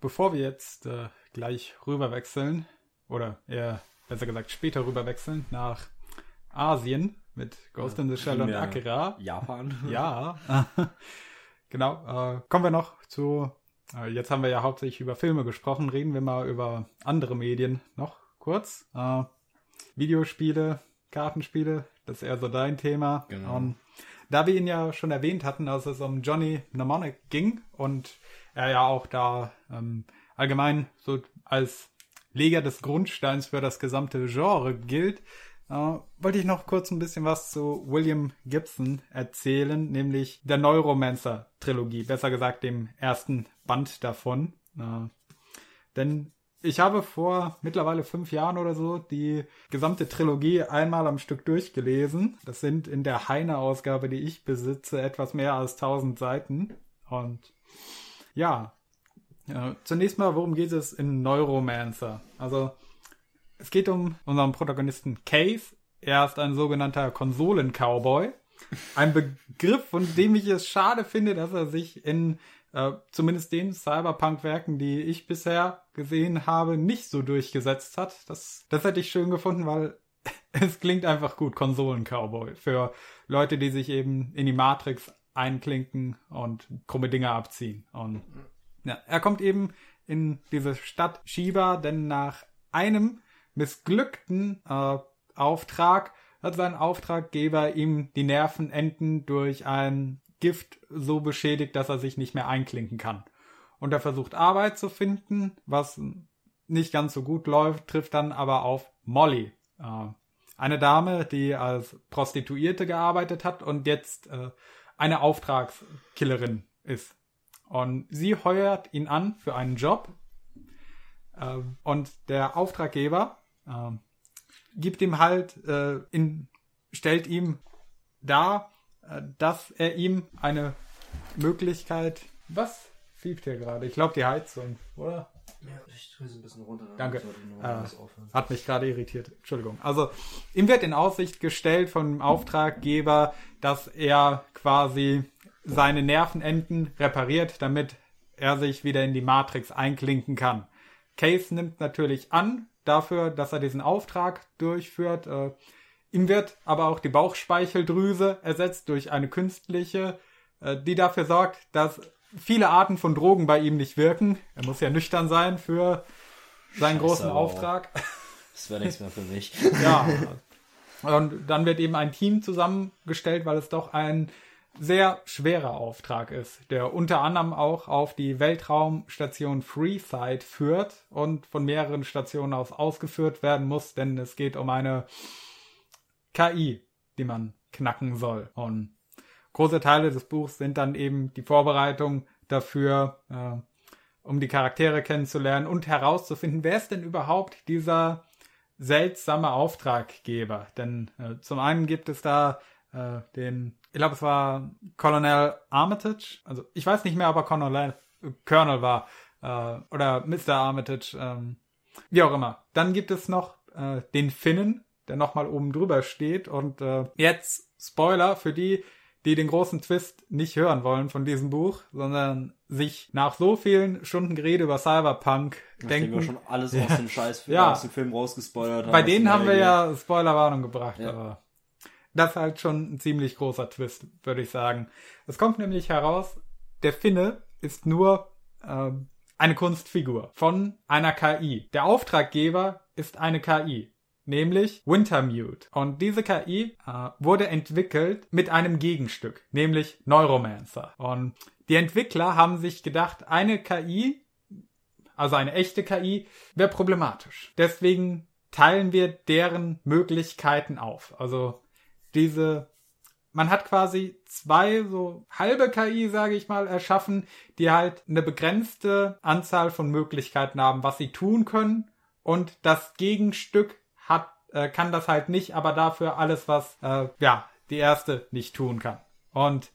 bevor wir jetzt äh, gleich rüberwechseln, oder eher besser gesagt später rüberwechseln nach Asien mit Ghost in the Shell und Akira. Japan. Ja. genau. Äh, kommen wir noch zu. Äh, jetzt haben wir ja hauptsächlich über Filme gesprochen. Reden wir mal über andere Medien noch kurz. Äh, Videospiele, Kartenspiele, das ist eher so dein Thema. Genau. Und da wir ihn ja schon erwähnt hatten, dass es um Johnny Mnemonic ging und er ja auch da ähm, allgemein so als Leger des Grundsteins für das gesamte Genre gilt, äh, wollte ich noch kurz ein bisschen was zu William Gibson erzählen, nämlich der Neuromancer-Trilogie, besser gesagt dem ersten Band davon. Äh, denn ich habe vor mittlerweile fünf Jahren oder so die gesamte Trilogie einmal am Stück durchgelesen. Das sind in der Heine-Ausgabe, die ich besitze, etwas mehr als 1000 Seiten. Und ja, äh, zunächst mal, worum geht es in Neuromancer? Also, es geht um unseren Protagonisten Case. Er ist ein sogenannter Konsolen-Cowboy. Ein Begriff, von dem ich es schade finde, dass er sich in äh, zumindest den Cyberpunk-Werken, die ich bisher gesehen habe, nicht so durchgesetzt hat. Das, das hätte ich schön gefunden, weil es klingt einfach gut, Konsolen-Cowboy. Für Leute, die sich eben in die Matrix einklinken und krumme Dinge abziehen. Und ja, er kommt eben in diese Stadt Shiba, denn nach einem missglückten äh, Auftrag hat sein Auftraggeber ihm die Nervenenden durch ein Gift so beschädigt, dass er sich nicht mehr einklinken kann. Und er versucht Arbeit zu finden, was nicht ganz so gut läuft, trifft dann aber auf Molly. Äh, eine Dame, die als Prostituierte gearbeitet hat und jetzt äh, eine Auftragskillerin ist. Und sie heuert ihn an für einen Job. Äh, und der Auftraggeber äh, gibt ihm halt, äh, in, stellt ihm dar, äh, dass er ihm eine Möglichkeit. Was fiebt hier gerade? Ich glaube die Heizung, oder? Ich sie ein bisschen runter. dann Danke. Äh. Hat mich gerade irritiert. Entschuldigung. Also, ihm wird in Aussicht gestellt vom Auftraggeber, dass er quasi seine Nervenenden repariert, damit er sich wieder in die Matrix einklinken kann. Case nimmt natürlich an dafür, dass er diesen Auftrag durchführt. Äh, ihm wird aber auch die Bauchspeicheldrüse ersetzt durch eine künstliche, äh, die dafür sorgt, dass viele Arten von Drogen bei ihm nicht wirken. Er muss ja nüchtern sein für seinen Scheiße, großen auch. Auftrag. Das wäre nichts mehr für mich. Ja. Und dann wird eben ein Team zusammengestellt, weil es doch ein sehr schwerer Auftrag ist, der unter anderem auch auf die Weltraumstation Freeside führt und von mehreren Stationen aus ausgeführt werden muss, denn es geht um eine KI, die man knacken soll. Und große Teile des Buchs sind dann eben die Vorbereitung dafür, äh, um die Charaktere kennenzulernen und herauszufinden, wer ist denn überhaupt dieser seltsame Auftraggeber. Denn äh, zum einen gibt es da äh, den, ich glaube, es war Colonel Armitage. Also ich weiß nicht mehr, ob er Colonel, äh, Colonel war äh, oder Mr. Armitage, ähm, wie auch immer. Dann gibt es noch äh, den Finnen, der nochmal oben drüber steht. Und äh, jetzt Spoiler für die, die den großen Twist nicht hören wollen von diesem Buch, sondern sich nach so vielen Stunden Gerede über Cyberpunk Nachdem denken, wir schon alles aus dem Scheiß Ja. aus dem Film rausgespoilert haben. bei denen haben wir ja Spoilerwarnung gebracht, Ja. aber das ist halt schon ein ziemlich großer Twist, würde ich sagen. Es kommt nämlich heraus, der Finne ist nur ähm, eine Kunstfigur von einer KI. Der Auftraggeber ist eine KI, nämlich Wintermute. Und diese KI äh, wurde entwickelt mit einem Gegenstück, nämlich Neuromancer. Und die Entwickler haben sich gedacht, eine KI also eine echte KI, wäre problematisch. Deswegen teilen wir deren Möglichkeiten auf. Also diese, man hat quasi zwei so halbe KI, sage ich mal, erschaffen, die halt eine begrenzte Anzahl von Möglichkeiten haben, was sie tun können. Und das Gegenstück hat, äh, kann das halt nicht, aber dafür alles, was äh, ja die erste nicht tun kann. Und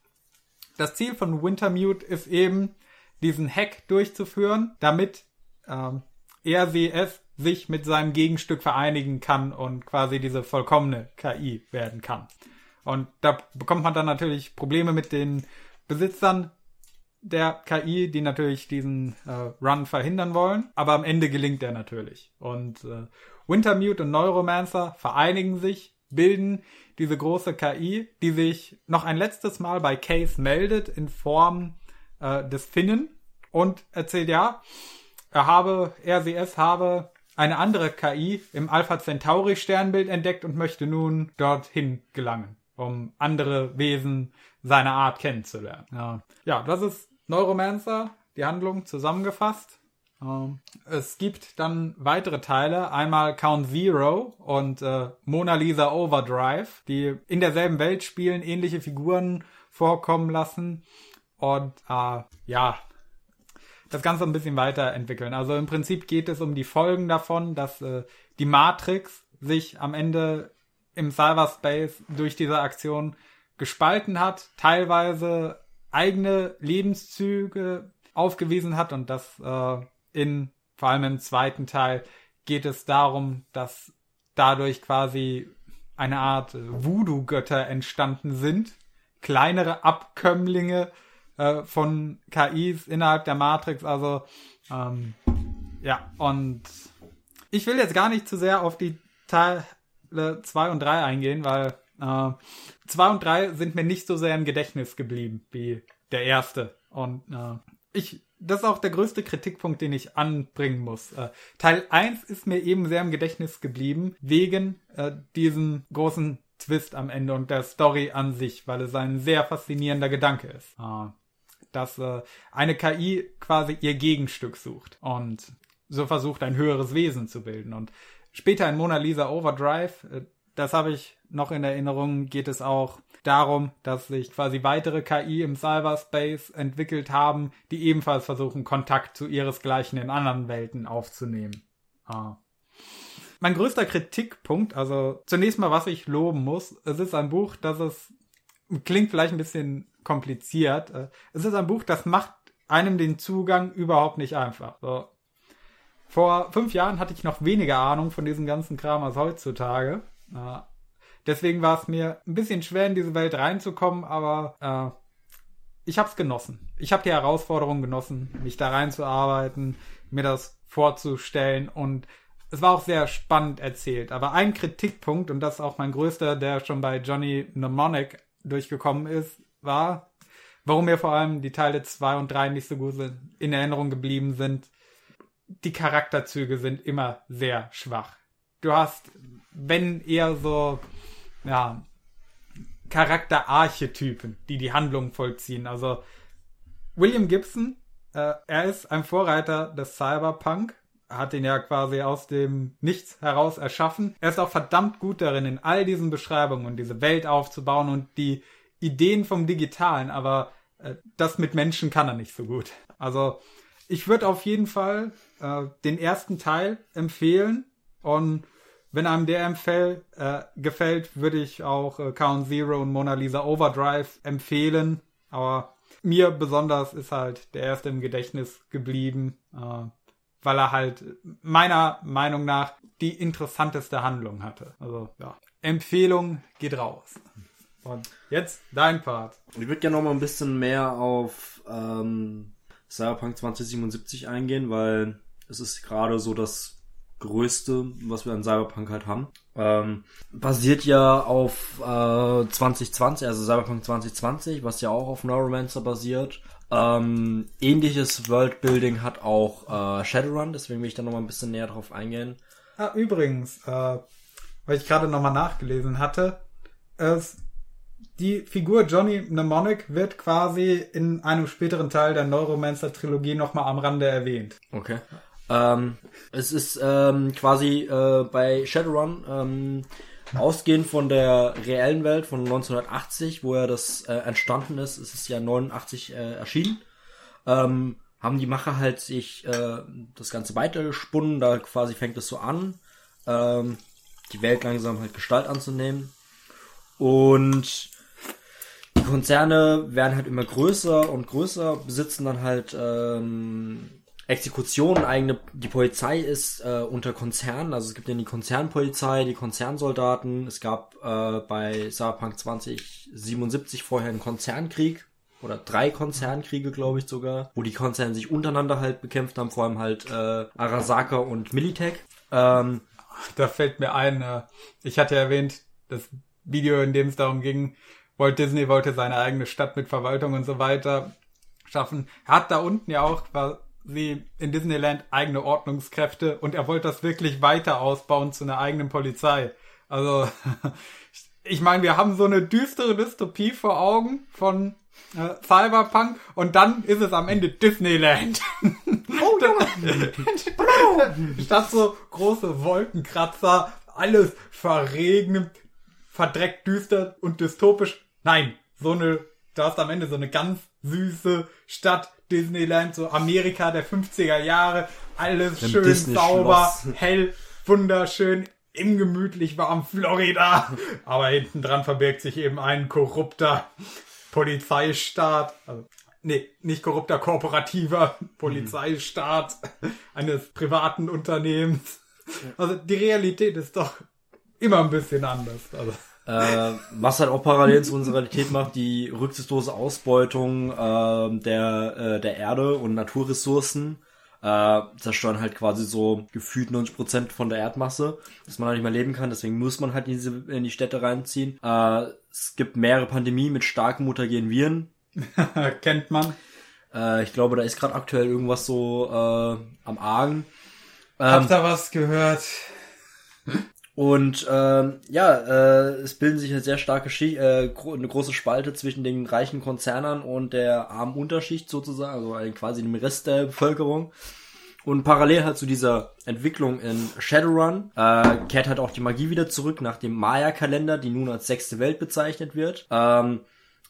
das Ziel von Wintermute ist eben, diesen Hack durchzuführen, damit ähm, RCS sich mit seinem Gegenstück vereinigen kann und quasi diese vollkommene KI werden kann. Und da bekommt man dann natürlich Probleme mit den Besitzern der KI, die natürlich diesen äh, Run verhindern wollen, aber am Ende gelingt er natürlich. Und äh, Wintermute und Neuromancer vereinigen sich, bilden diese große KI, die sich noch ein letztes Mal bei Case meldet in Form äh, des Finnen und erzählt ja, er habe, RCS habe eine andere KI im Alpha Centauri Sternbild entdeckt und möchte nun dorthin gelangen, um andere Wesen seiner Art kennenzulernen. Ja, ja das ist Neuromancer, die Handlung zusammengefasst. Ähm, es gibt dann weitere Teile, einmal Count Zero und äh, Mona Lisa Overdrive, die in derselben Welt spielen, ähnliche Figuren vorkommen lassen und äh, ja, das Ganze ein bisschen weiterentwickeln. Also im Prinzip geht es um die Folgen davon, dass äh, die Matrix sich am Ende im Cyberspace durch diese Aktion gespalten hat, teilweise eigene Lebenszüge aufgewiesen hat und das äh, in vor allem im zweiten Teil geht es darum, dass dadurch quasi eine Art Voodoo-Götter entstanden sind, kleinere Abkömmlinge äh, von KIs innerhalb der Matrix. Also ähm, ja, und ich will jetzt gar nicht zu sehr auf die Teile 2 und 3 eingehen, weil 2 äh, und 3 sind mir nicht so sehr im Gedächtnis geblieben wie der erste. Und äh, ich, das ist auch der größte Kritikpunkt, den ich anbringen muss. Äh, Teil 1 ist mir eben sehr im Gedächtnis geblieben, wegen äh, diesem großen Twist am Ende und der Story an sich, weil es ein sehr faszinierender Gedanke ist. Äh, dass äh, eine KI quasi ihr Gegenstück sucht und so versucht, ein höheres Wesen zu bilden. Und später in Mona Lisa Overdrive, äh, das habe ich noch in Erinnerung, geht es auch darum, dass sich quasi weitere KI im Cyberspace entwickelt haben, die ebenfalls versuchen, Kontakt zu ihresgleichen in anderen Welten aufzunehmen. Ah. Mein größter Kritikpunkt, also zunächst mal, was ich loben muss, es ist ein Buch, das es klingt vielleicht ein bisschen kompliziert. Äh, es ist ein Buch, das macht einem den Zugang überhaupt nicht einfach. So. Vor fünf Jahren hatte ich noch weniger Ahnung von diesem ganzen Kram als heutzutage. Äh, deswegen war es mir ein bisschen schwer, in diese Welt reinzukommen, aber äh, ich habe es genossen. Ich habe die Herausforderung genossen, mich da reinzuarbeiten, mir das vorzustellen und es war auch sehr spannend erzählt. Aber ein Kritikpunkt, und das ist auch mein größter, der schon bei Johnny Mnemonic durchgekommen ist, war, warum mir vor allem die Teile 2 und 3 nicht so gut in Erinnerung geblieben sind. Die Charakterzüge sind immer sehr schwach. Du hast, wenn eher so, ja, Charakterarchetypen, die die Handlung vollziehen. Also William Gibson, äh, er ist ein Vorreiter des Cyberpunk, hat ihn ja quasi aus dem Nichts heraus erschaffen. Er ist auch verdammt gut darin, in all diesen Beschreibungen diese Welt aufzubauen und die Ideen vom Digitalen, aber äh, das mit Menschen kann er nicht so gut. Also ich würde auf jeden Fall äh, den ersten Teil empfehlen und wenn einem der empfäll, äh, gefällt, würde ich auch äh, Count Zero und Mona Lisa Overdrive empfehlen. Aber mir besonders ist halt der erste im Gedächtnis geblieben, äh, weil er halt meiner Meinung nach die interessanteste Handlung hatte. Also ja, Empfehlung geht raus. Und jetzt dein Part. Ich würde gerne noch mal ein bisschen mehr auf ähm, Cyberpunk 2077 eingehen, weil es ist gerade so das Größte, was wir an Cyberpunk halt haben. Ähm, basiert ja auf äh, 2020, also Cyberpunk 2020, was ja auch auf Neuromancer basiert. Ähm, ähnliches Worldbuilding hat auch äh, Shadowrun, deswegen will ich da noch mal ein bisschen näher drauf eingehen. Ah, übrigens, äh, weil ich gerade noch mal nachgelesen hatte, es die Figur Johnny Mnemonic wird quasi in einem späteren Teil der Neuromancer-Trilogie nochmal am Rande erwähnt. Okay. Ähm, es ist ähm, quasi äh, bei Shadowrun ähm, ausgehend von der reellen Welt von 1980, wo ja das äh, entstanden ist, es ist ja 89 äh, erschienen, ähm, haben die Macher halt sich äh, das Ganze weitergesponnen, da quasi fängt es so an, ähm, die Welt langsam halt Gestalt anzunehmen. Und die Konzerne werden halt immer größer und größer, besitzen dann halt ähm, Exekutionen, eigene, die Polizei ist äh, unter Konzernen, also es gibt ja die Konzernpolizei, die Konzernsoldaten, es gab äh, bei Cyberpunk 2077 vorher einen Konzernkrieg, oder drei Konzernkriege, glaube ich sogar, wo die Konzerne sich untereinander halt bekämpft haben, vor allem halt äh, Arasaka und Militech. Ähm, Da fällt mir ein, äh, ich hatte erwähnt, das Video, in dem es darum ging, Walt Disney wollte seine eigene Stadt mit Verwaltung und so weiter schaffen. Hat da unten ja auch quasi in Disneyland eigene Ordnungskräfte und er wollte das wirklich weiter ausbauen zu einer eigenen Polizei. Also, ich meine, wir haben so eine düstere Dystopie vor Augen von äh, Cyberpunk und dann ist es am Ende Disneyland. oh Junge! Statt so große Wolkenkratzer, alles verregnet, verdreckt, düster und dystopisch. Nein, so eine, du hast am Ende so eine ganz süße Stadt, Disneyland, so Amerika der 50er Jahre, alles Im schön Disney-Schloss. sauber, hell, wunderschön, im gemütlich warm Florida. Aber hinten dran verbirgt sich eben ein korrupter Polizeistaat. Also, nee, nicht korrupter, kooperativer Polizeistaat eines privaten Unternehmens. Also die Realität ist doch immer ein bisschen anders. Also, äh, was halt auch parallel zu unserer Realität macht, die rücksichtslose Ausbeutung äh, der, äh, der Erde und Naturressourcen äh, zerstören halt quasi so gefühlt 90% von der Erdmasse, dass man halt nicht mehr leben kann, deswegen muss man halt in, diese, in die Städte reinziehen. Äh, es gibt mehrere Pandemien mit starken mutagenen Viren. kennt man. Äh, ich glaube, da ist gerade aktuell irgendwas so äh, am Argen. Habt ihr was gehört? Und ähm, ja, äh, es bilden sich eine sehr starke Schicht, äh, gro eine große Spalte zwischen den reichen Konzernern und der armen Unterschicht sozusagen, also quasi dem Rest der Bevölkerung. Und parallel halt zu dieser Entwicklung in Shadowrun äh, kehrt halt auch die Magie wieder zurück nach dem Maya-Kalender, die nun als sechste Welt bezeichnet wird. Ähm,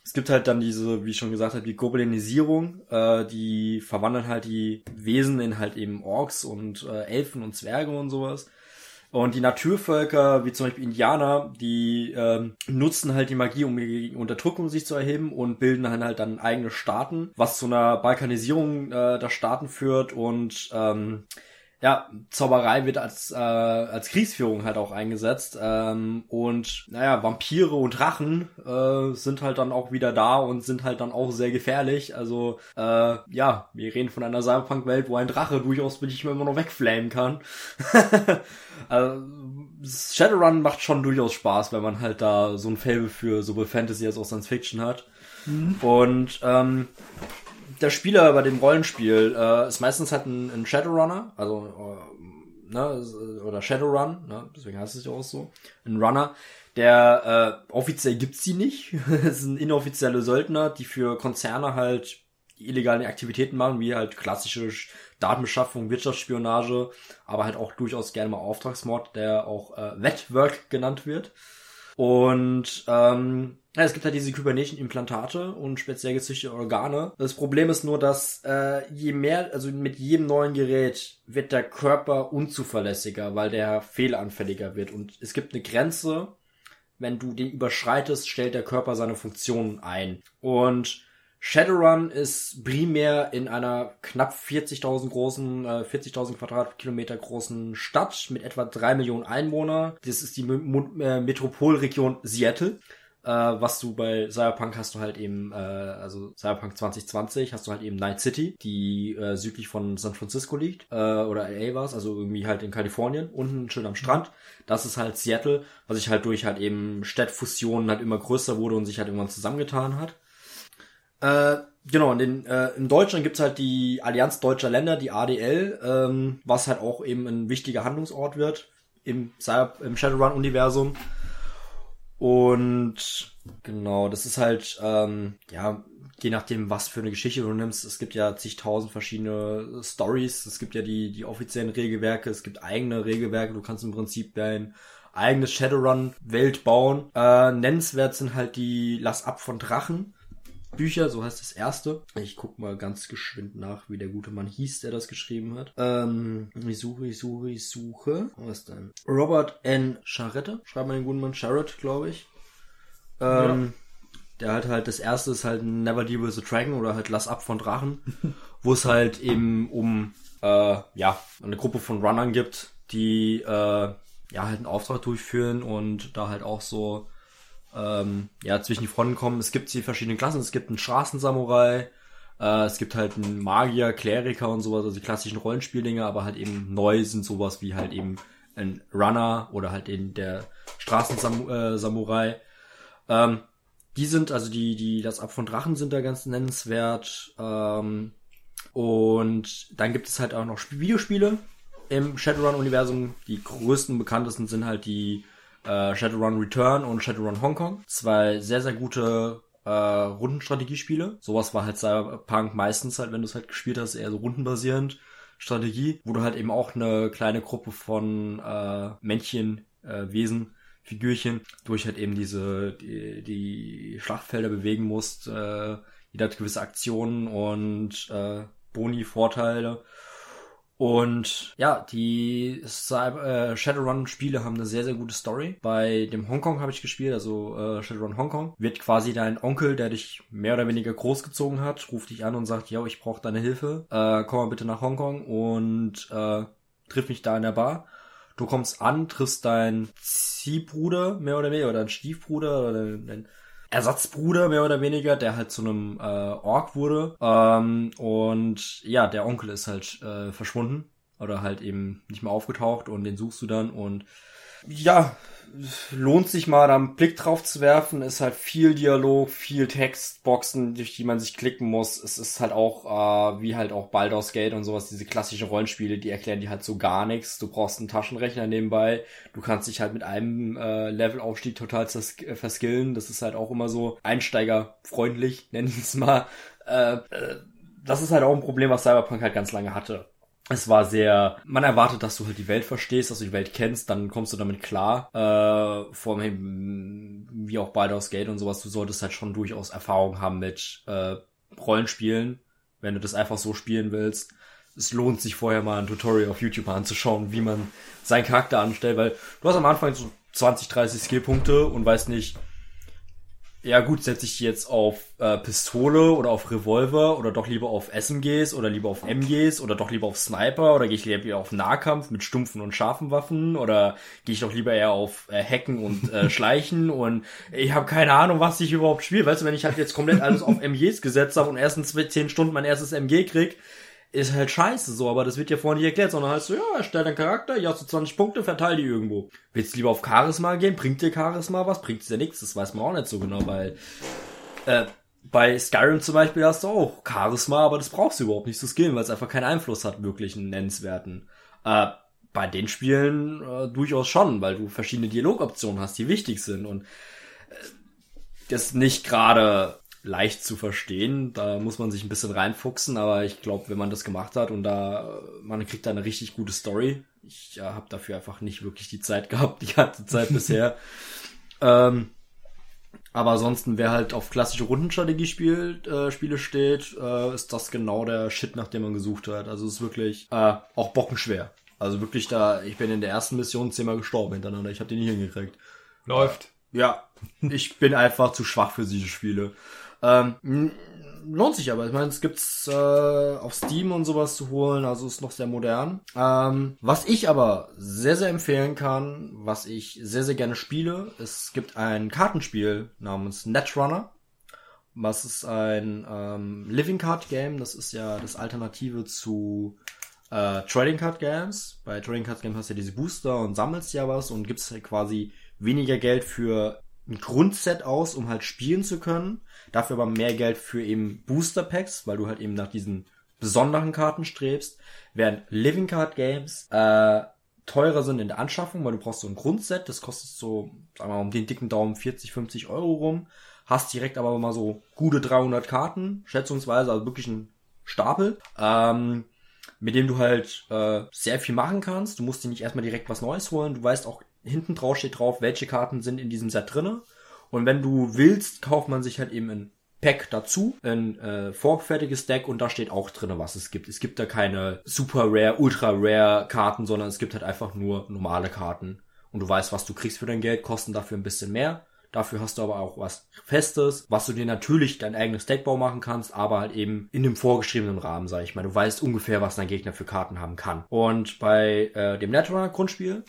es gibt halt dann diese, wie ich schon gesagt habe, die Goblinisierung, äh, die verwandeln halt die Wesen in halt eben Orks und äh, Elfen und Zwerge und sowas. Und die Naturvölker, wie zum Beispiel Indianer, die ähm, nutzen halt die Magie, um gegen Unterdrückung sich zu erheben und bilden dann halt dann eigene Staaten, was zu einer Balkanisierung äh, der Staaten führt. Und ähm, ja, Zauberei wird als, äh, als Kriegsführung halt auch eingesetzt. Ähm, und naja, Vampire und Drachen äh, sind halt dann auch wieder da und sind halt dann auch sehr gefährlich. Also, äh, ja, wir reden von einer Cyberpunk-Welt, wo ein Drache durchaus nicht mehr immer noch wegflamen kann. also, Shadowrun macht schon durchaus Spaß, wenn man halt da so ein Fable für sowohl Fantasy als auch Science Fiction hat. Und ähm, der Spieler bei dem Rollenspiel äh, ist meistens halt ein, ein Shadowrunner, also äh, ne, oder Shadowrun, ne, deswegen heißt es ja auch so, ein Runner. Der äh, offiziell gibt's die nicht. Es sind inoffizielle Söldner, die für Konzerne halt illegale Aktivitäten machen, wie halt klassische Datenbeschaffung, Wirtschaftsspionage, aber halt auch durchaus gerne mal Auftragsmord, der auch äh, Wetwork genannt wird. Und ähm, ja, es gibt halt diese kybernetischen Implantate und speziell gezüchtete Organe. Das Problem ist nur, dass äh, je mehr, also mit jedem neuen Gerät wird der Körper unzuverlässiger, weil der fehleranfälliger wird. Und es gibt eine Grenze, wenn du den überschreitest, stellt der Körper seine Funktionen ein. Und Shadowrun ist primär in einer knapp 40.000 großen, äh, 40.000 Quadratkilometer großen Stadt mit etwa drei Millionen Einwohner. Das ist die Mo äh, Metropolregion Seattle. Äh, was du bei Cyberpunk hast du halt eben, äh, also Cyberpunk 2020 hast du halt eben Night City, die äh, südlich von San Francisco liegt, äh, oder LA war also irgendwie halt in Kalifornien, unten schön am Strand. Das ist halt Seattle, was sich halt durch halt eben Städtfusionen halt immer größer wurde und sich halt irgendwann zusammengetan hat. Äh, genau, in, den, äh, in Deutschland gibt's halt die Allianz Deutscher Länder, die ADL, ähm, was halt auch eben ein wichtiger Handlungsort wird im, Cyber im Shadowrun-Universum. Und genau, das ist halt, ähm, ja, je nachdem, was für eine Geschichte du nimmst, es gibt ja zigtausend verschiedene Stories, es gibt ja die, die offiziellen Regelwerke, es gibt eigene Regelwerke, du kannst im Prinzip dein eigenes Shadowrun-Welt bauen. Äh, nennenswert sind halt die Lass ab von Drachen. Bücher, so heißt das erste. Ich guck mal ganz geschwind nach, wie der gute Mann hieß, der das geschrieben hat. Ähm, ich suche, ich suche, ich suche. Was ist denn? Robert N. Charette, schreibt man den guten Mann Charrette, glaube ich. Ähm, Der hat halt, das erste ist halt Never Deal with the Dragon oder halt Lass ab von Drachen, wo es halt eben um, äh, ja, eine Gruppe von Runnern gibt, die, äh, ja, halt einen Auftrag durchführen und da halt auch so ähm, ja, zwischen die Fronten kommen. Es gibt die verschiedenen Klassen. Es gibt einen Straßensamurai, äh, es gibt halt einen Magier, Kleriker und sowas, also die klassischen Rollenspieldinger, aber halt eben neu sind sowas wie halt eben ein Runner oder halt eben der Straßensamurai. Ähm, die sind, also die, die, das Ab von Drachen sind da ganz nennenswert. Ähm, und dann gibt es halt auch noch Videospiele im Shadowrun-Universum. Die größten, bekanntesten sind halt die äh, Shadowrun Return und Shadowrun Hong Kong. Zwei sehr, sehr gute äh, Rundenstrategiespiele. Sowas war halt Cyberpunk meistens halt, wenn du es halt gespielt hast, eher so rundenbasierend. Strategie, wo du halt eben auch eine kleine Gruppe von äh, Männchen, äh, Wesen, Figürchen durch halt eben diese die, die Schlachtfelder bewegen musst. Äh, jeder hat gewisse Aktionen und äh, Boni-Vorteile. Und ja, die äh, Shadowrun-Spiele haben eine sehr, sehr gute Story. Bei dem Hongkong habe ich gespielt, also äh, Shadowrun Hongkong. Wird quasi dein Onkel, der dich mehr oder weniger großgezogen hat, ruft dich an und sagt, ja, ich brauche deine Hilfe. Äh, komm mal bitte nach Hongkong und äh, triff mich da in der Bar. Du kommst an, triffst deinen Ziehbruder, mehr oder weniger, oder deinen Stiefbruder, oder deinen Ersatzbruder, mehr oder weniger, der halt zu einem äh, Ork wurde. Ähm, und ja, der Onkel ist halt äh, verschwunden oder halt eben nicht mehr aufgetaucht und den suchst du dann und ja, lohnt sich mal da einen Blick drauf zu werfen. Ist halt viel Dialog, viel Textboxen, durch die man sich klicken muss. Es ist halt auch, äh, wie halt auch Baldur's Gate und sowas, diese klassischen Rollenspiele, die erklären dir halt so gar nichts. Du brauchst einen Taschenrechner nebenbei. Du kannst dich halt mit einem äh, Levelaufstieg total äh, verskillen. Das ist halt auch immer so einsteigerfreundlich, nennen wir es mal. Äh, äh, das ist halt auch ein Problem, was Cyberpunk halt ganz lange hatte es war sehr, man erwartet, dass du halt die Welt verstehst, dass du die Welt kennst, dann kommst du damit klar. Äh, vor allem wie auch Baldur's Gate und sowas, du solltest halt schon durchaus Erfahrung haben mit äh, Rollenspielen, wenn du das einfach so spielen willst. Es lohnt sich vorher mal ein Tutorial auf YouTube anzuschauen, wie man seinen Charakter anstellt, weil du hast am Anfang so 20, 30 Skillpunkte und weißt nicht, ja gut, setze ich jetzt auf äh, Pistole oder auf Revolver oder doch lieber auf SMGs oder lieber auf MGs oder doch lieber auf Sniper oder gehe ich lieber auf Nahkampf mit stumpfen und scharfen Waffen oder gehe ich doch lieber eher auf äh, Hacken und äh, Schleichen und ich habe keine Ahnung, was ich überhaupt spiele. Weißt du, wenn ich halt jetzt komplett alles auf MGs gesetzt habe und erst in zehn Stunden mein erstes MG krieg, ist halt scheiße so, aber das wird ja vorher nicht erklärt, sondern heißt so, ja, erstell deinen Charakter, ja, so 20 Punkte, verteil die irgendwo. Willst du lieber auf Charisma gehen? Bringt dir Charisma was? Bringt dir nichts? Das weiß man auch nicht so genau, weil äh, bei Skyrim zum Beispiel hast du auch Charisma, aber das brauchst du überhaupt nicht zu skillen, weil es einfach keinen Einfluss hat, wirklich einen nennenswerten. Äh, bei den Spielen äh, durchaus schon, weil du verschiedene Dialogoptionen hast, die wichtig sind und äh, das nicht gerade leicht zu verstehen. Da muss man sich ein bisschen reinfuchsen, aber ich glaube, wenn man das gemacht hat und da man kriegt da eine richtig gute Story. Ich äh, habe dafür einfach nicht wirklich die Zeit gehabt, die ganze Zeit bisher. Ähm, aber ansonsten, wer halt auf klassische Rundenstrategie spielt, äh, Spiele steht, äh, ist das genau der Shit, nach dem man gesucht hat. Also es ist wirklich äh, auch bockenschwer. Also wirklich da, ich bin in der ersten Mission zehnmal gestorben hintereinander. Ich habe die nicht hingekriegt. Läuft. Ja, ich bin einfach zu schwach für diese Spiele. Ähm, lohnt sich aber. Ich meine, es gibt's äh, auf Steam und sowas zu holen, also ist noch sehr modern. Ähm, was ich aber sehr, sehr empfehlen kann, was ich sehr, sehr gerne spiele, es gibt ein Kartenspiel namens Netrunner. Was ist ein ähm, Living Card Game? Das ist ja das Alternative zu äh, Trading Card Games. Bei Trading Card Games hast du ja diese Booster und sammelst ja was und gibst halt quasi weniger Geld für ein Grundset aus, um halt spielen zu können. Dafür aber mehr Geld für eben Booster Packs, weil du halt eben nach diesen besonderen Karten strebst. Während Living Card Games äh, teurer sind in der Anschaffung, weil du brauchst so ein Grundset, das kostet so, sagen wir mal, um den dicken Daumen 40, 50 Euro rum. Hast direkt aber mal so gute 300 Karten, schätzungsweise, also wirklich ein Stapel. Ähm, mit dem du halt äh, sehr viel machen kannst. Du musst dir nicht erstmal direkt was Neues holen. Du weißt auch hinten drauf steht drauf, welche Karten sind in diesem Set drinne. Und wenn du willst, kauft man sich halt eben ein Pack dazu, ein äh, vorgefertigtes Deck und da steht auch drinne, was es gibt. Es gibt da keine super rare, ultra rare Karten, sondern es gibt halt einfach nur normale Karten. Und du weißt, was du kriegst für dein Geld, kosten dafür ein bisschen mehr. Dafür hast du aber auch was Festes, was du dir natürlich dein eigenes Deckbau machen kannst, aber halt eben in dem vorgeschriebenen Rahmen, sag ich mal. Du weißt ungefähr, was dein Gegner für Karten haben kann. Und bei äh, dem Netrunner Grundspiel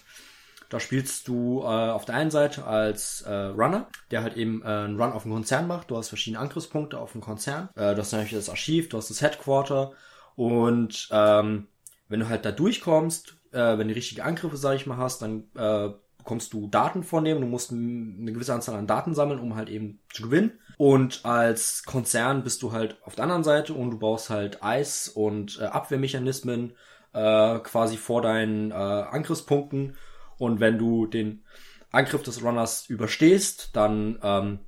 Da spielst du äh, auf der einen Seite als äh, Runner, der halt eben äh, einen Run auf den Konzern macht. Du hast verschiedene Angriffspunkte auf den Konzern. Äh, du hast natürlich das Archiv, du hast das Headquarter und ähm, wenn du halt da durchkommst, äh, wenn du richtige Angriffe, sag ich mal, hast, dann äh, bekommst du Daten von dem. Du musst eine gewisse Anzahl an Daten sammeln, um halt eben zu gewinnen. Und als Konzern bist du halt auf der anderen Seite und du baust halt Eis und äh, Abwehrmechanismen äh, quasi vor deinen äh, Angriffspunkten und wenn du den Angriff des Runners überstehst, dann ähm,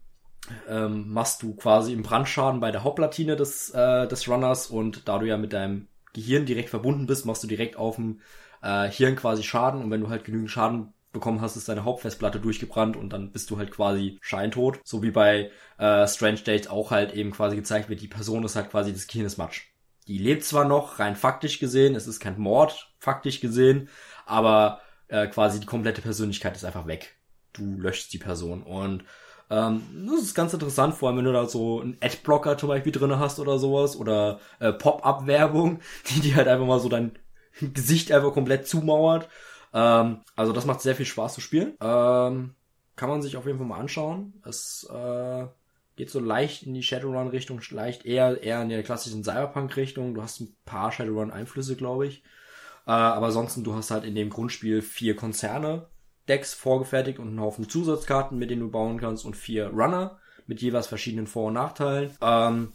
ähm, machst du quasi im Brandschaden bei der Hauptplatine des, äh, des Runners und da du ja mit deinem Gehirn direkt verbunden bist, machst du direkt auf dem äh, Hirn quasi Schaden und wenn du halt genügend Schaden bekommen hast, ist deine Hauptfestplatte durchgebrannt und dann bist du halt quasi scheintot. So wie bei äh, Strange Dates auch halt eben quasi gezeigt wird, die Person ist halt quasi das Gehirn ist Matsch. Die lebt zwar noch, rein faktisch gesehen, es ist kein Mord, faktisch gesehen, aber äh, quasi die komplette Persönlichkeit ist einfach weg. Du löschst die Person und ähm, das ist ganz interessant, vor allem wenn du da so einen Adblocker zum Beispiel drinne hast oder sowas oder äh, Pop-up-Werbung, die dir halt einfach mal so dein Gesicht einfach komplett zumauert. Ähm, also das macht sehr viel Spaß zu spielen. Ähm, kann man sich auf jeden Fall mal anschauen. Es äh, geht so leicht in die Shadowrun-Richtung, leicht eher eher in der klassischen Cyberpunk-Richtung. Du hast ein paar Shadowrun-Einflüsse, glaube ich. Äh, aber ansonsten, du hast halt in dem Grundspiel vier Konzerne, Decks vorgefertigt und einen Haufen Zusatzkarten, mit denen du bauen kannst und vier Runner mit jeweils verschiedenen Vor- und Nachteilen. Ähm,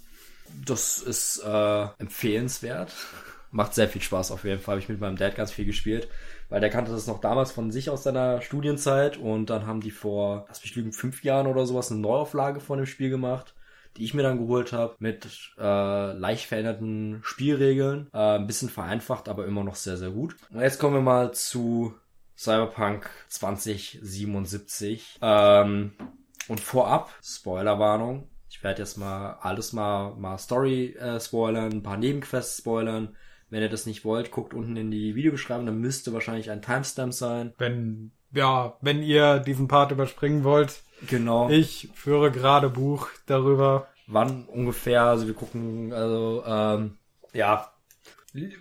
das ist äh, empfehlenswert. Macht sehr viel Spaß auf jeden Fall. Habe ich mit meinem Dad ganz viel gespielt, weil der kannte das noch damals von sich aus seiner Studienzeit und dann haben die vor, lass mich lügen, fünf Jahren oder sowas eine Neuauflage von dem Spiel gemacht die ich mir dann geholt habe, mit äh, leicht veränderten Spielregeln. Äh, ein bisschen vereinfacht, aber immer noch sehr, sehr gut. Und jetzt kommen wir mal zu Cyberpunk 2077. Ähm, und vorab, Spoilerwarnung. Ich werde jetzt mal alles mal, mal Story äh, spoilern, ein paar Nebenquests spoilern. Wenn ihr das nicht wollt, guckt unten in die Videobeschreibung, dann müsste wahrscheinlich ein Timestamp sein. Wenn, ja, wenn ihr diesen Part überspringen wollt, Genau. Ich führe gerade Buch darüber. Wann ungefähr, also wir gucken, also ähm, ja,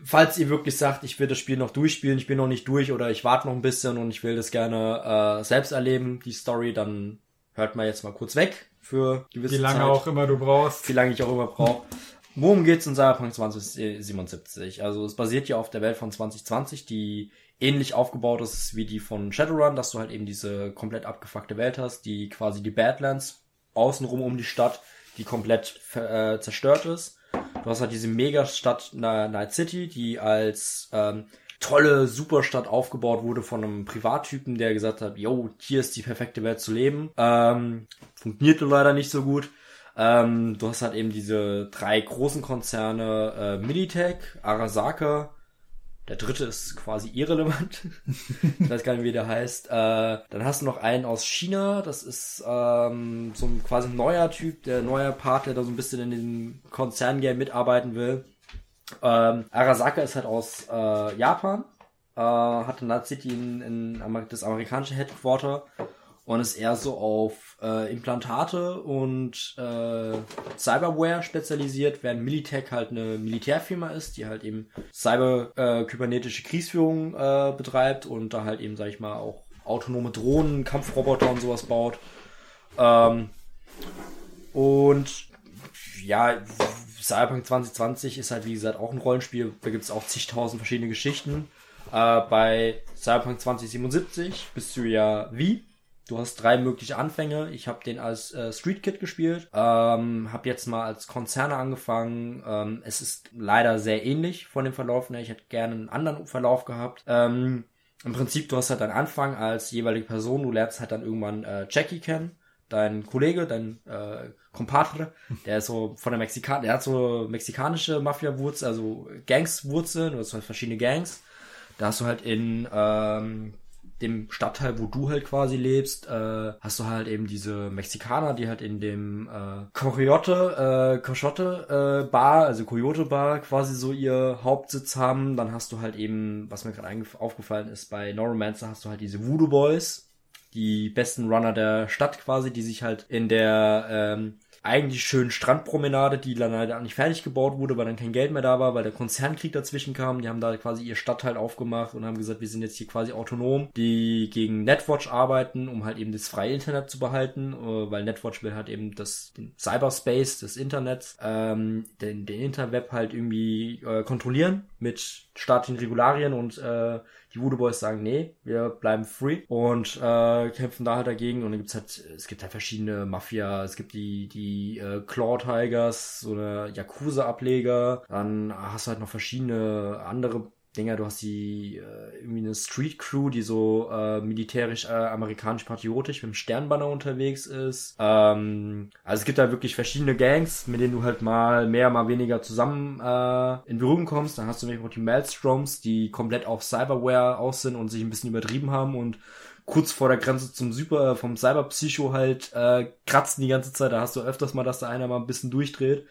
falls ihr wirklich sagt, ich will das Spiel noch durchspielen, ich bin noch nicht durch oder ich warte noch ein bisschen und ich will das gerne äh, selbst erleben, die Story, dann hört mal jetzt mal kurz weg für gewisse Wie lange Zeit. auch immer du brauchst. Wie lange ich auch immer brauche. Worum geht's in Cyberpunk 2077? Also es basiert ja auf der Welt von 2020, die ähnlich aufgebaut ist wie die von Shadowrun, dass du halt eben diese komplett abgefuckte Welt hast, die quasi die Badlands außenrum um die Stadt, die komplett äh, zerstört ist. Du hast halt diese Megastadt Night City, die als ähm, tolle Superstadt aufgebaut wurde von einem Privattypen, der gesagt hat, yo, hier ist die perfekte Welt zu leben. Ähm, funktionierte leider nicht so gut. Ähm, du hast halt eben diese drei großen Konzerne, äh, Militech, Arasaka, der dritte ist quasi irrelevant. ich weiß gar nicht, wie der heißt. Äh, dann hast du noch einen aus China. Das ist ähm, so ein quasi neuer Typ, der neuer Part, der da so ein bisschen in diesem Konzerngame mitarbeiten will. Ähm, Arasaka ist halt aus äh, Japan. Äh, hatte Night City in, in das amerikanische Headquarter und ist eher so auf äh, Implantate und äh, Cyberware spezialisiert, während Militech halt eine Militärfirma ist, die halt eben cyber äh, Kriegsführung äh, betreibt und da halt eben, sag ich mal, auch autonome Drohnen, Kampfroboter und sowas baut. Ähm, und ja, Cyberpunk 2020 ist halt wie gesagt auch ein Rollenspiel, da gibt es auch zigtausend verschiedene Geschichten. Äh, bei Cyberpunk 2077 bist du ja wie Du hast drei mögliche Anfänge. Ich habe den als äh, Street Kid gespielt, ähm, habe jetzt mal als Konzerne angefangen. Ähm, es ist leider sehr ähnlich von dem Verlauf. Ne? Ich hätte gerne einen anderen Verlauf gehabt. Ähm, Im Prinzip, du hast halt deinen Anfang als jeweilige Person. Du lernst halt dann irgendwann äh, Jackie kennen, dein Kollege, dein äh, Compadre, der ist so von der Mexikan, der hat so mexikanische Mafia-Wurzel, also Gangs-Wurzeln, du hast halt verschiedene Gangs. Da hast du halt in ähm, dem Stadtteil, wo du halt quasi lebst, äh, hast du halt eben diese Mexikaner, die halt in dem äh, Coyote, äh, Coyote äh, Bar, also Coyote Bar quasi so ihr Hauptsitz haben. Dann hast du halt eben, was mir gerade aufgefallen ist, bei Neuromancer hast du halt diese Voodoo Boys, die besten Runner der Stadt quasi, die sich halt in der ähm, eigentlich schönen Strandpromenade, die dann halt nicht fertig gebaut wurde, weil dann kein Geld mehr da war, weil der Konzernkrieg dazwischen kam. Die haben da quasi ihr Stadtteil aufgemacht und haben gesagt, wir sind jetzt hier quasi autonom, die gegen Netwatch arbeiten, um halt eben das freie Internet zu behalten, äh, weil Netwatch will halt eben das den Cyberspace des Internets, ähm, den, den Interweb halt irgendwie äh, kontrollieren mit staatlichen Regularien und äh, die Voodoo Boys sagen, nee, wir bleiben free und äh, kämpfen da halt dagegen. Und dann gibt's halt, es gibt halt verschiedene Mafia, es gibt die, die äh, Claw Tigers, so eine Yakuza-Ableger, dann hast du halt noch verschiedene andere Dinger, du hast die äh, irgendwie eine Street Crew, die so äh, militärisch äh, amerikanisch patriotisch mit dem Sternbanner unterwegs ist. Ähm, also es gibt da wirklich verschiedene Gangs, mit denen du halt mal mehr, mal weniger zusammen äh, in Berührung kommst. Dann hast du nämlich auch die Maelstroms, die komplett auf Cyberware aus sind und sich ein bisschen übertrieben haben und kurz vor der Grenze zum Super, vom Cyberpsycho halt äh, kratzen die ganze Zeit. Da hast du öfters mal, dass da einer mal ein bisschen durchdreht.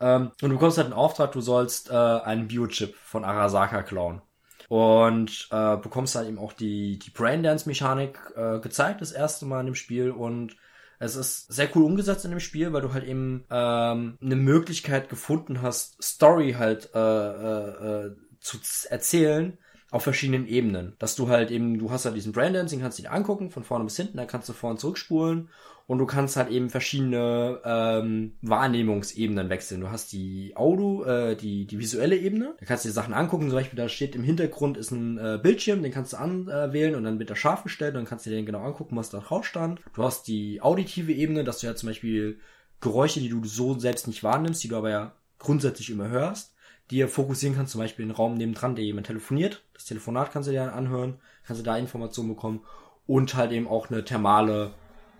Ähm, und du bekommst halt einen Auftrag, du sollst äh, einen Biochip von Arasaka klauen. Und äh, bekommst halt eben auch die, die Braindance-Mechanik äh, gezeigt, das erste Mal in dem Spiel. Und es ist sehr cool umgesetzt in dem Spiel, weil du halt eben ähm, eine Möglichkeit gefunden hast, Story halt äh, äh, äh, zu erzählen, auf verschiedenen Ebenen. Dass du halt eben, du hast halt diesen Braindancing, kannst ihn angucken, von vorne bis hinten, dann kannst du vor und zurückspulen und du kannst halt eben verschiedene ähm, Wahrnehmungsebenen wechseln. Du hast die Audio, äh, die, die visuelle Ebene, da kannst du dir Sachen angucken, zum Beispiel da steht im Hintergrund ist ein äh, Bildschirm, den kannst du anwählen und dann wird er scharf gestellt und dann kannst du dir den genau angucken, was da drauf stand. Du hast die auditive Ebene, dass du ja zum Beispiel Geräusche, die du so selbst nicht wahrnimmst, die du aber ja grundsätzlich immer hörst, die ihr fokussieren kannst, zum Beispiel den Raum nebendran, der jemand telefoniert. Das Telefonat kannst du dir anhören, kannst du da Informationen bekommen und halt eben auch eine thermale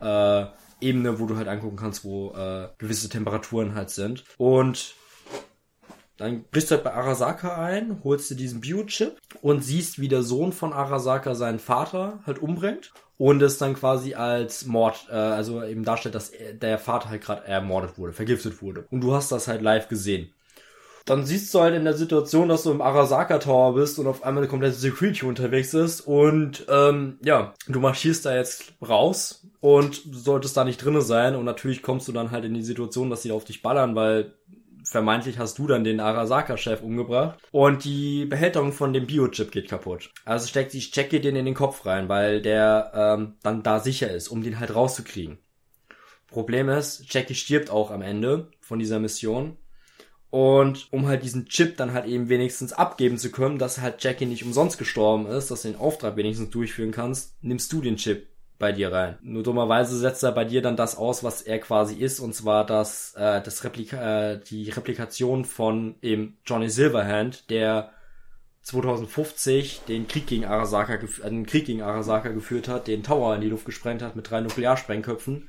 äh, Ebene, wo du halt angucken kannst, wo äh, gewisse Temperaturen halt sind. Und dann brichst du halt bei Arasaka ein, holst dir diesen Biochip und siehst, wie der Sohn von Arasaka seinen Vater halt umbringt und es dann quasi als Mord, äh, also eben darstellt, dass der Vater halt gerade ermordet wurde, vergiftet wurde. Und du hast das halt live gesehen dann siehst du halt in der Situation, dass du im Arasaka Tower bist und auf einmal eine komplette Security unterwegs ist und ähm, ja, du marschierst da jetzt raus und solltest da nicht drinne sein und natürlich kommst du dann halt in die Situation, dass sie auf dich ballern, weil vermeintlich hast du dann den Arasaka-Chef umgebracht und die Behälterung von dem Biochip geht kaputt. Also steckt die Checke den in den Kopf rein, weil der ähm, dann da sicher ist, um den halt rauszukriegen. Problem ist, Jackie stirbt auch am Ende von dieser Mission und um halt diesen Chip dann halt eben wenigstens abgeben zu können, dass halt Jackie nicht umsonst gestorben ist, dass du den Auftrag wenigstens durchführen kannst, nimmst du den Chip bei dir rein. Nur dummerweise setzt er bei dir dann das aus, was er quasi ist, und zwar das, äh, das Replika äh, die Replikation von eben Johnny Silverhand, der 2050 den Krieg gegen Arasaka, äh, den Krieg gegen Arasaka geführt hat, den Tower in die Luft gesprengt hat mit drei Nuklearsprengköpfen.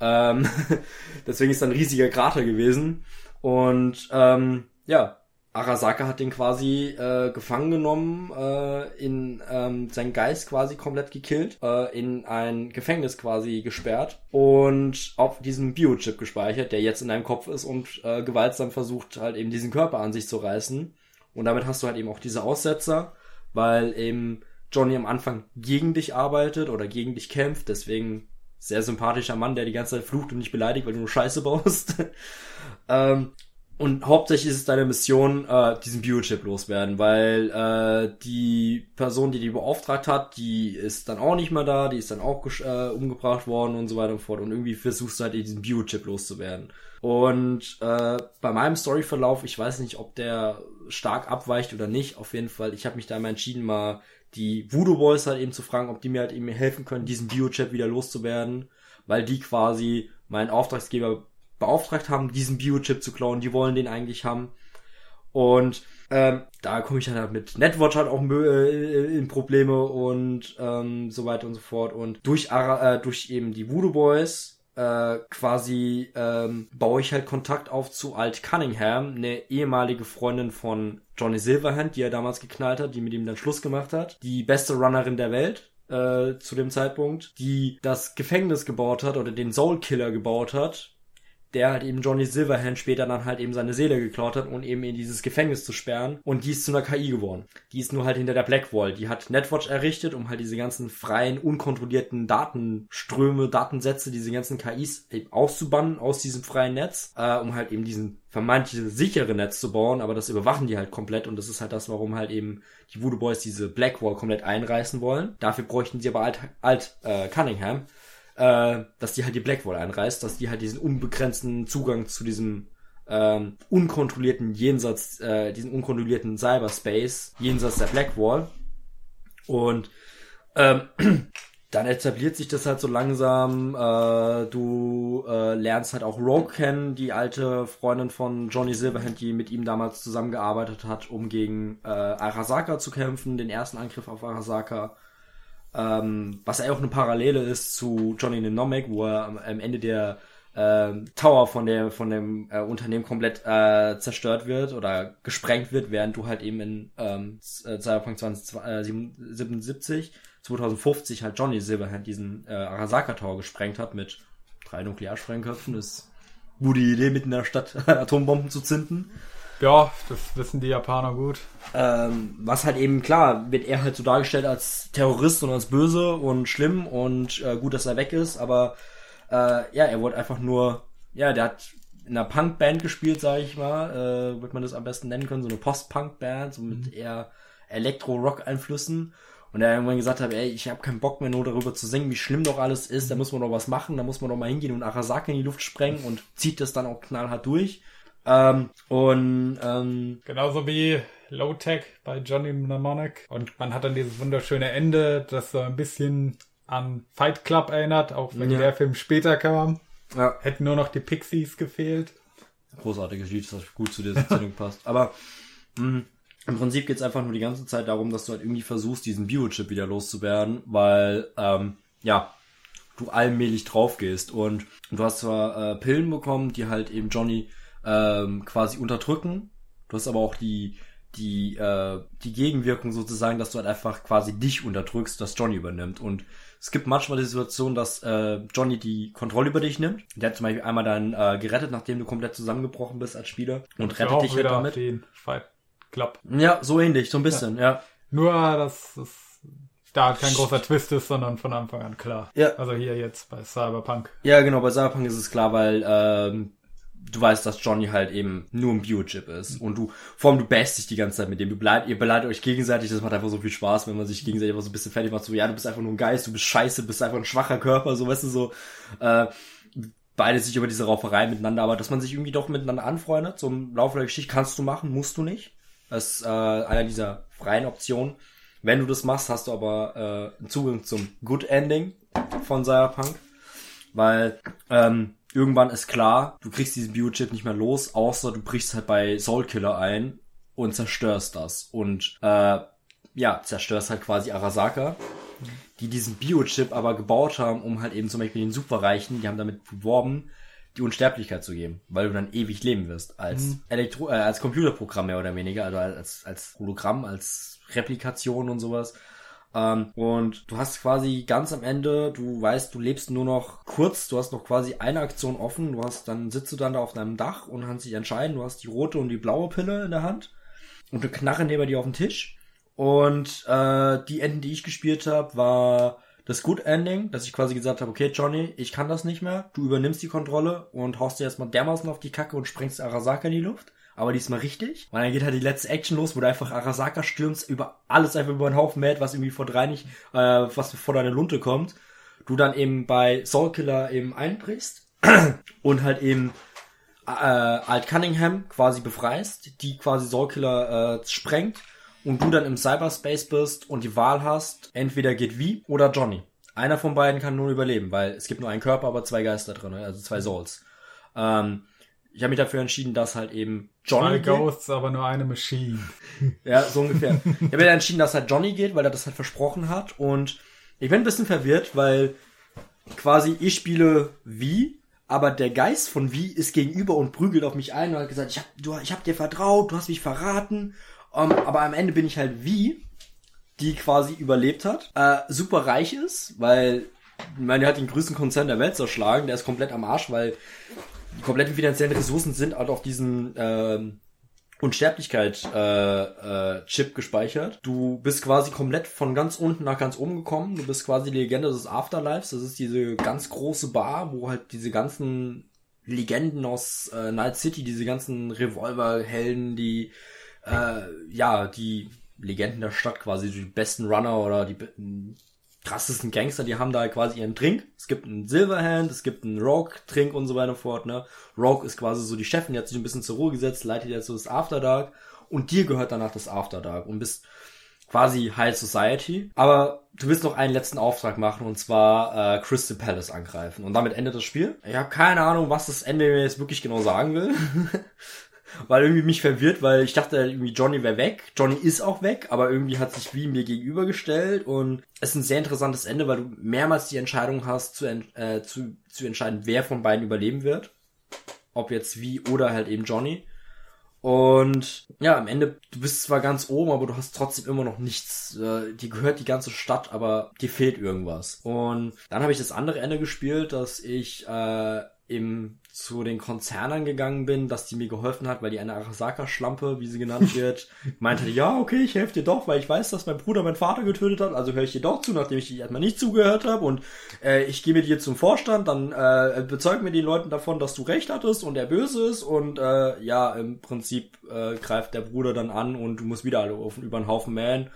Ähm, deswegen ist er ein riesiger Krater gewesen. Und ähm, ja, Arasaka hat den quasi äh, gefangen genommen, äh, in ähm, seinen Geist quasi komplett gekillt, äh, in ein Gefängnis quasi gesperrt und auf diesem Biochip gespeichert, der jetzt in deinem Kopf ist und äh, gewaltsam versucht halt eben diesen Körper an sich zu reißen. Und damit hast du halt eben auch diese Aussetzer, weil eben Johnny am Anfang gegen dich arbeitet oder gegen dich kämpft, deswegen sehr sympathischer Mann, der die ganze Zeit flucht und nicht beleidigt, weil du nur Scheiße baust. Ähm, und hauptsächlich ist es deine Mission, äh, diesen Biochip loswerden, weil äh, die Person, die die beauftragt hat, die ist dann auch nicht mehr da, die ist dann auch äh, umgebracht worden und so weiter und fort. Und irgendwie versuchst du halt diesen Biochip loszuwerden. Und äh, bei meinem Storyverlauf, ich weiß nicht, ob der stark abweicht oder nicht. Auf jeden Fall, ich habe mich da mal entschieden, mal die Voodoo Boys halt eben zu fragen, ob die mir halt eben helfen können, diesen Biochip wieder loszuwerden, weil die quasi meinen Auftragsgeber beauftragt haben, diesen Biochip zu klauen. Die wollen den eigentlich haben. Und ähm, da komme ich dann halt mit Netwatch halt auch äh, in Probleme und ähm, so weiter und so fort. Und durch, Ara, äh, durch eben die Voodoo Boys äh, quasi ähm, baue ich halt Kontakt auf zu Alt Cunningham, eine ehemalige Freundin von Johnny Silverhand, die er damals geknallt hat, die mit ihm dann Schluss gemacht hat. Die beste Runnerin der Welt. Äh, zu dem Zeitpunkt, die das Gefängnis gebaut hat oder den Soul Killer gebaut hat, der halt eben Johnny Silverhand später dann halt eben seine Seele geklaut hat und eben in dieses Gefängnis zu sperren. Und die ist zu einer KI geworden. Die ist nur halt hinter der Blackwall. Die hat Netwatch errichtet, um halt diese ganzen freien, unkontrollierten Datenströme, Datensätze, diese ganzen KIs eben auszubannen aus diesem freien Netz, äh, um halt eben diesen vermeintlich sichere Netz zu bauen, aber das überwachen die halt komplett und das ist halt das, warum halt eben die Voodoo Boys diese Blackwall komplett einreißen wollen. Dafür bräuchten sie aber alt, alt äh, Cunningham, äh, dass die halt die Blackwall einreißt, dass die halt diesen unbegrenzten Zugang zu diesem ähm, unkontrollierten Jenseits, äh, diesen unkontrollierten Cyberspace jenseits der Blackwall und ähm, dann etabliert sich das halt so langsam. Äh, du äh, lernst halt auch Rogue kennen, die alte Freundin von Johnny Silverhand, die mit ihm damals zusammengearbeitet hat, um gegen äh, Arasaka zu kämpfen, den ersten Angriff auf Arasaka. Ähm, was auch eine Parallele ist zu Johnny Mnemonic, wo er am, Ende der äh, Tower von der von dem äh, Unternehmen komplett äh, zerstört wird oder gesprengt wird, während du halt eben in ähm, äh, Cyberpunk 2077 2050 halt Johnny Silverhand diesen äh, Arasaka Tower gesprengt hat mit drei Nuklearsprengköpfen. ist gute Idee, mitten in der Stadt Atombomben zu zünden. Ja, das wissen die Japaner gut. Ähm, was halt eben klar, wird er halt so dargestellt als Terrorist und als böse und schlimm und äh, gut, dass er weg ist, aber äh, ja, er wurde einfach nur, ja, der hat in einer Punkband gespielt, sage ich mal, äh, wird man das am besten nennen können, so eine Post-Punk-Band, so mit mhm. eher Elektro-Rock-Einflüssen. Und er irgendwann gesagt hat, ey, ich habe keinen Bock mehr nur darüber zu singen, wie schlimm doch alles ist, da muss man doch was machen, da muss man doch mal hingehen und Arasaka in die Luft sprengen und zieht das dann auch knallhart durch. Ähm, und ähm, genauso wie Low Tech bei Johnny Mnemonic. Und man hat dann dieses wunderschöne Ende, das so ein bisschen an Fight Club erinnert, auch wenn ja. der Film später kam. Ja. Hätten nur noch die Pixies gefehlt. Großartiges Lied, das gut zu der Sendung passt. Aber mh, im Prinzip geht's einfach nur die ganze Zeit darum, dass du halt irgendwie versuchst, diesen Biochip wieder loszuwerden, weil ähm, ja, du allmählich drauf gehst. Und du hast zwar äh, Pillen bekommen, die halt eben Johnny ähm, quasi unterdrücken. Du hast aber auch die die äh, die Gegenwirkung sozusagen, dass du halt einfach quasi dich unterdrückst, dass Johnny übernimmt. Und es gibt manchmal die Situation, dass äh, Johnny die Kontrolle über dich nimmt. Der hat zum Beispiel einmal dann äh, gerettet, nachdem du komplett zusammengebrochen bist als Spieler und ich rettet dich halt damit. Den Fight Club. Ja, so ähnlich, so ein bisschen, ja. ja. Nur, dass es da kein großer Twist ist, sondern von Anfang an klar. Ja. Also hier jetzt bei Cyberpunk. Ja, genau, bei Cyberpunk ist es klar, weil ähm, du weißt, dass Johnny halt eben nur ein Biochip ist. Und du, vor allem du bäst dich die ganze Zeit mit dem. Du bleib, ihr beleidigt euch gegenseitig, das macht einfach so viel Spaß, wenn man sich gegenseitig einfach so ein bisschen fertig macht. So, ja, du bist einfach nur ein Geist, du bist scheiße, du bist einfach ein schwacher Körper, so, weißt du, so, äh, beide sich über diese Rauferei miteinander, aber dass man sich irgendwie doch miteinander anfreundet, so im Laufe der Geschichte kannst du machen, musst du nicht. Das ist äh, einer dieser freien Optionen. Wenn du das machst, hast du aber äh, einen Zugang zum Good Ending von Cyberpunk, weil ähm, irgendwann ist klar, du kriegst diesen Biochip nicht mehr los, außer du brichst halt bei Soulkiller ein und zerstörst das und äh, ja, zerstörst halt quasi Arasaka, die diesen Biochip aber gebaut haben, um halt eben zum Beispiel den Superreichen, die haben damit beworben, die Unsterblichkeit zu geben, weil du dann ewig leben wirst als mhm. Elektro äh, als Computerprogramm mehr oder weniger, also als als Hologramm, als Replikation und sowas. Ähm, und du hast quasi ganz am Ende, du weißt, du lebst nur noch kurz, du hast noch quasi eine Aktion offen, du hast dann sitzt du dann da auf deinem Dach und kannst dich entscheiden, du hast die rote und die blaue Pille in der Hand und eine Knarre neben dir auf dem Tisch. Und äh, die Enden, die ich gespielt habe, war das Good Ending, dass ich quasi gesagt habe, okay, Johnny, ich kann das nicht mehr, du übernimmst die Kontrolle und haust dir erstmal dermaßen auf die Kacke und sprengst Arasaka in die Luft. Aber diesmal richtig. Und dann geht halt die letzte Action los, wo du einfach Arasaka stürmst, über alles einfach über den Haufen mäht, was irgendwie vor drei nicht, äh, was vor deine Lunte kommt. Du dann eben bei Soulkiller eben einbrichst und halt eben äh, Alt Cunningham quasi befreist, die quasi Soulkiller äh, sprengt und du dann im Cyberspace bist und die Wahl hast, entweder geht wie oder Johnny. Einer von beiden kann nur überleben, weil es gibt nur einen Körper, aber zwei Geister drin, also zwei Souls. Ähm, ich habe mich dafür entschieden, dass halt eben Johnny. Zwei Ghosts, aber nur eine Machine. ja, so ungefähr. ich habe mir entschieden, dass halt Johnny geht, weil er das halt versprochen hat. Und ich bin ein bisschen verwirrt, weil quasi ich spiele wie, aber der Geist von wie ist gegenüber und prügelt auf mich ein und hat gesagt, ich hab, du, ich hab dir vertraut, du hast mich verraten um, ähm, aber am Ende bin ich halt wie, die quasi überlebt hat, äh, super reich ist, weil, ich meine, der hat den größten Konzern der Welt zerschlagen, der ist komplett am Arsch, weil die kompletten finanziellen Ressourcen sind halt auf diesen ähm, Unsterblichkeit äh, äh, Chip gespeichert. Du bist quasi komplett von ganz unten nach ganz oben gekommen. Du bist quasi die Legende des Afterlives. Das ist diese ganz große Bar, wo halt diese ganzen Legenden aus äh, Night City, diese ganzen Revolverhelden, die äh, ja, die Legenden der Stadt quasi, die besten Runner oder die krassesten Gangster, die haben da quasi ihren Drink. Es gibt einen Silverhand, es gibt einen Rogue-Trink und so weiter und fort, ne? Rogue ist quasi so die Chefin, die hat sich ein bisschen zur Ruhe gesetzt, leitet jetzt so das After Dark und dir gehört danach das After Dark und bist quasi High Society. Aber du willst noch einen letzten Auftrag machen und zwar äh, Crystal Palace angreifen. Und damit endet das Spiel. Ich habe keine Ahnung, was das Ende mir jetzt wirklich genau sagen will. weil irgendwie mich verwirrt, weil ich dachte irgendwie Johnny wäre weg. Johnny ist auch weg, aber irgendwie hat sich wie mir gegenübergestellt und es ist ein sehr interessantes Ende, weil du mehrmals die Entscheidung hast zu, äh, zu, zu entscheiden, wer von beiden überleben wird. Ob jetzt wie oder halt eben Johnny. Und ja, am Ende, du bist zwar ganz oben, aber du hast trotzdem immer noch nichts. Äh, dir gehört die ganze Stadt, aber dir fehlt irgendwas. Und dann habe ich das andere Ende gespielt, dass ich äh, im zu den Konzernen gegangen bin, dass die mir geholfen hat, weil die eine Arasaka-Schlampe, wie sie genannt wird, meinte, ja, okay, ich helfe dir doch, weil ich weiß, dass mein Bruder meinen Vater getötet hat, also höre ich dir doch zu, nachdem ich dir erstmal nicht zugehört habe. Und äh, ich gehe mit dir zum Vorstand, dann äh, bezeug mir die Leuten davon, dass du recht hattest und er böse ist. Und äh, ja, im Prinzip äh, greift der Bruder dann an und du musst wieder alle auf, über den Haufen mähen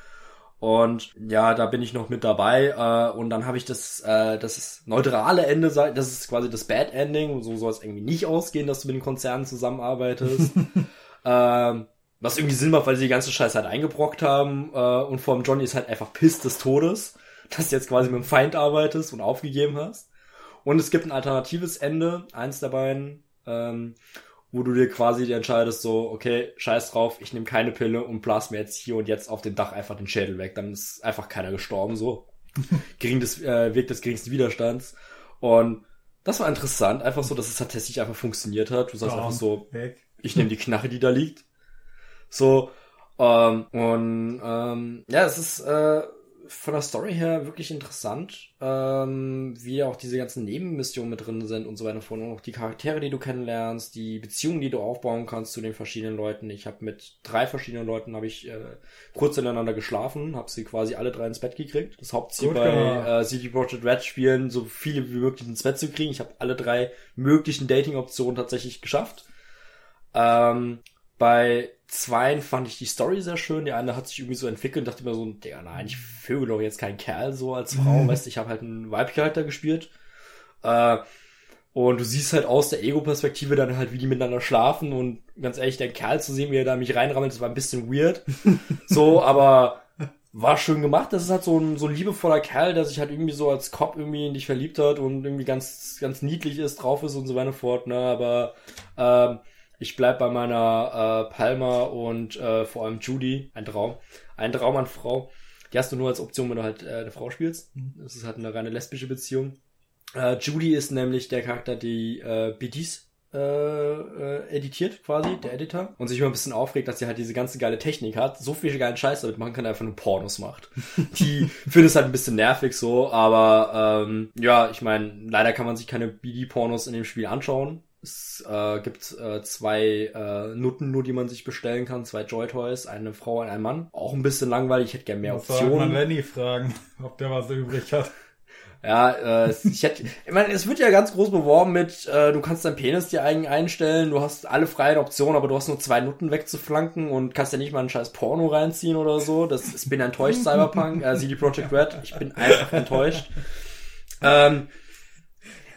und ja, da bin ich noch mit dabei. Äh, und dann habe ich das, äh, das neutrale Ende, das ist quasi das Bad Ending. So soll es irgendwie nicht ausgehen, dass du mit den Konzernen zusammenarbeitest. ähm, was irgendwie Sinn macht, weil sie die ganze Scheiße halt eingebrockt haben. Äh, und vor allem Johnny ist halt einfach Piss des Todes, dass du jetzt quasi mit dem Feind arbeitest und aufgegeben hast. Und es gibt ein alternatives Ende, eins der beiden. Ähm, wo du dir quasi entscheidest, so, okay, scheiß drauf, ich nehme keine Pille und blas mir jetzt hier und jetzt auf dem Dach einfach den Schädel weg. Dann ist einfach keiner gestorben, so. Gering des, äh, Weg des geringsten Widerstands. Und das war interessant, einfach so, dass es tatsächlich einfach funktioniert hat. Du sagst Down, einfach so, weg. ich nehme die Knarre, die da liegt. So, ähm, und ähm, ja, es ist äh, von der Story her wirklich interessant, ähm, wie auch diese ganzen Nebenmissionen mit drin sind und so weiter und auch die Charaktere, die du kennenlernst, die Beziehungen, die du aufbauen kannst zu den verschiedenen Leuten. Ich habe mit drei verschiedenen Leuten habe ich äh, kurz ineinander geschlafen, habe sie quasi alle drei ins Bett gekriegt. Das Hauptziel Gut, bei äh, CD Projekt Red Spielen, so viele wie möglich ins Bett zu kriegen. Ich habe alle drei möglichen Dating-Optionen tatsächlich geschafft. Ähm, bei zweien fand ich die Story sehr schön. Die eine hat sich irgendwie so entwickelt und dachte mir so, der, nein, ich vögel doch jetzt keinen Kerl so als Frau. Mhm. Weißt du, ich habe halt einen Weibcharakter gespielt. Äh, und du siehst halt aus der Ego-Perspektive dann halt, wie die miteinander schlafen und ganz ehrlich, der Kerl zu sehen, wie er da mich reinrammelt, das war ein bisschen weird. so, aber war schön gemacht. Das ist halt so ein, so ein liebevoller Kerl, der sich halt irgendwie so als Cop irgendwie in dich verliebt hat und irgendwie ganz, ganz niedlich ist, drauf ist und so weiter fort, ne, aber, ähm, ich bleib bei meiner äh, Palma und äh, vor allem Judy, ein Traum. Ein Traum an Frau. Die hast du nur als Option, wenn du halt äh, eine Frau spielst. Mhm. Das ist halt eine reine lesbische Beziehung. Äh, Judy ist nämlich der Charakter, die äh, BDs äh, äh, editiert quasi, der Editor, und sich immer ein bisschen aufregt, dass sie halt diese ganze geile Technik hat, so viel geilen Scheiß damit machen kann, einfach nur Pornos macht. Die finde es halt ein bisschen nervig so, aber ähm, ja, ich meine, leider kann man sich keine BD-Pornos in dem Spiel anschauen. Es äh, gibt äh, zwei äh, Nutten nur, die man sich bestellen kann, zwei Joy-Toys, eine Frau und ein Mann. Auch ein bisschen langweilig, ich hätte gerne mehr das Optionen. man Lenny fragen, ob der was übrig hat. Ja, äh, ich hätte, ich meine, es wird ja ganz groß beworben mit, äh, du kannst deinen Penis dir eigen einstellen, du hast alle freien Optionen, aber du hast nur zwei Nutten wegzuflanken und kannst ja nicht mal ein scheiß Porno reinziehen oder so. Das, ich bin enttäuscht, Cyberpunk, äh, CD Projekt Red, ich bin einfach enttäuscht. Ähm,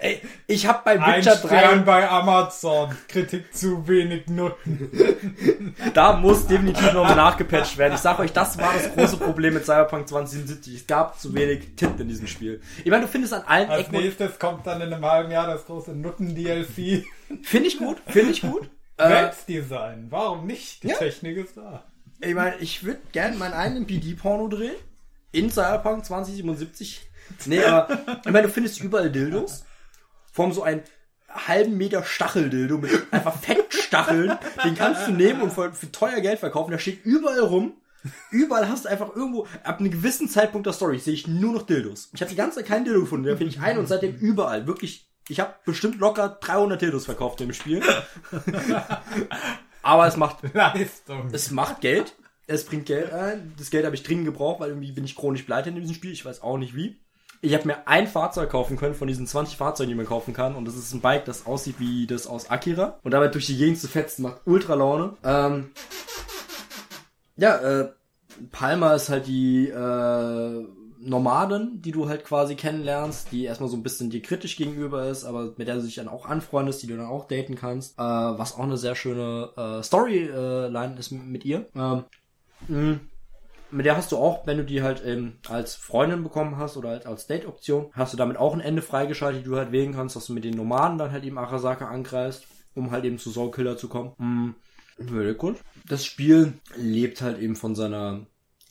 Ey, ich habe bei Witcher 3 bei Amazon. Kritik zu wenig Nutten. da muss definitiv noch nachgepatcht werden. Ich sag euch, das war das große Problem mit Cyberpunk 2077. Es gab zu wenig Titten in diesem Spiel. Ich meine, du findest an allen Als Ecken nächstes kommt dann in einem halben Jahr das große Nutten-DLC. Finde ich gut, finde ich gut. Webdesign, warum nicht? Die ja. Technik ist da. Ich meine, ich würde gerne meinen eigenen PD-Porno drehen. In Cyberpunk 2077. Nee, aber ich meine, du findest überall Dildos form so einen halben Meter Stacheldildo mit einfach Fettstacheln. Den kannst du nehmen und für, für teuer Geld verkaufen. Der steht überall rum. Überall hast du einfach irgendwo, ab einem gewissen Zeitpunkt der Story sehe ich nur noch Dildos. Ich habe die ganze Zeit keinen Dildo gefunden, da finde ich einen und seitdem überall, wirklich Ich habe bestimmt locker 300 Dildos verkauft im Spiel. Aber es macht Leistung. es macht Geld. Es bringt Geld ein. Das Geld habe ich dringend gebraucht, weil irgendwie bin ich chronisch pleite in diesem Spiel. Ich weiß auch nicht wie. Ich habe mir ein Fahrzeug kaufen können von diesen 20 Fahrzeugen, die man kaufen kann. Und das ist ein Bike, das aussieht wie das aus Akira. Und damit durch die Gegend zu fetzen macht ultra Laune. Ähm, ja, äh, Palma ist halt die äh, Nomaden, die du halt quasi kennenlernst, die erstmal so ein bisschen dir kritisch gegenüber ist, aber mit der du dich dann auch anfreundest, die du dann auch daten kannst. Äh, was auch eine sehr schöne äh, Storyline ist mit, mit ihr. Ähm, mh, mit der hast du auch, wenn du die halt ähm, als Freundin bekommen hast oder halt als Date-Option, hast du damit auch ein Ende freigeschaltet, die du halt wählen kannst, dass du mit den Nomaden dann halt eben Arasaka angreifst, um halt eben zu Soulkiller zu kommen. Mhm. Very gut. Das Spiel lebt halt eben von seiner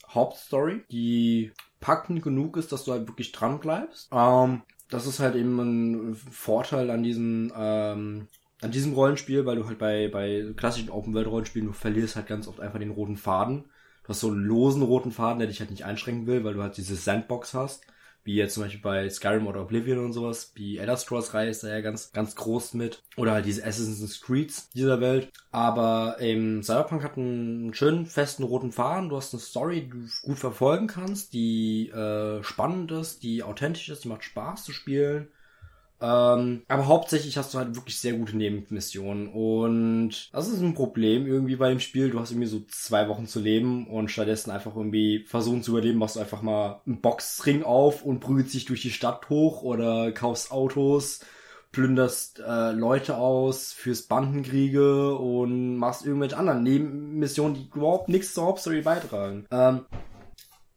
Hauptstory, die packend genug ist, dass du halt wirklich dran bleibst. Ähm, das ist halt eben ein Vorteil an diesen ähm, an diesem Rollenspiel, weil du halt bei bei klassischen Open World Rollenspielen du verlierst halt ganz oft einfach den roten Faden. Du hast so einen losen roten Faden, der dich halt nicht einschränken will, weil du halt diese Sandbox hast. Wie jetzt zum Beispiel bei Skyrim oder Oblivion und sowas. Die Elder Scrolls Reihe ist da ja ganz, ganz groß mit. Oder halt diese Assassin's Creeds dieser Welt. Aber ähm, Cyberpunk hat einen schönen, festen roten Faden. Du hast eine Story, die du gut verfolgen kannst, die äh, spannend ist, die authentisch ist, die macht Spaß zu spielen. Ähm, aber hauptsächlich hast du halt wirklich sehr gute Nebenmissionen und das ist ein Problem irgendwie bei dem Spiel. Du hast irgendwie so zwei Wochen zu leben und stattdessen einfach irgendwie versuchen zu überleben, machst du einfach mal einen Boxring auf und prügelst dich durch die Stadt hoch oder kaufst Autos, plünderst äh, Leute aus, führst Bandenkriege und machst irgendwelche anderen Nebenmissionen, die überhaupt nichts zur Hauptstory beitragen. Ähm,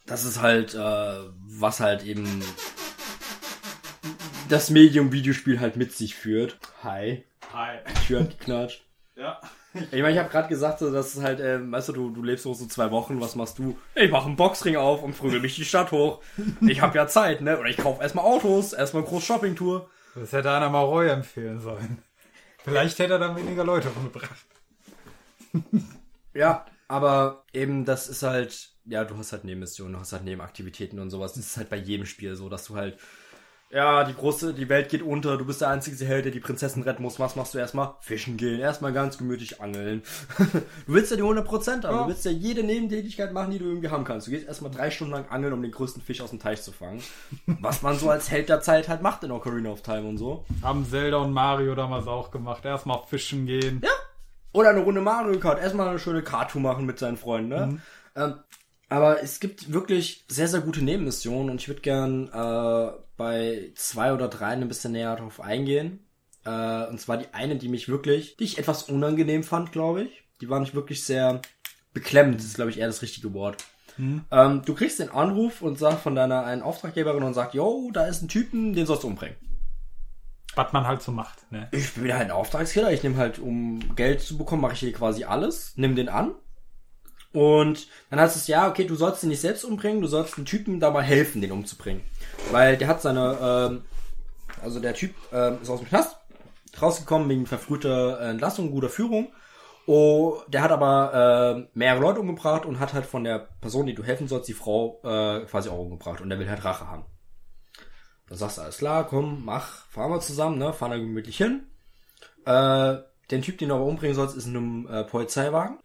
das ist halt, äh, was halt eben das Medium Videospiel halt mit sich führt. Hi. Hi. Tür hat geknatscht. Ja. Ich meine, ich habe gerade gesagt, so, dass es halt, ähm, weißt du, du, du lebst so, so zwei Wochen, was machst du? Ich mache einen Boxring auf und prügel mich die Stadt hoch. Ich habe ja Zeit, ne? Oder ich kaufe erstmal Autos, erstmal eine große Shoppingtour. Das hätte einer mal Roy empfehlen sollen. Vielleicht hätte er dann weniger Leute umgebracht. Ja, aber eben, das ist halt, ja, du hast halt Nebenmissionen, du hast halt Nebenaktivitäten und sowas. Das ist halt bei jedem Spiel so, dass du halt, ja, die große, die Welt geht unter, du bist der einzige Held, der die Prinzessin retten muss. Was machst du erstmal? Fischen gehen, erstmal ganz gemütlich angeln. du willst ja die 100% haben, Ja. du willst ja jede Nebentätigkeit machen, die du irgendwie haben kannst. Du gehst erstmal drei Stunden lang angeln, um den größten Fisch aus dem Teich zu fangen. Was man so als Held der Zeit halt macht in Ocarina of Time und so. Haben Zelda und Mario damals auch gemacht. Erstmal fischen gehen. Ja. Oder eine Runde Mario Kart. Erstmal eine schöne Kart-Tour machen mit seinen Freunden, ne? Ähm, aber es gibt wirklich sehr, sehr gute Nebenmissionen und ich würde gern äh, bei zwei oder drei ein bisschen näher drauf eingehen. Äh, und zwar die eine, die mich wirklich, die ich etwas unangenehm fand, glaube ich. Die war nicht wirklich sehr beklemmend, das ist, glaube ich, eher das richtige Wort. Ähm, du kriegst den Anruf und sagt von deiner einen Auftraggeberin und sagt, yo, da ist ein Typen, den sollst du umbringen. Was man halt so macht. Ne? Ich bin halt ein Auftragskiller. Ich nehme halt, um Geld zu bekommen, mache ich hier quasi alles. Nimm den an. Und dann heißt es, ja, okay, du sollst ihn nicht selbst umbringen, du sollst den Typen da mal helfen, den umzubringen. Weil der hat seine, ähm, also der Typ ähm, ist aus dem Knast, rausgekommen wegen verfrühter äh, Entlassung, guter Führung. Oh, der hat aber äh, mehrere Leute umgebracht und hat halt von der Person, die du helfen sollst, die Frau äh, quasi auch umgebracht. Und der will halt Rache haben. Dann sagst du, alles klar, komm, mach, fahren wir zusammen, ne, fahren da gemütlich hin. Äh, den Typ, den du aber umbringen sollst, ist in einem äh, Polizeiwagen.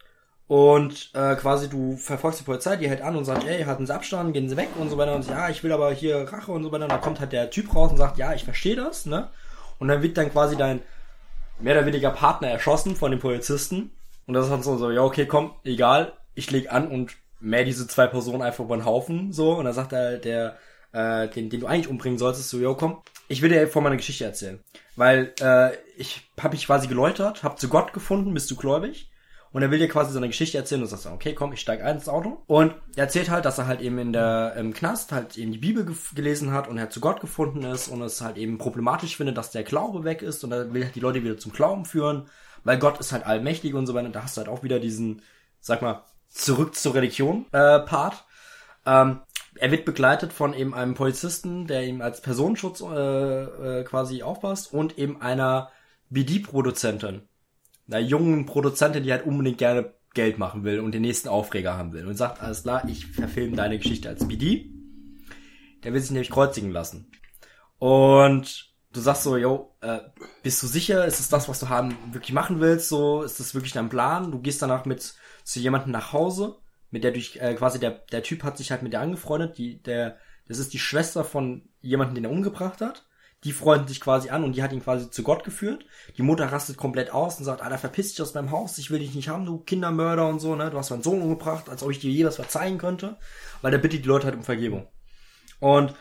Und äh, quasi du verfolgst die Polizei, die hält an und sagt, ey, halten Sie Abstand, gehen Sie weg und so weiter. Und ja, ich will aber hier Rache und so weiter. Und dann kommt halt der Typ raus und sagt, ja, ich verstehe das, ne? Und dann wird dann quasi dein mehr oder weniger Partner erschossen von den Polizisten. Und das ist dann so, ja, okay, komm, egal, ich leg an und mehr diese zwei Personen einfach über den Haufen, so. Und dann sagt er, der, äh, den, den du eigentlich umbringen solltest, so, jo, komm, ich will dir vor meiner Geschichte erzählen. Weil, äh, ich hab mich quasi geläutert, hab zu Gott gefunden, bist du gläubig? Und er will dir quasi seine Geschichte erzählen und sagst, dann, okay, komm, ich steig ein ins Auto. Und er erzählt halt, dass er halt eben in der, im Knast halt eben die Bibel gelesen hat und er zu Gott gefunden ist und es halt eben problematisch findet, dass der Glaube weg ist und er will halt die Leute wieder zum Glauben führen, weil Gott ist halt allmächtig und so weiter. Und da hast du halt auch wieder diesen, sag mal, zurück zur Religion, äh, Part. Ähm, er wird begleitet von eben einem Polizisten, der ihm als Personenschutz äh, äh, quasi aufpasst und eben einer BD-Produzentin einer jungen Produzentin, die halt unbedingt gerne Geld machen will und den nächsten Aufreger haben will und sagt, alles klar, ich verfilme deine Geschichte als BD. Der will sich nämlich kreuzigen lassen. Und du sagst so, yo, äh, bist du sicher? Ist es das, was du haben, wirklich machen willst? So, ist das wirklich dein Plan? Du gehst danach mit zu jemandem nach Hause, mit der durch, äh, quasi der, der Typ hat sich halt mit der angefreundet, die, der, das ist die Schwester von jemandem, den er umgebracht hat. Die freunden sich quasi an und die hat ihn quasi zu Gott geführt. Die Mutter rastet komplett aus und sagt, Alter, verpiss dich aus meinem Haus, ich will dich nicht haben, du Kindermörder und so, ne? Du hast meinen Sohn umgebracht, als ob ich dir je was verzeihen könnte. Weil der bittet die Leute halt um Vergebung. Und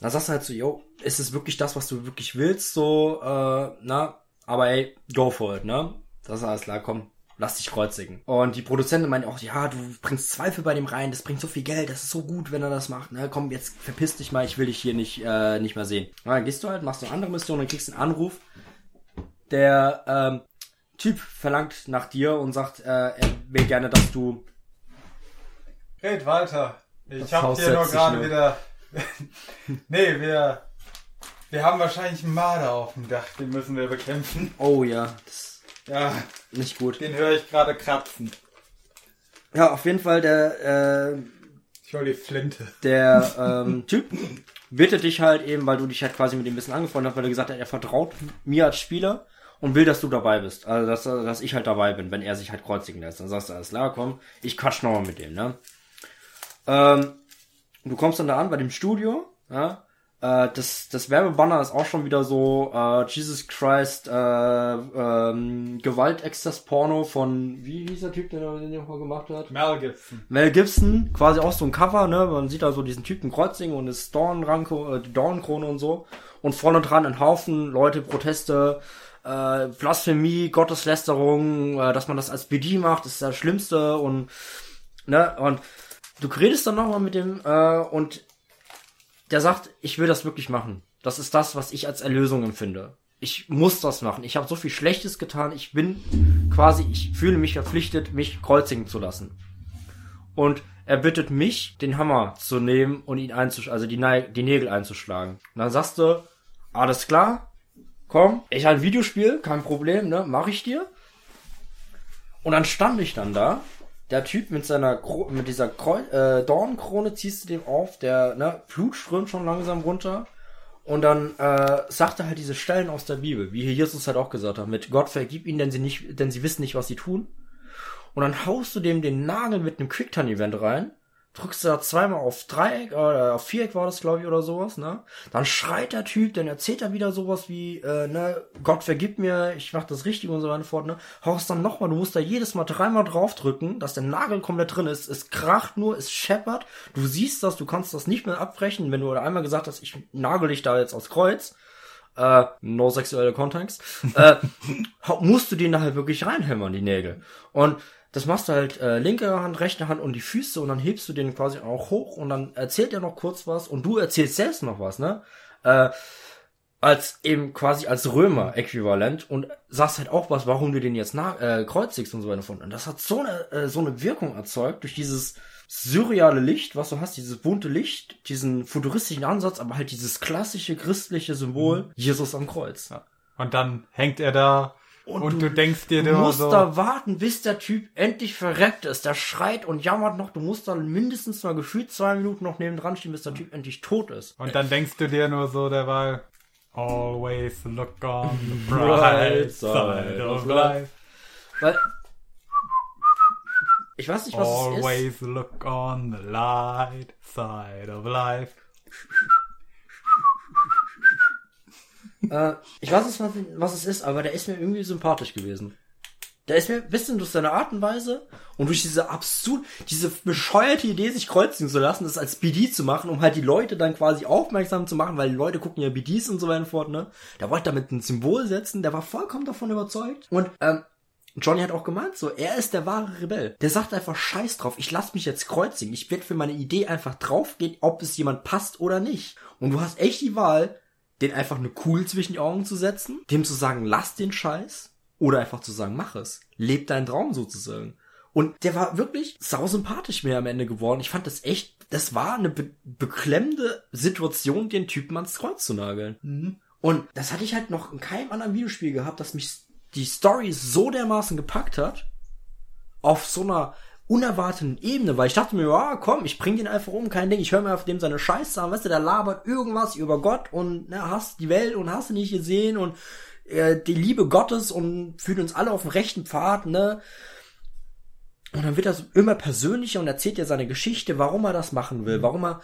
dann sagst du halt so, yo, ist es wirklich das, was du wirklich willst? So, äh, na, aber ey, go for it, ne? Das ist alles klar, komm, lass dich kreuzigen. Und die Produzentin meint auch, ja, du bringst Zweifel bei dem rein, das bringt so viel Geld, das ist so gut, wenn er das macht. Ne? Komm, jetzt verpiss dich mal, ich will dich hier nicht, äh, nicht mehr sehen. Und dann gehst du halt, machst du eine andere Mission und kriegst einen Anruf. Der ähm, Typ verlangt nach dir und sagt, äh, er will gerne, dass du. Red weiter. Ich hab dir nur gerade wieder. nee, wir. Wir haben wahrscheinlich einen Marder auf dem Dach, den müssen wir bekämpfen. Oh ja, das Ja, nicht gut. den höre ich gerade kratzen. Ja, auf jeden Fall der äh, Ich hol die Flinte. der ähm, Typ bittet dich halt eben, weil du dich halt quasi mit ihm ein bisschen angefreundet hast, weil er gesagt hat, er vertraut mir als Spieler und will, dass du dabei bist. Also, dass, dass ich halt dabei bin, wenn er sich halt kreuzigen lässt. Dann sagst du, alles klar, komm, ich quatsch nochmal mit dem, ne? Ähm, du kommst dann da an bei dem Studio, ja? Äh, das, das Werbebanner ist auch schon wieder so äh, Jesus Christ äh, ähm, Gewaltexzess-Porno von, wie hieß der Typ, der den nochmal gemacht hat? Mel Gibson. Mel Gibson, quasi auch so ein Cover, ne? Man sieht da so diesen Typen kreuzigen und das Dornranko, äh, die Dornkrone und so. Und vorne dran ein Haufen Leute, Proteste, äh, Blasphemie, Gotteslästerung, äh, dass man das als BD macht, ist das Schlimmste und, ne? Und du redest dann nochmal mit dem, äh, und der sagt, ich will das wirklich machen. Das ist das, was ich als Erlösung empfinde. Ich muss das machen. Ich habe so viel Schlechtes getan. Ich bin quasi, ich fühle mich verpflichtet, mich kreuzigen zu lassen. Und er bittet mich, den Hammer zu nehmen und ihn einzuschlagen, also die, die Nägel einzuschlagen. Und dann sagst du, alles klar, komm, ich ein Videospiel, kein Problem, ne, mach ich dir. Und dann stand ich dann da, der Typ mit seiner Kro mit dieser Kreu äh, Dornkrone ziehst du dem auf, der ne, Blut strömt schon langsam runter. Und dann äh, sagt er halt diese Stellen aus der Bibel, wie hier Jesus halt auch gesagt hat, mit Gott vergib ihnen, denn sie nicht, denn sie wissen nicht, was sie tun. Und dann haust du dem den Nagel mit einem Quicktime-Event rein, drückst da zweimal auf Dreieck oder auf Viereck war das, glaube ich, oder sowas, ne? Dann schreit der Typ, dann erzählt er wieder sowas wie, äh, ne, Gott vergib mir, ich mach das richtig und so weiter und fort, ne? Haust dann nochmal, du musst da jedes Mal dreimal draufdrücken, dass der Nagel komplett drin ist. Es kracht nur, es scheppert, du siehst das, du kannst das nicht mehr abbrechen, wenn du einmal gesagt hast, ich nagel dich da jetzt aufs Kreuz, äh, no sexuelle Kontext, äh, musst du den da halt wirklich reinhämmern, die Nägel. Und das machst du halt äh, linke Hand, rechte Hand und die Füße und dann hebst du den quasi auch hoch und dann erzählt er noch kurz was und du erzählst selbst noch was, ne? Äh, als eben quasi als Römer äquivalent und sagst halt auch was, warum du den jetzt nach, äh, kreuzigst und so weiter von. Und das hat so eine, äh, so eine Wirkung erzeugt durch dieses surreale Licht, was du hast, dieses bunte Licht, diesen futuristischen Ansatz, aber halt dieses klassische christliche Symbol, Jesus am Kreuz. Und dann hängt er da und, du, denkst dir Du musst so, da warten, bis der Typ endlich verreckt ist. Der schreit und jammert noch. Du musst dann mindestens mal gefühlt zwei Minuten noch nebendran stehen, bis der Typ endlich tot ist. und dann denkst du dir nur so derweil, always look on the bright side of life. Weil. Ich weiß nicht, was es ist. Always look on the light side of life. Äh, ich weiß nicht, was, was es ist, aber der ist mir irgendwie sympathisch gewesen. Der ist mir bisschen durch seine Art und Weise und durch diese absurd, diese bescheuerte Idee, sich kreuzen zu lassen, das als BD zu machen, um halt die Leute dann quasi aufmerksam zu machen, weil die Leute gucken ja BDs und so weiter und fort, ne? Der wollte damit ein Symbol setzen, der war vollkommen davon überzeugt. Und, ähm, Johnny hat auch gemeint, so, er ist der wahre Rebell. Der sagt einfach Scheiß drauf, ich lass mich jetzt kreuzigen. Ich werde für meine Idee einfach draufgehen, ob es jemand passt oder nicht. Und du hast echt die Wahl, den einfach eine Kugel zwischen die Augen zu setzen, dem zu sagen, lass den Scheiß, oder einfach zu sagen, mach es. Leb deinen Traum sozusagen. Und der war wirklich sausympathisch mir am Ende geworden. Ich fand das echt, das war eine be beklemmende Situation, den Typen ans Kreuz zu nageln. Und das hatte ich halt noch in keinem anderen Videospiel gehabt, dass mich die Story so dermaßen gepackt hat, auf so einer unerwarteten Ebene, weil ich dachte mir, ja, komm, ich bring den einfach um, kein Ding, ich höre mir auf dem seine Scheiße an, weißt du, der labert irgendwas über Gott und ne, hast die Welt und hast du nicht gesehen und äh, die Liebe Gottes und führt uns alle auf den rechten Pfad, ne? Und dann wird das immer persönlicher und erzählt ja seine Geschichte, warum er das machen will, warum er,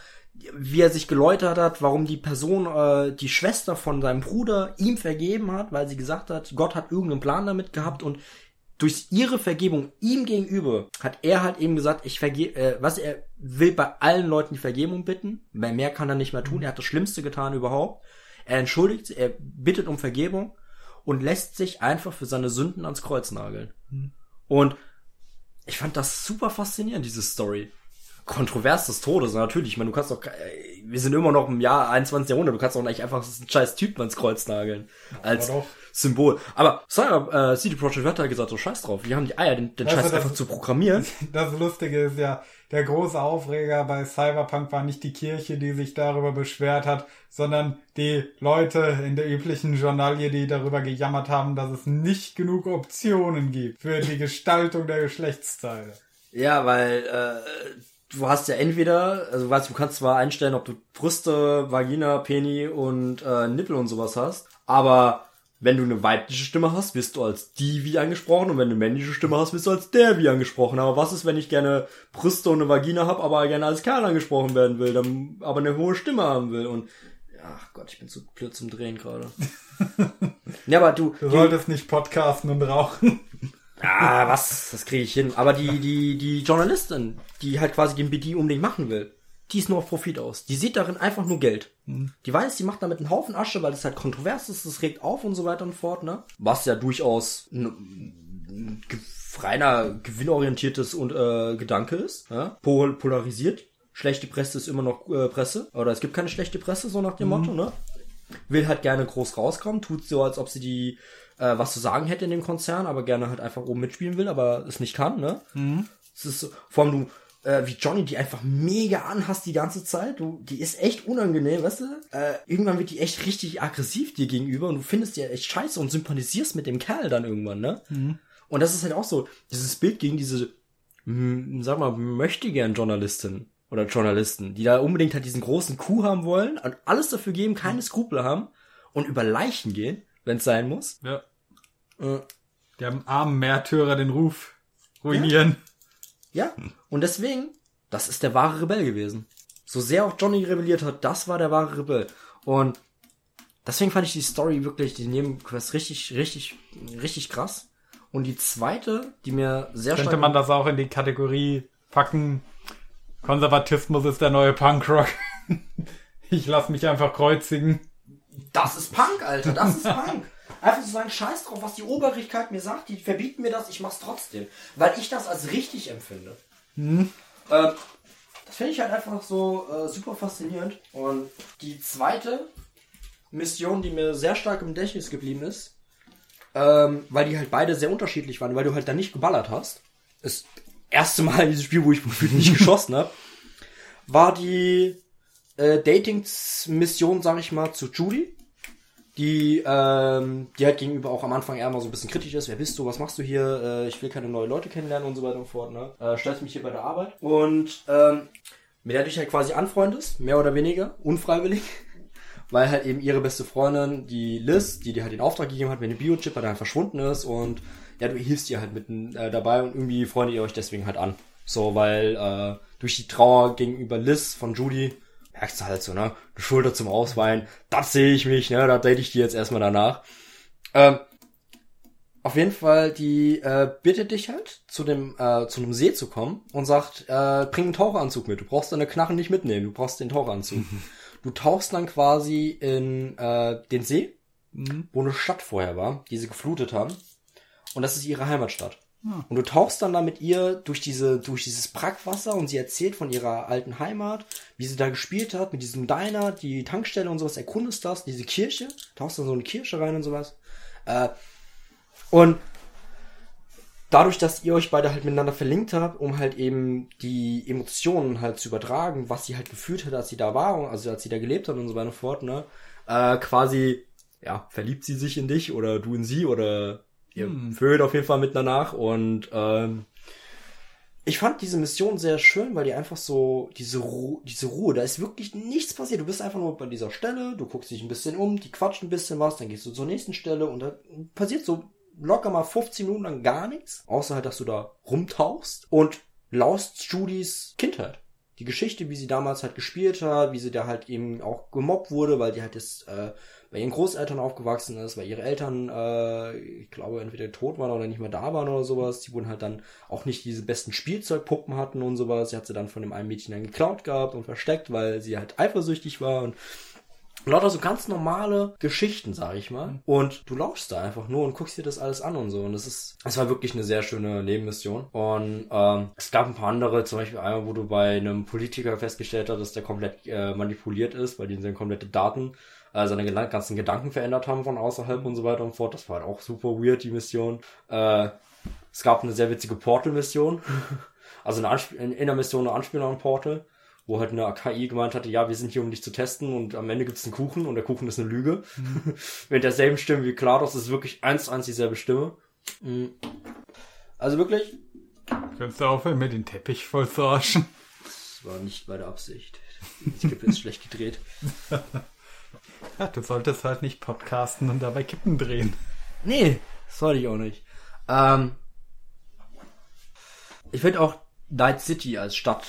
wie er sich geläutert hat, warum die Person, äh, die Schwester von seinem Bruder ihm vergeben hat, weil sie gesagt hat, Gott hat irgendeinen Plan damit gehabt und durch ihre Vergebung ihm gegenüber hat er halt eben gesagt, ich vergebe, äh, was er will bei allen Leuten die Vergebung bitten, weil mehr kann er nicht mehr tun, er hat das Schlimmste getan überhaupt. Er entschuldigt, er bittet um Vergebung und lässt sich einfach für seine Sünden ans Kreuz nageln. Und ich fand das super faszinierend, diese Story. Kontrovers des Todes, natürlich. Ich meine, du kannst doch, äh, wir sind immer noch im Jahr 21. Jahrhundert, du kannst doch nicht einfach einen scheiß Typen ans Kreuz nageln. Als doch. Symbol. Aber, Cyber, äh, CD Projekt Red hat gesagt, so scheiß drauf. Die haben die Eier, den, den Also Scheiß das- einfach zu programmieren. Das Lustige ist ja, der große Aufreger bei Cyberpunk war nicht die Kirche, die sich darüber beschwert hat, sondern die Leute in der üblichen Journalie, die darüber gejammert haben, dass es nicht genug Optionen gibt für die Gestaltung der Geschlechtsteile. Ja, weil, äh, du hast ja entweder, also weißt du, du kannst zwar einstellen, ob du Brüste, Vagina, Peni und äh, Nippel und sowas hast, aber wenn du eine weibliche Stimme hast, wirst du als die wie angesprochen und wenn du eine männliche Stimme hast, wirst du als der wie angesprochen. Aber was ist, wenn ich gerne Brüste und eine Vagina habe, aber gerne als Kerl angesprochen werden will, dann aber eine hohe Stimme haben will und ach Gott, ich bin zu blöd zum Drehen gerade. ja, aber du, Du solltest nicht podcasten und rauchen. Ah, was? Das kriege ich hin. Aber die, die, die Journalistin, die halt quasi den BD unbedingt machen will, die ist nur auf Profit aus. Die sieht darin einfach nur Geld. Die weiß, die macht damit einen Haufen Asche, weil das halt kontrovers ist, das regt auf und so weiter und fort, ne? Was ja durchaus ein, reiner gewinnorientiertes und, äh, Gedanke ist, ja? Pol polarisiert. Schlechte Presse ist immer noch äh, Presse. Oder es gibt keine schlechte Presse, so nach dem Motto, ne? will halt gerne groß rauskommen, tut so, als ob sie die äh, was zu sagen hätte in dem Konzern, aber gerne halt einfach oben mitspielen will, aber es nicht kann, ne? Es ist so, vor allem du, äh, wie Johnny, die einfach mega anhast die ganze Zeit. Du, die ist echt unangenehm, weißt du? Äh, irgendwann wird die echt richtig aggressiv dir gegenüber und du findest die ja echt scheiße und sympathisierst mit dem Kerl dann irgendwann, ne? Und das ist halt auch so, dieses Bild gegen diese, mh, sag mal, möchte gern Journalistin oder Journalisten, die da unbedingt halt diesen großen Coup haben wollen und alles dafür geben, keine Skrupel haben und über Leichen gehen, wenn es sein muss. Ja. Äh, Der armen Märtyrer den Ruf ruinieren. ja, und deswegen, das ist der wahre Rebell gewesen. So sehr auch Johnny rebelliert hat, das war der wahre Rebell. Und deswegen fand ich die Story wirklich, die Nebenquest richtig, richtig, richtig krass. Und die zweite, die mir sehr Könnte man das auch in die Kategorie packen? Konservatismus ist der neue Punkrock. Ich lasse mich einfach kreuzigen. Das ist Punk, Alter, das ist Punk. Einfach so sagen, scheiß drauf, was die Oberrichtigkeit mir sagt, die verbieten mir das, ich mach's trotzdem. Weil ich das als richtig empfinde. Ähm, das finde ich halt einfach so äh, super faszinierend. Und die zweite Mission, die mir sehr stark im Gedächtnis geblieben ist, ähm, weil die halt beide sehr unterschiedlich waren, weil du halt da nicht geballert hast. Das erste Mal in diesem Spiel, wo ich nicht geschossen habe, war die äh, Dating-Mission, sag ich mal, zu Judy. Die, ähm, die halt gegenüber auch am Anfang eher mal so ein bisschen kritisch ist. Wer bist du? Was machst du hier? Äh, ich will keine neuen Leute kennenlernen und so weiter und fort. Ne? Äh, stellst mich hier bei der Arbeit. Und ähm, mit der du dich halt quasi anfreundest, mehr oder weniger, unfreiwillig. Weil halt eben ihre beste Freundin, die Liz, die dir halt den Auftrag gegeben hat, wenn der Biochip halt dann verschwunden ist und ja, du hilfst ihr halt mitten äh, dabei und irgendwie freundet ihr euch deswegen halt an. So, weil äh, durch die Trauer gegenüber Liz von Judy merkst du halt so, ne? Eine Schulter zum Ausweinen, das sehe ich mich, ne? Da date ich die jetzt erstmal danach. Ähm, auf jeden Fall, die äh, bittet dich halt, zu dem äh, zu einem See zu kommen und sagt, äh, bring einen Taucheranzug mit. Du brauchst deine Knarren nicht mitnehmen, du brauchst den Taucheranzug. du tauchst dann quasi in äh, den See, wo eine Stadt vorher war, die sie geflutet haben. Und das ist ihre Heimatstadt. Und du tauchst dann da mit ihr durch diese, durch dieses Brackwasser und sie erzählt von ihrer alten Heimat, wie sie da gespielt hat, mit diesem Diner, die Tankstelle und sowas, erkundest das, diese Kirche, tauchst dann so eine Kirche rein und sowas. Äh, und dadurch, dass ihr euch beide halt miteinander verlinkt habt, um halt eben die Emotionen halt zu übertragen, was sie halt gefühlt hat, als sie da war, also als sie da gelebt hat und so weiter und fort, ne, äh, quasi, ja, verliebt sie sich in dich oder du in sie oder ihr Hm. vögelt auf jeden Fall miteinander nach und ähm, ich fand diese Mission sehr schön, weil die einfach so, diese, Ru diese Ruhe, da ist wirklich nichts passiert. Du bist einfach nur bei dieser Stelle, du guckst dich ein bisschen um, die quatschen ein bisschen was, dann gehst du zur nächsten Stelle und da passiert so locker mal 15 Minuten lang gar nichts. Außer halt, dass du da rumtauchst und laust Judys Kindheit. Die Geschichte, wie sie damals halt gespielt hat, wie sie da halt eben auch gemobbt wurde, weil die halt jetzt äh, bei ihren Großeltern aufgewachsen ist, weil ihre Eltern, äh, ich glaube, entweder tot waren oder nicht mehr da waren oder sowas. Die wurden halt dann auch nicht diese besten Spielzeugpuppen hatten und sowas. Sie hat sie dann von dem einen Mädchen dann geklaut gehabt und versteckt, weil sie halt eifersüchtig war und lauter so ganz normale Geschichten, sag ich mal. Und du lauschst da einfach nur und guckst dir das alles an und so. Und das ist, es war wirklich eine sehr schöne Nebenmission. Und ähm, es gab ein paar andere, zum Beispiel einmal, wo du bei einem Politiker festgestellt hast, dass der komplett äh, manipuliert ist, weil die seine komplette Daten äh, seine ganzen Gedanken verändert haben von außerhalb und so weiter und fort. Das war halt auch super weird, die Mission. Äh, es gab eine sehr witzige Portal-Mission. also eine Ansp in, in der Mission eine Anspielung an Portal, wo halt eine KI gemeint hatte, ja, wir sind hier, um dich zu testen und am Ende gibt's einen Kuchen und der Kuchen ist eine Lüge. Mhm. Mit derselben Stimme wie GLaDOS ist wirklich eins zu eins dieselbe Stimme. Mhm. Also wirklich. Könntest du aufhören, mir den Teppich voll zu arschen? Das war nicht meine Absicht. Die Kippe ist schlecht gedreht. Ja, du solltest halt nicht podcasten und dabei Kippen drehen. Nee, das sollte ich auch nicht. Ähm, ich finde auch Night City als Stadt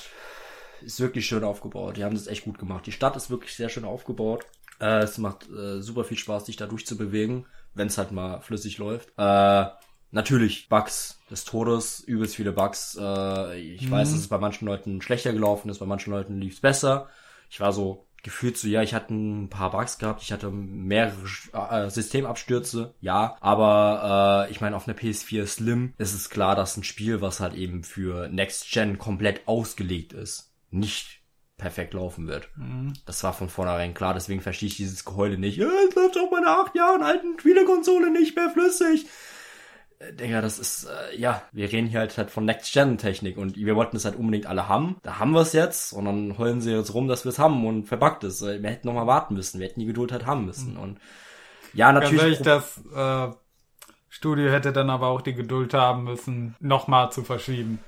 ist wirklich schön aufgebaut. Die haben das echt gut gemacht. Die Stadt ist wirklich sehr schön aufgebaut. Äh, es macht äh, super viel Spaß, sich da durchzubewegen, wenn es halt mal flüssig läuft. Äh, natürlich Bugs des Todes, übelst viele Bugs. Äh, ich mhm. weiß, dass es bei manchen Leuten schlechter gelaufen ist, bei manchen Leuten lief es besser. Ich war so gefühlt so, ja, ich hatte ein paar Bugs gehabt, ich hatte mehrere äh, Systemabstürze, ja, aber äh, ich meine, auf einer PS4 Slim ist es klar, dass ein Spiel, was halt eben für Next Gen komplett ausgelegt ist, nicht perfekt laufen wird. Mhm. Das war von vornherein klar, deswegen verstehe ich dieses Geheule nicht. Ja, es läuft auf meiner acht Jahren alten Spielekonsole nicht mehr flüssig. Äh, Digga, das ist, äh, ja, wir reden hier halt, halt von Next-Gen-Technik und wir wollten es halt unbedingt alle haben. Da haben wir es jetzt und dann heulen sie jetzt rum, dass wir es haben und verbuggt ist. Wir hätten noch mal warten müssen, wir hätten die Geduld halt haben müssen. Mhm. Und ja, natürlich. Ganz ehrlich, das äh, Studio hätte dann aber auch die Geduld haben müssen, noch mal zu verschieben.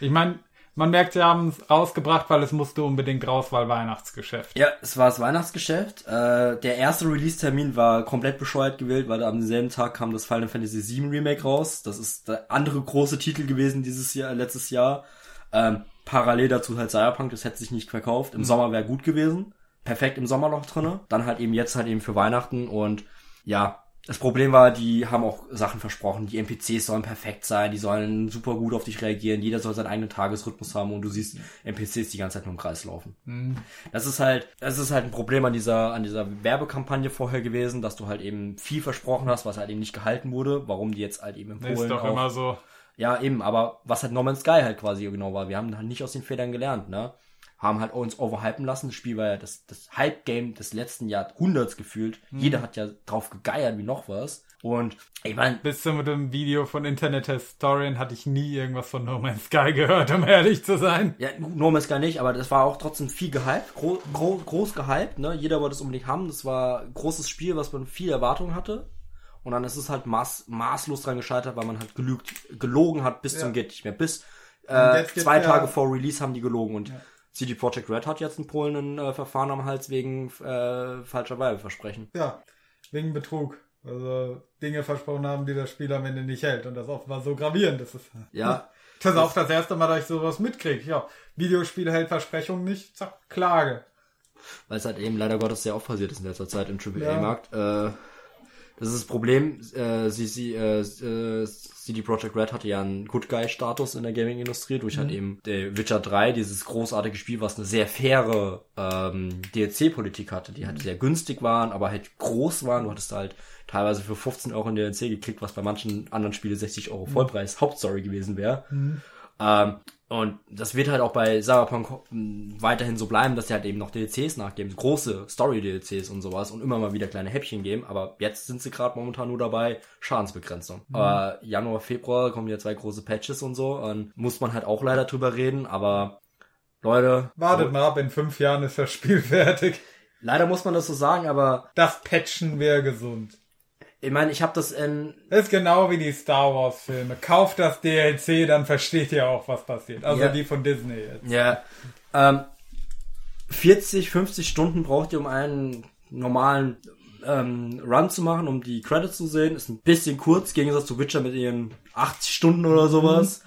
Ich meine, man merkt, sie haben es rausgebracht, weil es musste unbedingt raus, weil Weihnachtsgeschäft. Ja, es war das Weihnachtsgeschäft. Äh, der erste Release-Termin war komplett bescheuert gewählt, weil am selben Tag kam das Final Fantasy VII Remake raus. Das ist der andere große Titel gewesen dieses Jahr, letztes Jahr. Ähm, parallel dazu halt Cyberpunk, das hätte sich nicht verkauft. Im mhm. Sommer wäre gut gewesen. Perfekt im Sommerloch drinne. Dann halt eben jetzt halt eben für Weihnachten und ja, das Problem war, die haben auch Sachen versprochen. Die NPCs sollen perfekt sein, die sollen super gut auf dich reagieren, jeder soll seinen eigenen Tagesrhythmus haben und du siehst NPCs die ganze Zeit nur im Kreis laufen. Mhm. Das ist halt, das ist halt ein Problem an dieser, an dieser Werbekampagne vorher gewesen, dass du halt eben viel versprochen hast, was halt eben nicht gehalten wurde, warum die jetzt halt eben empfohlen Ist doch auch, immer so. Ja, eben, aber was halt No Man's Sky halt quasi genau war. Wir haben halt nicht aus den Federn gelernt, ne? Haben halt uns overhypen lassen. Das Spiel war ja das, das Hype-Game des letzten Jahrhunderts gefühlt. Mhm. Jeder hat ja drauf gegeiert wie noch was. Und ich meine. Bis zu dem Video von Internet Historian hatte ich nie irgendwas von No Man's Sky gehört, um ehrlich zu sein. Ja, No Man's Sky nicht, aber das war auch trotzdem viel gehypt, gro gro groß gehypt, ne? Jeder wollte es unbedingt haben. Das war ein großes Spiel, was man viel Erwartung hatte. Und dann ist es halt maß, maßlos dran gescheitert, weil man halt gelügt, gelogen hat bis ja. zum geht nicht mehr. Bis äh, zwei Tage vor Release haben die gelogen und ja. CD Projekt Red hat jetzt in Polen ein äh, Verfahren am Hals wegen äh, falscher Werbeversprechen. Ja, wegen Betrug. Also Dinge versprochen haben, die das Spiel am Ende nicht hält. Und das offenbar so gravierend ist. Ja. Das ist auch das erste Mal, dass ich sowas mitkriege. Ja, Videospiel hält Versprechungen nicht, zack, Klage. Weil es halt eben leider Gottes sehr oft passiert ist in letzter Zeit im AAA-Markt. Ja. Äh, das ist das Problem. Äh, sie, sie, äh, äh CD Projekt Red hatte ja einen Good Guy-Status in der Gaming-Industrie durch halt mhm. halt eben der Witcher 3, dieses großartige Spiel, was eine sehr faire ähm, DLC-Politik hatte, die halt sehr günstig waren, aber halt groß waren. Du hattest halt teilweise für 15 Euro in DLC gekriegt, was bei manchen anderen Spielen 60 Euro mhm. Vollpreis mhm. Hauptstory gewesen wäre. Mhm. Ähm, und das wird halt auch bei Cyberpunk weiterhin so bleiben, dass sie halt eben noch DLCs nachgeben, große Story-DLCs und sowas und immer mal wieder kleine Häppchen geben. Aber jetzt sind sie gerade momentan nur dabei, Schadensbegrenzung. Mhm. Aber Januar, Februar kommen ja zwei große Patches und so. Und muss man halt auch leider drüber reden, aber Leute. Wartet mal ab, in fünf Jahren ist das Spiel fertig. Leider muss man das so sagen, aber. Das Patchen wäre gesund. Ich meine, ich habe das in ist genau wie die Star Wars Filme. Kauft das DLC, dann versteht ihr auch, was passiert. Also Ja. die von Disney jetzt. Ja. Ähm, 40, 50 Stunden braucht ihr, um einen normalen ähm, Run zu machen, um die Credits zu sehen. Ist ein bisschen kurz, im Gegensatz zu Witcher mit ihren 80 Stunden oder sowas.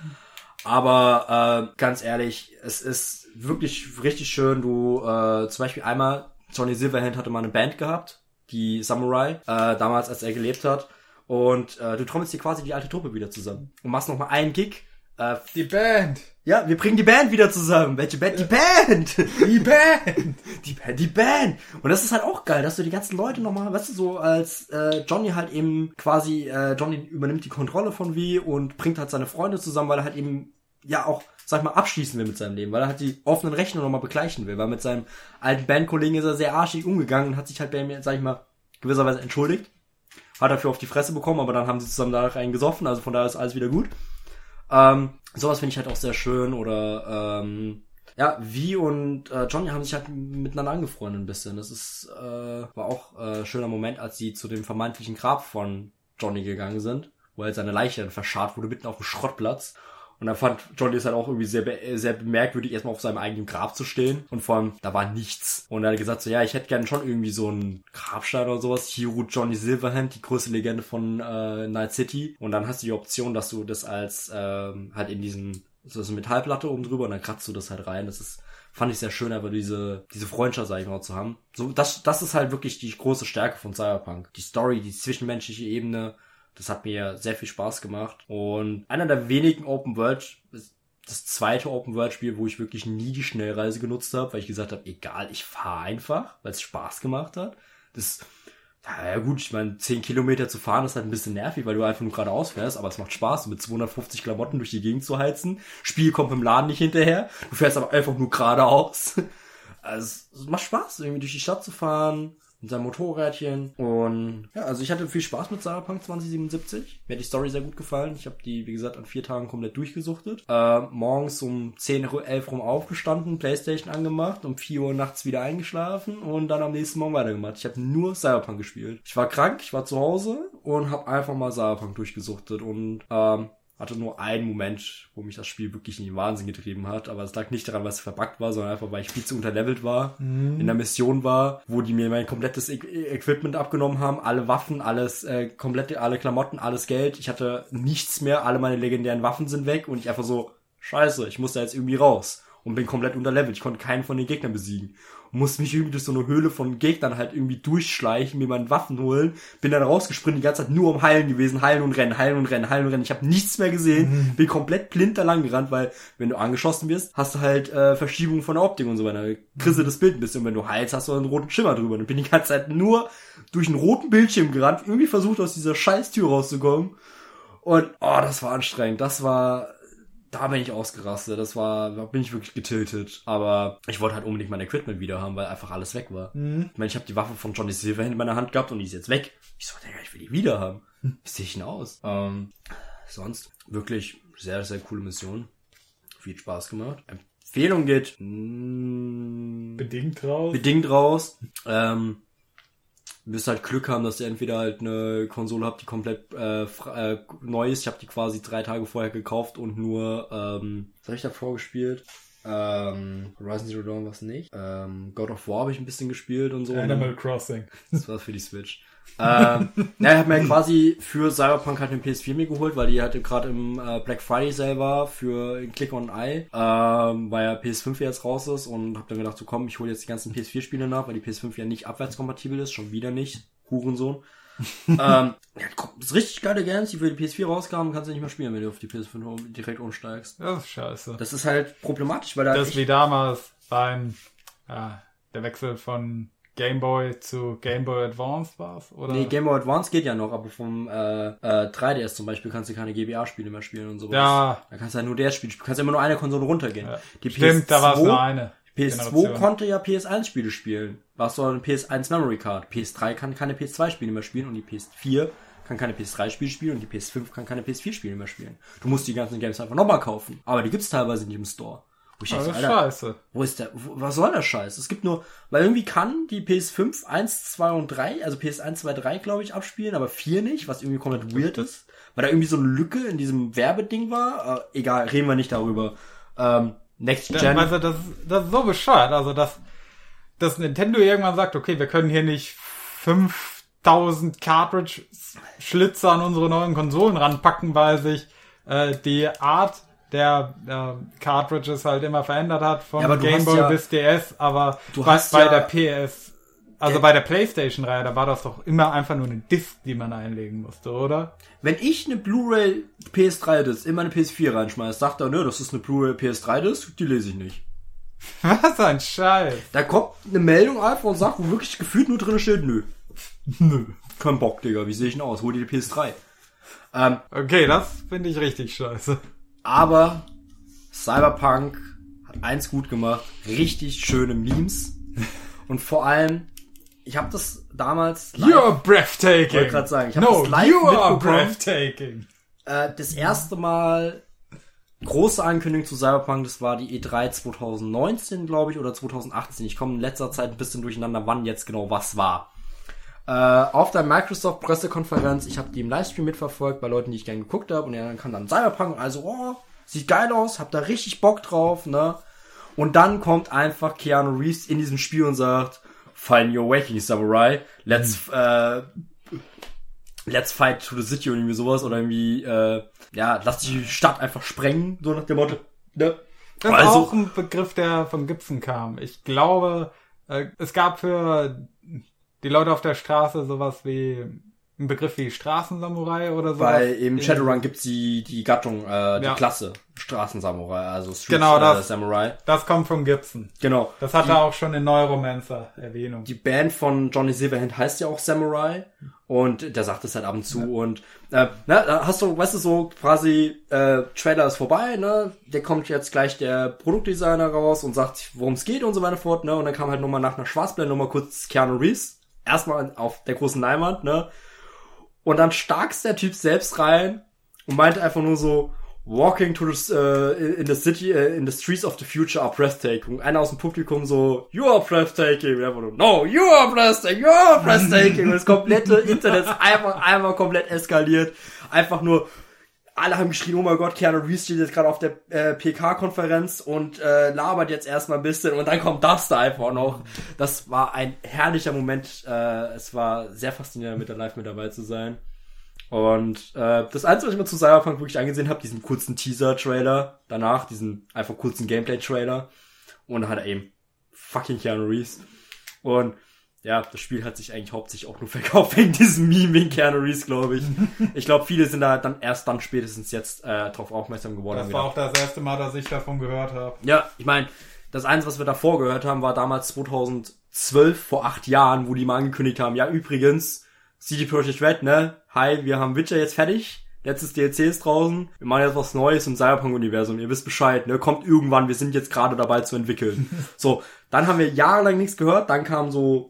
Aber äh, ganz ehrlich, es ist wirklich richtig schön. Du, äh, zum Beispiel einmal, Johnny Silverhand hatte mal eine Band gehabt, die Samurai, äh, damals als er gelebt hat. Und äh, du trommelst dir quasi die alte Truppe wieder zusammen. Und machst noch mal einen Gig. Äh, Die Band! ja, wir bringen die Band wieder zusammen. Welche Band? Die Band! Die Band! Die Band, die Band! Und das ist halt auch geil, dass du die ganzen Leute nochmal, weißt du, so als äh, Johnny halt eben quasi, äh, Johnny übernimmt die Kontrolle von V und bringt halt seine Freunde zusammen, weil er halt eben ja auch, sag mal, abschließen will mit seinem Leben, weil er halt die offenen Rechnungen nochmal begleichen will, weil mit seinem alten Bandkollegen ist er sehr arschig umgegangen und hat sich halt bei mir, sag ich mal, gewisserweise entschuldigt. Hat dafür auf die Fresse bekommen, aber dann haben sie zusammen da rein gesoffen, also von daher ist alles wieder gut. Ähm, sowas finde ich halt auch sehr schön oder ähm, ja, Vi und äh, Johnny haben sich halt miteinander angefreundet ein bisschen. Das ist äh, war auch äh, schöner Moment, als sie zu dem vermeintlichen Grab von Johnny gegangen sind, wo halt seine Leiche dann verscharrt wurde mitten auf dem Schrottplatz. Und dann fand Johnny es halt auch irgendwie sehr, be- sehr merkwürdig, erstmal auf seinem eigenen Grab zu stehen. Und vor allem, da war nichts. Und er hat gesagt so, ja, ich hätte gerne schon irgendwie so einen Grabstein oder sowas. Hier ruht Johnny Silverhand, die größte Legende von äh, Night City. Und dann hast du die Option, dass du das als ähm, halt in diesen, so eine Metallplatte oben drüber und dann kratzt du das halt rein. Das ist, fand ich sehr schön, aber diese, diese Freundschaft, sag ich mal, zu haben. So, das, das ist halt wirklich die große Stärke von Cyberpunk. Die Story, die zwischenmenschliche Ebene, das hat mir sehr viel Spaß gemacht. Und einer der wenigen Open World, das zweite Open World Spiel, wo ich wirklich nie die Schnellreise genutzt habe, weil ich gesagt habe, egal, ich fahre einfach, weil es Spaß gemacht hat. Das, ja gut, ich meine, 10 Kilometer zu fahren ist halt ein bisschen nervig, weil du einfach nur geradeaus fährst, aber es macht Spaß, mit 250 Klamotten durch die Gegend zu heizen. Spiel kommt im Laden nicht hinterher. Du fährst aber einfach nur geradeaus. Also, es macht Spaß, irgendwie durch die Stadt zu fahren, mit seinem Motorrädchen. Und ja, also ich hatte viel Spaß mit Cyberpunk 2077. Mir hat die Story sehr gut gefallen. Ich habe die, wie gesagt, an vier Tagen komplett durchgesuchtet. Äh, morgens um 10, 11 rum aufgestanden, Playstation angemacht, um 4 Uhr nachts wieder eingeschlafen und dann am nächsten Morgen weitergemacht. Ich habe nur Cyberpunk gespielt. Ich war krank, ich war zu Hause und habe einfach mal Cyberpunk durchgesuchtet und ähm, hatte nur einen Moment, wo mich das Spiel wirklich in den Wahnsinn getrieben hat. Aber es lag nicht daran, was verbuggt war, sondern einfach, weil ich viel zu unterlevelt war, in der Mission war, wo die mir mein komplettes E Equipment abgenommen haben, alle Waffen, alles, äh, komplette, alle Klamotten, alles Geld. Ich hatte nichts mehr, alle meine legendären Waffen sind weg und ich einfach so, scheiße, ich muss da jetzt irgendwie raus. Und bin komplett unterlevelt. Ich konnte keinen von den Gegnern besiegen. Und musste mich irgendwie durch so eine Höhle von Gegnern halt irgendwie durchschleichen, mir meine Waffen holen. Bin dann rausgesprintet, die ganze Zeit nur um Heilen gewesen. Heilen und rennen, heilen und rennen, heilen und rennen. Ich habe nichts mehr gesehen. Bin komplett blind da lang gerannt, weil wenn du angeschossen wirst, hast du halt äh, Verschiebung von der Optik und so weiter. Krisse das Bild ein bisschen. Und wenn du heilst, hast du einen roten Schimmer drüber. Dann bin die ganze Zeit nur durch einen roten Bildschirm gerannt. Irgendwie versucht, aus dieser scheiß Tür rauszukommen. Und, oh, das war anstrengend. Das war, da bin ich ausgerastet. Das war, da bin ich wirklich getiltet. Aber ich wollte halt unbedingt mein Equipment wieder haben, weil einfach alles weg war. Ich meine, ich habe die Waffe von Johnny Silverhand in meiner Hand gehabt und die ist jetzt weg. Ich so, Digga, ich will die wieder haben. Wie sehe ich denn aus? Ähm, sonst wirklich sehr, sehr coole Mission. Viel Spaß gemacht. Empfehlung geht mm, Bedingt raus. bedingt raus. Ähm, du wirst halt Glück haben, dass ihr entweder halt eine Konsole habt, die komplett äh, äh, neu ist. Ich habe die quasi drei Tage vorher gekauft und nur, ähm, was habe ich davor gespielt? Ähm, Horizon Zero Dawn was nicht. Ähm, God of War habe ich ein bisschen gespielt und so. Animal Crossing. Das war für die Switch. Ähm, ja, ich habe mir quasi für Cyberpunk halt den PS4 mir geholt, weil die hatte gerade im äh, Black Friday selber für Click on Eye, ähm, weil ja PS5 jetzt raus ist und habe dann gedacht, so komm, ich hole jetzt die ganzen PS4-Spiele nach, weil die PS5 ja nicht abwärtskompatibel ist, schon wieder nicht. Hurensohn. ähm, ja, das ist richtig geile Games, die für die PS4 rauskamen, kannst du nicht mehr spielen, wenn du auf die PS5 direkt umsteigst. Das ist scheiße. Das ist halt problematisch, weil da Das ist wie damals beim, ja, der Wechsel von Game Boy zu Game Boy Advance war's, oder? Nee, Game Boy Advance geht ja noch, aber vom äh, äh, 3DS zum Beispiel kannst du keine GBA-Spiele mehr spielen und sowas. Ja. Da kannst du halt nur der Spiel spielen. Du kannst ja immer nur eine Konsole runtergehen. Ja. Die Stimmt, da war es nur eine. PS2 Generation. konnte ja PS1-Spiele spielen. Warst du eine PS1 Memory Card. PS3 kann keine PS2-Spiele mehr spielen und die PS4 kann keine PS3-Spiele spielen und die PS5 kann keine PS4-Spiele mehr spielen. Du musst die ganzen Games einfach nochmal kaufen. Aber die gibt's teilweise nicht im Store. Wo ich Das dachte, Alter, scheiße. wo ist der, wo, was soll der Scheiß? Es gibt nur, weil irgendwie kann die PS5 1, 2 und 3, also PS1, 2, 3, glaube ich, abspielen, aber 4 nicht, was irgendwie komplett weird ist. Weil da irgendwie so eine Lücke in diesem Werbeding war. Äh, egal, reden wir nicht darüber. Ähm, Next Ja, Gen. also das, das ist so bescheuert. Also dass, dass Nintendo irgendwann sagt, okay, wir können hier nicht 5000 Cartridge-Schlitze an unsere neuen Konsolen ranpacken, weil sich äh, die Art der äh, Cartridges halt immer verändert hat von Ja, aber du Game hast Boy ja- bis DS, aber Du bei, hast bei ja- der PS, also Äh, bei der Playstation-Reihe, da war das doch immer einfach nur eine Disc, die man einlegen musste, oder? Wenn ich eine Blu-ray PS3-Disc in meine PS4 reinschmeiße, sagt er, ne, das ist eine Blu-ray PS3-Disc, die lese ich nicht. Was ein Scheiß. Da kommt eine Meldung einfach und sagt, wo wirklich gefühlt nur drin steht, nö. Nö. Kein Bock, Digga, wie sehe ich denn aus? Hol dir die PS3. Ähm, Okay, das finde ich richtig scheiße. Aber Cyberpunk hat eins gut gemacht, richtig schöne Memes und vor allem, ich habe das damals live, You're breathtaking. Wollte grad sagen, ich hab no, das live you are breathtaking. äh, das erste Mal große Ankündigung zu Cyberpunk, das war die E3 2019, glaube ich, oder 2018. Ich komme in letzter Zeit ein bisschen durcheinander, wann jetzt genau was war. Äh, auf der Microsoft Pressekonferenz, ich habe die im Livestream mitverfolgt bei Leuten, die ich gern geguckt habe und ja, dann kam dann Cyberpunk und also, oh, sieht geil aus, hab da richtig Bock drauf, ne? Und dann kommt einfach Keanu Reeves in diesem Spiel und sagt, Find your waking Samurai, let's, äh, let's fight to the city oder irgendwie sowas oder irgendwie, äh, ja, lass die Stadt einfach sprengen, so nach dem Motto, ne? Das ist Also- auch ein Begriff, der von Gibson kam. Ich glaube, äh, es gab für die Leute auf der Straße sowas wie ein Begriff wie Straßensamurai oder so. Weil im Shadowrun gibt's die, die Gattung, äh, die Ja. Klasse Straßensamurai, also Street Genau äh, das. Samurai. Das kommt von Gibson. Genau. Das hat die, er auch schon in Neuromancer Erwähnung. die Band von Johnny Silverhand heißt ja auch Samurai und der sagt es halt ab und zu und äh, na, da hast du, weißt du, so quasi äh, Trailer ist vorbei, ne? Der kommt jetzt gleich der Produktdesigner raus und sagt, worum es geht und so weiter fort, ne? Und dann kam halt nochmal nach einer Schwarzblende nochmal kurz Keanu Reeves. Erstmal auf der großen Leinwand, ne? Und dann starkst der Typ selbst rein und meinte einfach nur so, Walking to the, äh, in the city, äh, in the streets of the future are breathtaking. Einer aus dem Publikum so, you are breathtaking. Und einfach nur, no, you are breathtaking, you are breathtaking. Und das komplette Internet ist einfach, einmal komplett eskaliert. Einfach nur, alle haben geschrien, oh mein Gott, Keanu Reeves steht jetzt gerade auf der äh, PK-Konferenz und äh, labert jetzt erstmal ein bisschen und dann kommt das da einfach noch. Das war ein herrlicher Moment. Äh, es war sehr faszinierend, mit der Live mit dabei zu sein. Und äh, das Einzige, was ich mir zu Cyberpunk wirklich angesehen habe, diesen kurzen Teaser-Trailer, danach diesen einfach kurzen Gameplay-Trailer und dann hat er eben fucking Keanu Reeves. Und ja, das Spiel hat sich eigentlich hauptsächlich auch nur verkauft wegen diesem Meme wegen Keanu Reeves, glaube ich. Ich glaube, viele sind da dann erst dann spätestens jetzt äh, drauf aufmerksam geworden. Das war auch das erste Mal, dass ich davon gehört habe. ja, ich meine, das Einzige, was wir davor gehört haben, war damals 2012, vor acht Jahren, wo die mal angekündigt haben, ja, übrigens, CD Projekt Red, ne? Hi, wir haben Witcher jetzt fertig. Letztes DLC ist draußen. Wir machen jetzt was Neues im Cyberpunk-Universum. Ihr wisst Bescheid, ne? Kommt irgendwann. Wir sind jetzt gerade dabei zu entwickeln. so, dann haben wir jahrelang nichts gehört. Dann kam so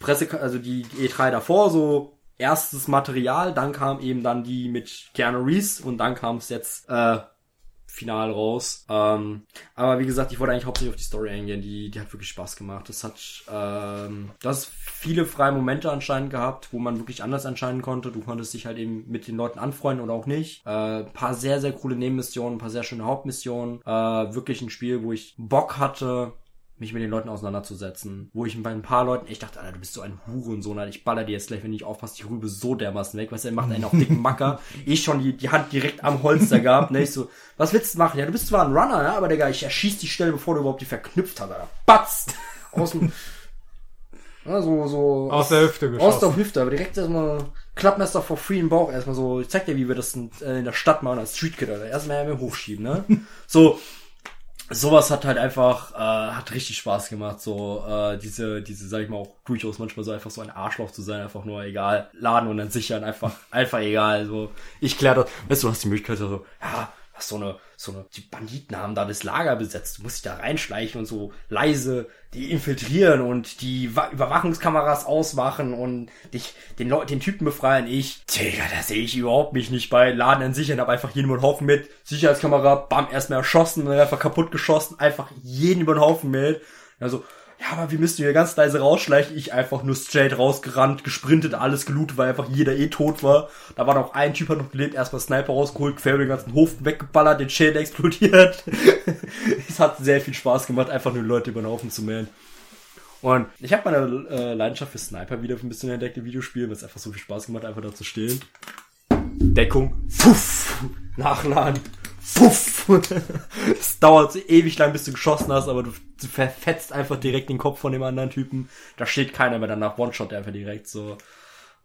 Presse, also die E3 davor, so erstes Material. Dann kam eben dann die mit Keanu Reeves und dann kam es jetzt äh, final raus. Ähm, aber wie gesagt, ich wollte eigentlich hauptsächlich auf die Story eingehen. Die, die hat wirklich Spaß gemacht. Das hat, ähm, das viele freie Momente anscheinend gehabt, wo man wirklich anders entscheiden konnte. Du konntest dich halt eben mit den Leuten anfreunden oder auch nicht. Äh, paar sehr, sehr coole Nebenmissionen, paar sehr schöne Hauptmissionen. Äh, wirklich ein Spiel, wo ich Bock hatte, mich mit den Leuten auseinanderzusetzen. Wo ich bei ein paar Leuten, ich dachte, Alter, du bist so ein Hurensohn, Alter, ich baller dir jetzt gleich, wenn du nicht aufpasst, die Rübe so dermaßen weg, weißt du, er macht einen auf dicken Macker. Ich schon die, die Hand direkt am Holster gehabt, ne, ich so, was willst du machen? Ja, du bist zwar ein Runner, ne, aber Digga, ich erschieß die Stelle, bevor du überhaupt die verknüpft hast, Alter. Batz! Aus dem, ja, so, so, Aus der Hüfte geschossen. aus der Hüfte, aber direkt erstmal Klappmesser for free im Bauch erstmal so, ich zeig dir, wie wir das in, äh, in der Stadt machen als Street Kid, Alter. Erstmal einmal hochschieben, ne? so, sowas hat halt einfach, äh, hat richtig Spaß gemacht, so, äh, diese, diese, sag ich mal, auch durchaus manchmal so einfach so ein Arschloch zu sein, einfach nur egal, laden und dann sichern, einfach, einfach egal, so, ich klär das, weißt du, du hast die Möglichkeit, so, ja, hast so eine, so eine, die Banditen haben da das Lager besetzt, du musst da reinschleichen und so leise die infiltrieren und die Wa Überwachungskameras ausmachen und dich, den Leuten, den Typen befreien. Ich, Digga, da sehe ich überhaupt mich nicht bei. Laden an sichern, hab einfach jeden über den Haufen mit. Sicherheitskamera, bam, erstmal erschossen, einfach kaputt geschossen, einfach jeden über den Haufen mit. Also, ja, aber wir müssen hier ganz leise rausschleichen. Ich einfach nur straight rausgerannt, gesprintet, alles gelootet, weil einfach jeder eh tot war. Da war noch ein Typ, hat noch gelebt, erstmal Sniper rausgeholt, quer über den ganzen Hof weggeballert, den Schädel explodiert. es hat sehr viel Spaß gemacht, einfach nur Leute über den Haufen zu mähen. Und ich habe meine äh, Leidenschaft für Sniper wieder ein bisschen entdeckt im Videospiel, weil es einfach so viel Spaß gemacht, einfach da zu stehen. Deckung, puff, nachladen, puff. es dauert ewig lang, bis du geschossen hast, aber du, verfetzt einfach direkt den Kopf von dem anderen Typen. Da steht keiner mehr danach, One-Shot einfach direkt so.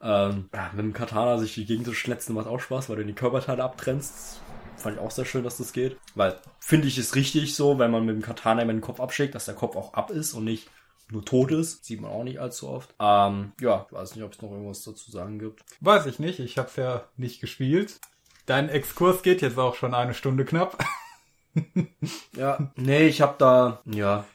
Ähm, mit dem Katana sich die Gegend zu schletzen macht auch Spaß, weil du die Körperteile abtrennst. Fand ich auch sehr schön, dass das geht. Weil, finde ich, ist richtig so, wenn man mit dem Katana immer den Kopf abschlägt, dass der Kopf auch ab ist und nicht nur tot ist. Sieht man auch nicht allzu oft. Ähm, ja, weiß nicht, ob es noch irgendwas dazu sagen gibt. Weiß ich nicht, ich habe es ja nicht gespielt. Dein Exkurs geht jetzt auch schon eine Stunde knapp. ja, nee, ich habe da, ja,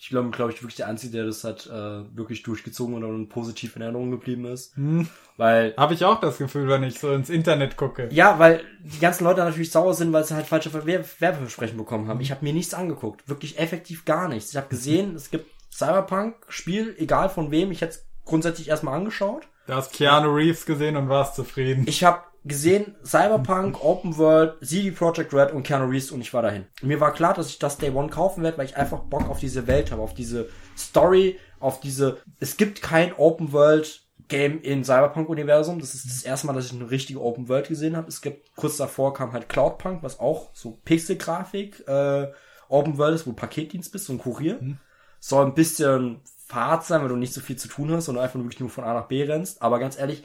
ich glaube, glaube ich, wirklich der Einzige, der das hat äh, wirklich durchgezogen und positiv in Erinnerung geblieben ist. Hm. Weil. Habe ich auch das Gefühl, wenn ich so ins Internet gucke. Ja, weil die ganzen Leute natürlich sauer sind, weil sie halt falsche Werbeversprechen bekommen haben. Ich habe mir nichts angeguckt. Wirklich effektiv gar nichts. Ich habe gesehen, es gibt Cyberpunk-Spiel, egal von wem, ich hätte es grundsätzlich erstmal angeschaut. Du hast Keanu Reeves gesehen und warst zufrieden. Ich habe gesehen, Cyberpunk, Open World, CD Projekt Red und Keanu Reeves und ich war dahin. Mir war klar, dass ich das Day One kaufen werde, weil ich einfach Bock auf diese Welt habe, auf diese Story, auf diese, es gibt kein Open World Game in Cyberpunk-Universum. Das ist das erste Mal, dass ich eine richtige Open World gesehen habe. Es gibt, kurz davor kam halt Cloudpunk, was auch so Pixel-Grafik, äh, Open World ist, wo du Paketdienst bist, so ein Kurier. Mhm. Soll ein bisschen Fahrt sein, weil du nicht so viel zu tun hast und einfach nur wirklich nur von A nach B rennst. Aber ganz ehrlich,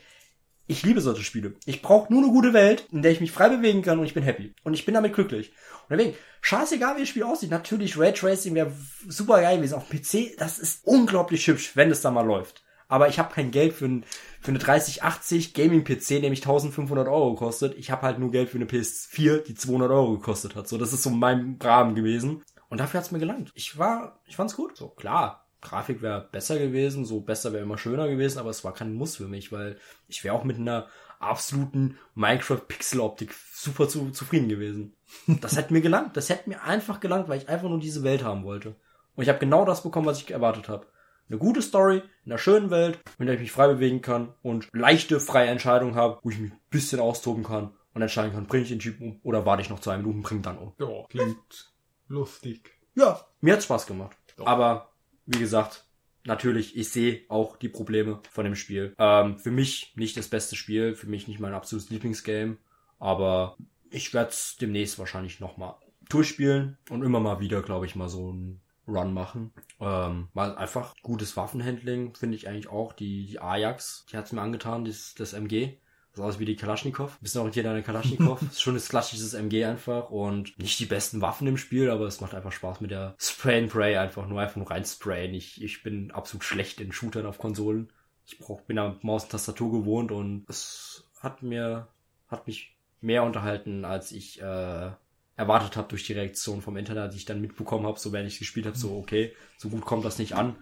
ich liebe solche Spiele. Ich brauche nur eine gute Welt, in der ich mich frei bewegen kann und ich bin happy. Und ich bin damit glücklich. Und deswegen, scheißegal wie das Spiel aussieht, natürlich Raytracing wäre super geil gewesen. Auf PC, das ist unglaublich hübsch, wenn es da mal läuft. Aber ich habe kein Geld für, ein, für eine 3080 Gaming-PC, mich 1500 Euro kostet. Ich habe halt nur Geld für eine PS4, die 200 Euro gekostet hat. So, das ist so mein Rahmen gewesen. Und dafür hat's mir gelangt. Ich war, ich fand's gut. So, klar, Grafik wäre besser gewesen, so besser wäre immer schöner gewesen, aber es war kein Muss für mich, weil ich wäre auch mit einer absoluten Minecraft-Pixel-Optik super zu, zufrieden gewesen. Das hätte mir gelangt. Das hätte mir einfach gelangt, weil ich einfach nur diese Welt haben wollte. Und ich habe genau das bekommen, was ich erwartet habe. Eine gute Story, in einer schönen Welt, in der ich mich frei bewegen kann und leichte, freie Entscheidungen habe, wo ich mich ein bisschen austoben kann und entscheiden kann, bringe ich den Typen um oder warte ich noch zwei Minuten, bring dann um. Ja, klingt lustig. Ja, mir hat's Spaß gemacht. Doch. Aber wie gesagt, natürlich, ich sehe auch die Probleme von dem Spiel. Ähm, für mich nicht das beste Spiel, für mich nicht mein absolutes Lieblingsgame, aber ich werde es demnächst wahrscheinlich nochmal durchspielen und immer mal wieder, glaube ich, mal so ein Run machen. Ähm, weil einfach gutes Waffenhandling finde ich eigentlich auch. Die, die Ajax, die hat's mir angetan, das, das MG. Das aus wie die Kalaschnikow. Bisschen orientiert an der Kalaschnikow. das klassisches MG einfach und nicht die besten Waffen im Spiel, aber es macht einfach Spaß mit der Spray and Pray einfach nur einfach nur rein sprayen. Ich, ich bin absolut schlecht in Shootern auf Konsolen. Ich brauch, bin da Maus und Tastatur gewohnt und es hat mir, hat mich mehr unterhalten, als ich äh, erwartet habe durch die Reaktion vom Internet, die ich dann mitbekommen habe, so wenn ich gespielt habe, so okay, so gut kommt das nicht an.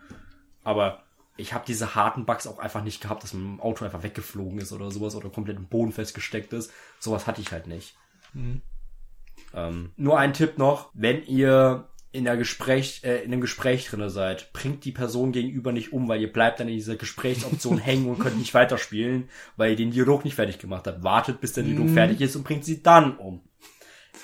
Aber ich habe diese harten Bugs auch einfach nicht gehabt, dass mein Auto einfach weggeflogen ist oder sowas oder komplett im Boden festgesteckt ist. Sowas hatte ich halt nicht. Mhm. Ähm, nur ein Tipp noch, wenn ihr in der Gespräch, äh, in einem Gespräch drinne seid, bringt die Person gegenüber nicht um, weil ihr bleibt dann in dieser Gesprächsoption hängen und könnt nicht weiterspielen, weil ihr den Dialog nicht fertig gemacht habt. Wartet, bis der Dialog mhm. fertig ist und bringt sie dann um.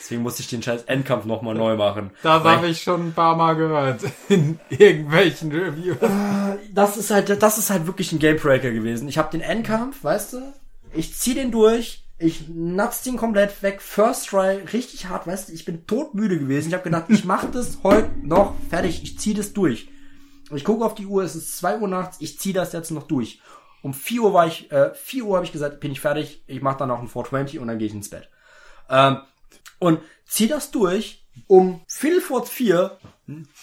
Deswegen musste ich den scheiß Endkampf nochmal neu machen. Das habe ich schon ein paar Mal gehört. In irgendwelchen Reviews. Äh, das ist halt, das ist halt wirklich ein Gamebreaker gewesen. Ich habe den Endkampf, weißt du? Ich zieh den durch. Ich natz den komplett weg. First try, richtig hart, weißt du? Ich bin todmüde gewesen. Ich habe gedacht, ich mach das heute noch fertig. Ich zieh das durch. Ich gucke auf die Uhr, es ist zwei Uhr nachts. Ich zieh das jetzt noch durch. Um vier Uhr war ich, äh, vier Uhr habe ich gesagt, bin ich fertig. Ich mache dann noch ein 420 und dann gehe ich ins Bett. Ähm, und zieh das durch. Um Viertel vor vier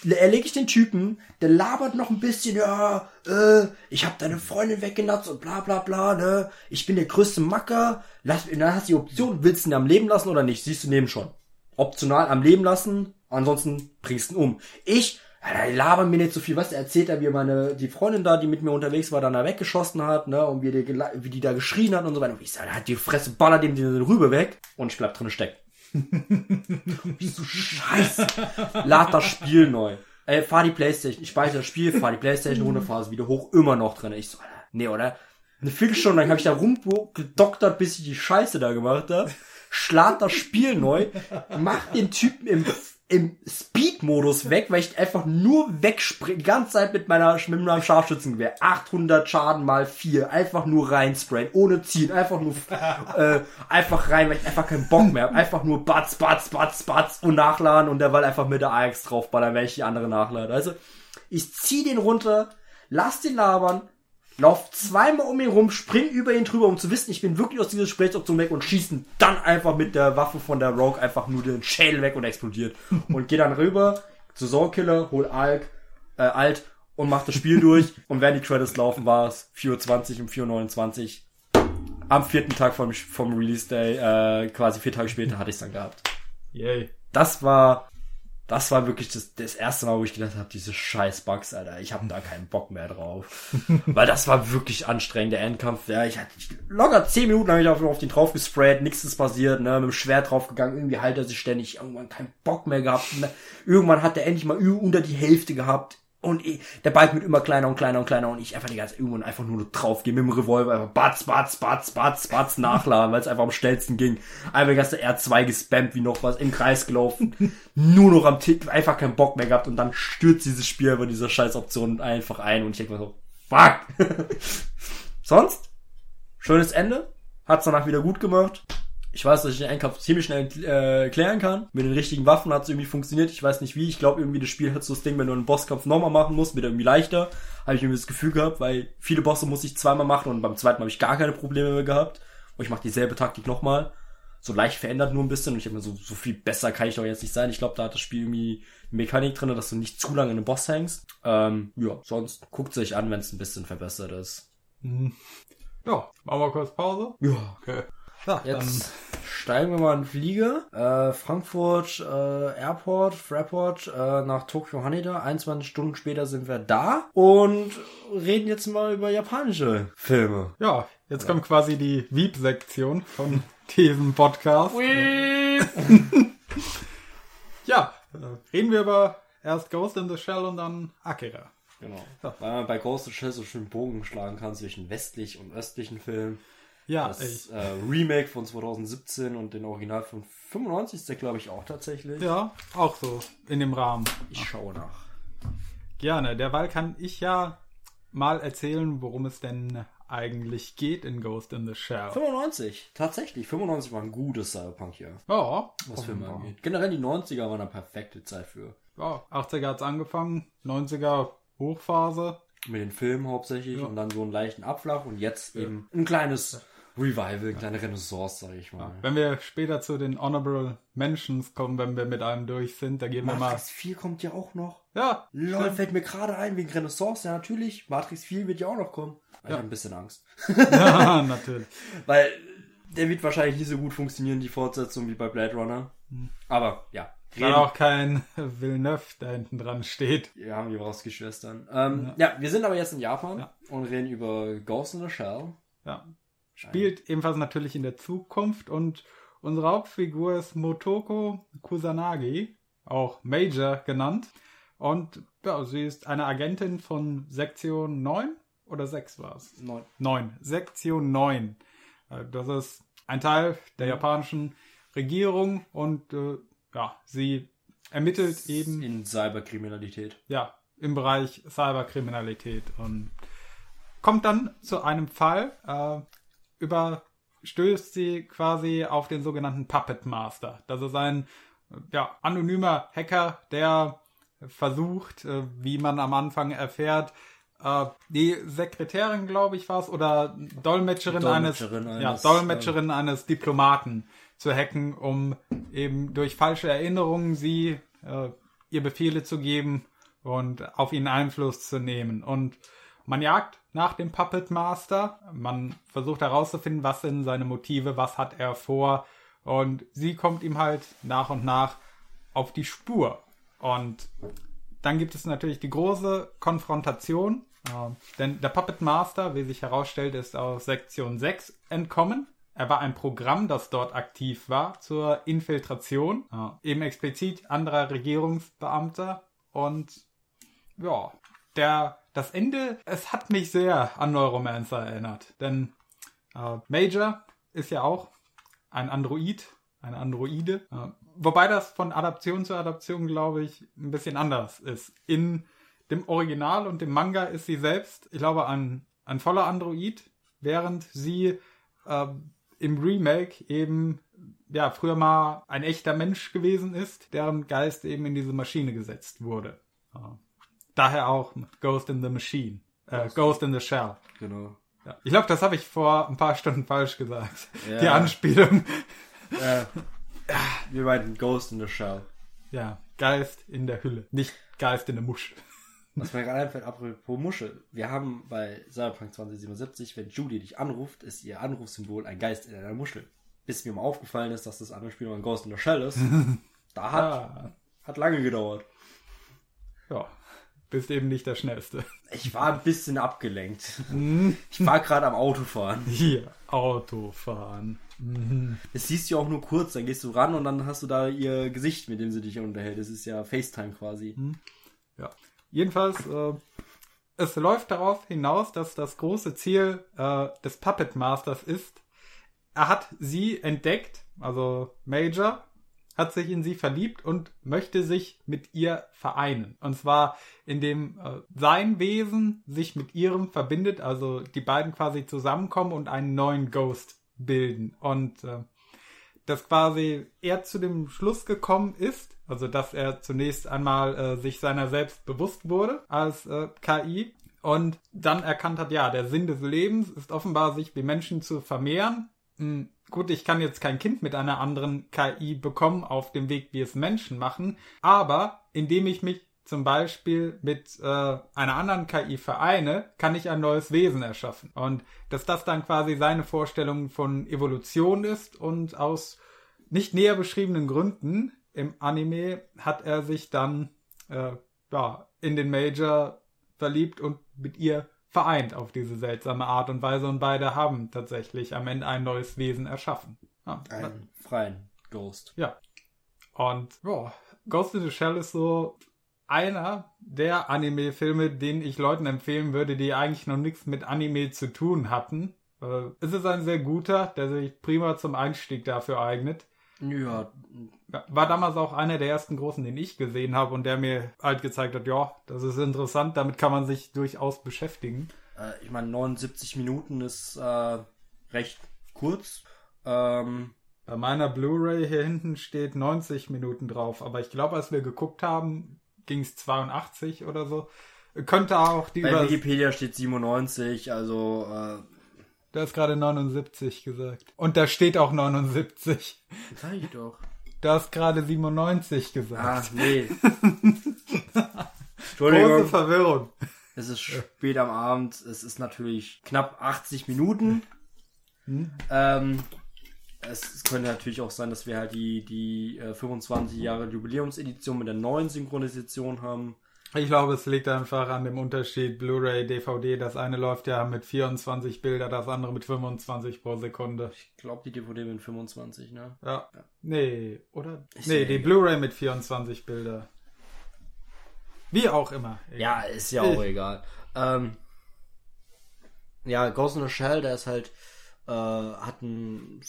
erlege ich den Typen, der labert noch ein bisschen, ja, äh, ich hab deine Freundin weggenatzt und bla bla bla, ne? Ich bin der größte Macker. Lass, dann hast du die Option, willst du ihn am Leben lassen oder nicht? Siehst du neben schon. optional am Leben lassen, ansonsten bringst du ihn um. Ich, ja, labern mir nicht so viel, was er erzählt er, wie meine, die Freundin da, die mit mir unterwegs war, dann da weggeschossen hat, ne, und wie die, wie die da geschrien hat und so weiter. Und ich sag, hat die Fresse, ballert dem die Rübe weg und ich bleib drin stecken. Wie so scheiße. Lad das Spiel neu. Ey, fahr die Playstation, ich speichere das Spiel, fahr die Playstation fahr es wieder hoch, immer noch drin. Ich so, nee, oder? Eine Viertelstunde lang habe ich da rumgedoktert, bis ich die Scheiße da gemacht habe. Schlag das Spiel neu, mach den Typen im, im Speed-Modus weg, weil ich einfach nur wegspringe, die ganze Zeit mit meiner, mit meinem Scharfschützengewehr. 800 Schaden mal 4, einfach nur reinsprayen, ohne ziehen, einfach nur, äh, einfach rein, weil ich einfach keinen Bock mehr habe. Einfach nur batz, batz, batz, batz und nachladen und der Ball einfach mit der AX draufballern, wenn ich die andere nachlade. Also, ich zieh den runter, lass den labern, lauf zweimal um ihn rum, spring über ihn drüber, um zu wissen, ich bin wirklich aus dieser Gesprächsoption weg und schießen dann einfach mit der Waffe von der Rogue einfach nur den Schädel weg und explodiert. Und geh dann rüber zu Soulkiller, hol Alk, äh, Alt und mach das Spiel durch. Und während die Credits laufen, war es 4.20 und 4.29. Am vierten Tag vom, vom Release Day, äh, quasi vier Tage später, hatte ich dann gehabt. Yay. Das war, das war wirklich das, das erste Mal, wo ich gedacht habe, diese scheiß Bugs, Alter, ich habe da keinen Bock mehr drauf. Weil das war wirklich anstrengend, der Endkampf. Ja, ich hatte locker zehn Minuten habe ich auf, auf den drauf gesprayt, nichts ist passiert, ne, mit dem Schwert draufgegangen, irgendwie halt er sich ständig, irgendwann keinen Bock mehr gehabt. Ne? Irgendwann hat er endlich mal unter die Hälfte gehabt. Und ich, der Balken wird immer kleiner und kleiner und kleiner und ich einfach die ganze Zeit irgendwann einfach nur drauf gehe mit dem Revolver, einfach batz, batz, batz, batz, batz nachladen, weil es einfach am schnellsten ging. Einfach die ganze R2 gespammt wie noch was, im Kreis gelaufen, nur noch am Tipp, einfach keinen Bock mehr gehabt und dann stürzt dieses Spiel über diese scheiß Option einfach ein und ich denke mir so, fuck. Sonst, schönes Ende, hat's danach wieder gut gemacht. Ich weiß, dass ich den Endkampf ziemlich schnell äh, klären kann. Mit den richtigen Waffen hat es irgendwie funktioniert. Ich weiß nicht wie. Ich glaube irgendwie das Spiel hat so das Ding, wenn du einen Bosskampf nochmal machen musst, wird er irgendwie leichter. Habe ich irgendwie das Gefühl gehabt, weil viele Bosse muss ich zweimal machen und beim zweiten habe ich gar keine Probleme mehr gehabt. Und ich mache dieselbe Taktik nochmal. So leicht verändert nur ein bisschen und ich habe mir so, so viel besser kann ich doch jetzt nicht sein. Ich glaube, da hat das Spiel irgendwie eine Mechanik drin, dass du nicht zu lange in den Boss hängst. Ähm, ja, sonst guckt sich an, wenn es ein bisschen verbessert ist. Ja, machen wir kurz Pause. Ja. Okay. Ja, Jetzt steigen wir mal in den Flieger. Äh, Frankfurt äh, Airport, Fraport äh, nach Tokyo Haneda. 21 Stunden später sind wir da und reden jetzt mal über japanische Filme. ja, jetzt kommt quasi die Wieb-Sektion von diesem Podcast. Ja, äh, reden wir über erst Ghost in the Shell und dann Akira. Genau. Weil man bei Ghost in the Shell so schön Bogen schlagen kann zwischen westlich und östlichen Filmen. Ja, Das äh, Remake von 2017 und den Original von 95 ist der, glaube ich, auch tatsächlich. ja, auch so in dem Rahmen. Ich schaue nach. Gerne. Derweil kann ich ja mal erzählen, worum es denn eigentlich geht in Ghost in the Shell. 95, tatsächlich. 95 war ein gutes Cyberpunk-Jahr. Ja, was Filme angeht. Generell die 90er waren eine perfekte Zeit für. ja 80er hat's angefangen, 90er Hochphase. Mit den Filmen hauptsächlich und dann so einen leichten Abflach und jetzt eben ein kleines Revival, eine kleine Renaissance, sag ich mal. Wenn wir später zu den Honorable Mentions kommen, wenn wir mit einem durch sind, da gehen wir mal. Matrix 4 kommt ja auch noch. Ja, Lol, fällt mir gerade ein, wegen Renaissance, ja natürlich. Matrix 4 wird ja auch noch kommen. Ich habe ein bisschen Angst. ja natürlich. Weil der wird wahrscheinlich nicht so gut funktionieren, die Fortsetzung, wie bei Blade Runner. Aber ja, Weil auch kein Villeneuve da hinten dran steht. Wir haben die Wachowski-Schwestern. Ähm, ja. wir sind aber jetzt in Japan Ja. und reden über Ghost in the Shell. Ja. Spielt ebenfalls natürlich in der Zukunft und unsere Hauptfigur ist Motoko Kusanagi, auch Major genannt. Und ja, sie ist eine Agentin von Sektion 9 oder 6 war es? Neun. 9. Sektion 9. Äh, Das ist ein Teil der japanischen Regierung und äh, ja, sie ermittelt eben In Cyberkriminalität. ja, im Bereich Cyberkriminalität und kommt dann zu einem Fall, äh, überstößt sie quasi auf den sogenannten Puppet Master. Das ist ein äh, ja, anonymer Hacker, der versucht, äh, wie man am Anfang erfährt, äh, die Sekretärin, glaube ich, war es, oder Dolmetscherin, Dolmetscherin eines, ja, eines, Dolmetscherin eines Diplomaten zu hacken, um eben durch falsche Erinnerungen sie äh, ihr Befehle zu geben und auf ihn Einfluss zu nehmen. Und man jagt nach dem Puppet Master, man versucht herauszufinden, was sind seine Motive, was hat er vor Und sie kommt ihm halt nach und nach auf die Spur. Und dann gibt es natürlich die große Konfrontation, äh, denn der Puppet Master, wie sich herausstellt, ist aus Sektion 6 entkommen. Er war ein Programm, das dort aktiv war zur Infiltration, äh, eben explizit anderer Regierungsbeamter. Und ja, der, das Ende, es hat mich sehr an Neuromancer erinnert. Denn äh, Major ist ja auch ein Android, eine Androide. Äh, wobei das von Adaption zu Adaption, glaube ich, ein bisschen anders ist. In dem Original und dem Manga ist sie selbst, ich glaube, ein, ein voller Android, während sie äh, im Remake eben ja früher mal ein echter Mensch gewesen ist, deren Geist eben in diese Maschine gesetzt wurde. Daher auch Ghost in the Machine, äh, Ghost in the Shell. Genau. Ja. Ich glaube, das habe ich vor ein paar Stunden falsch gesagt. Ja. Die Anspielung. Äh, wir meinten Ghost in the Shell. Ja, Geist in der Hülle, nicht Geist in der Muschel. Was mir gerade einfällt, apropos Muschel. Wir haben bei Cyberpunk 2077, wenn Judy dich anruft, ist ihr Anrufsymbol ein Geist in einer Muschel. Bis mir mal aufgefallen ist, dass das andere Spiel mal ein Ghost in the Shell ist. Da hat, Ah, hat lange gedauert. ja, bist eben nicht der Schnellste. Ich war ein bisschen abgelenkt. Ich war gerade am Autofahren. Hier, Autofahren. Mhm. Das siehst du auch nur kurz, dann gehst du ran und dann hast du da ihr Gesicht, mit dem sie dich unterhält. Das ist ja FaceTime quasi. Ja. Jedenfalls, äh, es läuft darauf hinaus, dass das große Ziel äh, des Puppet Masters ist, er hat sie entdeckt, also Major, hat sich in sie verliebt und möchte sich mit ihr vereinen. Und zwar indem äh, sein Wesen sich mit ihrem verbindet, also die beiden quasi zusammenkommen und einen neuen Ghost bilden. Und äh, dass quasi er zu dem Schluss gekommen ist, also dass er zunächst einmal äh, sich seiner selbst bewusst wurde als äh, KI und dann erkannt hat, ja, der Sinn des Lebens ist offenbar, sich wie Menschen zu vermehren. Hm, gut, ich kann jetzt kein Kind mit einer anderen KI bekommen auf dem Weg, wie es Menschen machen, aber indem ich mich zum Beispiel mit äh, einer anderen KI vereine, kann ich ein neues Wesen erschaffen. Und dass das dann quasi seine Vorstellung von Evolution ist und aus nicht näher beschriebenen Gründen im Anime hat er sich dann äh, ja, in den Major verliebt und mit ihr vereint auf diese seltsame Art und Weise und beide haben tatsächlich am Ende ein neues Wesen erschaffen. Ja, Einen freien Ghost. ja. Und ja, Ghost in the Shell ist so einer der Anime-Filme, den ich Leuten empfehlen würde, die eigentlich noch nichts mit Anime zu tun hatten. Äh, es ist ein sehr guter, der sich prima zum Einstieg dafür eignet. Ja, War damals auch einer der ersten großen, den ich gesehen habe und der mir halt gezeigt hat, ja, das ist interessant, damit kann man sich durchaus beschäftigen. äh, ich meine, 79 Minuten ist äh, recht kurz. Ähm, Bei meiner Blu-ray hier hinten steht 90 Minuten drauf, aber ich glaube, als wir geguckt haben, ging es 82 oder so. Könnte auch die bei. Wikipedia steht 97, also äh, Du hast gerade 79 gesagt. Und da steht auch 79. sag ich doch. Du hast gerade 97 Ah, gesagt. nee. Große Entschuldigung, Verwirrung. es ist spät am Abend. Es ist natürlich knapp 80 Minuten. Ähm, es, könnte natürlich auch sein, dass wir halt die, die äh, 25 Jahre Jubiläumsedition mit der neuen Synchronisation haben. Ich glaube, es liegt einfach an dem Unterschied Blu-ray, DVD. Das eine läuft ja mit 24 Bilder, das andere mit 25 pro Sekunde. Ich glaube, die DVD mit 25, ne? Ja. Nee, oder? Ist nee, ja die egal. Blu-ray mit 24 Bilder. Wie auch immer. Ja, ist ja auch Ich- egal. Ähm, ja, Ghost in the Shell, der ist halt, äh, hat einen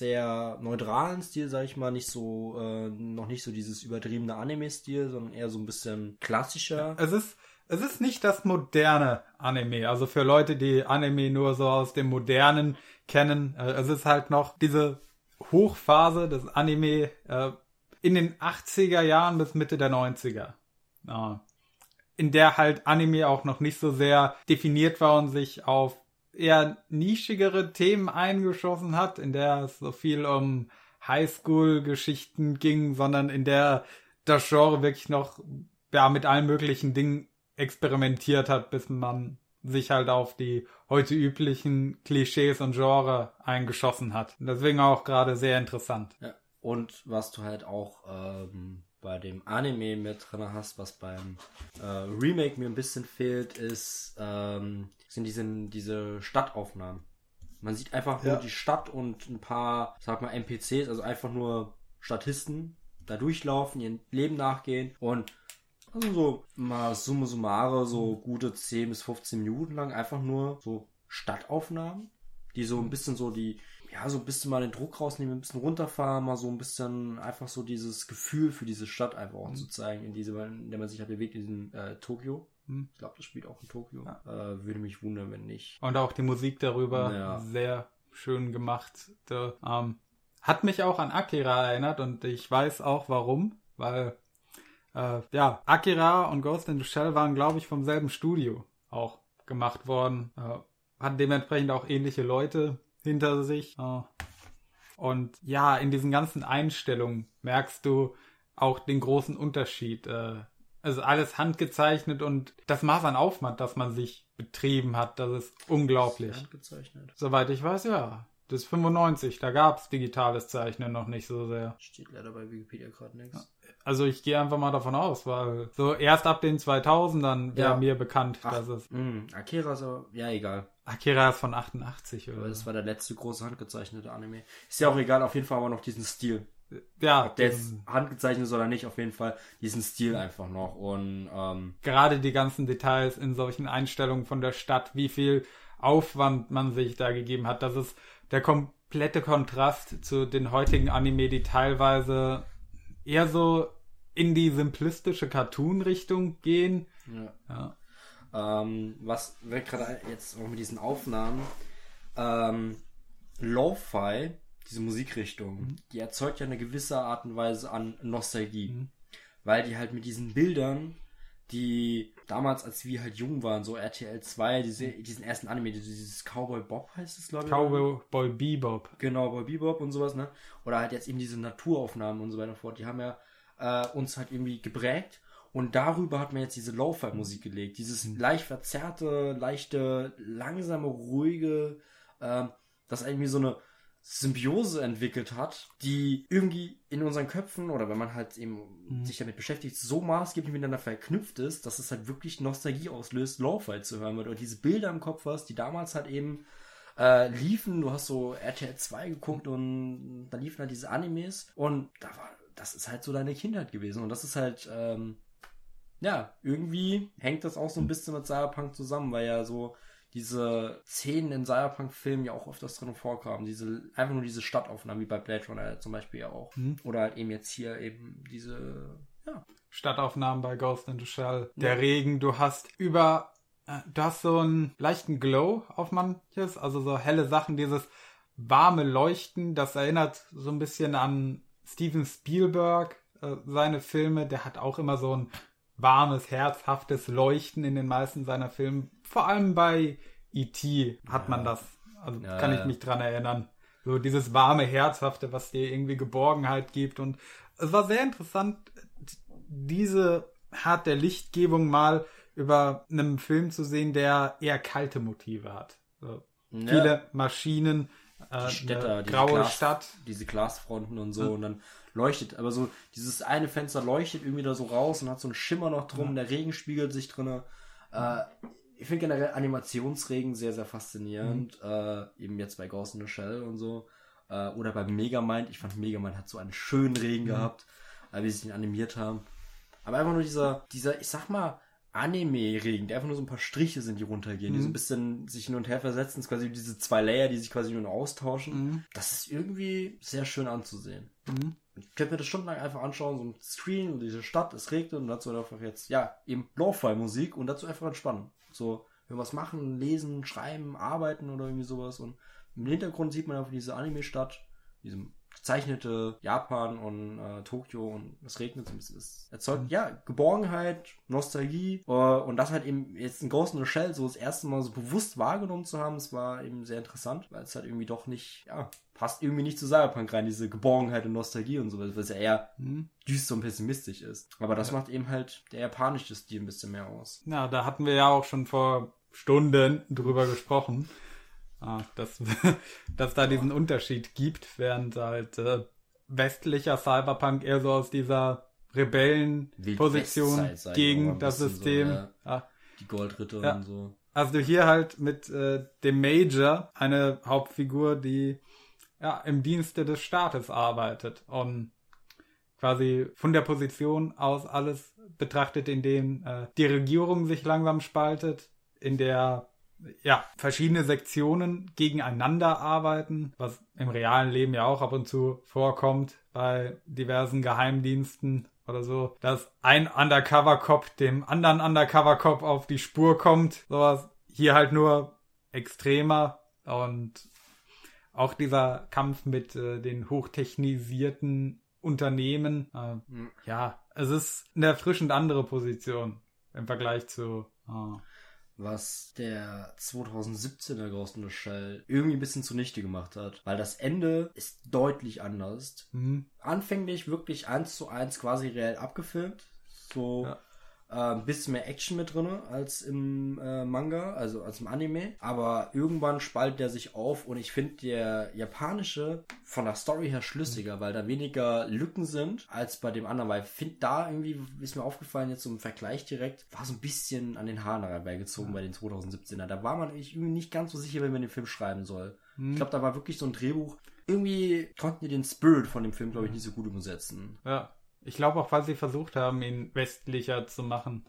sehr neutralen Stil, sag ich mal, nicht so, äh, noch nicht so dieses übertriebene Anime-Stil, sondern eher so ein bisschen klassischer. Es ist, es ist nicht das moderne Anime. Also für Leute, die Anime nur so aus dem modernen kennen, äh, es ist halt noch diese Hochphase des Anime äh, in den 80er Jahren bis Mitte der 90er. Ja. in der halt Anime auch noch nicht so sehr definiert war und sich auf eher nischigere Themen eingeschossen hat, in der es so viel um Highschool-Geschichten ging, sondern in der das Genre wirklich noch ja, mit allen möglichen Dingen experimentiert hat, bis man sich halt auf die heute üblichen Klischees und Genre eingeschossen hat. Deswegen auch gerade sehr interessant. Ja. Und was du halt auch ähm, bei dem Anime mit drin hast, was beim äh, Remake mir ein bisschen fehlt, ist ähm, sind diese, diese Stadtaufnahmen. Man sieht einfach nur Ja. die Stadt und ein paar, sag mal, NPCs, also einfach nur Statisten, da durchlaufen, ihrem Leben nachgehen und also so mal summa summare, so gute 10 bis 15 Minuten lang einfach nur so Stadtaufnahmen, die so ein bisschen so die, ja, so ein bisschen mal den Druck rausnehmen, ein bisschen runterfahren, mal so ein bisschen einfach so dieses Gefühl für diese Stadt einfach auch zu zeigen, in diese, in der man sich halt bewegt, in diesem äh, Tokio. Hm. Ich glaube, das spielt auch in Tokio. Äh, würde mich wundern, wenn nicht. Und auch die Musik darüber Ja. sehr schön gemacht. Da, ähm, hat mich auch an Akira erinnert und ich weiß auch warum, weil äh, ja, Akira und Ghost in the Shell waren, glaube ich, vom selben Studio auch gemacht worden. Äh, hatten dementsprechend auch ähnliche Leute hinter sich. Äh, und ja, in diesen ganzen Einstellungen merkst du auch den großen Unterschied. Äh, also alles handgezeichnet und das Maß an Aufwand, das man sich betrieben hat, das ist unglaublich. Handgezeichnet. Soweit ich weiß, ja. Das ist 95, da gab's digitales Zeichnen noch nicht so sehr. Steht leider bei Wikipedia gerade nichts. Also ich gehe einfach mal davon aus, weil so erst ab den 2000ern wäre Ja. mir bekannt, Ach, dass es mh, Akira ist aber, ja, egal. Akira ist von 88 Aber oder das so. war der letzte große handgezeichnete Anime. Ist ja auch egal, auf jeden Fall haben wir noch diesen Stil. Ja, Ob der jetzt ähm, handgezeichnet ist oder nicht, auf jeden Fall diesen Stil einfach noch. Und ähm, gerade die ganzen Details in solchen Einstellungen von der Stadt, wie viel Aufwand man sich da gegeben hat, das ist der komplette Kontrast zu den heutigen Anime, die teilweise eher so in die simplistische Cartoon-Richtung gehen. ja. Ja. Ähm, was wir gerade jetzt auch mit diesen Aufnahmen, ähm, Lo-Fi, diese Musikrichtung, die erzeugt ja eine gewisse Art und Weise an Nostalgie. Weil die halt mit diesen Bildern, die damals, als wir halt jung waren, so RTL 2, diese, diesen ersten Anime, dieses Cowboy Bob heißt es, glaube ich. Cowboy Bebop. Genau, bei Bebop und sowas, ne? Oder halt jetzt eben diese Naturaufnahmen und so weiter fort, die haben ja äh, uns halt irgendwie geprägt. Und darüber hat man jetzt diese Lo-Fi-Musik gelegt. Dieses leicht verzerrte, leichte, langsame, ruhige, ähm, das irgendwie so eine Symbiose entwickelt hat, die irgendwie in unseren Köpfen oder wenn man halt eben sich damit beschäftigt, so maßgeblich miteinander verknüpft ist, dass es halt wirklich Nostalgie auslöst, Lo-Fi zu hören. Weil du diese Bilder im Kopf hast, die damals halt eben äh, liefen, du hast so RTL 2 geguckt und da liefen halt diese Animes. Und da war, das ist halt so deine Kindheit gewesen. Und das ist halt, ähm, ja, irgendwie hängt das auch so ein bisschen mit Cyberpunk zusammen, weil ja so diese Szenen in Cyberpunk-Filmen ja auch öfters drin vorkamen. Diese, einfach nur diese Stadtaufnahmen, wie bei Blade Runner zum Beispiel ja auch. Oder halt eben jetzt hier eben diese, ja, Stadtaufnahmen bei Ghost in the Shell. Der Regen, du hast über, äh, du hast so einen leichten Glow auf manches, also so helle Sachen, dieses warme Leuchten, das erinnert so ein bisschen an Steven Spielberg, äh, seine Filme, der hat auch immer so ein warmes, herzhaftes Leuchten in den meisten seiner Filme. Vor allem bei E.T. hat man das. Also Ja, kann ich ja. mich dran erinnern. So dieses warme, herzhafte, was dir irgendwie Geborgenheit gibt. Und es war sehr interessant, diese Art der Lichtgebung mal über einem Film zu sehen, der eher kalte Motive hat. So, Ja. Viele Maschinen, äh, die Städte, eine diese graue Glas, Stadt. diese Glasfronten und so und dann leuchtet, aber so dieses eine Fenster leuchtet irgendwie da so raus und hat so einen Schimmer noch drum, der Regen spiegelt sich drinne. Äh, ich finde generell Animationsregen sehr, sehr faszinierend. Äh, eben jetzt bei Ghost in the Shell und so. Äh, oder bei Megamind. Ich fand Megamind hat so einen schönen Regen gehabt, äh, wie sie ihn animiert haben. Aber einfach nur dieser, dieser, ich sag mal, Anime-Regen, der einfach nur so ein paar Striche sind, die runtergehen, die so ein bisschen sich hin und her versetzen, ist quasi diese zwei Layer, die sich quasi nur austauschen. Das ist irgendwie sehr schön anzusehen. Ich könnte mir das stundenlang einfach anschauen, so ein Screen und diese Stadt, es regnet und dazu einfach jetzt, ja, eben Lo-Fi-Musik und dazu einfach entspannen. So, irgendwas machen, lesen, schreiben, arbeiten oder irgendwie sowas und im Hintergrund sieht man einfach diese Anime-Stadt, diesem gezeichnete Japan und äh, Tokio und es regnet so ein bisschen. Es erzeugt, ja, Geborgenheit, Nostalgie äh, und das halt eben jetzt in Ghost in the Shell so das erste Mal so bewusst wahrgenommen zu haben, es war eben sehr interessant, weil es halt irgendwie doch nicht, ja, passt irgendwie nicht zu Cyberpunk rein, diese Geborgenheit und Nostalgie und sowas, was ja eher düster und pessimistisch ist. Aber das macht eben halt der japanische Stil ein bisschen mehr aus. Ja, da hatten wir ja auch schon vor Stunden drüber gesprochen, ah, dass, dass da diesen Unterschied gibt, während halt äh, westlicher Cyberpunk eher so aus dieser Rebellenposition gegen das System. So, ja. ah, Die Goldritter Ja. und so. Also hier halt mit äh, dem Major eine Hauptfigur, die ja im Dienste des Staates arbeitet und quasi von der Position aus alles betrachtet, in dem äh, die Regierung sich langsam spaltet, in der ja verschiedene Sektionen gegeneinander arbeiten, was im realen Leben ja auch ab und zu vorkommt bei diversen Geheimdiensten oder so, dass ein Undercover-Cop dem anderen Undercover-Cop auf die Spur kommt. Sowas hier halt nur extremer und auch dieser Kampf mit äh, den hochtechnisierten Unternehmen. Äh, Mhm. ja, es ist eine erfrischend andere Position im Vergleich zu. äh, was der 2017er Ghost in the Shell irgendwie ein bisschen zunichte gemacht hat. Weil das Ende ist deutlich anders. hm, Anfänglich wirklich eins zu eins quasi reell abgefilmt. So Ja. Äh, ein bisschen mehr Action mit drin als im äh, Manga, also als im Anime. Aber irgendwann spaltet der sich auf und ich finde der japanische von der Story her schlüssiger, weil da weniger Lücken sind als bei dem anderen. Weil ich finde da irgendwie, ist mir aufgefallen, jetzt so im Vergleich direkt, war so ein bisschen an den Haaren herbeigezogen bei den 2017er. Da war man irgendwie nicht ganz so sicher, wenn man den Film schreiben soll. hm, Ich glaube, da war wirklich so ein Drehbuch. Irgendwie konnten die den Spirit von dem Film, glaube ich, nicht so gut umsetzen. ja. Ich glaube auch, weil sie versucht haben, ihn westlicher zu machen.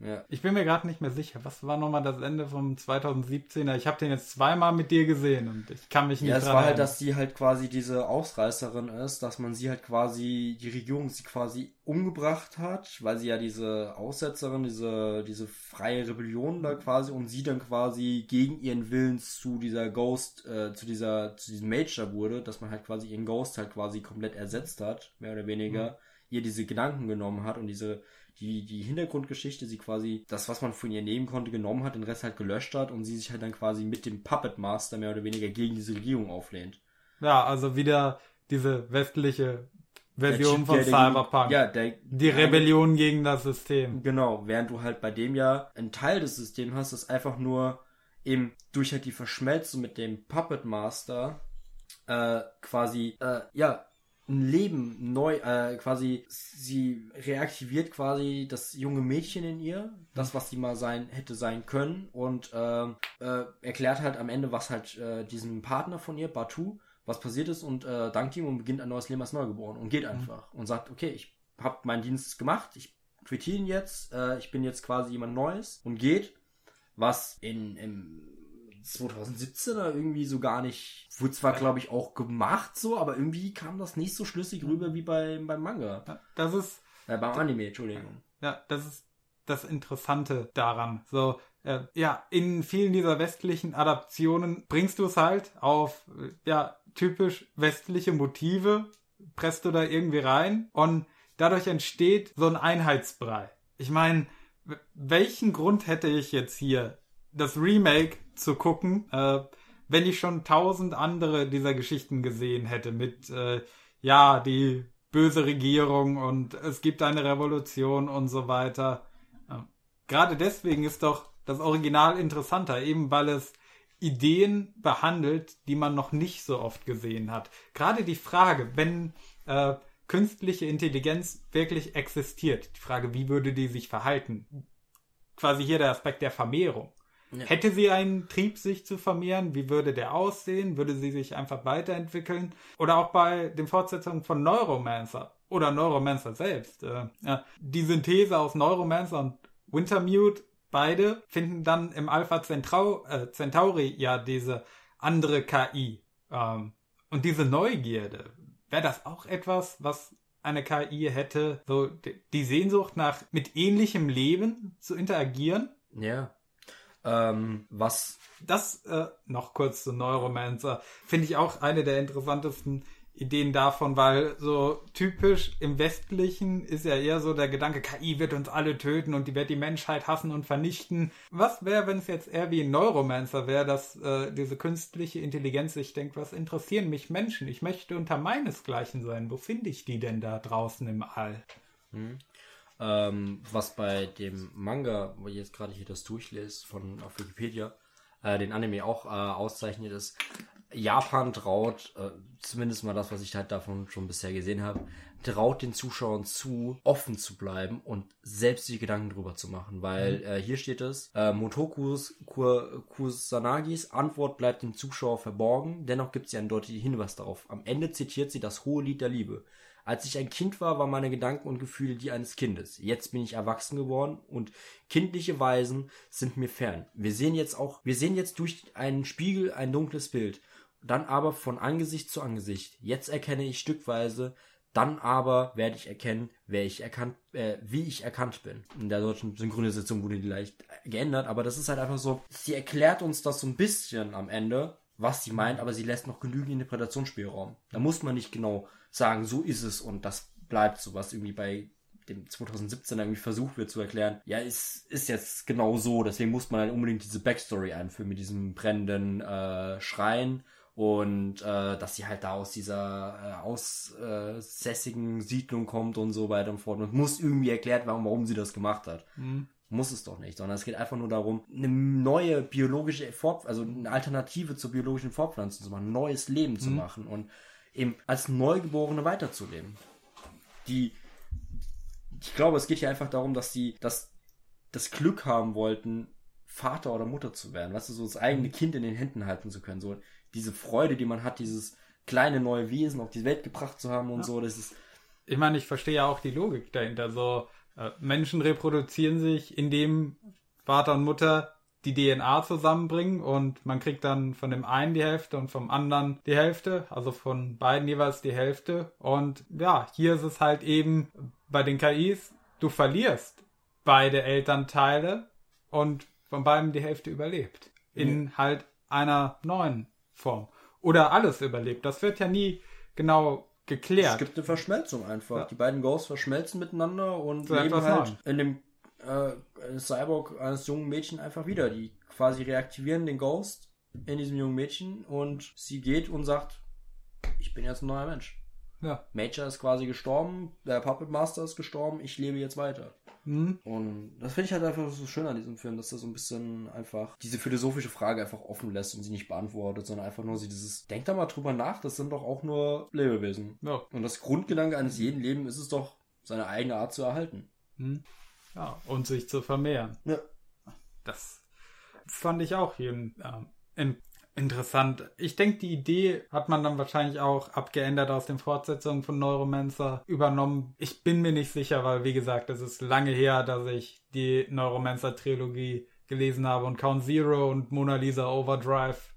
Ja. Ich bin mir gerade nicht mehr sicher. Was war nochmal das Ende vom 2017er? Ich habe den jetzt zweimal mit dir gesehen und ich kann mich nicht Ja, es dran war halt, dass sie halt quasi diese Ausreißerin ist, dass man sie halt quasi, die Regierung sie quasi umgebracht hat, weil sie ja diese Aussetzerin, diese, diese freie Rebellion da quasi und sie dann quasi gegen ihren Willen zu dieser Ghost, äh, zu dieser, zu diesem Major wurde, dass man halt quasi ihren Ghost halt quasi komplett ersetzt hat, mehr oder weniger, ihr diese Gedanken genommen hat und diese, die, die Hintergrundgeschichte, sie quasi das, was man von ihr nehmen konnte, genommen hat, den Rest halt gelöscht hat und sie sich halt dann quasi mit dem Puppet Master mehr oder weniger gegen diese Regierung auflehnt. Ja, also wieder diese westliche Version von Cyberpunk. Ja, der, Die Rebellion gegen das System. Genau, während du halt bei dem ja einen Teil des Systems hast, das einfach nur eben durch halt die Verschmelzung mit dem Puppet Master äh, quasi, äh, ja, ein Leben neu, äh, quasi, sie reaktiviert quasi das junge Mädchen in ihr, das, was sie mal sein, hätte sein können und ähm, äh, erklärt halt am Ende, was halt äh, diesem Partner von ihr, Batu, was passiert ist und äh, dankt ihm und beginnt ein neues Leben als Neugeboren und geht einfach und sagt, okay, ich habe meinen Dienst gemacht, ich quittiere ihn jetzt, äh, ich bin jetzt quasi jemand Neues und geht, was in im 2017er irgendwie so gar nicht, wurde zwar glaube ich auch gemacht so, aber irgendwie kam das nicht so schlüssig rüber wie bei, beim Manga, Ja, Das ist, äh, beim Anime, Entschuldigung. ja, das ist das Interessante daran. So, äh, ja, in vielen dieser westlichen Adaptionen bringst du es halt auf, äh, ja, typisch westliche Motive, presst du da irgendwie rein und dadurch entsteht so ein Einheitsbrei. Ich meine, welchen Grund hätte ich jetzt hier, das Remake zu gucken, äh, wenn ich schon tausend andere dieser Geschichten gesehen hätte mit, äh, ja, die böse Regierung und es gibt eine Revolution und so weiter. Ja. Gerade deswegen ist doch das Original interessanter, eben weil es Ideen behandelt, die man noch nicht so oft gesehen hat. Gerade die Frage, wenn äh, künstliche Intelligenz wirklich existiert, die Frage, wie würde die sich verhalten? Quasi hier der Aspekt der Vermehrung. Ja. Hätte sie einen Trieb, sich zu vermehren? Wie würde der aussehen? Würde sie sich einfach weiterentwickeln? Oder auch bei den Fortsetzungen von Neuromancer oder Neuromancer selbst. Äh, ja, die Synthese aus Neuromancer und Wintermute, beide finden dann im Alpha Centrau, äh, Centauri ja diese andere KI. Ähm, und diese Neugierde, wäre das auch etwas, was eine KI hätte, so die Sehnsucht nach mit ähnlichem Leben zu interagieren? Ja. Ähm, was Das äh, noch kurz zu Neuromancer. Finde ich auch eine der interessantesten Ideen davon, weil so typisch im Westlichen ist ja eher so der Gedanke, KI wird uns alle töten und die wird die Menschheit hassen und vernichten. Was wäre, wenn es jetzt eher wie ein Neuromancer wäre, dass äh, diese künstliche Intelligenz sich denkt, was interessieren mich Menschen? Ich möchte unter meinesgleichen sein. Wo finde ich die denn da draußen im All? Ähm, was bei dem Manga, wo ich jetzt gerade hier das durchlese von auf Wikipedia, äh, den Anime auch äh, auszeichnet, ist, Japan traut, äh, zumindest mal das, was ich halt davon schon bisher gesehen habe, traut den Zuschauern zu, offen zu bleiben und selbst die Gedanken drüber zu machen. Weil mhm. äh, hier steht es, äh, Motokus Kur, Kusanagis Antwort bleibt dem Zuschauer verborgen, dennoch gibt sie einen deutlichen Hinweis darauf. Am Ende zitiert sie das hohe Lied der Liebe. Als ich ein Kind war, waren meine Gedanken und Gefühle die eines Kindes. Jetzt bin ich erwachsen geworden und kindliche Weisen sind mir fern. Wir sehen jetzt auch, wir sehen jetzt durch einen Spiegel ein dunkles Bild, dann aber von Angesicht zu Angesicht. Jetzt erkenne ich stückweise, dann aber werde ich erkennen, wer ich erkannt, äh, wie ich erkannt bin. In der deutschen Synchronisation wurde die leicht geändert, aber das ist halt einfach so, sie erklärt uns das so ein bisschen am Ende, was sie meint, aber sie lässt noch genügend Interpretationsspielraum. Da muss man nicht genau sagen, so ist es und das bleibt so, was irgendwie bei dem 2017 irgendwie versucht wird zu erklären, ja, es ist jetzt genau so, deswegen muss man halt unbedingt diese Backstory einführen mit diesem brennenden äh, Schrein und äh, dass sie halt da aus dieser äh, aussässigen Siedlung kommt und so weiter und fort und muss irgendwie erklärt werden, warum sie das gemacht hat. Mhm. Muss es doch nicht, sondern es geht einfach nur darum, eine neue biologische Fort also eine Alternative zur biologischen Fortpflanzung zu machen, ein neues Leben zu mhm. machen und eben als Neugeborene weiterzuleben. Die, ich glaube, es geht hier einfach darum, dass sie das, das Glück haben wollten, Vater oder Mutter zu werden, weißt du, so das eigene mhm. Kind in den Händen halten zu können, so diese Freude, die man hat, dieses kleine neue Wesen auf die Welt gebracht zu haben und ja. so, das ist. Ich meine, ich verstehe ja auch die Logik dahinter. So, äh, Menschen reproduzieren sich, indem Vater und Mutter die DNA zusammenbringen und man kriegt dann von dem einen die Hälfte und vom anderen die Hälfte, also von beiden jeweils die Hälfte. Und ja, hier ist es halt eben bei den KIs, du verlierst beide Elternteile und von beiden die Hälfte überlebt. In ja. halt einer neuen Form. Oder alles überlebt. Das wird ja nie genau geklärt. Es gibt eine Verschmelzung einfach. Ja. Die beiden Ghosts verschmelzen miteinander und so leben halt Neuen. in dem äh, Cyborg eines jungen Mädchen einfach wieder. Die quasi reaktivieren den Ghost in diesem jungen Mädchen und sie geht und sagt, ich bin jetzt ein neuer Mensch. Ja. Major ist quasi gestorben, der Puppet Master ist gestorben, ich lebe jetzt weiter. Mhm. Und das finde ich halt einfach so schön an diesem Film, dass er so ein bisschen einfach diese philosophische Frage einfach offen lässt und sie nicht beantwortet, sondern einfach nur sie dieses, denkt da mal drüber nach, das sind doch auch nur Lebewesen. Ja. Und das Grundgedanke eines jeden Lebens ist es doch, seine eigene Art zu erhalten. Mhm. Ja, und sich zu vermehren. Ja. Das fand ich auch hier äh, in Interessant. Ich denke, die Idee hat man dann wahrscheinlich auch abgeändert aus den Fortsetzungen von Neuromancer übernommen. Ich bin mir nicht sicher, weil wie gesagt, es ist lange her, dass ich die Neuromancer-Trilogie gelesen habe und Count Zero und Mona Lisa Overdrive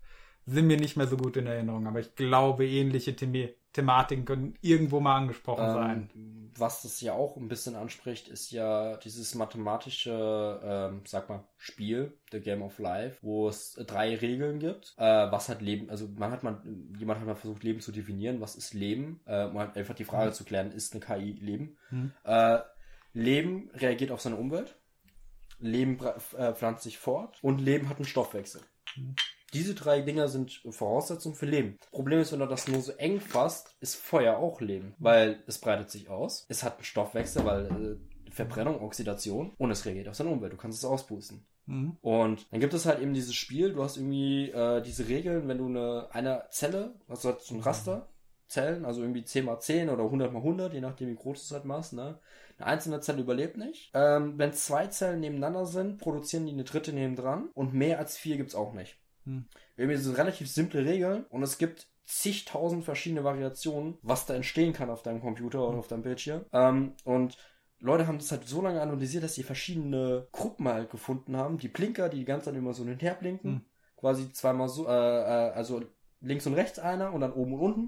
sind mir nicht mehr so gut in Erinnerung. Aber ich glaube, ähnliche Thema Thematiken können irgendwo mal angesprochen ähm, sein. Was das ja auch ein bisschen anspricht, ist ja dieses mathematische, ähm, sag mal, Spiel, The Game of Life, wo es drei Regeln gibt. Äh, was hat Leben, also man hat mal, jemand hat mal versucht, Leben zu definieren. Was ist Leben? Äh, um halt einfach die Frage mhm. zu klären, ist eine KI Leben? Mhm. Äh, Leben reagiert auf seine Umwelt. Leben äh, pflanzt sich fort und Leben hat einen Stoffwechsel. Mhm. Diese drei Dinger sind Voraussetzungen für Leben. Problem ist, wenn du das nur so eng fasst, ist Feuer auch Leben, weil es breitet sich aus, es hat einen Stoffwechsel, weil äh, Verbrennung, Oxidation und es reagiert auf seine Umwelt. Du kannst es auspusten. Mhm. Und dann gibt es halt eben dieses Spiel, du hast irgendwie äh, diese Regeln, wenn du eine, eine Zelle, also halt so ein Raster, Zellen, also irgendwie 10 mal 10 oder 100 mal 100, je nachdem wie groß du es halt machst, ne? Eine einzelne Zelle überlebt nicht. Ähm, wenn zwei Zellen nebeneinander sind, produzieren die eine dritte nebendran und mehr als vier gibt's auch nicht. Hm. Wir haben hier so relativ simple Regeln und es gibt zigtausend verschiedene Variationen, was da entstehen kann auf deinem Computer oder auf deinem Bildschirm. Ähm, und Leute haben das halt so lange analysiert, dass sie verschiedene Gruppen halt gefunden haben. Die Blinker, die die ganze Zeit immer so hin und her blinken. Hm. Quasi zweimal so, äh, äh, also links und rechts einer und dann oben und unten.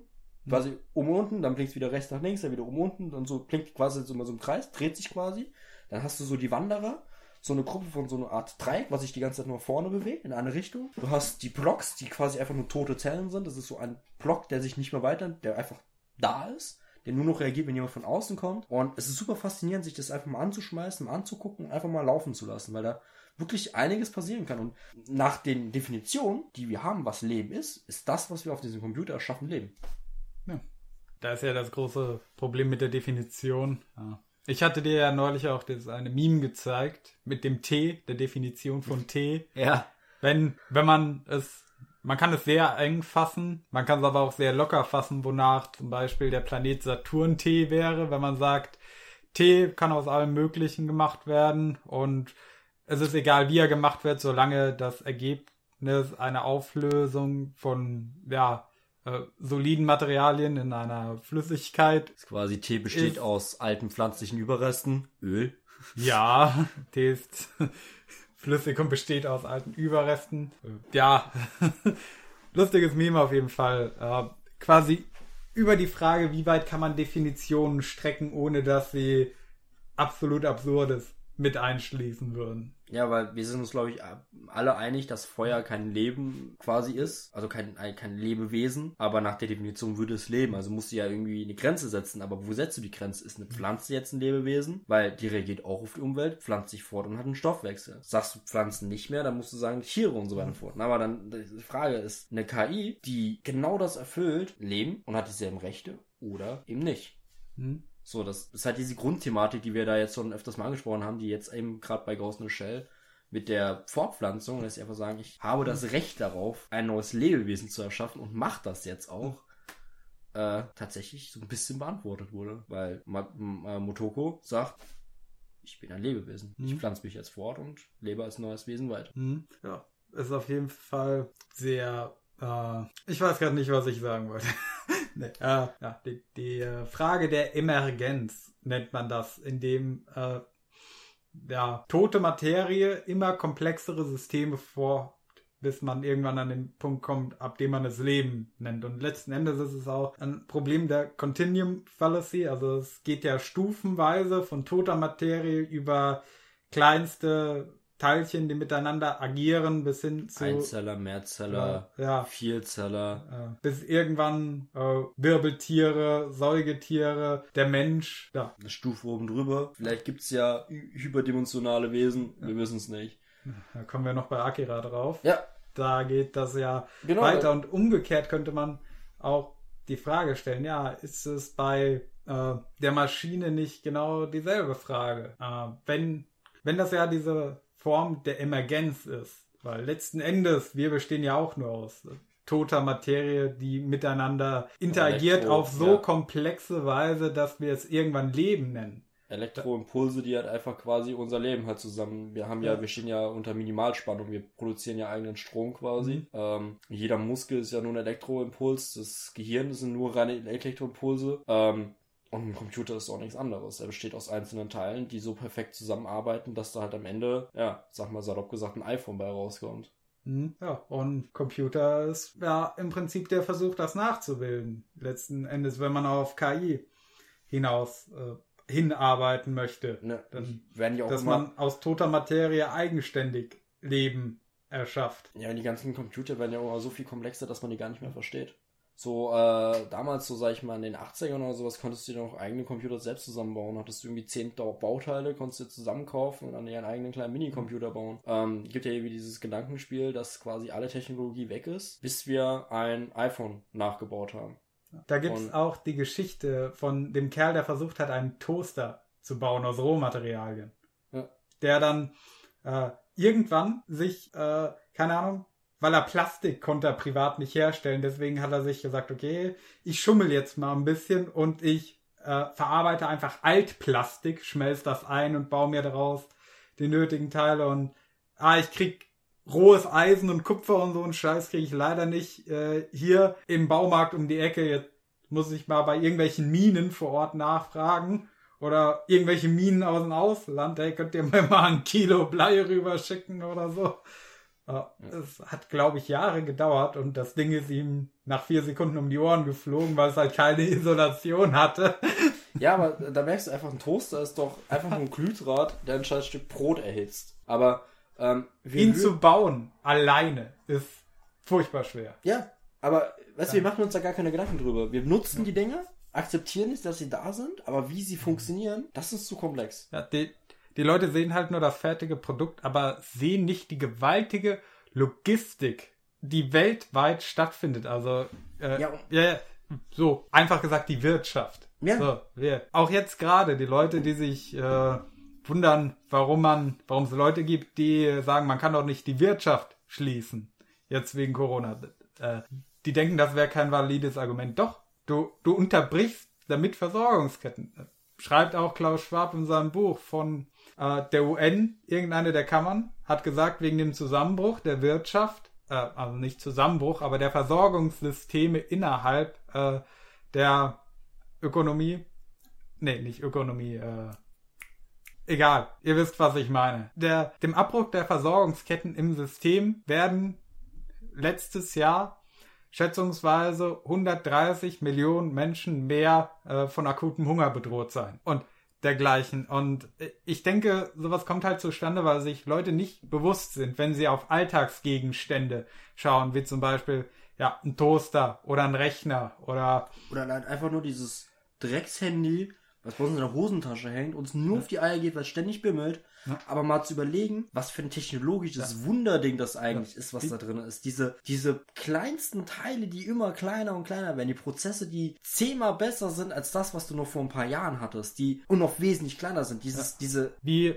Hm. Quasi oben und unten, dann blinkt wieder rechts nach links, dann wieder oben und unten, dann so blinkt quasi so immer so im Kreis, dreht sich quasi. Dann hast du so die Wanderer so eine Gruppe von so einer Art Dreieck, was sich die ganze Zeit nur vorne bewegt, in eine Richtung. Du hast die Blocks, die quasi einfach nur tote Zellen sind. Das ist so ein Block, der sich nicht mehr weiter, der einfach da ist, der nur noch reagiert, wenn jemand von außen kommt. Und es ist super faszinierend, sich das einfach mal anzuschmeißen, anzugucken und einfach mal laufen zu lassen, weil da wirklich einiges passieren kann. Und nach den Definitionen, die wir haben, was Leben ist, ist das, was wir auf diesem Computer erschaffen, Leben. Ja. Da ist ja das große Problem mit der Definition. Ja Ich hatte dir ja neulich auch das eine Meme gezeigt mit dem T, der Definition von T. Ja. Wenn, wenn man es, man kann es sehr eng fassen, man kann es aber auch sehr locker fassen, wonach zum Beispiel der Planet Saturn T wäre, wenn man sagt, T kann aus allem Möglichen gemacht werden und es ist egal, wie er gemacht wird, solange das Ergebnis eine Auflösung von, ja, äh, soliden Materialien in einer Flüssigkeit. Das ist quasi Tee besteht Ist- aus alten pflanzlichen Überresten, Öl. Ja, Tee ist flüssig und besteht aus alten Überresten. Ja, lustiges Meme auf jeden Fall. Äh, quasi über die Frage, wie weit kann man Definitionen strecken, ohne dass sie absolut Absurdes mit einschließen würden. Ja, weil wir sind uns, glaube ich, alle einig, dass Feuer kein Leben quasi ist. Also kein, ein- kein Lebewesen. Aber nach der Definition würde es leben. Also musst du ja irgendwie eine Grenze setzen. Aber wo setzt du die Grenze? Ist eine Pflanze jetzt ein Lebewesen? Weil die reagiert auch auf die Umwelt, pflanzt sich fort und hat einen Stoffwechsel. Sagst du Pflanzen nicht mehr, dann musst du sagen Tiere und so weiter und fort. Aber dann, die Frage ist, eine KI, die genau das erfüllt, leben und hat dieselben Rechte oder eben nicht. Hm? So, das ist halt diese Grundthematik, die wir da jetzt schon öfters mal angesprochen haben, die jetzt eben gerade bei Ghost in the Shell mit der Fortpflanzung, dass sie einfach sagen, ich habe das Recht darauf, ein neues Lebewesen zu erschaffen und mache das jetzt auch, äh, tatsächlich so ein bisschen beantwortet wurde. Weil Ma Motoko sagt, ich bin ein Lebewesen. Ich Mhm. pflanze mich jetzt fort und lebe als neues Wesen weiter. Hm? Ja, ist auf jeden Fall sehr. Äh, ich weiß gerade nicht, was ich sagen wollte. Nee, äh, ja, die, die äh, Frage der Emergenz nennt man das, in dem äh, ja, tote Materie immer komplexere Systeme vor bis man irgendwann an den Punkt kommt, ab dem man es Leben nennt. Und letzten Endes ist es auch ein Problem der Continuum Fallacy. Also es geht ja stufenweise von toter Materie über kleinste Teilchen, die miteinander agieren, bis hin zu Einzeller, Mehrzeller, ja, ja, Vielzeller. bis irgendwann äh, Wirbeltiere, Säugetiere, der Mensch. Ja, Eine Stufe oben drüber. Vielleicht gibt's ja hy- hyperdimensionale Wesen. Wir wissen es nicht. da kommen wir noch bei Akira drauf. Ja, Da geht das ja genau. weiter und umgekehrt könnte man auch die Frage stellen, ja, ist es bei äh, der Maschine nicht genau dieselbe Frage? Äh, wenn, wenn das ja diese Form der Emergenz ist, weil letzten Endes, wir bestehen ja auch nur aus toter Materie, die miteinander interagiert Elektro, auf so ja. komplexe Weise, dass wir es irgendwann Leben nennen. Elektroimpulse, die halt einfach quasi unser Leben halt zusammen. Wir haben ja, Ja. wir stehen ja unter Minimalspannung, wir produzieren ja eigenen Strom quasi. Ähm, jeder Muskel ist ja nur ein Elektroimpuls, das Gehirn sind nur reine Elektroimpulse. Ähm, und ein Computer ist auch nichts anderes. Er besteht aus einzelnen Teilen, die so perfekt zusammenarbeiten, dass da halt am Ende, ja, sag mal salopp gesagt, ein iPhone bei rauskommt. Mhm. Ja, und Computer ist ja im Prinzip der Versuch, das nachzubilden. Letzten Endes, wenn man auf KI hinaus äh, hinarbeiten möchte, Ne, Dann, werden ja auch dass immer, man aus toter Materie eigenständig Leben erschafft. Ja, die ganzen Computer werden ja immer so viel komplexer, dass man die gar nicht mehr versteht. So, äh, damals, so sag ich mal, in den 80ern oder sowas, konntest du dir noch eigene Computer selbst zusammenbauen. Hattest du irgendwie 10 Dau- Bauteile, konntest du dir zusammenkaufen und dann ihren eigenen kleinen Minicomputer bauen. Ähm, gibt ja irgendwie dieses Gedankenspiel, dass quasi alle Technologie weg ist, bis wir ein iPhone nachgebaut haben. Da gibt's Und- auch die Geschichte von dem Kerl, der versucht hat, einen Toaster zu bauen aus Rohmaterialien. Ja. Der dann äh, irgendwann sich, äh, keine Ahnung, weil er Plastik konnte er privat nicht herstellen, deswegen hat er sich gesagt, okay, ich schummel jetzt mal ein bisschen und ich äh, verarbeite einfach Altplastik, schmelz das ein und baue mir daraus die nötigen Teile und ah, ich krieg rohes Eisen und Kupfer und so einen Scheiß kriege ich leider nicht äh, hier im Baumarkt um die Ecke. Jetzt muss ich mal bei irgendwelchen Minen vor Ort nachfragen oder irgendwelche Minen aus dem Ausland. Hey, könnt ihr mir mal ein Kilo Blei rüberschicken oder so? Ja, Es hat, glaube ich, Jahre gedauert und das Ding ist ihm nach vier Sekunden um die Ohren geflogen, weil es halt keine Isolation hatte. Ja, aber da merkst du einfach, ein Toaster ist doch einfach nur ein Glühdraht, der ein scheiß Stück Brot erhitzt. Aber, ähm, Ihn zu bauen, alleine, ist furchtbar schwer. Ja, aber weißt du, wir machen uns da gar keine Gedanken drüber. Wir nutzen die Dinge, akzeptieren nicht, dass sie da sind, aber wie sie funktionieren, das ist zu komplex. Ja, die, die Leute sehen halt nur das fertige Produkt, aber sehen nicht die gewaltige Logistik, die weltweit stattfindet. Also, äh, Ja. ja, so einfach gesagt die Wirtschaft. Ja. So, wir. Auch jetzt gerade die Leute, die sich äh, wundern, warum man, warum es Leute gibt, die sagen, man kann doch nicht die Wirtschaft schließen. Jetzt wegen Corona. Äh, die denken, das wäre kein valides Argument. Doch, du, du unterbrichst damit Versorgungsketten. Schreibt auch Klaus Schwab in seinem Buch von äh, der UN, irgendeine der Kammern, hat gesagt, wegen dem Zusammenbruch der Wirtschaft, äh, also nicht Zusammenbruch, aber der Versorgungssysteme innerhalb äh, der Ökonomie, nee, nicht Ökonomie, äh, egal, ihr wisst, was ich meine. Der, dem Abbruch der Versorgungsketten im System werden letztes Jahr schätzungsweise 130 Millionen Menschen mehr äh, von akutem Hunger bedroht sein. Und dergleichen. Und ich denke, sowas kommt halt zustande, weil sich Leute nicht bewusst sind, wenn sie auf Alltagsgegenstände schauen, wie zum Beispiel ja, ein Toaster oder ein Rechner oder. Oder halt einfach nur dieses Dreckshandy, was bei uns in der Hosentasche hängt, uns nur ja. auf die Eier geht, es ständig bimmelt. Ja. Aber mal zu überlegen, was für ein technologisches ja. Wunderding das eigentlich ist, was da drin ist. Diese, diese kleinsten Teile, die immer kleiner und kleiner werden, die Prozesse, die zehnmal besser sind als das, was du noch vor ein paar Jahren hattest, die und noch wesentlich kleiner sind. Dieses, diese. Wie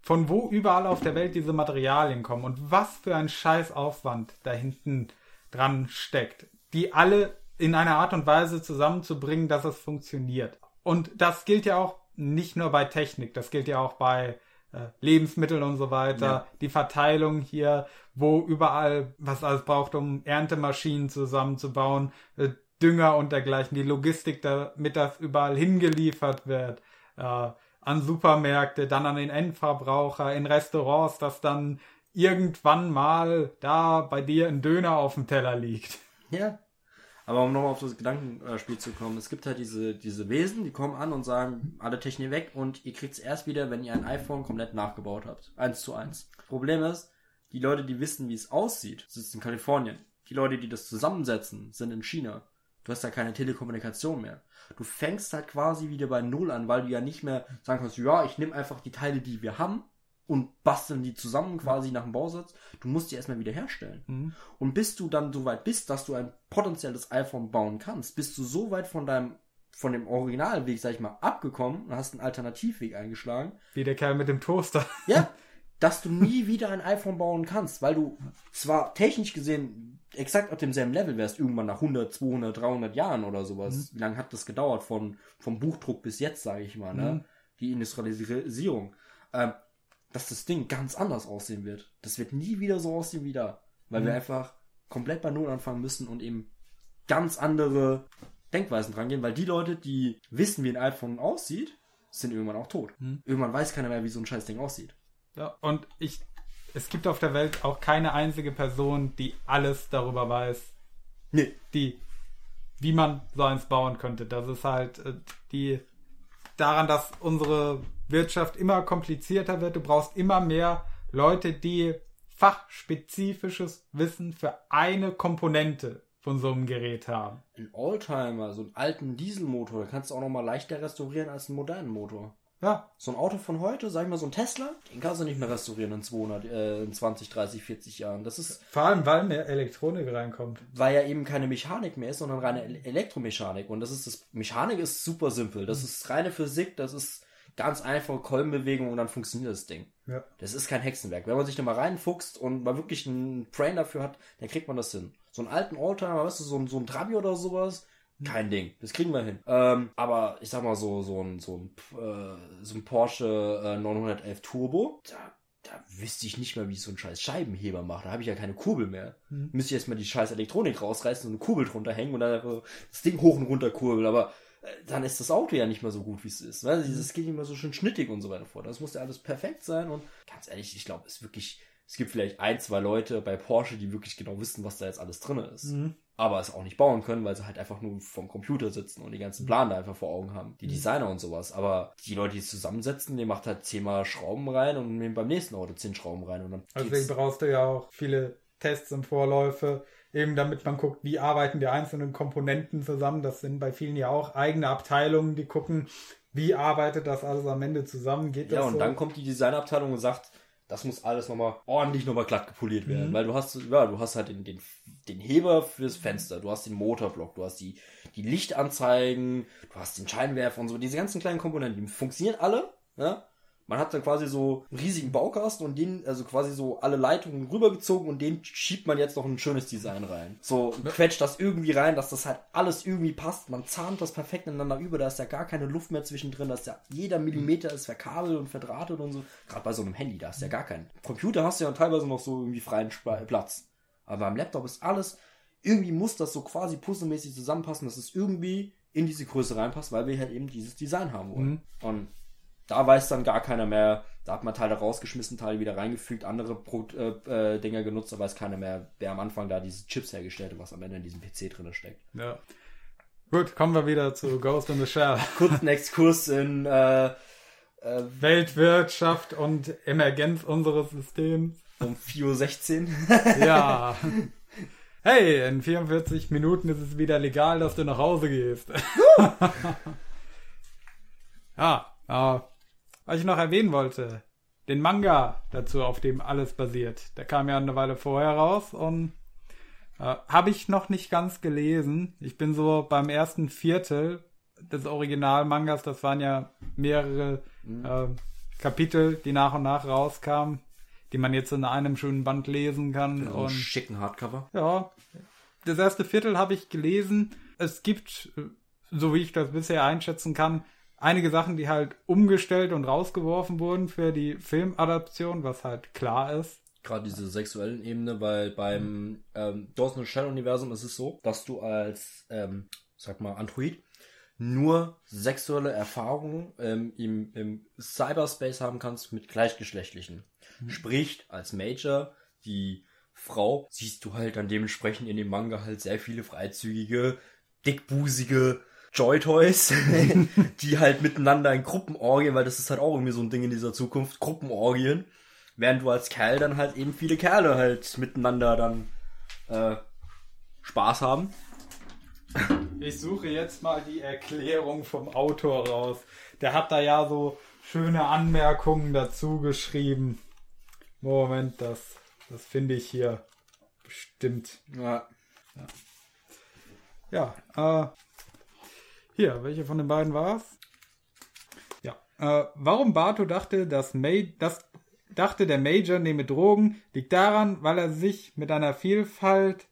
von wo überall auf der Welt diese Materialien kommen und was für ein Scheißaufwand da hinten dran steckt, die alle in einer Art und Weise zusammenzubringen, dass es funktioniert. Und das gilt ja auch nicht nur bei Technik, das gilt ja auch bei äh, Lebensmitteln und so weiter, ja. die Verteilung hier, wo überall was alles braucht, um Erntemaschinen zusammenzubauen, äh, Dünger und dergleichen, die Logistik, damit das überall hingeliefert wird, äh, an Supermärkte, dann an den Endverbraucher, in Restaurants, dass dann irgendwann mal da bei dir ein Döner auf dem Teller liegt. Ja. Aber um nochmal auf das Gedankenspiel zu kommen, es gibt halt diese, diese Wesen, die kommen an und sagen, alle Technik weg und ihr kriegt es erst wieder, wenn ihr ein iPhone komplett nachgebaut habt. Eins zu eins. Problem ist, die Leute, die wissen, wie es aussieht, sitzen in Kalifornien. Die Leute, die das zusammensetzen, sind in China. Du hast da keine Telekommunikation mehr. Du fängst halt quasi wieder bei Null an, weil du ja nicht mehr sagen kannst, ja, ich nehme einfach die Teile, die wir haben und basteln die zusammen quasi nach dem Bausatz. Du musst die erstmal wieder herstellen. Mhm. Und bis du dann so weit bist, dass du ein potenzielles iPhone bauen kannst, bist du so weit von deinem von dem Originalweg, sag ich mal, abgekommen und hast einen Alternativweg eingeschlagen. Wie der Kerl mit dem Toaster. Ja, dass du nie wieder ein iPhone bauen kannst, weil du zwar technisch gesehen exakt auf demselben Level wärst, irgendwann nach 100, 200, 300 Jahren oder sowas. Mhm. Wie lange hat das gedauert von, vom Buchdruck bis jetzt, sage ich mal, ne? Mhm. Die Industrialisierung. Ähm, dass das Ding ganz anders aussehen wird. Das wird nie wieder so aussehen wie da. Weil mhm. wir einfach komplett bei Null anfangen müssen und eben ganz andere Denkweisen rangehen, weil die Leute, die wissen, wie ein iPhone aussieht, sind irgendwann auch tot. Mhm. Irgendwann weiß keiner mehr, wie so ein scheiß Ding aussieht. Ja, und ich, es gibt auf der Welt auch keine einzige Person, die alles darüber weiß. Nee. Die, wie man so eins bauen könnte. Das ist halt äh, die, daran, dass unsere Wirtschaft immer komplizierter wird. Du brauchst immer mehr Leute, die fachspezifisches Wissen für eine Komponente von so einem Gerät haben. Ein Oldtimer, so einen alten Dieselmotor, kannst du auch noch mal leichter restaurieren als einen modernen Motor. Ja. So ein Auto von heute, sag ich mal so ein Tesla, den kannst du nicht mehr restaurieren in 200, äh, in 20, 30, 40 Jahren. Das ist vor allem, weil mehr Elektronik reinkommt. Weil ja eben keine Mechanik mehr ist, sondern reine Elektromechanik. Und das ist das Mechanik ist super simpel. Das mhm. ist reine Physik. Das ist ganz einfache Kolbenbewegung und dann funktioniert das Ding. Ja. Das ist kein Hexenwerk. Wenn man sich da mal reinfuchst und mal wirklich einen Brain dafür hat, dann kriegt man das hin. So einen alten Oldtimer, weißt du, so ein, so ein Trabi oder sowas, kein Ding. Das kriegen wir hin. Ähm, aber ich sag mal so, so ein, so ein, äh, so ein Porsche äh, 911 Turbo, da, da wüsste ich nicht mehr, wie ich so einen scheiß Scheibenheber mache. Da habe ich ja keine Kurbel mehr. Hm. Müsste ich erstmal die scheiß Elektronik rausreißen und eine Kurbel drunter hängen und dann das Ding hoch und runter kurbeln. Aber dann ist das Auto ja nicht mehr so gut, wie es ist. Ne? Es geht nicht mehr so schön schnittig und so weiter vor. Das muss ja alles perfekt sein und ganz ehrlich, ich glaube, es wirklich, es gibt vielleicht ein, zwei Leute bei Porsche, die wirklich genau wissen, was da jetzt alles drin ist. Mhm. Aber es auch nicht bauen können, weil sie halt einfach nur vom Computer sitzen und die ganzen Plan da einfach vor Augen haben. Die mhm. Designer und sowas. Aber die Leute, die es zusammensetzen, die macht halt zehnmal Schrauben rein und nehmen beim nächsten Auto zehn Schrauben rein und dann. Also deswegen brauchst du ja auch viele Tests und Vorläufe, eben damit man guckt, wie arbeiten die einzelnen Komponenten zusammen. Das sind bei vielen ja auch eigene Abteilungen, die gucken, wie arbeitet das alles am Ende zusammen. Geht ja, das und so? dann kommt die Designabteilung und sagt, das muss alles nochmal ordentlich nochmal glatt gepoliert werden, mhm. weil du hast, ja, du hast halt den, den, den Heber fürs Fenster, du hast den Motorblock, du hast die, die Lichtanzeigen, du hast den Scheinwerfer und so, diese ganzen kleinen Komponenten, die funktionieren alle, ja, man hat dann quasi so einen riesigen Baukasten und den, also quasi so alle Leitungen rübergezogen und den schiebt man jetzt noch ein schönes Design rein. So quetscht das irgendwie rein, dass das halt alles irgendwie passt. Man zahnt das perfekt ineinander über, da ist ja gar keine Luft mehr zwischendrin, da ist ja jeder Millimeter ist verkabelt und verdrahtet und so. Gerade bei so einem Handy, da ist ja gar kein. Computer hast du ja teilweise noch so irgendwie freien Platz. Aber beim Laptop ist alles, irgendwie muss das so quasi puzzelmäßig zusammenpassen, dass es irgendwie in diese Größe reinpasst, weil wir halt eben dieses Design haben wollen. Mhm. Und da weiß dann gar keiner mehr. Da hat man Teile rausgeschmissen, Teile wieder reingefügt, andere Pro äh, äh, Dinger genutzt, da weiß keiner mehr, wer am Anfang da diese Chips hergestellt hat, was am Ende in diesem PC drin steckt. Ja. Gut, kommen wir wieder zu Ghost in the Shell. Kurzen Exkurs in äh, äh, Weltwirtschaft und Emergenz unseres Systems. Um 4.16 Uhr. ja. Hey, in 44 Minuten ist es wieder legal, dass du nach Hause gehst. ja, äh, was ich noch erwähnen wollte, den Manga dazu, auf dem alles basiert. Der kam ja eine Weile vorher raus und äh, habe ich noch nicht ganz gelesen. Ich bin so beim ersten Viertel des Original-Mangas, das waren ja mehrere mhm. äh, Kapitel, die nach und nach rauskamen, die man jetzt in einem schönen Band lesen kann. Ja, und schicken Hardcover. Ja, das erste Viertel habe ich gelesen. Es gibt, so wie ich das bisher einschätzen kann, einige Sachen, die halt umgestellt und rausgeworfen wurden für die Filmadaption, was halt klar ist. Gerade diese sexuellen Ebene, weil beim ähm, Dawson Shell Universum ist es so, dass du als, ähm, sag mal, Android nur sexuelle Erfahrungen ähm, im, im Cyberspace haben kannst mit gleichgeschlechtlichen. Mhm. Sprich, als Major, die Frau, siehst du halt dann dementsprechend in dem Manga halt sehr viele freizügige, dickbusige Joy Toys, die halt miteinander in Gruppenorgien, weil das ist halt auch irgendwie so ein Ding in dieser Zukunft, Gruppenorgien, während du als Kerl dann halt eben viele Kerle halt miteinander dann äh, Spaß haben. Ich suche jetzt mal die Erklärung vom Autor raus. Der hat da ja so schöne Anmerkungen dazu geschrieben. Moment, das, das finde ich hier bestimmt. Ja. Ja, ja äh, hier, welche von den beiden war es? Ja. Äh, warum Bato dachte, dass, May, dass dachte, der Major nehme Drogen, liegt daran, weil er sich mit einer Vielfalt,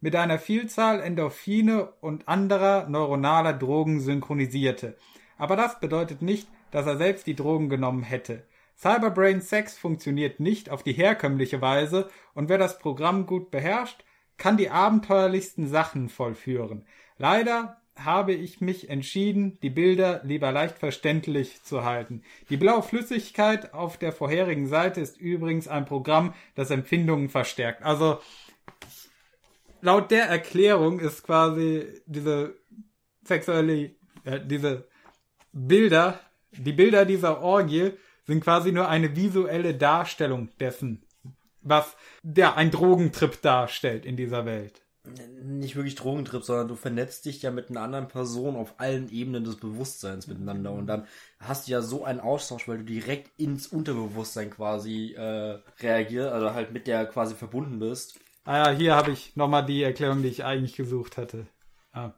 mit einer Vielzahl Endorphine und anderer neuronaler Drogen synchronisierte. Aber das bedeutet nicht, dass er selbst die Drogen genommen hätte. Cyberbrain Sex funktioniert nicht auf die herkömmliche Weise und wer das Programm gut beherrscht, kann die abenteuerlichsten Sachen vollführen. Leider habe ich mich entschieden, die Bilder lieber leicht verständlich zu halten. Die blaue Flüssigkeit auf der vorherigen Seite ist übrigens ein Programm, das Empfindungen verstärkt. Also laut der Erklärung ist quasi diese sexuelle, äh, diese Bilder, die Bilder dieser Orgie sind quasi nur eine visuelle Darstellung dessen, was der ein Drogentrip darstellt in dieser Welt nicht wirklich Drogentrip, sondern du vernetzt dich ja mit einer anderen Person auf allen Ebenen des Bewusstseins miteinander und dann hast du ja so einen Austausch, weil du direkt ins Unterbewusstsein quasi äh, reagierst, also halt mit der quasi verbunden bist. Ah ja, hier habe ich nochmal die Erklärung, die ich eigentlich gesucht hatte. Ah.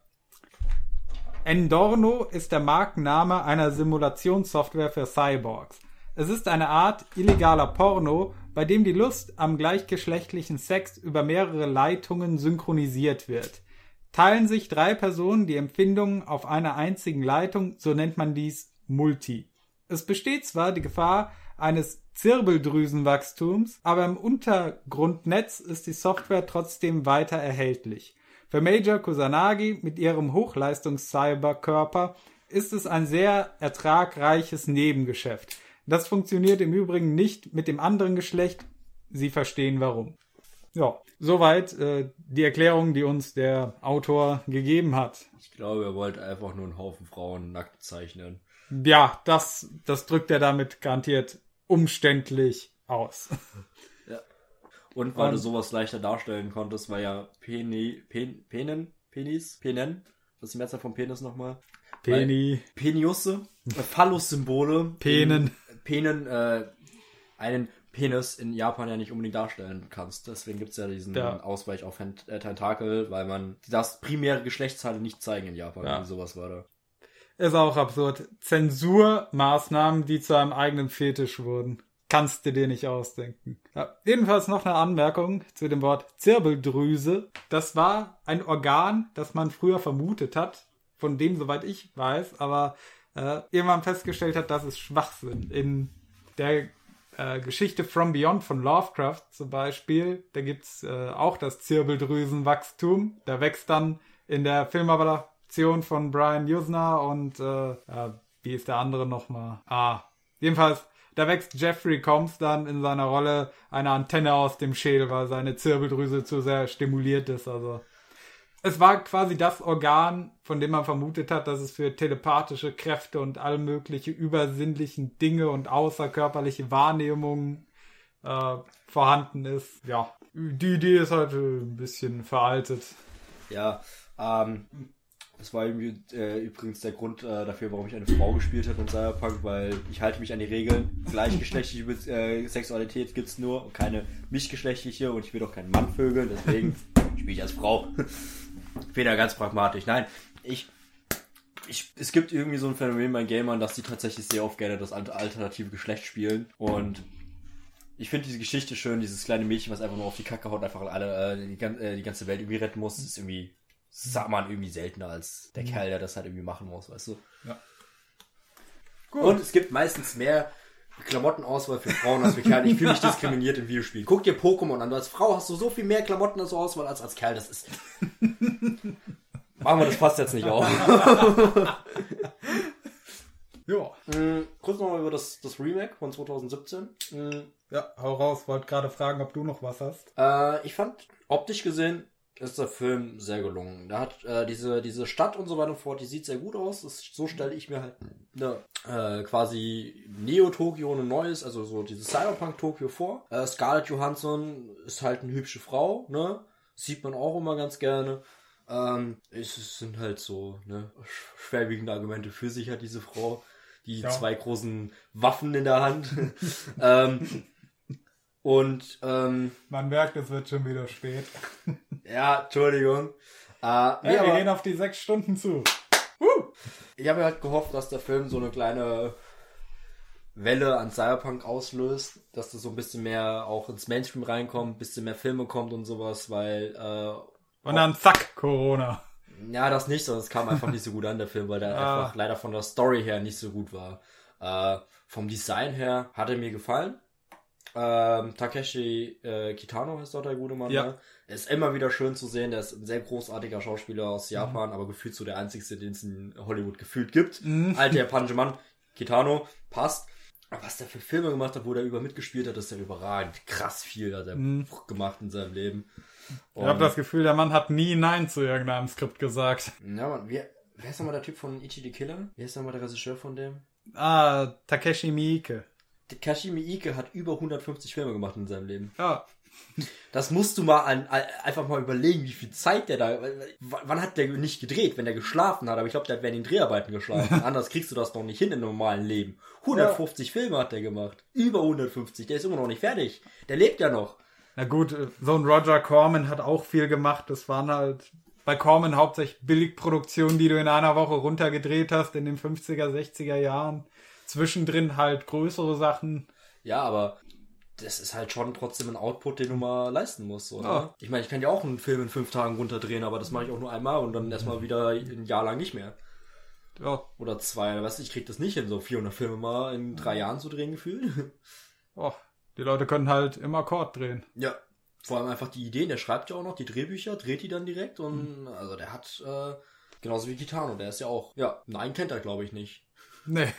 Endorno ist der Markenname einer Simulationssoftware für Cyborgs. Es ist eine Art illegaler Porno, bei dem die Lust am gleichgeschlechtlichen Sex über mehrere Leitungen synchronisiert wird. Teilen sich drei Personen die Empfindungen auf einer einzigen Leitung, so nennt man dies Multi. Es besteht zwar die Gefahr eines Zirbeldrüsenwachstums, aber im Untergrundnetz ist die Software trotzdem weiter erhältlich. Für Major Kusanagi mit ihrem Hochleistungs-Cyberkörper ist es ein sehr ertragreiches Nebengeschäft. Das funktioniert im Übrigen nicht mit dem anderen Geschlecht. Sie verstehen warum. Ja, soweit äh, die Erklärung, die uns der Autor gegeben hat. Ich glaube, er wollte einfach nur einen Haufen Frauen nackt zeichnen. Ja, das, das drückt er damit garantiert umständlich aus. Ja. Und weil um, du sowas leichter darstellen konntest, weil ja Peni, Pen, Penen, Penis, Penen, was ist die Mehrzahl von Penis nochmal? Peni. Peniusse, Phallus-Symbole. Penen. Penen äh, einen Penis in Japan ja nicht unbedingt darstellen kannst. Deswegen gibt's ja diesen Ja. Ausweich auf Tent äh, Tentakel, weil man das primäre Geschlechtsteile nicht zeigen in Japan. Ja. Sowas war da. Ist auch absurd. Zensurmaßnahmen, die zu einem eigenen Fetisch wurden. Kannst du dir nicht ausdenken. Ja, jedenfalls noch eine Anmerkung zu dem Wort Zirbeldrüse. Das war ein Organ, das man früher vermutet hat, von dem, soweit ich weiß, aber äh, irgendwann festgestellt hat, dass es Schwachsinn. In der äh, Geschichte From Beyond von Lovecraft zum Beispiel, da gibt's äh, auch das Zirbeldrüsenwachstum. Da wächst dann in der Filmadaption von Brian Usner und äh, äh, wie ist der andere nochmal? Ah, jedenfalls, da wächst Jeffrey Combs dann in seiner Rolle eine Antenne aus dem Schädel, weil seine Zirbeldrüse zu sehr stimuliert ist. Also es war quasi das Organ, von dem man vermutet hat, dass es für telepathische Kräfte und all mögliche übersinnlichen Dinge und außerkörperliche Wahrnehmungen äh, vorhanden ist. Ja, die Idee ist halt äh, ein bisschen veraltet. Ja, ähm, das war äh, übrigens der Grund äh, dafür, warum ich eine Frau gespielt habe in Cyberpunk, weil ich halte mich an die Regeln. Gleichgeschlechtliche Sexualität gibt's nur und keine mischgeschlechtliche und ich will doch keinen Mann vögeln, deswegen spiele ich als Frau. Da ganz pragmatisch. Nein, ich, ich, es gibt irgendwie so ein Phänomen bei Gamern, dass die tatsächlich sehr oft gerne das alter- alternative Geschlecht spielen und ich finde diese Geschichte schön, dieses kleine Mädchen, was einfach nur auf die Kacke haut, einfach alle, äh, die, äh, die ganze Welt irgendwie retten muss, ist irgendwie, sagt man irgendwie seltener als der Kerl, der das halt irgendwie machen muss, weißt du? Ja. Und es gibt meistens mehr Klamottenauswahl für Frauen als für Kerle. Ich fühle mich diskriminiert in Videospielen. Guck dir Pokémon an. Du als Frau hast du so viel mehr Klamotten zur Auswahl als als Kerl. Das ist. Machen wir das passt jetzt nicht auf. Ja. Mm, kurz nochmal über das, das Remake von 2017. Mm, Ja, hau raus. Wollte gerade fragen, ob du noch was hast. Äh, ich fand, optisch gesehen, ist der Film sehr gelungen. Da hat äh, diese, diese Stadt und so weiter und fort, die sieht sehr gut aus. Das, so stelle ich mir halt ne, äh, quasi Neo-Tokio ein neues, also so dieses Cyberpunk-Tokio vor. Äh, Scarlett Johansson ist halt eine hübsche Frau, ne? Sieht man auch immer ganz gerne. Ähm, es sind halt so, ne, sch- schwerwiegende Argumente für sich hat diese Frau. Die Ja. zwei großen Waffen in der Hand. ähm, und ähm, Man merkt, es wird schon wieder spät. ja, Entschuldigung. Äh, nee, Hey, wir aber gehen auf die sechs Stunden zu. ich habe halt gehofft, dass der Film so eine kleine Welle an Cyberpunk auslöst, dass das so ein bisschen mehr auch ins Mainstream reinkommt, ein bisschen mehr Filme kommt und sowas, weil äh, Und dann zack, Corona. ja, das nicht, sondern es kam einfach nicht so gut an, der Film, weil der Ah. einfach leider von der Story her nicht so gut war. Äh, vom Design her hat er mir gefallen. Ähm, Takeshi äh, Kitano ist dort der gute Mann. Ja. Ne? Er ist immer wieder schön zu sehen. Der ist ein sehr großartiger Schauspieler aus Mhm. Japan, aber gefühlt so der einzigste, den es in Hollywood gefühlt gibt. Mhm. Alter japanische Mann. Kitano passt. Aber was der für Filme gemacht hat, wo der über mitgespielt hat, ist ja überragend. Krass viel hat er Mhm. gemacht in seinem Leben. Ich habe das Gefühl, der Mann hat nie Nein zu irgendeinem Skript gesagt. Ja, Mann, wer, wer ist nochmal der Typ von Ichi the Killer? Wer ist nochmal der Regisseur von dem? Ah, Takeshi Miike. Takashi Miike hat über 150 Filme gemacht in seinem Leben. Ja, Das musst du mal an, einfach mal überlegen, wie viel Zeit der da. Wann hat der nicht gedreht, wenn der geschlafen hat? Aber ich glaube, der hat während den Dreharbeiten geschlafen. Anders kriegst du das noch nicht hin im normalen Leben. 150 Filme hat der gemacht. Über 150. Der ist immer noch nicht fertig. Der lebt ja noch. na gut, so ein Roger Corman hat auch viel gemacht. Das waren halt bei Corman hauptsächlich Billigproduktionen, die du in einer Woche runtergedreht hast in den 50er, 60er Jahren. Zwischendrin halt größere Sachen. Ja, aber das ist halt schon trotzdem ein Output, den du mal leisten musst. Ne? Ja. Ich meine, ich kann ja auch einen Film in fünf Tagen runterdrehen, aber das mache ich auch nur einmal und dann erstmal wieder ein Jahr lang nicht mehr. Ja, Oder zwei. Weißt du, ich krieg das nicht hin, so 400 Filme mal in drei Jahren zu drehen, gefühlt. oh, die Leute können halt im Akkord drehen. Ja. Vor allem einfach die Ideen, der schreibt ja auch noch die Drehbücher, dreht die dann direkt und also der hat, äh, genauso wie Kitano, der ist ja auch, ja, nein, kennt er glaube ich nicht. Nee.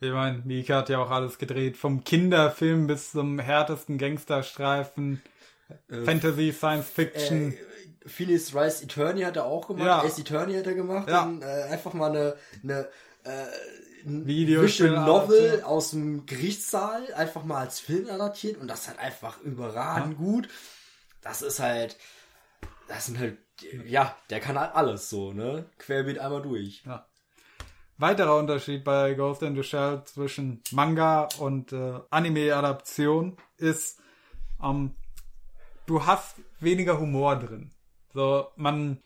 Ich meine, Miike hat ja auch alles gedreht. Vom Kinderfilm bis zum härtesten Gangsterstreifen. Fantasy, Science Fiction. Äh, Phineas Rice Eternity hat er auch gemacht, Ja. Ace Eternity hat er gemacht, Ja. dann, äh, einfach mal eine, eine, äh, Videospiel- Novel aus dem Gerichtssaal einfach mal als Film adaptiert und das halt einfach überragend gut. Das ist halt, das sind halt, ja, der kann halt alles so, ne? Querbeet einmal durch. Ja. Weiterer Unterschied bei Ghost in the Shell zwischen Manga und äh, Anime-Adaption ist, ähm, du hast weniger Humor drin. So, man,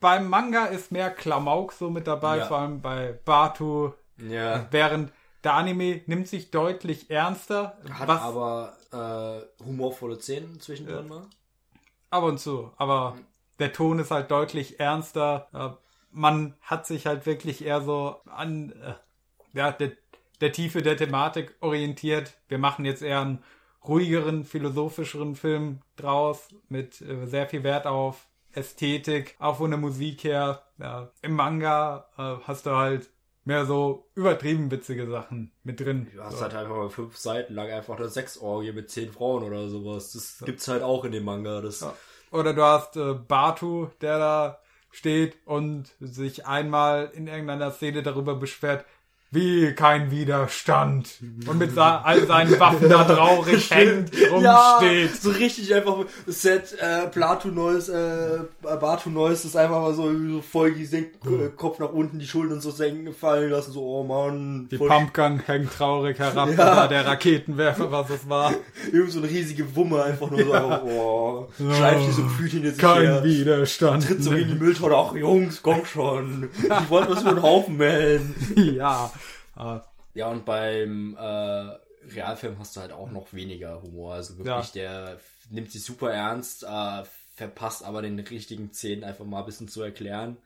beim Manga ist mehr Klamauk so mit dabei, Ja. vor allem bei Batu, Ja. während der Anime nimmt sich deutlich ernster, Hat was aber äh, humorvolle Szenen zwischendrin mal. ab und zu, aber der Ton ist halt deutlich ernster. Man hat sich halt wirklich eher so an äh, ja, der, der Tiefe der Thematik orientiert. Wir machen jetzt eher einen ruhigeren, philosophischeren Film draus mit äh, sehr viel Wert auf Ästhetik, auch von der Musik her. Ja, Im Manga äh, hast du halt mehr so übertrieben witzige Sachen mit drin. Du hast so. halt einfach mal fünf Seiten lang einfach eine Sexorgie mit zehn Frauen oder sowas. Das gibt's halt auch in dem Manga. Das, Ja. Oder du hast äh, Batu, der da steht und sich einmal in irgendeiner Szene darüber beschwert, wie kein Widerstand. Und mit all seinen Waffen da traurig hängt, rumsteht. so richtig einfach Set äh, Plato Neues, äh, Batu Neues ist einfach mal so, so voll gesenkt, äh, Kopf nach unten, die Schultern so senken, fallen lassen, so, oh Mann. Die Pumpgun hängt traurig herab, Ja. der Raketenwerfer, was es war. Irgend so eine riesige Wumme einfach nur so, einfach, oh, schleift die so hinter sich Kein her. Widerstand. Tritt so in die Mülltonne, ach Jungs, komm schon. Ich wollte was für einen Haufen melden. ja. Äh, Ja, und beim äh, Realfilm hast du halt auch noch weniger Humor. Also wirklich, der nimmt sich super ernst, äh, verpasst aber den richtigen Szenen einfach mal ein bisschen zu erklären.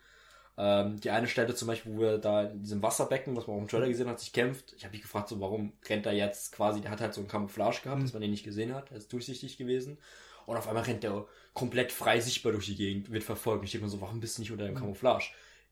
Ähm, die eine Stelle zum Beispiel, wo er da in diesem Wasserbecken, was man auch im Trailer gesehen hat, sich kämpft. Ich habe mich gefragt, so warum rennt er jetzt quasi, der hat halt so ein Camouflage gehabt, dass man den nicht gesehen hat, er ist durchsichtig gewesen. Und auf einmal rennt er komplett frei sichtbar durch die Gegend, wird verfolgt. Und ich denke mir so, warum bist du nicht unter dem Camouflage?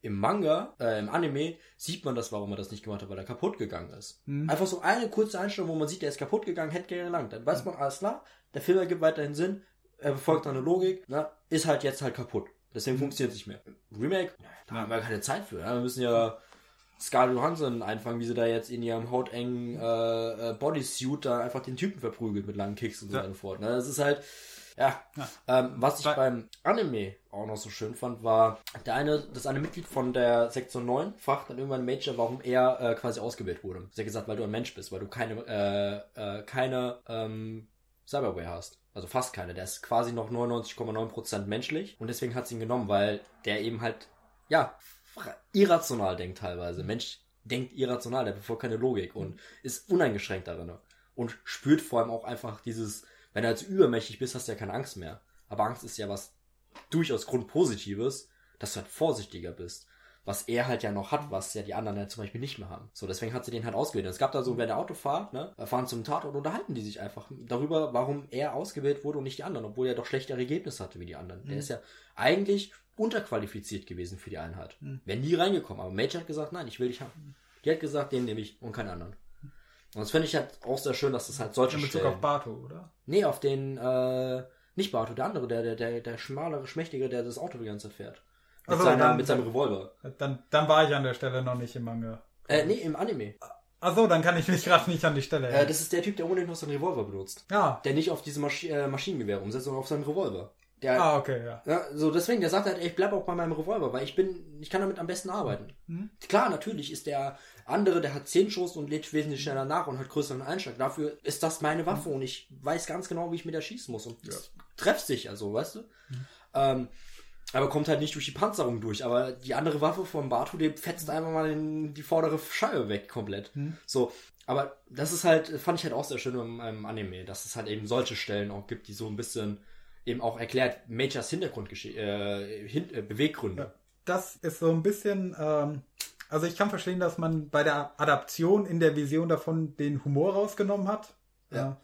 Im Manga, äh, im Anime, sieht man das, warum er das nicht gemacht hat, weil er kaputt gegangen ist. Einfach so eine kurze Einstellung, wo man sieht, der ist kaputt gegangen, hätte gelangt. Dann weiß man, alles klar, der Film ergibt weiterhin Sinn, er befolgt eine Logik, na, ist halt jetzt halt kaputt. Deswegen funktioniert es nicht mehr. Remake, da haben wir keine Zeit für. Ja? Wir müssen ja Scarlett Johansson einfangen, wie sie da jetzt in ihrem hautengen äh, äh, Bodysuit da einfach den Typen verprügelt mit langen Kicks und so Ja. weiter und fort. Ne? Das ist halt, ja. Ähm, was ich Bei- beim Anime auch noch so schön fand, war der eine, das eine Mitglied von der Sektion 9 fragt dann irgendwann Major, warum er äh, quasi ausgewählt wurde. Sie hat gesagt, weil du ein Mensch bist, weil du keine, äh, äh, keine ähm, Cyberware hast. Also fast keine. Der ist quasi noch 99,9% menschlich und deswegen hat sie ihn genommen, weil der eben halt, ja, irrational denkt teilweise. Mensch denkt irrational, der befolgt keine Logik und ist uneingeschränkt darin. Und spürt vor allem auch einfach dieses, wenn du also übermächtig bist, hast du ja keine Angst mehr. Aber Angst ist ja was durchaus Grundpositives, dass du halt vorsichtiger bist. Was er halt ja noch hat, was ja die anderen ja zum Beispiel nicht mehr haben. So, deswegen hat sie den halt ausgewählt. Und es gab da so, wenn der Autofahrt, ne, fahren zum Tatort und unterhalten die sich einfach darüber, warum er ausgewählt wurde und nicht die anderen, obwohl er doch schlechtere Ergebnisse hatte wie die anderen. Der ist ja eigentlich unterqualifiziert gewesen für die Einheit. Wären nie reingekommen. Aber Major hat gesagt, nein, ich will dich haben. Die hat gesagt, den nehme ich und keinen anderen. Und das finde ich halt auch sehr schön, dass das halt solche in Bezug Stellen... auf Batu, oder? Nee, auf den, äh, nicht Barto, der andere, der, der, der, der schmalere, schmächtige, der das Auto die ganze Zeit fährt. Mit, Ach so, seiner, dann- mit seinem Revolver. Dann, dann war ich an der Stelle noch nicht im Manga. Äh, nee, im Anime. Achso, dann kann ich mich gerade nicht an die Stelle Äh, erinnern. das ist der Typ, der unbedingt noch seinen Revolver benutzt. ja. Der nicht auf diese Masch äh, Maschinengewehr umsetzt, sondern auf seinen Revolver. Der, Ah, okay, ja. ja, so deswegen, der sagt halt, ey, ich bleib auch bei meinem Revolver, weil ich bin, ich kann damit am besten arbeiten. Mhm. Klar, natürlich ist der andere, der hat 10 Schuss und lädt wesentlich schneller nach und hat größeren Einschlag. Dafür ist das meine Waffe und ich weiß ganz genau, wie ich mit der schießen muss und das trefft sich, also, weißt du? Ähm, aber kommt halt nicht durch die Panzerung durch. Aber die andere Waffe von Batu, die fetzt einfach mal in die vordere Scheibe weg komplett. So, aber das ist halt, fand ich halt auch sehr schön im, im Anime, dass es halt eben solche Stellen auch gibt, die so ein bisschen eben auch erklärt, Majors Hintergrundgeschichte, äh, hin, äh, Beweggründe. Das ist so ein bisschen, ähm, also ich kann verstehen, dass man bei der Adaption in der Vision davon den Humor rausgenommen hat. Ja. Äh,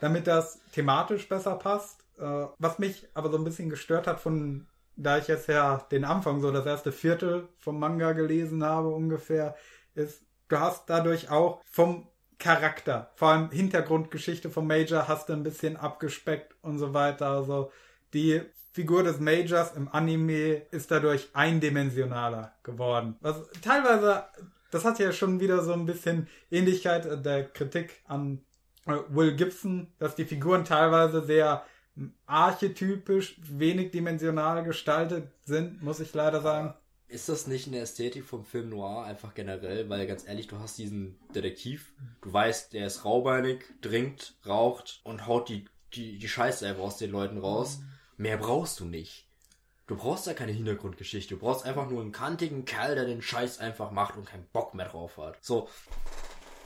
damit das thematisch besser passt. Äh, was mich aber so ein bisschen gestört hat von, da ich jetzt ja den Anfang, so das erste Viertel vom Manga gelesen habe ungefähr, ist, du hast dadurch auch vom Charakter, vor allem Hintergrundgeschichte vom Major hast du ein bisschen abgespeckt und so weiter. Also die Figur des Majors im Anime ist dadurch eindimensionaler geworden. Was teilweise, das hat ja schon wieder so ein bisschen Ähnlichkeit äh, der Kritik an äh, Will Gibson, dass die Figuren teilweise sehr m, archetypisch, wenig dimensional gestaltet sind, muss ich leider sagen. Ist das nicht eine Ästhetik vom Film Noir einfach generell? Weil ganz ehrlich, du hast diesen Detektiv, du weißt, der ist raubeinig, trinkt, raucht und haut die, die, die Scheiße einfach aus den Leuten raus. Mehr brauchst du nicht. Du brauchst da keine Hintergrundgeschichte. Du brauchst einfach nur einen kantigen Kerl, der den Scheiß einfach macht und keinen Bock mehr drauf hat. So,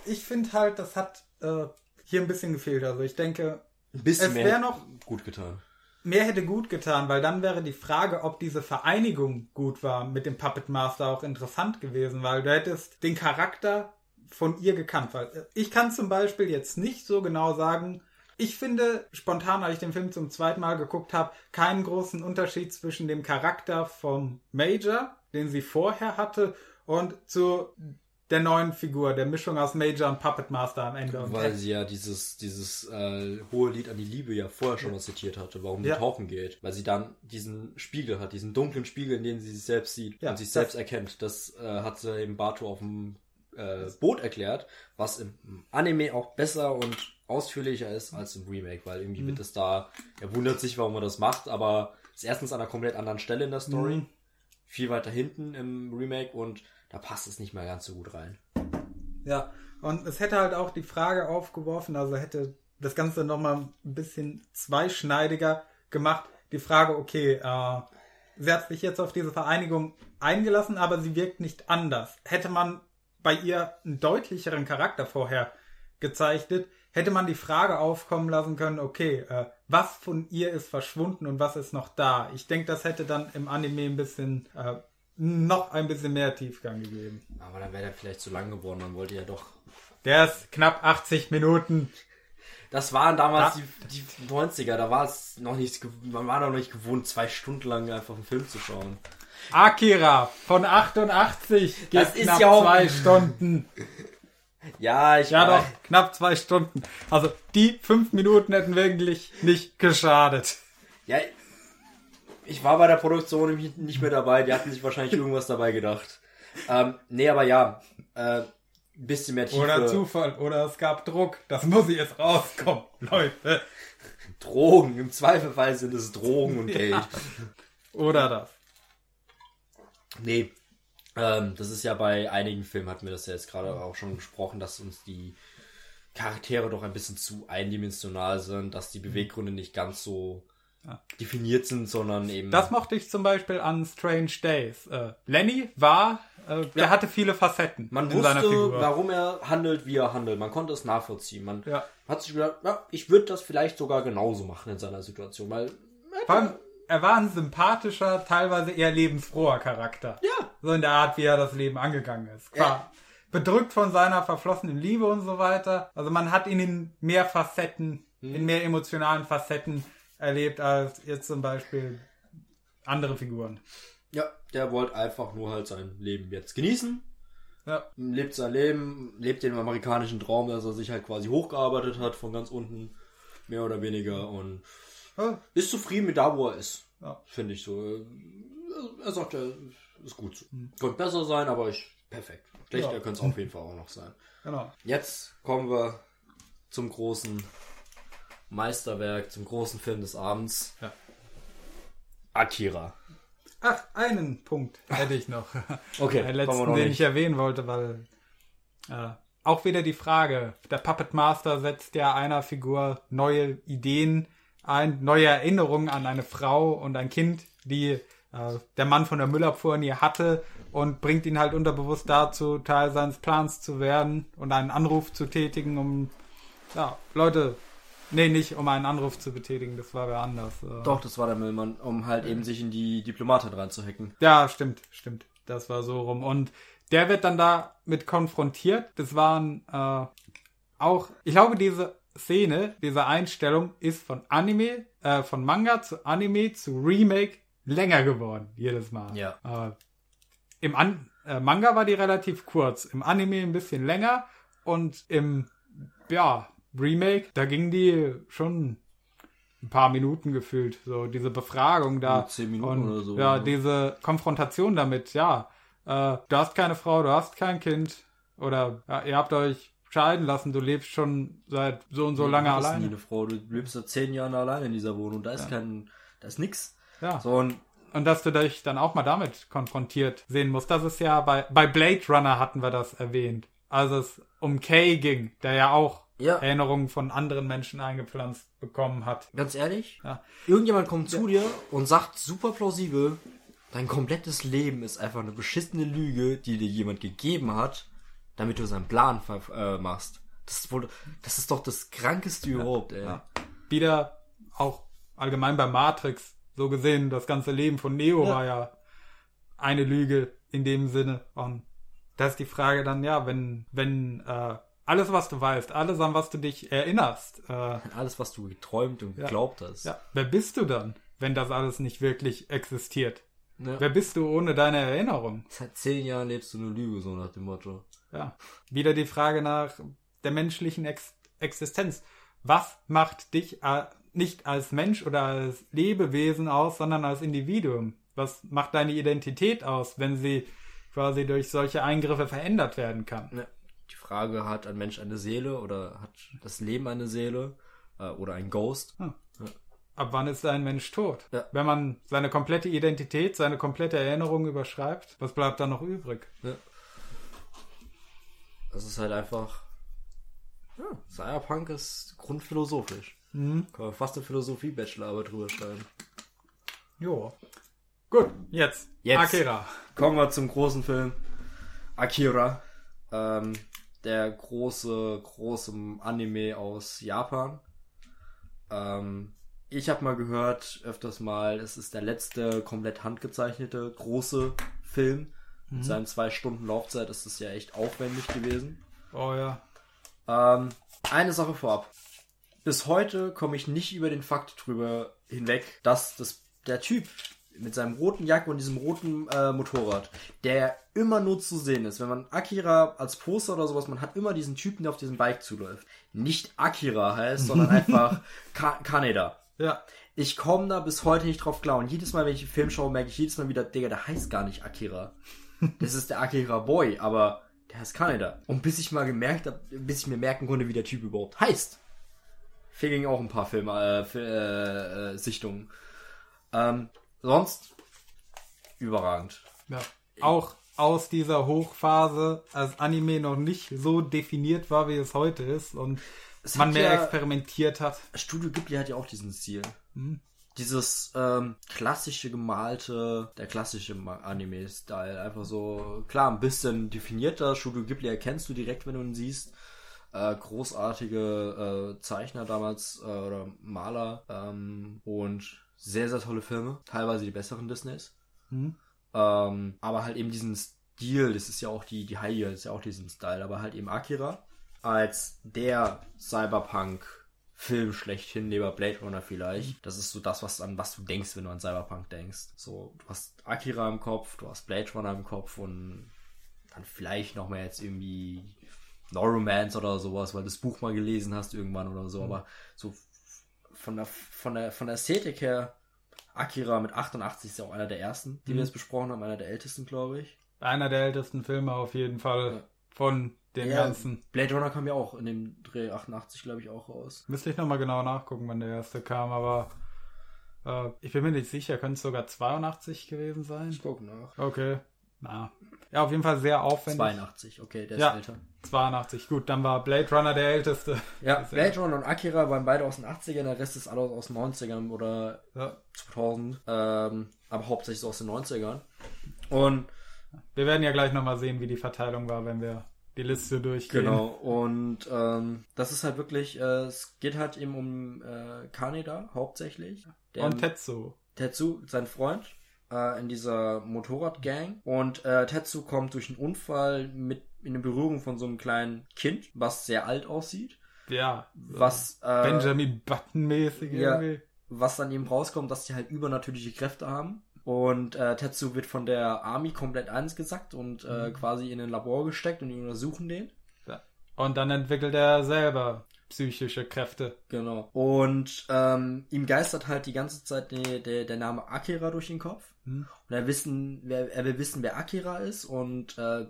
Ich finde halt, das hat äh, hier ein bisschen gefehlt. Also ich denke, ein bisschen Es mehr wär noch- gut getan. Mehr hätte gut getan, weil dann wäre die Frage, ob diese Vereinigung gut war mit dem Puppet Master auch interessant gewesen, weil du hättest den Charakter von ihr gekannt. Weil äh, ich kann zum Beispiel jetzt nicht so genau sagen, ich finde spontan, als ich den Film zum zweiten Mal geguckt habe, keinen großen Unterschied zwischen dem Charakter vom Major, den sie vorher hatte, und zu der neuen Figur, der Mischung aus Major und Puppet Master am Ende. Und Weil sie ja dieses, dieses äh, hohe Lied an die Liebe ja vorher schon mal zitiert hatte, warum Ja. die tauchen geht. Weil sie dann diesen Spiegel hat, diesen dunklen Spiegel, in dem sie sich selbst sieht Ja, und sich selbst erkennt. Das äh, hat sie im Bato auf dem äh, Boot erklärt, was im Anime auch besser und ausführlicher ist als im Remake, weil irgendwie Mhm. wird es da, er wundert sich, warum er das macht, aber ist erstens an einer komplett anderen Stelle in der Story, Mhm. viel weiter hinten im Remake und da passt es nicht mehr ganz so gut rein. Ja, und es hätte halt auch die Frage aufgeworfen, also hätte das Ganze nochmal ein bisschen zweischneidiger gemacht. Die Frage, okay, äh, sie hat sich jetzt auf diese Vereinigung eingelassen, aber sie wirkt nicht anders. Hätte man bei ihr einen deutlicheren Charakter vorher gezeichnet, hätte man die Frage aufkommen lassen können, okay, äh, was von ihr ist verschwunden und was ist noch da? Ich denke, das hätte dann im Anime ein bisschen, äh, noch ein bisschen mehr Tiefgang gegeben. Aber dann wäre der vielleicht zu lang geworden, man wollte ja doch Der ist knapp 80 Minuten. Das waren damals Ja. die, die 90er, da war es noch nicht, man war noch nicht gewohnt, zwei Stunden lang einfach einen Film zu schauen. Akira von 88 geht Das ist knapp ja auch- zwei Stunden. Ja, ich Ja doch, knapp zwei Stunden. Also die fünf Minuten hätten wirklich nicht geschadet. Ja, ich war bei der Produktion nicht- mehr dabei, die hatten sich wahrscheinlich irgendwas dabei gedacht. Ähm, nee, aber ja, äh, ein bisschen mehr Tiefe. Oder Zufall, oder es gab Druck. Das muss jetzt rauskommen, Leute. Drogen, im Zweifelfall sind es Drogen und Geld. Oder das. Nee, ähm, das ist ja bei einigen Filmen, hatten wir das ja jetzt gerade auch schon besprochen, dass uns die Charaktere doch ein bisschen zu eindimensional sind, dass die Beweggründe nicht ganz so definiert sind, sondern eben... Das mochte ich zum Beispiel an Strange Days. Äh, Lenny war, äh, der hatte viele Facetten man in seiner wusste, Figur. warum er handelt, wie er handelt. Man konnte es nachvollziehen. Man Ja. hat sich gedacht, ja, ich würde das vielleicht sogar genauso machen in seiner Situation, weil Vor allem, er war ein sympathischer, teilweise eher lebensfroher Charakter. Ja. So in der Art, wie er das Leben angegangen ist. Klar. Bedrückt von seiner verflossenen Liebe und so weiter. Also man hat ihn in mehr Facetten, Mhm. in mehr emotionalen Facetten erlebt als jetzt zum Beispiel andere Figuren. ja, der wollte einfach nur halt sein Leben jetzt genießen. Ja. Lebt sein Leben, lebt den amerikanischen Traum, dass er sich halt quasi hochgearbeitet hat von ganz unten, mehr oder weniger und Ja. ist zufrieden mit da, wo er ist. Ja. Finde ich so. Er sagt, er ist gut so. Könnte besser sein, aber ich, perfekt. Schlechter Ja. könnte es auf jeden Fall auch noch sein. Genau. Jetzt kommen wir zum großen Meisterwerk, zum großen Film des Abends. Ja. Akira. Ach, einen Punkt hätte ich noch. Okay, Den letzten, noch den ich erwähnen wollte, weil äh, auch wieder die Frage, der Puppet Master setzt ja einer Figur neue Ideen ein, neue Erinnerungen an eine Frau und ein Kind, die äh, der Mann von der Müllabfuhr nie hatte und bringt ihn halt unterbewusst dazu, Teil seines Plans zu werden und einen Anruf zu tätigen, um ja, Leute, nee, nicht um einen Anruf zu betätigen, das war wer anders. Äh, Doch, das war der Müllmann, um halt eben sich in die Diplomatin reinzuhacken. Ja, stimmt, stimmt. Das war so rum. Und der wird dann damit konfrontiert. Das waren äh, auch, ich glaube, diese Szene, diese Einstellung ist von Anime, äh, von Manga zu Anime zu Remake länger geworden, jedes Mal. Ja. Äh, Im An äh, Manga war die relativ kurz, im Anime ein bisschen länger und im, ja, Remake, da ging die schon ein paar Minuten gefühlt, so diese Befragung da. Ja, zehn Minuten und, oder so, Ja, ne? diese Konfrontation damit, ja. Äh, du hast keine Frau, du hast kein Kind. Oder ja, ihr habt euch scheiden lassen, du lebst schon seit so und so lange du alleine. eine Frau, du lebst seit zehn Jahren alleine in dieser Wohnung, da ist kein, da ist nix. Ja. So, und und dass du dich dann auch mal damit konfrontiert sehen musst. Das ist ja bei, bei Blade Runner hatten wir das erwähnt. Also es um Kay ging, der ja auch Ja. Erinnerungen von anderen Menschen eingepflanzt bekommen hat. Ganz ehrlich, Ja. irgendjemand kommt zu dir und sagt super plausibel, dein komplettes Leben ist einfach eine beschissene Lüge, die dir jemand gegeben hat, damit du seinen Plan äh, machst. Das ist, wohl, das ist doch das Krankeste überhaupt, ey. Ja. Wieder auch allgemein bei Matrix so gesehen, das ganze Leben von Neo Ja. war ja eine Lüge in dem Sinne. Und da ist die Frage dann, ja, wenn, wenn äh, alles, was du weißt, alles, an was du dich erinnerst, äh, Alles, was du geträumt und geglaubt hast. ja, wer bist du dann, wenn das alles nicht wirklich existiert? Ja. Wer bist du ohne deine Erinnerung? Seit zehn Jahren lebst du eine Lüge, so nach dem Motto. Ja. Wieder die Frage nach der menschlichen Ex Existenz. Was macht dich äh, nicht als Mensch oder als Lebewesen aus, sondern als Individuum? Was macht deine Identität aus, wenn sie quasi durch solche Eingriffe verändert werden kann? Ja. Die Frage, hat ein Mensch eine Seele oder hat das Leben eine Seele äh, oder ein Ghost? Ab wann ist ein Mensch tot? Ja. Wenn man seine komplette Identität, seine komplette Erinnerung überschreibt, was bleibt dann noch übrig? Ja. Das ist halt einfach. Ja, Cyberpunk ist grundphilosophisch. Mhm. Kann man fast eine Philosophie-Bachelorarbeit drüber schreiben. Jo. Gut, jetzt. Jetzt. Akira. Kommen wir zum großen Film. Akira. Ähm, der große, große Anime aus Japan. Ähm, ich habe mal gehört, öfters mal, es ist der letzte komplett handgezeichnete große Film. Mit seinen zwei Stunden Laufzeit ist es ja echt aufwendig gewesen. Oh ja. Ähm, eine Sache vorab. Bis heute komme ich nicht über den Fakt drüber hinweg, dass das, der Typ mit seinem roten Jack und diesem roten äh, Motorrad, der immer nur zu sehen ist, wenn man Akira als Poster oder sowas, man hat immer diesen Typen, der auf diesem Bike zuläuft. Nicht Akira heißt, sondern einfach Ka Kaneda. Ja. Ich komme da bis heute nicht drauf klar. Und jedes Mal, wenn ich einen Film schaue, merke ich jedes Mal wieder, Digga, der heißt gar nicht Akira. Das ist der Akira Boy, aber der heißt Kaneda. Und bis ich mal gemerkt habe, bis ich mir merken konnte, wie der Typ überhaupt heißt, fehlten auch ein paar Filme, äh, Fi- äh, äh, Sichtungen. Ähm, sonst überragend. Ja. Auch aus dieser Hochphase, als Anime noch nicht so definiert war, wie es heute ist und Es man mehr ja- experimentiert hat. Studio Ghibli hat ja auch diesen Stil. Mhm. Dieses ähm, klassische gemalte, der klassische Anime-Style. Einfach so, klar, ein bisschen definierter. Studio Ghibli erkennst du direkt, wenn du ihn siehst. Äh, großartige äh, Zeichner damals äh, oder Maler ähm, und sehr, sehr tolle Filme. Teilweise die besseren Disneys. Mhm. Ähm, aber halt eben diesen Stil, das ist ja auch die, die Heilige, das ist ja auch diesen Style, aber halt eben Akira als der Cyberpunk-Film schlechthin, neben Blade Runner vielleicht. Das ist so das, was an was du denkst, wenn du an Cyberpunk denkst. So, du hast Akira im Kopf, du hast Blade Runner im Kopf und dann vielleicht noch mal jetzt irgendwie No Romance oder sowas, weil du das Buch mal gelesen hast irgendwann oder so, aber so von der, von der, von der Ästhetik her, Akira mit 88 ist ja auch einer der ersten, die wir jetzt besprochen haben, einer der ältesten, glaube ich. Einer der ältesten Filme auf jeden Fall Ja. von dem Ja, ganzen. Blade Runner kam ja auch in dem Dreh 88, glaube ich, auch raus. Müsste ich nochmal genau nachgucken, wann der erste kam, aber äh, ich bin mir nicht sicher, könnte es sogar 82 gewesen sein? Ich gucke nach. Okay. Na. Ja, auf jeden Fall sehr aufwendig. 82, okay, der ist Ja. älter. 82, gut, dann war Blade Runner der älteste. Ja, Ist Blade Runner und Akira waren beide aus den 80ern, der Rest ist alles aus den 90ern oder Ja. 2000, ähm, aber hauptsächlich aus den 90ern. Und Wir werden ja gleich nochmal sehen, wie die Verteilung war, wenn wir die Liste durchgehen. Genau, und ähm, das ist halt wirklich, äh, es geht halt eben um äh, Kaneda hauptsächlich. Der Und Tetsu. Tetsu, sein Freund, äh, in dieser Motorradgang. Und äh, Tetsu kommt durch einen Unfall mit in eine Berührung von so einem kleinen Kind, was sehr alt aussieht. Ja. Was, äh, Benjamin Button-mäßig ja. irgendwie. was dann eben rauskommt, dass die halt übernatürliche Kräfte haben. Und äh, Tetsu wird von der Army komplett eingesackt und äh, quasi in ein Labor gesteckt und die untersuchen den. Ja. Und dann entwickelt er selber psychische Kräfte. Genau. Und ähm, ihm geistert halt die ganze Zeit der, der, der Name Akira durch den Kopf. Hm. Und er wissen, wer, er will wissen, wer Akira ist und äh,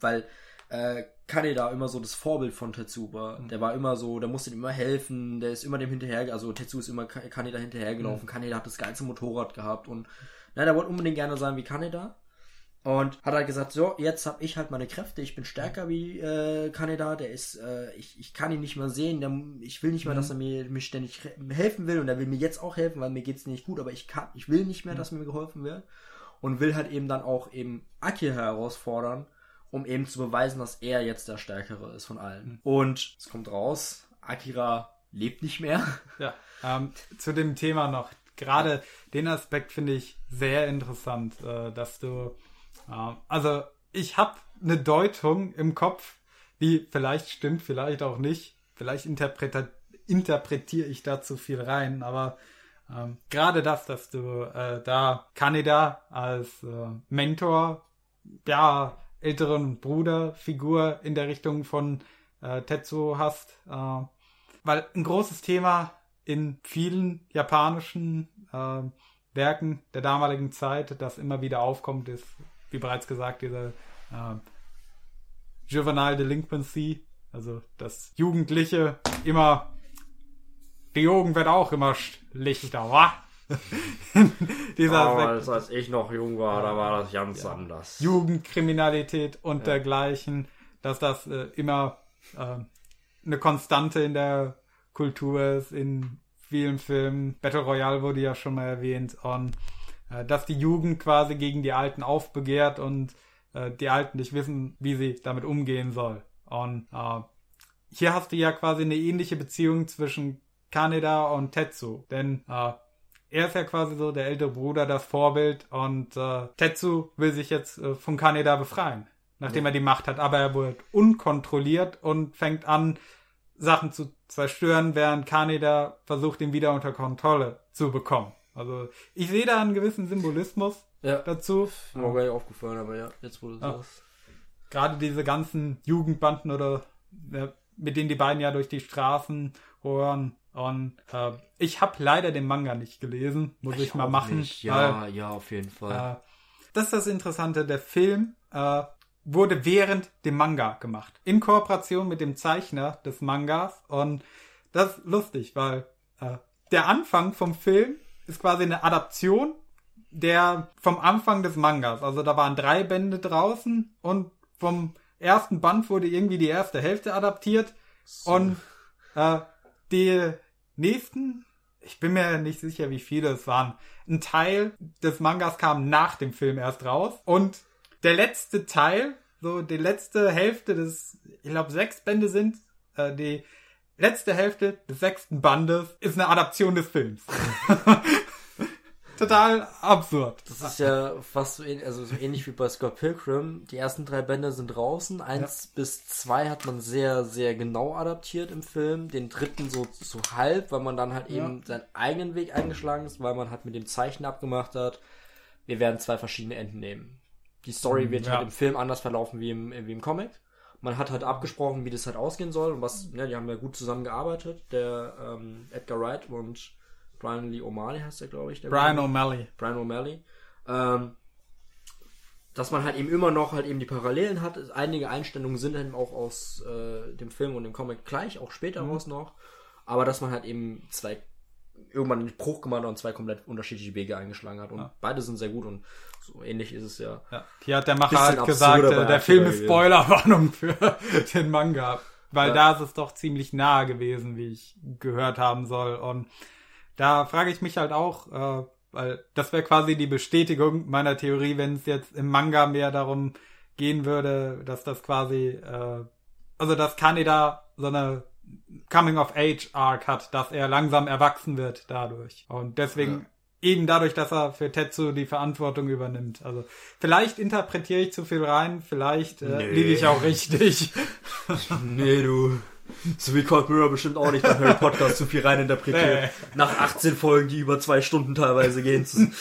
weil äh, Kaneda immer so das Vorbild von Tetsu war. Der war immer so, der musste ihm immer helfen, der ist immer dem hinterher, also Tetsu ist immer Ka- Kaneda hinterhergelaufen. Kaneda hat das geilste Motorrad gehabt und Nein, er wollte unbedingt gerne sein wie Kaneda. Und hat halt gesagt, so, jetzt habe ich halt meine Kräfte, ich bin stärker wie äh, Kaneda, der ist, äh, ich, ich kann ihn nicht mehr sehen, der, ich will nicht mehr, mhm. dass er mir, mir ständig helfen will und er will mir jetzt auch helfen, weil mir geht's nicht gut, aber ich kann, ich will nicht mehr, mhm. dass mir geholfen wird. Und will halt eben dann auch eben Akira herausfordern, um eben zu beweisen, dass er jetzt der Stärkere ist von allen. Mhm. Und es kommt raus, Akira lebt nicht mehr. Ja, ähm, zu dem Thema noch. Gerade den Aspekt finde ich sehr interessant, äh, dass du also ich habe eine Deutung im Kopf, die vielleicht stimmt, vielleicht auch nicht. Vielleicht interpretiere ich da zu viel rein, aber ähm, gerade das, dass du äh, da Kaneda als äh, Mentor, ja, älteren Bruderfigur in der Richtung von äh, Tetsuo hast, äh, weil ein großes Thema in vielen japanischen äh, Werken der damaligen Zeit, das immer wieder aufkommt, ist wie bereits gesagt, diese äh, Juvenile Delinquency, also das Jugendliche immer, die Jugend wird auch immer schlichter, wa? Dieser oh, als, ich noch jung war, da war das ganz ja. anders. Jugendkriminalität und ja. dergleichen, dass das äh, immer äh, eine Konstante in der Kultur ist, in vielen Filmen. Battle Royale wurde ja schon mal erwähnt und dass die Jugend quasi gegen die Alten aufbegehrt und äh, die Alten nicht wissen, wie sie damit umgehen soll. Und äh, hier hast du ja quasi eine ähnliche Beziehung zwischen Kaneda und Tetsu, denn äh, er ist ja quasi so der ältere Bruder, das Vorbild und äh, Tetsu will sich jetzt äh, von Kaneda befreien, nachdem ja. er die Macht hat, aber er wird unkontrolliert und fängt an, Sachen zu zerstören, während Kaneda versucht, ihn wieder unter Kontrolle zu bekommen. Also ich sehe da einen gewissen Symbolismus ja. dazu. Mir gar nicht aufgefallen, aber ja, jetzt wurde es ja. Gerade diese ganzen Jugendbanden oder mit denen die beiden ja durch die Straßen hören. Und äh, ich habe leider den Manga nicht gelesen, muss ich, ich mal machen. Nicht. Ja, weil, ja, auf jeden Fall. Äh, das ist das Interessante. Der Film äh, wurde während dem Manga gemacht. In Kooperation mit dem Zeichner des Mangas. Und das ist lustig, weil äh, der Anfang vom Film ist quasi eine Adaption der vom Anfang des Mangas. Also da waren drei Bände draußen und vom ersten Band wurde irgendwie die erste Hälfte adaptiert so. und äh, die nächsten, ich bin mir nicht sicher, wie viele es waren. Ein Teil des Mangas kam nach dem Film erst raus und der letzte Teil, so die letzte Hälfte des, ich glaube sechs Bände sind, äh, die letzte Hälfte des sechsten Bandes ist eine Adaption des Films. Total absurd. Das ist ja fast so, ähnlich, also so ähnlich wie bei Scott Pilgrim. Die ersten drei Bände sind draußen. Eins ja. bis zwei hat man sehr, sehr genau adaptiert im Film. Den dritten so, so halb, weil man dann halt ja. eben seinen eigenen Weg eingeschlagen ist, weil man halt mit dem Zeichen abgemacht hat. Wir werden zwei verschiedene Enden nehmen. Die Story mhm, wird ja. halt im Film anders verlaufen wie im, wie im Comic man hat halt abgesprochen, wie das halt ausgehen soll und was, ne, die haben ja gut zusammengearbeitet, der ähm, Edgar Wright und Brian Lee O'Malley heißt der, glaube ich. Brian O'Malley. Brian O'Malley. Ähm, dass man halt eben immer noch halt eben die Parallelen hat. Einige Einstellungen sind eben auch aus äh, dem Film und dem Comic gleich, auch später mhm. raus noch. Aber dass man halt eben zwei irgendwann einen Bruch gemacht und zwei komplett unterschiedliche Wege eingeschlagen hat. Und ja. beide sind sehr gut und so ähnlich ist es ja. ja. Hier hat der Macher halt gesagt, äh, der Film ist Spoilerwarnung für den Manga. Weil ja. da ist es doch ziemlich nahe gewesen, wie ich gehört haben soll. Und da frage ich mich halt auch, äh, weil das wäre quasi die Bestätigung meiner Theorie, wenn es jetzt im Manga mehr darum gehen würde, dass das quasi, äh, also dass Kaneda so eine Coming-of-Age-Arc hat, dass er langsam erwachsen wird dadurch. Und deswegen ja. eben dadurch, dass er für Tetsu die Verantwortung übernimmt. Also vielleicht interpretiere ich zu viel rein, vielleicht äh, nee. liege ich auch richtig. nee, du. So wie Cold Mirror bestimmt auch nicht nach Harry Potter zu viel rein interpretiert. Nee. Nach 18 Folgen, die über zwei Stunden teilweise gehen.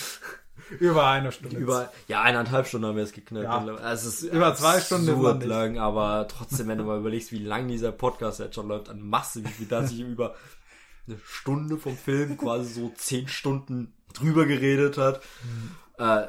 über eine Stunde. Über, ja, eineinhalb Stunden haben wir es geknallt. Ja. Also es ist über zwei Stunden lang, aber trotzdem, wenn du mal überlegst, wie lang dieser Podcast jetzt schon läuft, an Masse, wie viel da sich über eine Stunde vom Film quasi so zehn Stunden drüber geredet hat. Mhm. Äh,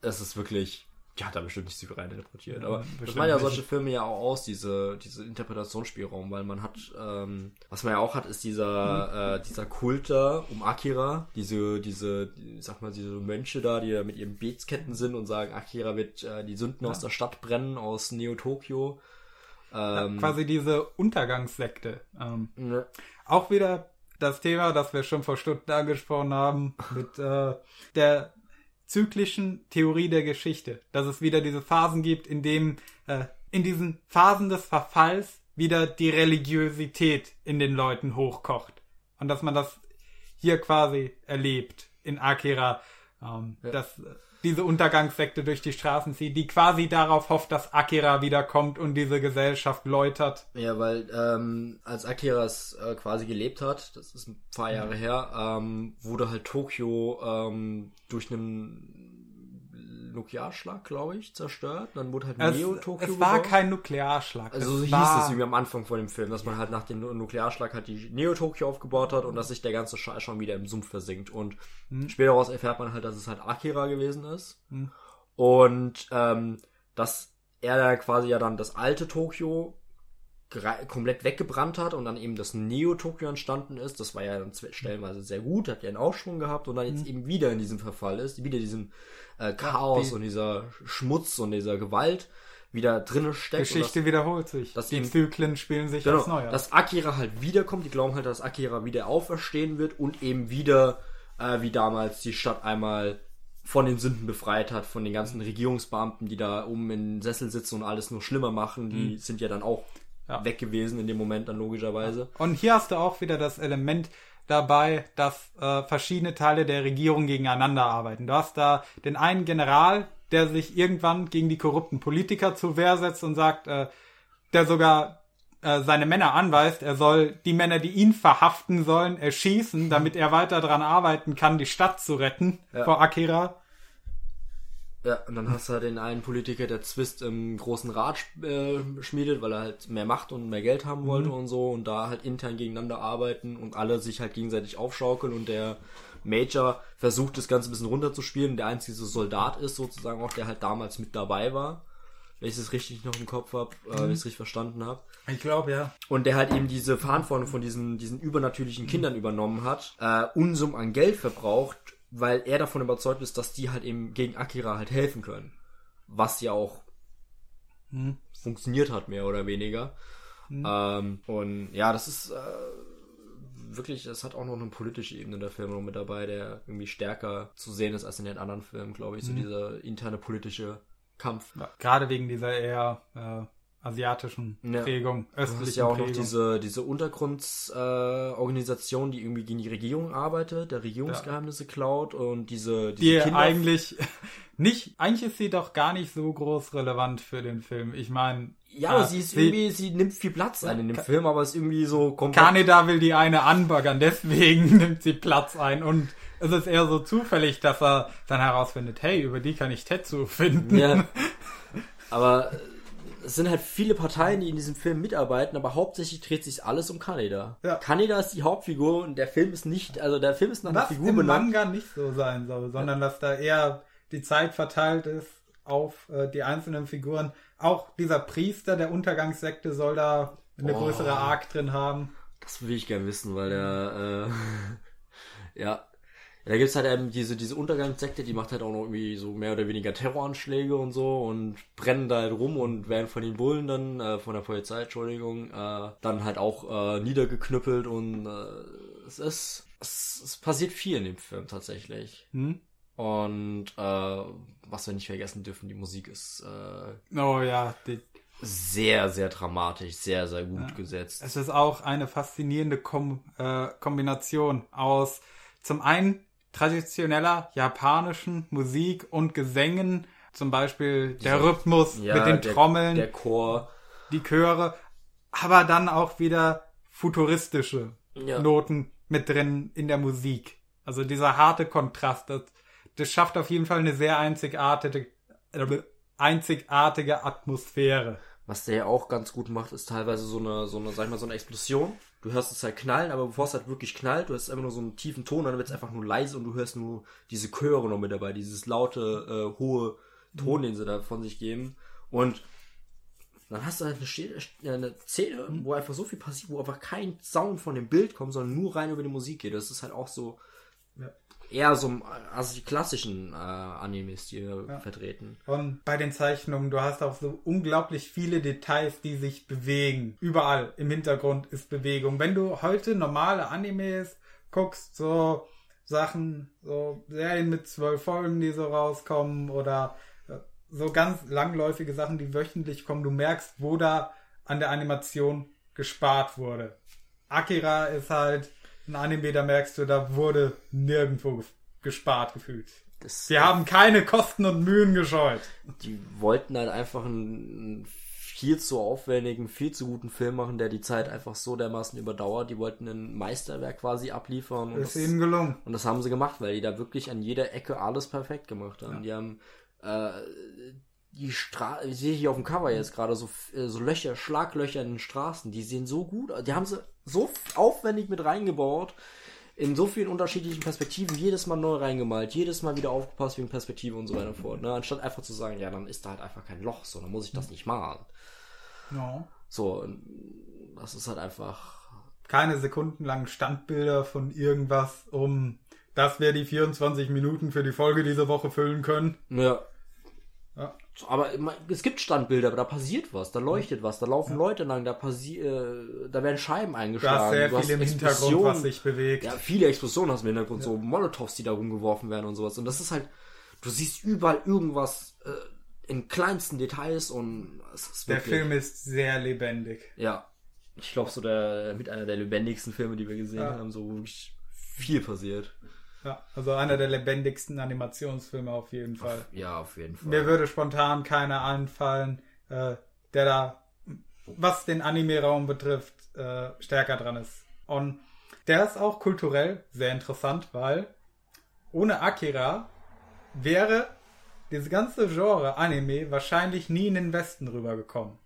es ist wirklich die hat er bestimmt nicht so rein interpretiert. Ja, aber das bestimmt machen ja solche Filme ja auch aus, diese, diese Interpretationsspielraum, weil man hat, ähm, was man ja auch hat, ist dieser, äh, dieser Kult da um Akira, diese, diese, sag mal, diese Mönche da, die da mit ihren Beetsketten sind und sagen, Akira wird äh, die Sünden aus der Stadt brennen, aus Neo-Tokio. Ähm, Quasi diese Untergangssekte. Ähm, ne, auch wieder das Thema, das wir schon vor Stunden angesprochen haben, mit äh, der zyklischen Theorie der Geschichte. Dass es wieder diese Phasen gibt, in dem äh, in diesen Phasen des Verfalls wieder die Religiosität in den Leuten hochkocht. Und dass man das hier quasi erlebt in Akira, ähm, Ja. dass äh, diese Untergangssekte durch die Straßen zieht, die quasi darauf hofft, dass Akira wiederkommt und diese Gesellschaft läutert. Ja, weil ähm, als Akira es äh, quasi gelebt hat, das ist ein paar Jahre her, ähm, wurde halt Tokio ähm, durch einen Nuklearschlag, glaube ich, zerstört. Dann wurde halt Es, Neo-Tokio es war gebaut. kein Nuklearschlag. Also so es hieß es irgendwie am Anfang von dem Film, dass man halt nach dem Nuklearschlag halt die Neo-Tokio aufgebaut hat und dass sich der ganze Scheiß schon wieder im Sumpf versinkt. Und später daraus erfährt man halt, dass es halt Akira gewesen ist. Hm. Und ähm, dass er da quasi ja dann das alte Tokio komplett weggebrannt hat und dann eben das Neo-Tokio entstanden ist. Das war ja dann stellenweise sehr gut, hat ja einen Aufschwung gehabt und dann jetzt eben wieder in diesem Verfall ist, wieder diesem äh, Chaos die- und dieser Schmutz und dieser Gewalt wieder drinne steckt. Geschichte wiederholt sich. das die eben- Zyklen spielen sich Genau, aufs Neue. dass Akira halt wiederkommt. Die glauben halt, dass Akira wieder auferstehen wird und eben wieder, äh, wie damals, die Stadt einmal von den Sünden befreit hat, von den ganzen Regierungsbeamten, die da oben in Sessel sitzen und alles nur schlimmer machen. Die sind ja dann auch Mhm. Ja. weg gewesen in dem Moment dann logischerweise. Und hier hast du auch wieder das Element dabei, dass äh, verschiedene Teile der Regierung gegeneinander arbeiten. Du hast da den einen General, der sich irgendwann gegen die korrupten Politiker zur Wehr setzt und sagt, äh, der sogar äh, seine Männer anweist, er soll die Männer, die ihn verhaften sollen, erschießen, damit er weiter daran arbeiten kann, die Stadt zu retten Ja. vor Akira. Ja, und dann hast du halt den einen Politiker, der Zwist im großen Rat äh, schmiedet, weil er halt mehr Macht und mehr Geld haben wollte und so und da halt intern gegeneinander arbeiten und alle sich halt gegenseitig aufschaukeln und der Major versucht das Ganze ein bisschen runterzuspielen. Der einzige Soldat ist sozusagen auch, der halt damals mit dabei war, wenn ich es richtig noch im Kopf habe, äh, wenn ich es richtig verstanden habe. Ich glaube, ja. Und der halt eben diese Verantwortung von diesen, diesen übernatürlichen Kindern übernommen hat, äh, Unsummen an Geld verbraucht, weil er davon überzeugt ist, dass die halt eben gegen Akira halt helfen können. Was ja auch Hm. funktioniert hat, mehr oder weniger. Ähm, und ja, das ist äh, wirklich, es hat auch noch eine politische Ebene der Film noch mit dabei, der irgendwie stärker zu sehen ist als in den anderen Filmen, glaube ich. So dieser interne politische Kampf. Ja, Gerade wegen dieser eher äh, asiatischen Ja. Prägung, Du hast östlichen ja auch noch Prägung. diese, diese Untergrundsorganisation, äh, die irgendwie gegen die Regierung arbeitet, der Regierungsgeheimnisse klaut und diese, diese die Kinder. eigentlich nicht, eigentlich ist sie doch gar nicht so groß relevant für den Film. Ich meine, ja, aber sie ist irgendwie, sie nimmt viel Platz ein in dem Film, aber ist irgendwie so komplett. Kaneda will die eine anbaggern, deswegen nimmt sie Platz ein und es ist eher so zufällig, dass er dann herausfindet, hey, über die kann ich Tetsu finden. Ja. Aber äh, es sind halt viele Parteien, die in diesem Film mitarbeiten, aber hauptsächlich dreht sich alles um Kaneda. Ja. Kaneda ist die Hauptfigur und der Film ist nicht, also der Film ist nach einer Was Figur im benannt. Manga nicht so sein soll, sondern dass da eher die Zeit verteilt ist auf äh, die einzelnen Figuren. Auch dieser Priester der Untergangssekte soll da eine Oh. größere Arc drin haben. Das will ich gern wissen, weil der, äh, ja. Da gibt's halt eben diese, diese Untergangssekte, die macht halt auch noch irgendwie so mehr oder weniger Terroranschläge und so und brennen da halt rum und werden von den Bullen dann, äh, von der Polizei, Entschuldigung, äh, dann halt auch äh, niedergeknüppelt und äh, es ist, es, es passiert viel in dem Film tatsächlich. Hm? Und äh, was wir nicht vergessen dürfen, die Musik ist äh, Oh ja, die, sehr, sehr dramatisch, sehr, sehr gut gesetzt. Es ist auch eine faszinierende Kom äh, Kombination aus zum einen traditioneller japanischen Musik und Gesängen, zum Beispiel der Rhythmus Ja, mit den der, Trommeln, Der Chor. die Chöre, aber dann auch wieder futuristische Ja. Noten mit drin in der Musik. Also dieser harte Kontrast, das, das schafft auf jeden Fall eine sehr einzigartige, äh, einzigartige Atmosphäre. Was der ja auch ganz gut macht, ist teilweise so eine, so eine, sag ich mal, so eine Explosion. Du hörst es halt knallen, aber bevor es halt wirklich knallt, du hast einfach nur so einen tiefen Ton, dann wird es einfach nur leise und du hörst nur diese Chöre noch mit dabei, dieses laute, äh, hohe Ton, den sie da von sich geben. Und dann hast du halt eine, Szene- eine Szene, wo einfach so viel passiert, wo einfach kein Sound von dem Bild kommt, sondern nur rein über die Musik geht. Das ist halt auch so. Eher so, also die klassischen äh, Animes, die wir vertreten. Und bei den Zeichnungen, du hast auch so unglaublich viele Details, die sich bewegen. Überall im Hintergrund ist Bewegung. Wenn du heute normale Animes guckst, so Sachen, so Serien mit zwölf Folgen, die so rauskommen oder äh, so ganz langläufige Sachen, die wöchentlich kommen, du merkst, wo da an der Animation gespart wurde. Akira ist halt ein Anime, da merkst du, da wurde nirgendwo ge- gespart gefühlt. Das, Sie haben keine Kosten und Mühen gescheut. die wollten halt einfach einen viel zu aufwendigen, viel zu guten Film machen, der die Zeit einfach so dermaßen überdauert. Die wollten ein Meisterwerk quasi abliefern. Und Ist das, ihnen gelungen. und das haben sie gemacht, weil die da wirklich an jeder Ecke alles perfekt gemacht haben. Die haben äh, die Straße, ich sehe hier auf dem Cover jetzt gerade so, äh, so Löcher, Schlaglöcher in den Straßen, die sehen so gut aus. Die haben sie so aufwendig mit reingebaut, in so vielen unterschiedlichen Perspektiven, jedes Mal neu reingemalt, jedes Mal wieder aufgepasst wegen Perspektive und so weiter und so fort. Ne? Anstatt einfach zu sagen, ja, dann ist da halt einfach kein Loch, so, dann muss ich das nicht malen. Ja. So, das ist halt einfach. Keine sekundenlangen Standbilder von irgendwas, um dass wir die 24 Minuten für die Folge diese Woche füllen können. Ja. Ja. Aber es gibt Standbilder, aber da passiert was, da leuchtet was, da laufen Leute lang, da passiert, äh, da werden Scheiben eingeschlagen. hast sehr du viel im Hintergrund, was sich bewegt. Ja, viele Explosionen hast du im Hintergrund, so Molotovs, die da rumgeworfen werden und sowas. Und das ist halt, du siehst überall irgendwas äh, in kleinsten Details und es ist Der wirklich, Film ist sehr lebendig. Ja. Ich glaube, so der, mit einer der lebendigsten Filme, die wir gesehen Ja. haben, so wirklich viel passiert. Ja, also einer der lebendigsten Animationsfilme auf jeden Fall. Ja, auf jeden Fall. Mir würde spontan keiner einfallen, äh, der da, was den Anime-Raum betrifft, äh, stärker dran ist. Und der ist auch kulturell sehr interessant, weil ohne Akira wäre dieses ganze Genre Anime wahrscheinlich nie in den Westen rübergekommen.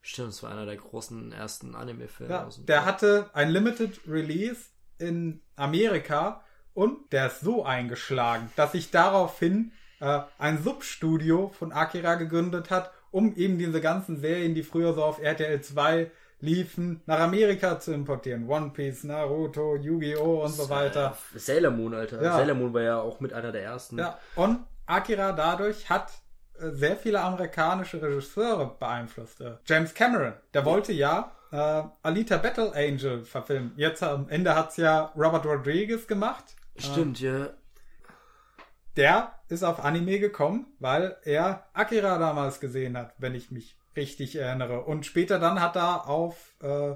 Stimmt, es war einer der großen ersten Anime-Filme. Ja, der hatte ein Limited Release in Amerika und der ist so eingeschlagen, dass sich daraufhin äh, ein Substudio von Akira gegründet hat, um eben diese ganzen Serien, die früher so auf RTL 2 liefen, nach Amerika zu importieren. One Piece, Naruto, Yu-Gi-Oh! und so weiter. Sailor Moon, Alter. Ja. Sailor Moon war ja auch mit einer der ersten. Ja, und Akira dadurch hat äh, sehr viele amerikanische Regisseure beeinflusst. Äh, James Cameron, der wollte ja äh, Alita Battle Angel verfilmen. Jetzt am Ende hat's ja Robert Rodriguez gemacht. Stimmt, ja. Der ist auf Anime gekommen, weil er Akira damals gesehen hat, wenn ich mich richtig erinnere. Und später dann hat er auf, äh,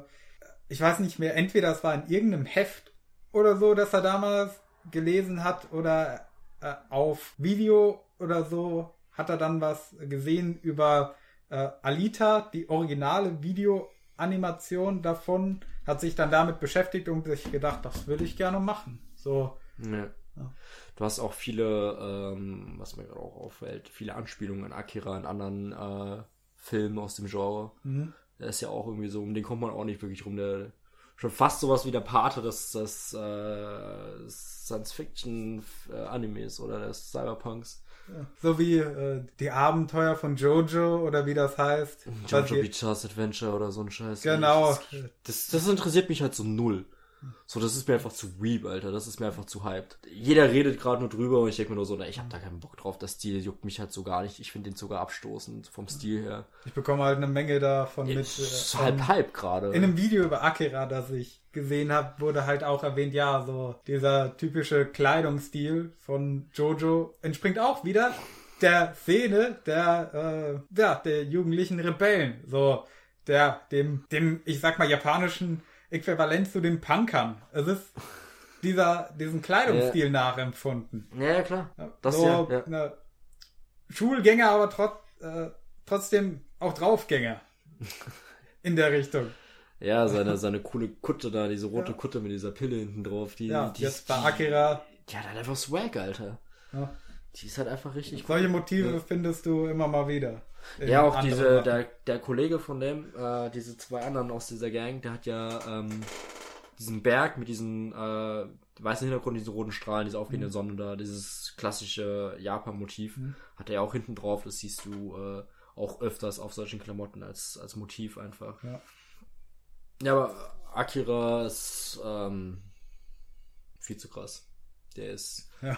ich weiß nicht mehr, entweder es war in irgendeinem Heft oder so, das er damals gelesen hat, oder äh, auf Video oder so hat er dann was gesehen über äh, Alita, die originale Videoanimation davon, hat sich dann damit beschäftigt und sich gedacht, das will ich gerne machen. So, ja. Du hast auch viele, ähm, was mir gerade auch auffällt, viele Anspielungen an Akira in anderen äh, Filmen aus dem Genre. Der ist ja auch irgendwie so, um den kommt man auch nicht wirklich rum. Der schon fast sowas wie der Pate des, des äh, Science-Fiction-Animes oder des Cyberpunks. So wie äh, die Abenteuer von Jojo oder wie das heißt. Jojo Bizarre's Adventure oder so ein Scheiß. Genau. Das, das interessiert mich halt so null. So, das ist mir einfach zu weep, Alter. Das ist mir einfach zu hyped. Jeder redet gerade nur drüber und ich denke mir nur so, na, ich hab da keinen Bock drauf. Der Stil juckt mich halt so gar nicht. Ich finde den sogar abstoßend vom Stil her. Ich bekomme halt eine Menge davon mit. Äh, halb halb gerade. in einem Video über Akira, das ich gesehen habe, wurde halt auch erwähnt, ja, so dieser typische Kleidungsstil von Jojo entspringt auch wieder der Szene der, äh, ja, der jugendlichen Rebellen. So, der, dem, dem, ich sag mal, japanischen Äquivalent zu den Punkern. Es ist dieser, diesen Kleidungsstil nachempfunden. Ja, ja, klar. Das so, ja, ja. Ne, Schulgänger, aber trot, äh, trotzdem auch Draufgänger. In der Richtung. Ja, seine, seine coole Kutte da, diese rote Ja. Kutte mit dieser Pille hinten drauf. Die, Ja, die, jetzt bei Akira. Die hat halt einfach Swag, Alter. Ja. Die ist halt einfach richtig Solche Motive findest du immer mal wieder. In Ja, auch diese, Sachen. der, der Kollege von dem, äh, diese zwei anderen aus dieser Gang, der hat ja ähm, diesen Berg mit diesen äh, weißen Hintergrund, diese roten Strahlen, diese aufgehende Sonne da, dieses klassische Japan-Motiv, hat er ja auch hinten drauf, das siehst du äh, auch öfters auf solchen Klamotten als, als Motiv einfach. Ja. Ja, aber Akira ist ähm, viel zu krass. Der ist Ja.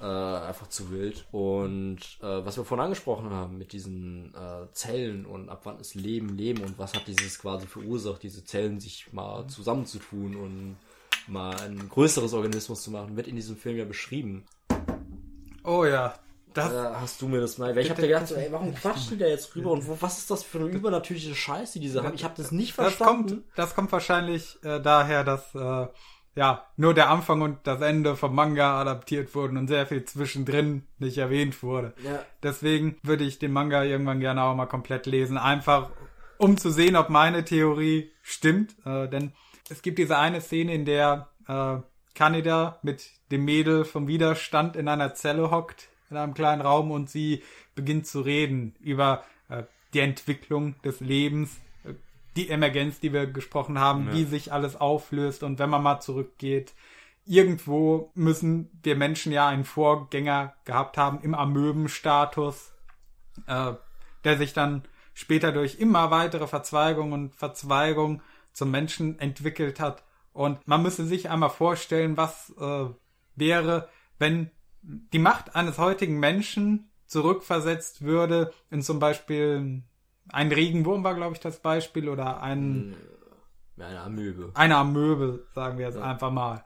Äh, einfach zu wild. Und äh, was wir vorhin angesprochen haben mit diesen äh, Zellen und ab wann ist Leben Leben und was hat dieses quasi verursacht, diese Zellen sich mal zusammenzutun und mal ein größeres Organismus zu machen, wird in diesem Film ja beschrieben. Oh ja. Das, Da hast du mir das mal. Weil ich hab dir gedacht, so, ey, warum quatschen die da jetzt rüber und wo, was ist das für eine übernatürliche Scheiße, die diese haben? Ich habe das nicht das verstanden. kommt, das kommt wahrscheinlich äh, daher, dass äh, ja nur der Anfang und das Ende vom Manga adaptiert wurden und sehr viel zwischendrin nicht erwähnt wurde. Ja. Deswegen würde ich den Manga irgendwann gerne auch mal komplett lesen, einfach um zu sehen, ob meine Theorie stimmt. Äh, denn es gibt diese eine Szene, in der äh, Kaneda mit dem Mädel vom Widerstand in einer Zelle hockt, in einem kleinen Raum und sie beginnt zu reden über äh, die Entwicklung des Lebens, die Emergenz, die wir gesprochen haben, Ja. wie sich alles auflöst und wenn man mal zurückgeht, irgendwo müssen wir Menschen ja einen Vorgänger gehabt haben im Amöbenstatus, äh, der sich dann später durch immer weitere Verzweigungen und Verzweigungen zum Menschen entwickelt hat. Und man müsse sich einmal vorstellen, was äh, wäre, wenn die Macht eines heutigen Menschen zurückversetzt würde in zum Beispiel ein Regenwurm war, glaube ich, das Beispiel, oder ein Ja, eine Amöbe. eine Amöbe, sagen wir jetzt einfach mal.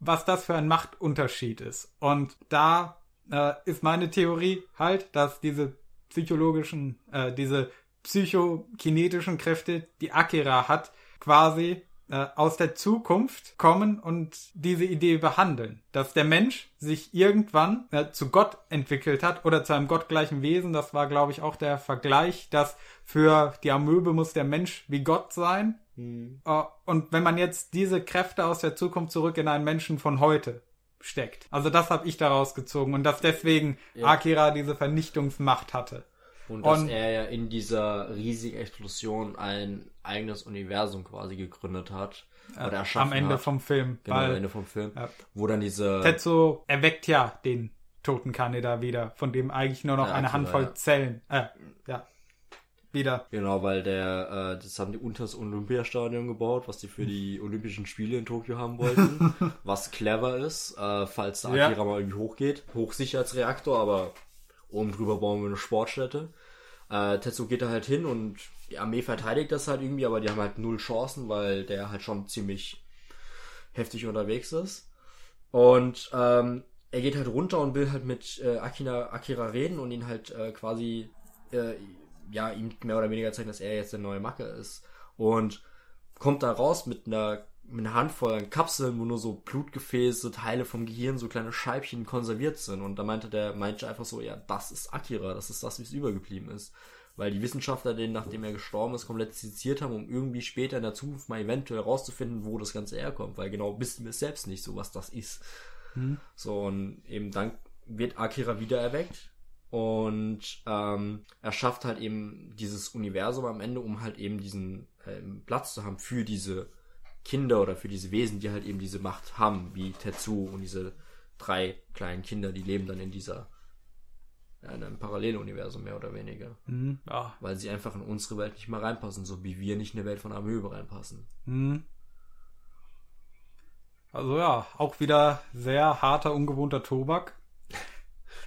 Was das für ein Machtunterschied ist. Und da äh, ist meine Theorie halt, dass diese psychologischen, äh, diese psychokinetischen Kräfte, die Akira hat, quasi äh, aus der Zukunft kommen und diese Idee behandeln. Dass der Mensch sich irgendwann äh, zu Gott entwickelt hat oder zu einem gottgleichen Wesen. Das war, glaube ich, auch der Vergleich, dass für die Amöbe muss der Mensch wie Gott sein. Äh, Und wenn man jetzt diese Kräfte aus der Zukunft zurück in einen Menschen von heute steckt. Also das habe ich daraus gezogen und dass deswegen Ja. Akira diese Vernichtungsmacht hatte. Und dass Und- er ja in dieser riesigen Explosion ein eigenes Universum quasi gegründet hat. Oder erschaffen Am Ende hat. vom Film. Genau, am weil Ende vom Film. Ja. Wo dann diese. Tetsuo erweckt ja den toten Kaneda wieder, von dem eigentlich nur noch Ja, eine Akira, Handvoll. Zellen, äh, ja, wieder. Genau, weil der, äh, das haben die unter das Olympiastadion gebaut, was die für die Olympischen Spiele in Tokio haben wollten. was clever ist, äh, falls der Ja. Akira mal irgendwie hochgeht. Hochsicherheitsreaktor, aber oben drüber bauen wir eine Sportstätte. Äh, Tetsu geht da halt hin und die Armee verteidigt das halt irgendwie, aber die haben halt null Chancen, weil der halt schon ziemlich heftig unterwegs ist. Und ähm, er geht halt runter und will halt mit äh, Akira, Akira reden und ihn halt äh, quasi äh, ja ihm mehr oder weniger zeigen, dass er jetzt der neue Macke ist. Und kommt da raus mit einer, mit einer Handvoll an Kapseln, wo nur so Blutgefäße, Teile vom Gehirn, so kleine Scheibchen konserviert sind. Und da meinte der meinte einfach so, ja, das ist Akira, das ist das, wie es übergeblieben ist. Weil die Wissenschaftler den, nachdem er gestorben ist, komplett seziert haben, um irgendwie später in der Zukunft mal eventuell herauszufinden, wo das Ganze herkommt. Weil genau wissen wir es selbst nicht, so was das ist. So, und eben dann wird Akira wieder erweckt. Und ähm, er schafft halt eben dieses Universum am Ende, um halt eben diesen ähm, Platz zu haben für diese Kinder oder für diese Wesen, die halt eben diese Macht haben, wie Tetsu und diese drei kleinen Kinder, die leben dann in dieser, ja, in einem Paralleluniversum mehr oder weniger. Mhm. Ja. Weil sie einfach in unsere Welt nicht mehr reinpassen, so wie wir nicht in die Welt von Amöbe reinpassen. Mhm. Also ja, auch wieder sehr harter, ungewohnter Tobak.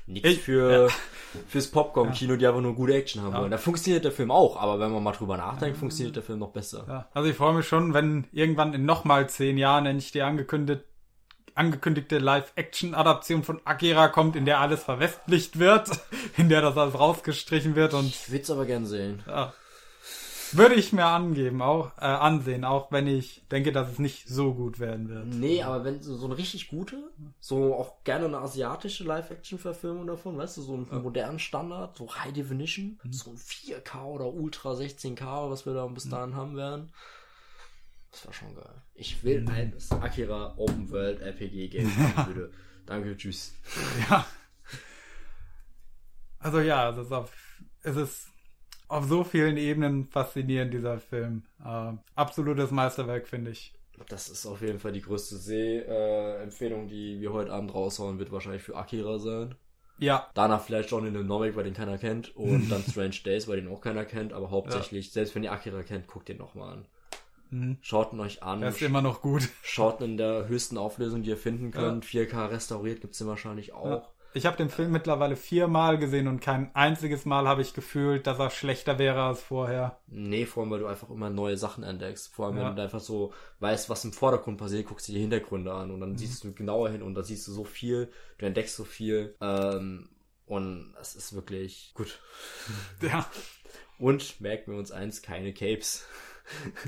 Nichts Ich- für fürs Popcorn-Kino, die einfach nur gute Action haben Ja. wollen. Da funktioniert der Film auch, aber wenn man mal drüber nachdenkt, funktioniert der Film noch besser. Ja, also ich freue mich schon, wenn irgendwann in nochmal zehn Jahren endlich die angekündigte, angekündigte Live-Action-Adaption von Akira kommt, in der alles verwestlicht wird, in der das alles rausgestrichen wird und Ich würde es aber gern sehen. ja, würde ich mir angeben, auch äh, ansehen, auch wenn ich denke, dass es nicht so gut werden wird. Nee, aber wenn so, so eine richtig gute, so auch gerne eine asiatische Live-Action-Verfilmung davon, weißt du, so einen modernen Standard, so High Definition, so ein 4K oder Ultra 16K, was wir da bis dahin haben werden. Das war schon geil. Ich will ein Akira Open World RPG Game haben würde. Danke, tschüss. Ja. Also ja, es ist auf, es ist auf so vielen Ebenen faszinierend, dieser Film. Äh, absolutes Meisterwerk, finde ich. Das ist auf jeden Fall die größte Seh-Empfehlung, die wir heute Abend raushauen, wird wahrscheinlich für Akira sein. Ja, Danach vielleicht Johnny Mnemonic, weil den keiner kennt. Und dann Strange Days, weil den auch keiner kennt. Aber hauptsächlich, selbst wenn ihr Akira kennt, guckt den nochmal an. Mhm. Schaut ihn euch an. er ist immer noch gut. Schaut ihn in der höchsten Auflösung, die ihr finden könnt. 4K restauriert gibt's den wahrscheinlich auch. Ich habe den Film mittlerweile viermal gesehen und kein einziges Mal habe ich gefühlt, dass er schlechter wäre als vorher. Nee, vor allem, weil du einfach immer neue Sachen entdeckst. Vor allem, Ja. wenn du einfach so weißt, was im Vordergrund passiert, guckst du die Hintergründe an und dann siehst du genauer hin und da siehst du so viel, du entdeckst so viel. Ähm, und es ist wirklich gut. Ja. Und merken wir uns eins, keine Capes.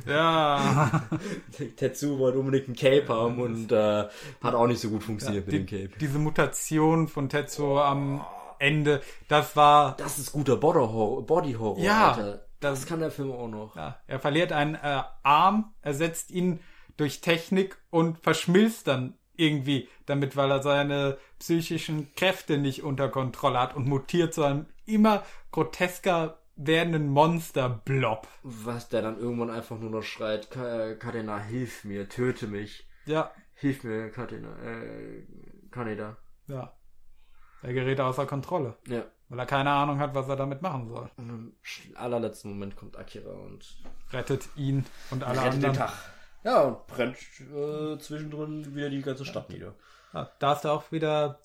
Ja. Tetsu wollte unbedingt ein Cape haben und äh, hat auch nicht so gut funktioniert mit Die, dem Cape. diese Mutation von Tetsuo am Ende, das war. Das ist guter Body Horror, Body -Horror Ja, Alter. Das kann der Film auch noch. Ja, er verliert einen äh, Arm, ersetzt ihn durch Technik und verschmilzt dann irgendwie damit, weil er seine psychischen Kräfte nicht unter Kontrolle hat und mutiert zu einem immer grotesker werdenden Monsterblob. Was der dann irgendwann einfach nur noch schreit, "Ka- Katena, hilf mir, töte mich. Ja, Hilf mir, Katena, äh, Kaneda. ja. Er gerät außer Kontrolle, Ja. weil er keine Ahnung hat, was er damit machen soll. Und im allerletzten Moment kommt Akira und Rettet ihn und alle rettet anderen. den Tag. Ja, und brennt äh, zwischendrin wieder die ganze Stadt nieder. Ja, da hast du auch wieder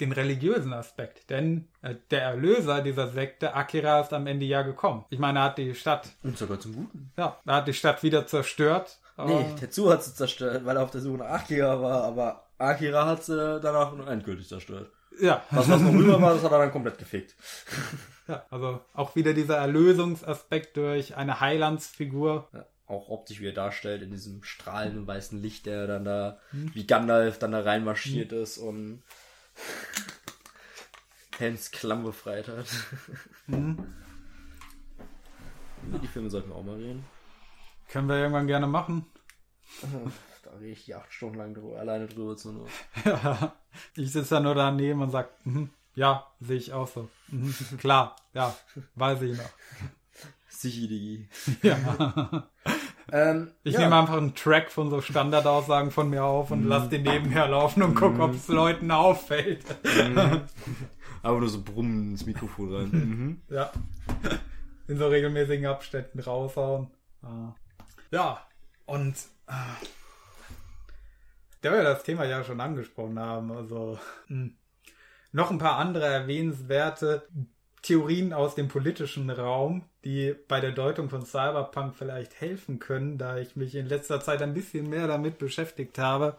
den religiösen Aspekt, denn äh, der Erlöser dieser Sekte, Akira, ist am Ende ja gekommen. Ich meine, er hat die Stadt, Und sogar zum Guten. ja, er hat die Stadt wieder zerstört. Nee, aber- Tetsu hat sie zerstört, weil er auf der Suche nach Akira war, aber Akira hat sie danach nur endgültig zerstört. ja, Das, was noch rüber war, das hat er dann komplett gefickt. ja, also auch wieder dieser Erlösungsaspekt durch eine Heilandsfigur. Ja, auch optisch, wie er darstellt, in diesem strahlenden weißen Licht, der dann da, wie Gandalf dann da reinmarschiert ist und Helms Klamm befreit hat. Über die Filme sollten wir auch mal reden. Können wir irgendwann gerne machen. Da rede ich die acht Stunden lang drüber, alleine drüber zu nur. Ja, ich sitze da nur daneben und sag, mhm, ja, sehe ich auch so. Mhm, klar, ja, weiß ich noch. Sichi, Digi. Ja. Ähm, Ich ja. nehme einfach einen Track von so Standardaussagen von mir auf und lass den nebenher laufen und guck, ob es Leuten auffällt. Aber nur so brummen ins Mikrofon rein. mhm. Ja. In so regelmäßigen Abständen raushauen. Ah. Ja, und äh, da wir das Thema ja schon angesprochen haben, also mh, noch ein paar andere erwähnenswerte Theorien aus dem politischen Raum, die bei der Deutung von Cyberpunk vielleicht helfen können, da ich mich in letzter Zeit ein bisschen mehr damit beschäftigt habe.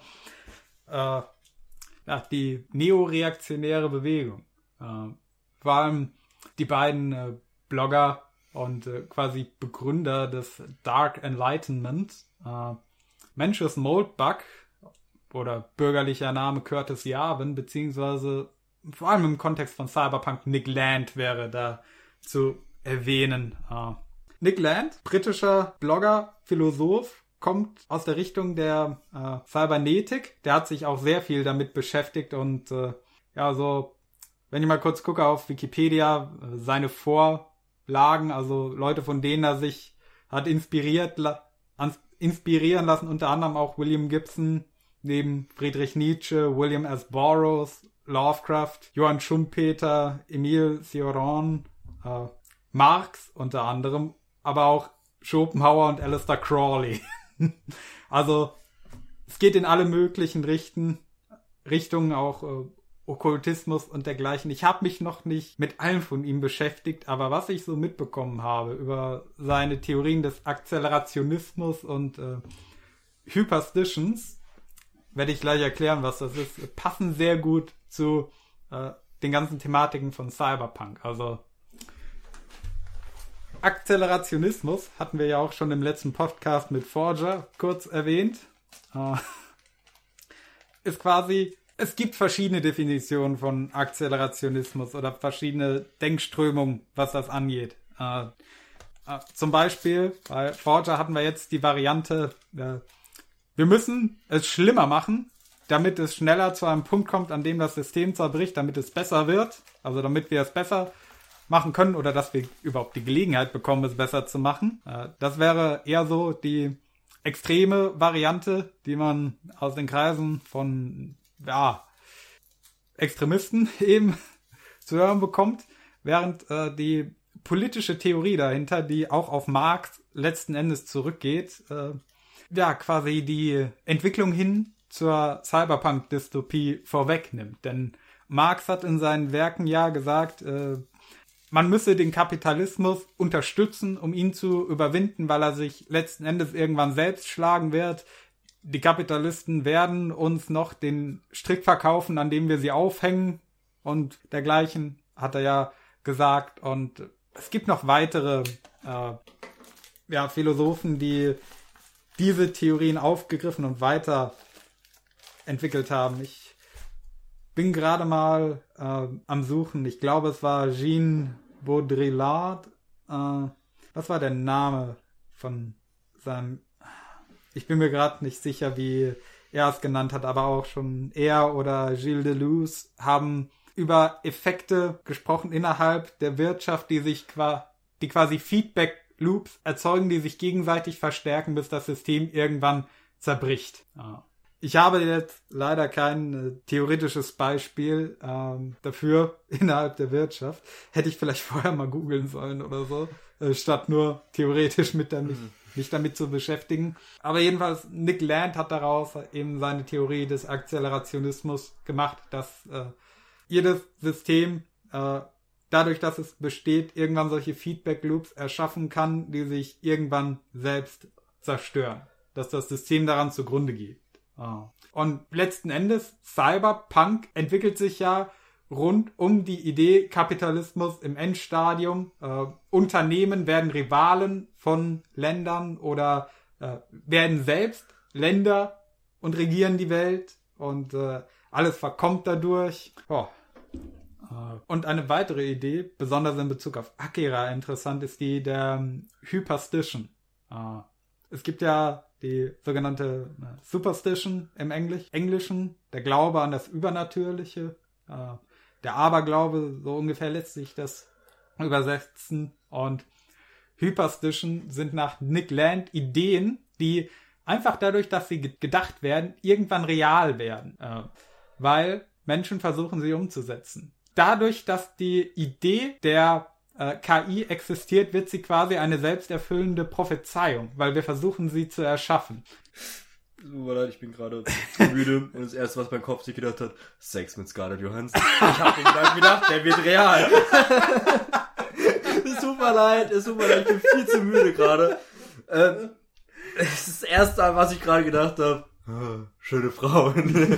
Äh, ja, die neoreaktionäre Bewegung. Äh, vor allem die beiden äh, Blogger und äh, quasi Begründer des Dark Enlightenment, äh, Mencius Moldbug oder bürgerlicher Name Curtis Yarvin, beziehungsweise vor allem im Kontext von Cyberpunk Nick Land wäre da zu erwähnen. Äh, Nick Land, britischer Blogger, Philosoph, kommt aus der Richtung der äh, Cybernetik. Der hat sich auch sehr viel damit beschäftigt und äh, ja, so, wenn ich mal kurz gucke auf Wikipedia, äh, seine Vorlagen, also Leute, von denen er sich hat inspiriert, la inspirieren lassen, unter anderem auch William Gibson, neben Friedrich Nietzsche, William S. Burroughs, Lovecraft, Johann Schumpeter, Emile Cioran, äh, Marx unter anderem, aber auch Schopenhauer und Alistair Crawley. also es geht in alle möglichen Richten, Richtungen, auch äh, Okkultismus und dergleichen. Ich habe mich noch nicht mit allen von ihm beschäftigt, aber was ich so mitbekommen habe über seine Theorien des Akzelerationismus und äh, Hyperstitions, werde ich gleich erklären, was das ist, passen sehr gut zu äh, den ganzen Thematiken von Cyberpunk. Also Akzelerationismus hatten wir ja auch schon im letzten Podcast mit Forger kurz erwähnt. Äh, ist quasi, es gibt verschiedene Definitionen von Akzelerationismus oder verschiedene Denkströmungen, was das angeht. Äh, äh, zum Beispiel bei Forger hatten wir jetzt die Variante, äh, wir müssen es schlimmer machen, damit es schneller zu einem Punkt kommt, an dem das System zerbricht, damit es besser wird, also damit wir es besser machen können oder dass wir überhaupt die Gelegenheit bekommen, es besser zu machen. Äh, Das wäre eher so die extreme Variante, die man aus den Kreisen von ja, Extremisten eben zu hören bekommt, während äh, die politische Theorie dahinter, die auch auf Marx letzten Endes zurückgeht, äh, ja, quasi die Entwicklung hin zur Cyberpunk-Dystopie vorwegnimmt. Denn Marx hat in seinen Werken ja gesagt, äh, man müsse den Kapitalismus unterstützen, um ihn zu überwinden, weil er sich letzten Endes irgendwann selbst schlagen wird. Die Kapitalisten werden uns noch den Strick verkaufen, an dem wir sie aufhängen und dergleichen, hat er ja gesagt. Und es gibt noch weitere äh, ja, Philosophen, die diese Theorien aufgegriffen und weiter entwickelt haben. Ich bin gerade mal äh, am Suchen. Ich glaube, es war Jean Baudrillard. Äh, was war der Name von seinem? Ich bin mir gerade nicht sicher, wie er es genannt hat, aber auch schon er oder Gilles Deleuze haben über Effekte gesprochen innerhalb der Wirtschaft, die sich qua die quasi Feedback Loops erzeugen, die sich gegenseitig verstärken, bis das System irgendwann zerbricht. Ja. Ich habe jetzt leider kein äh, theoretisches Beispiel ähm, dafür innerhalb der Wirtschaft. Hätte ich vielleicht vorher mal googeln sollen oder so, äh, statt nur theoretisch mit damit, mhm. mich damit zu beschäftigen. Aber jedenfalls, Nick Land hat daraus eben seine Theorie des Akzelerationismus gemacht, dass äh, jedes System äh, dadurch, dass es besteht, irgendwann solche Feedback Loops erschaffen kann, die sich irgendwann selbst zerstören. Dass das System daran zugrunde geht. Ah. Und letzten Endes, Cyberpunk entwickelt sich ja rund um die Idee Kapitalismus im Endstadium. Äh, Unternehmen werden Rivalen von Ländern oder äh, werden selbst Länder und regieren die Welt und äh, alles verkommt dadurch. Oh. Und eine weitere Idee, besonders in Bezug auf Akira interessant, ist die der um, Hyperstition. Uh, es gibt ja die sogenannte äh, Superstition im Englisch, Englischen, der Glaube an das Übernatürliche, äh, der Aberglaube, so ungefähr lässt sich das übersetzen. Und Hyperstition sind nach Nick Land Ideen, die einfach dadurch, dass sie gedacht werden, irgendwann real werden, äh, weil Menschen versuchen sie umzusetzen. Dadurch, dass die Idee der äh, KI existiert, wird sie quasi eine selbsterfüllende Prophezeiung, weil wir versuchen, sie zu erschaffen. Super leid, ich bin gerade müde und das erste, was mein Kopf sich gedacht hat, Sex mit Scarlett Johansson. Ich hab mir gedacht, gedacht, der wird real. super leid, ist super leid, ich bin viel zu müde gerade. Ähm, das ist das erste, was ich gerade gedacht habe. Oh, schöne Frauen.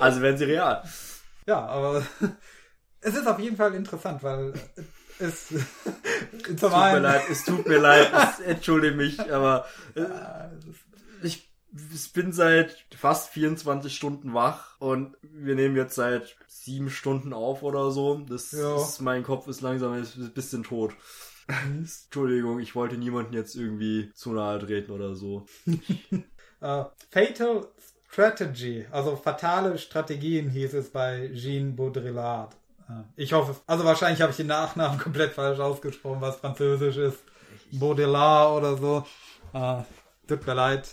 also werden sie real. Ja, aber es ist auf jeden Fall interessant, weil es, tut mir leid, es tut mir leid, es, entschuldige mich, aber äh, ich, ich bin seit fast 24 Stunden wach und wir nehmen jetzt seit sieben Stunden auf oder so. Das ja. ist, mein Kopf ist langsam ein bisschen tot. Entschuldigung, ich wollte niemanden jetzt irgendwie zu nahe treten oder so. uh, Fatal Strategy, also fatale Strategien hieß es bei Jean Baudrillard. Ich hoffe, also wahrscheinlich habe ich den Nachnamen komplett falsch ausgesprochen, was französisch ist. Baudelaire oder so. Äh, tut mir leid.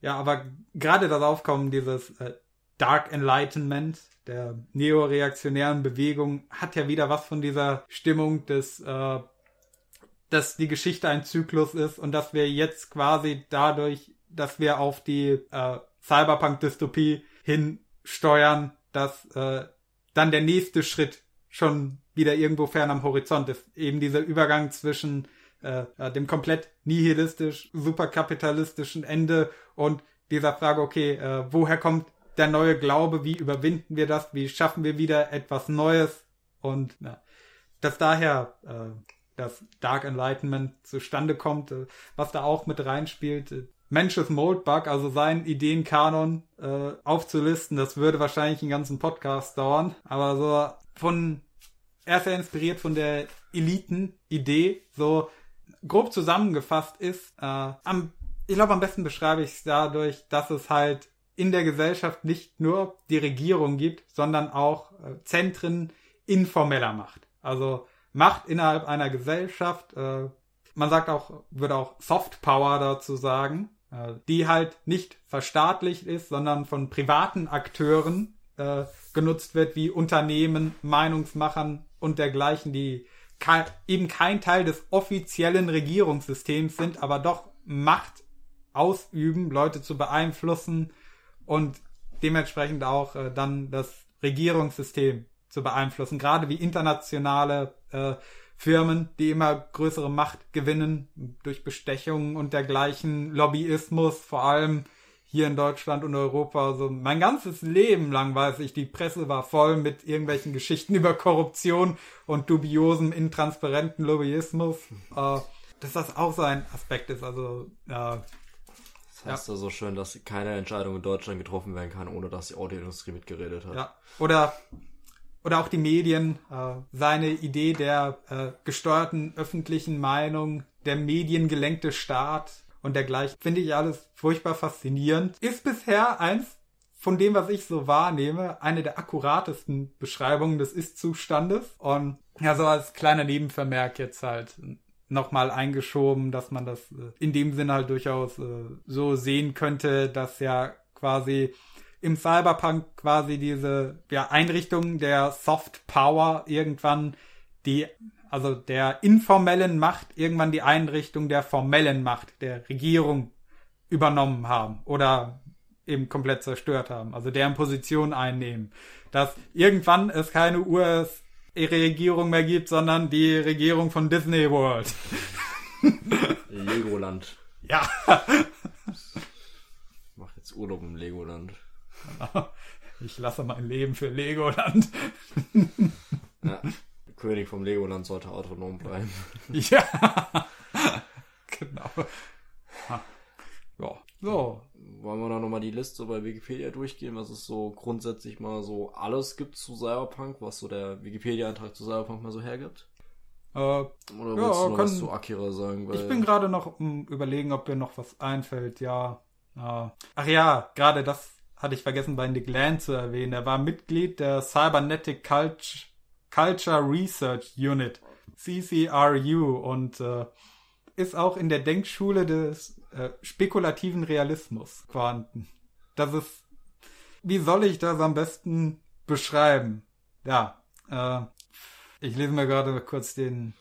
Ja, aber gerade das Aufkommen dieses äh, Dark Enlightenment, der neoreaktionären Bewegung, hat ja wieder was von dieser Stimmung des, äh, dass die Geschichte ein Zyklus ist und dass wir jetzt quasi dadurch, dass wir auf die äh, Cyberpunk-Dystopie hinsteuern, dass äh, dann der nächste Schritt schon wieder irgendwo fern am Horizont ist. Eben dieser Übergang zwischen äh, dem komplett nihilistisch, superkapitalistischen Ende und dieser Frage, okay, äh, woher kommt der neue Glaube, wie überwinden wir das, wie schaffen wir wieder etwas Neues und ja, dass daher äh, das Dark Enlightenment zustande kommt, äh, was da auch mit reinspielt. Äh, Mensch's Moldbug, also seinen Ideenkanon äh, aufzulisten, das würde wahrscheinlich einen ganzen Podcast dauern. Aber so von er ist ja inspiriert von der Eliten-Idee, so grob zusammengefasst ist. Äh, am, ich glaube, am besten beschreibe ich es dadurch, dass es halt in der Gesellschaft nicht nur die Regierung gibt, sondern auch äh, Zentren informeller Macht. Also Macht innerhalb einer Gesellschaft. Äh, man sagt auch, würde auch Soft Power dazu sagen. äh, die halt nicht verstaatlicht ist, sondern von privaten Akteuren äh, genutzt wird, wie Unternehmen, Meinungsmachern und dergleichen, die eben kein Teil des offiziellen Regierungssystems sind, aber doch Macht ausüben, Leute zu beeinflussen und dementsprechend auch äh, dann das Regierungssystem zu beeinflussen, gerade wie internationale äh, Firmen, die immer größere Macht gewinnen durch Bestechungen und dergleichen, Lobbyismus, vor allem hier in Deutschland und Europa. Also mein ganzes Leben lang weiß ich, die Presse war voll mit irgendwelchen Geschichten über Korruption und dubiosem, intransparenten Lobbyismus. Äh, dass das auch so ein Aspekt ist. Also äh, das heißt ja so schön, dass keine Entscheidung in Deutschland getroffen werden kann, ohne dass die Autoindustrie mitgeredet hat. Ja. Oder oder auch die Medien, äh, seine Idee der äh, gesteuerten öffentlichen Meinung, der mediengelenkte Staat und dergleichen, finde ich alles furchtbar faszinierend. Ist bisher eins von dem, was ich so wahrnehme, eine der akkuratesten Beschreibungen des Ist-Zustandes. Und ja, so als kleiner Nebenvermerk jetzt halt nochmal eingeschoben, dass man das äh, in dem Sinne halt durchaus äh, so sehen könnte, dass ja quasi im Cyberpunk quasi diese ja, Einrichtung der Soft Power irgendwann die, also der informellen Macht, irgendwann die Einrichtung der formellen Macht, der Regierung übernommen haben oder eben komplett zerstört haben, also deren Position einnehmen. Dass irgendwann es keine US-Regierung mehr gibt, sondern die Regierung von Disney World. Legoland. Ja. Ich mach jetzt Urlaub im Legoland. Ich lasse mein Leben für Legoland. Ja, König vom Legoland sollte autonom bleiben. Ja, genau. Ja, so. Wollen wir da nochmal die Liste bei Wikipedia durchgehen, was es so grundsätzlich mal so alles gibt zu Cyberpunk, was so der Wikipedia-Eintrag zu Cyberpunk mal so hergibt? Äh, Oder Ja, willst du noch was können- zu Akira sagen? Ich bin gerade noch am überlegen, ob mir noch was einfällt. Ja. ja. Ach ja, gerade das hatte ich vergessen bei Nick Land zu erwähnen. Er war Mitglied der Cybernetic Culture, Culture Research Unit, CCRU, und äh, ist auch in der Denkschule des äh, spekulativen Realismus vorhanden. Das ist, wie soll ich das am besten beschreiben? Ja, äh, ich lese mir gerade kurz den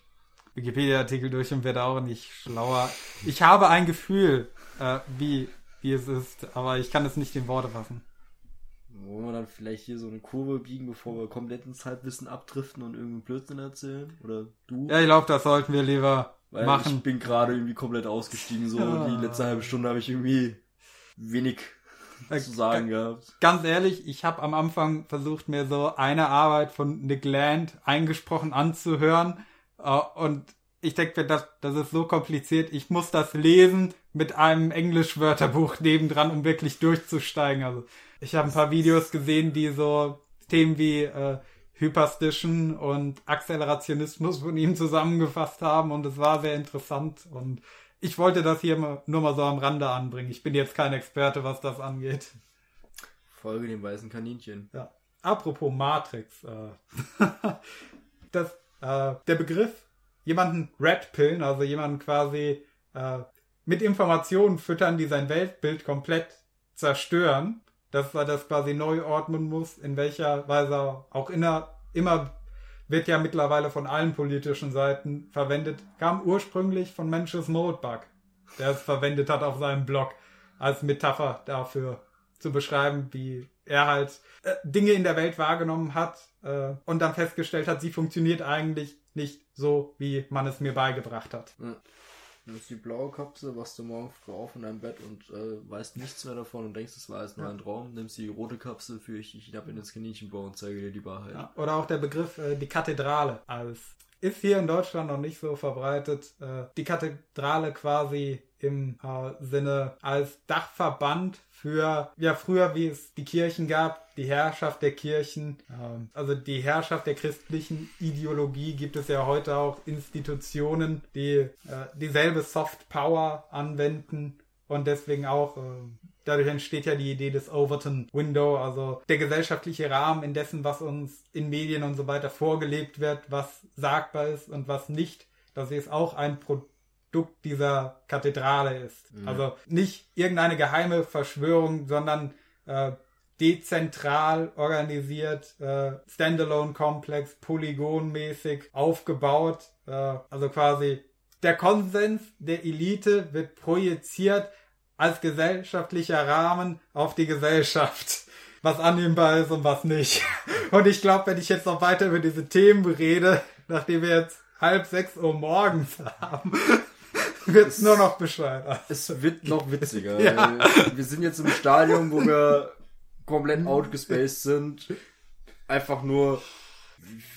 Wikipedia-Artikel durch und werde auch nicht schlauer. Ich habe ein Gefühl, äh, wie, wie es ist, aber ich kann es nicht in Worte fassen. Wollen wir dann vielleicht hier so eine Kurve biegen, bevor wir komplett ins Halbwissen abdriften und irgendeinen Blödsinn erzählen? Oder du? Ja, ich glaube, das sollten wir lieber Weil machen. ich bin gerade irgendwie komplett ausgestiegen. So Ja. die letzte halbe Stunde habe ich irgendwie wenig Äh, zu sagen gehabt. Ganz ehrlich, ich habe am Anfang versucht, mir so eine Arbeit von Nick Land eingesprochen anzuhören. Äh, und ich denke mir, das, das ist so kompliziert. Ich muss das lesen mit einem Englisch-Wörterbuch nebendran, um wirklich durchzusteigen. Also ich habe ein paar Videos gesehen, die so Themen wie äh, Hyperstition und Accelerationismus von ihm zusammengefasst haben. Und es war sehr interessant. Und ich wollte das hier nur mal so am Rande anbringen. Ich bin jetzt kein Experte, was das angeht. Folge dem weißen Kaninchen. Ja. Apropos Matrix, äh, das, äh, der Begriff, jemanden Red Pillen, also jemanden quasi äh, mit Informationen füttern, die sein Weltbild komplett zerstören, dass er das quasi neu ordnen muss, in welcher Weise auch inner, immer wird ja mittlerweile von allen politischen Seiten verwendet, kam ursprünglich von Mensch's Modebug, der es verwendet hat auf seinem Blog als Metapher dafür zu beschreiben, wie er halt äh, Dinge in der Welt wahrgenommen hat äh, und dann festgestellt hat, sie funktioniert eigentlich nicht so, wie man es mir beigebracht hat. Du nimmst die blaue Kapsel, wachst du morgen früh auf in deinem Bett und äh, weißt nichts mehr davon und denkst, es war jetzt nur ein Traum. Nimmst die rote Kapsel, führe ich dich hinab in ins Kaninchenbau und zeige dir die Wahrheit. Ja, oder auch der Begriff äh, die Kathedrale als ist hier in Deutschland noch nicht so verbreitet. Äh, die Kathedrale quasi im äh, Sinne als Dachverband für, ja, früher wie es die Kirchen gab, die Herrschaft der Kirchen, ähm, also die Herrschaft der christlichen Ideologie gibt es ja heute auch Institutionen, die äh, dieselbe Soft Power anwenden und deswegen auch, äh, dadurch entsteht ja die Idee des Overton Window, also der gesellschaftliche Rahmen in dessen, was uns in Medien und so weiter vorgelebt wird, was sagbar ist und was nicht. Das ist auch ein Produkt dieser Kathedrale ist. Mhm. Also nicht irgendeine geheime Verschwörung, sondern äh, dezentral organisiert, äh, Standalone-Komplex, polygonmäßig aufgebaut. Äh, also quasi der Konsens der Elite wird projiziert als gesellschaftlicher Rahmen auf die Gesellschaft. Was annehmbar ist und was nicht. Und ich glaube, wenn ich jetzt noch weiter über diese Themen rede, nachdem wir jetzt halb sechs Uhr morgens haben, wird es nur noch bescheuert. Es wird noch witziger. ja. Wir sind jetzt im Stadium, wo wir komplett outgespaced sind. Einfach nur,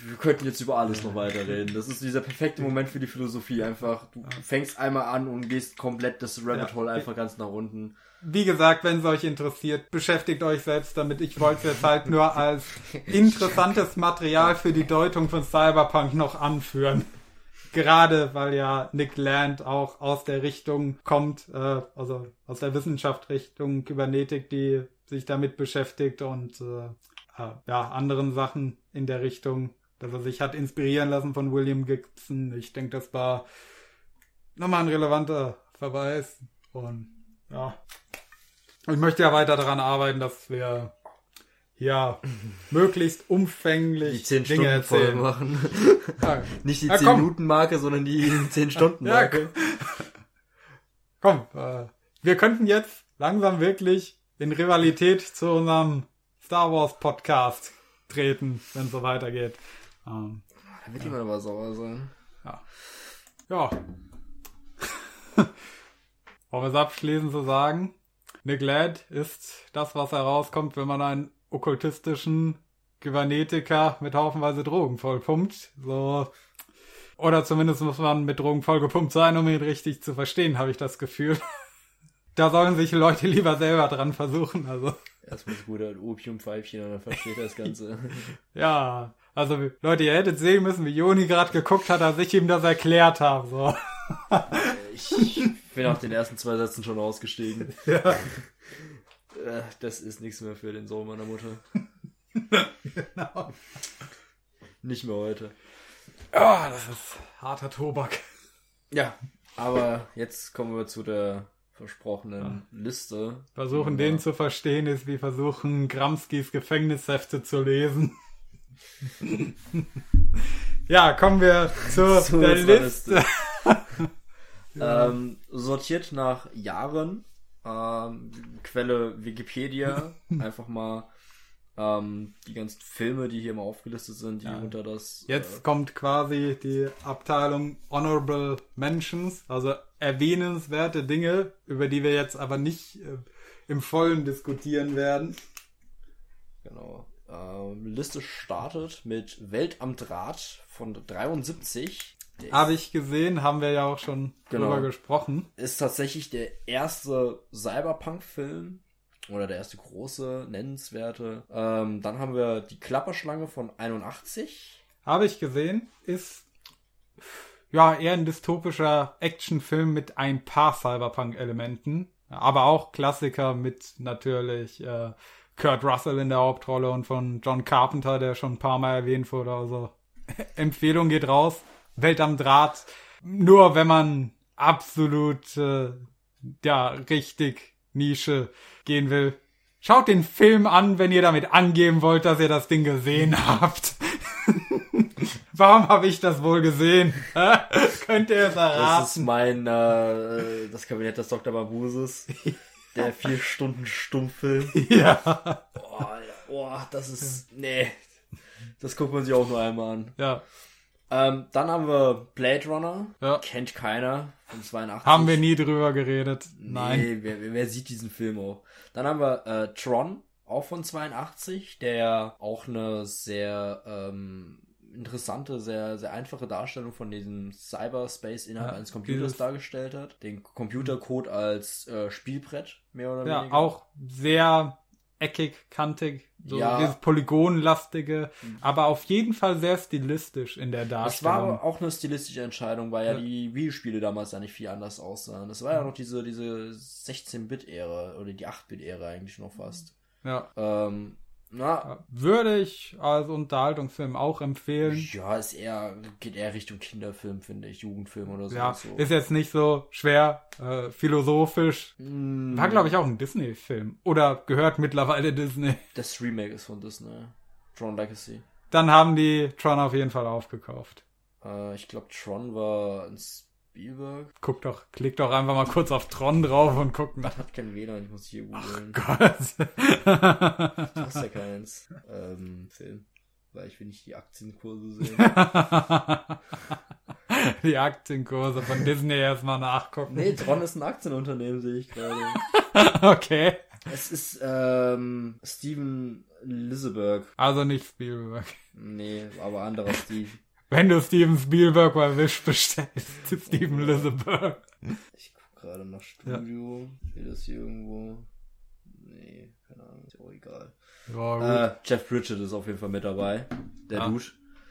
wir könnten jetzt über alles noch weiterreden. Das ist dieser perfekte Moment für die Philosophie. Einfach, du fängst einmal an und gehst komplett das Rabbit Hole einfach ganz nach unten. Wie gesagt, wenn es euch interessiert, beschäftigt euch selbst damit. Ich wollte es halt nur als interessantes Material für die Deutung von Cyberpunk noch anführen. Gerade weil ja Nick Land auch aus der Richtung kommt, äh, also aus der Wissenschaftsrichtung Kybernetik, die sich damit beschäftigt und äh, äh, ja, anderen Sachen in der Richtung, dass er sich hat inspirieren lassen von William Gibson. Ich denke, das war nochmal ein relevanter Verweis. Und ja, ich möchte ja weiter daran arbeiten, dass wir ja möglichst umfänglich die 10 Dinge Stunden erzählen. voll machen. Ja. Nicht die ja, 10 Minuten Marke, sondern die 10 Stunden Marke. Ja, komm, äh, wir könnten jetzt langsam wirklich in Rivalität zu unserem Star Wars Podcast treten, wenn es so weitergeht. Ähm, da wird jemand aber sauer sein. Ja. Ja. um es abschließend zu sagen, Nick Ladd ist das, was herauskommt, wenn man einen okkultistischen Kybernetiker mit haufenweise Drogen vollpumpt. So. Oder zumindest muss man mit Drogen vollgepumpt sein, um ihn richtig zu verstehen, habe ich das Gefühl. da sollen sich Leute lieber selber dran versuchen. Also. Erstmal gut ein Opiumpfeifchen dann versteht er das Ganze. ja, also Leute, ihr hättet sehen müssen, wie Joni gerade geguckt hat, als ich ihm das erklärt habe. So. ich bin nach den ersten zwei Sätzen schon ausgestiegen. Ja. Äh, das ist nichts mehr für den Sohn meiner Mutter. genau. Nicht mehr heute. Ja, oh, das ist harter Tobak. Ja, aber jetzt kommen wir zu der versprochenen ja. Liste. Versuchen den zu verstehen ist wie versuchen Gramskis Gefängnishefte zu lesen. ja, kommen wir zu, zu der Liste. ähm, sortiert nach Jahren. Ähm, Quelle Wikipedia. Einfach mal ähm, die ganzen Filme, die hier mal aufgelistet sind, die ja. unter das. Jetzt äh, kommt quasi die Abteilung Honorable Mentions, also erwähnenswerte Dinge, über die wir jetzt aber nicht äh, im Vollen diskutieren werden. Genau. Ähm, Liste startet mit Welt am Draht von 73. Habe ich gesehen, haben wir ja auch schon genau. drüber gesprochen. Ist tatsächlich der erste Cyberpunk-Film, oder der erste große, nennenswerte. Ähm, dann haben wir die Klapperschlange von 81. Habe ich gesehen. Ist ja eher ein dystopischer Actionfilm mit ein paar Cyberpunk-Elementen. Aber auch Klassiker mit natürlich äh, Kurt Russell in der Hauptrolle und von John Carpenter, der schon ein paar Mal erwähnt wurde. Also Empfehlung geht raus. Welt am Draht. Nur wenn man absolut äh, ja richtig Nische gehen will. Schaut den Film an, wenn ihr damit angeben wollt, dass ihr das Ding gesehen habt. Warum habe ich das wohl gesehen? Könnt ihr es erraten? Das ist mein, äh, das Kabinett des Dr. Barbuses. Der vier Stunden Stummfilm. Ja. Boah, boah, das ist, nee. Das guckt man sich auch nur einmal an. Ja. Ähm, dann haben wir Blade Runner. Ja. Kennt keiner von 82. Haben wir nie drüber geredet. Nein. Nee, wer, wer sieht diesen Film auch? Dann haben wir äh, Tron, auch von 82, der auch eine sehr ähm, interessante, sehr, sehr einfache Darstellung von diesem Cyberspace innerhalb ja, eines Computers dargestellt hat. Den Computercode als äh, Spielbrett, mehr oder ja, weniger. Ja, auch sehr eckig, kantig, so ja. dieses Polygonlastige, mhm. aber auf jeden Fall sehr stilistisch in der Darstellung. Das war auch eine stilistische Entscheidung, weil ja, ja die Videospiele damals ja nicht viel anders aussahen. Das war ja noch diese, diese 16-Bit-Ära oder die 8-Bit-Ära eigentlich noch fast. Ja. Ähm, Na, Würde ich als Unterhaltungsfilm auch empfehlen. ja, ist eher, geht eher Richtung Kinderfilm, finde ich, Jugendfilm oder so. Ja, so. ist jetzt nicht so schwer äh, philosophisch. Mm, War, glaube ich, auch ein Disney-Film. Oder gehört mittlerweile Disney. Das Remake ist von Disney. Tron Legacy. Dann haben die Tron auf jeden Fall aufgekauft. Äh, ich glaube, Tron war ein Spielberg. Guck doch, klick doch einfach mal kurz auf Tron drauf und guck nach. Hat kein WLAN, ich muss hier googeln. Gott. Du hast ja keins. Ähm, Film. Weil ich will nicht die Aktienkurse sehen. die Aktienkurse von Disney erstmal nachgucken. nee, Tron ist ein Aktienunternehmen, sehe ich gerade. Okay. Es ist, ähm, Steven Liseberg. Also nicht Spielberg. Nee, aber anderer Steve. Wenn du Steven Spielberg bei Wish bestellst, Steven Liseberg. Ich guck gerade nach Studio. Steht das hier irgendwo? Nee, keine Ahnung, ist ja auch egal. Ja. Äh, Jeff Bridget ist auf jeden Fall mit dabei. Der Ah. Dude.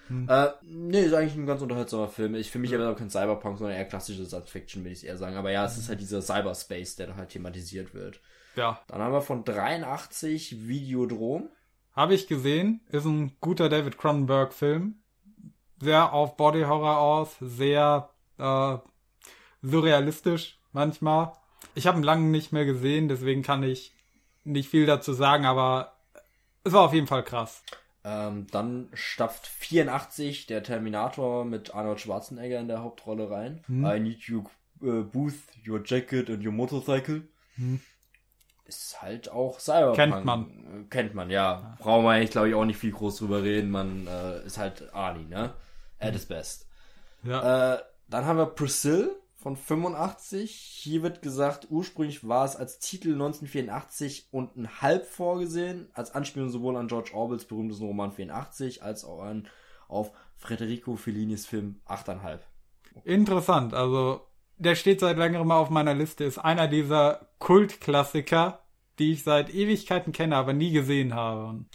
Hm. Äh, nee, ist eigentlich ein ganz unterhaltsamer Film. Ich für mich aber auch kein Cyberpunk, sondern eher klassische Science Fiction, will ich eher sagen. Aber ja, es ist halt dieser Cyberspace, der da halt thematisiert wird. ja. Dann haben wir von 83 Videodrom. Habe ich gesehen. Ist ein guter David Cronenberg-Film. Sehr auf Body Horror aus, sehr äh, surrealistisch manchmal. Ich habe ihn lange nicht mehr gesehen, deswegen kann ich nicht viel dazu sagen, aber es war auf jeden Fall krass. Ähm, dann stapft 84 der Terminator mit Arnold Schwarzenegger in der Hauptrolle rein. Hm. I need you uh, booth, your jacket and your motorcycle. Hm. Ist halt auch Cyberpunk. Kennt man. Äh, Kennt man, ja. Brauchen wir eigentlich, glaube ich, auch nicht viel groß drüber reden. Man äh, ist halt Arnie, ne? At his best. Ja. Äh, dann haben wir Priscilla von 85. Hier wird gesagt, ursprünglich war es als Titel 1984 und ein halb vorgesehen, als Anspielung sowohl an George Orwells berühmtesten Roman 84 als auch an, auf Federico Fellinis Film 8,5. Interessant. Also, der steht seit längerem auf meiner Liste, ist einer dieser Kultklassiker, die ich seit Ewigkeiten kenne, aber nie gesehen habe.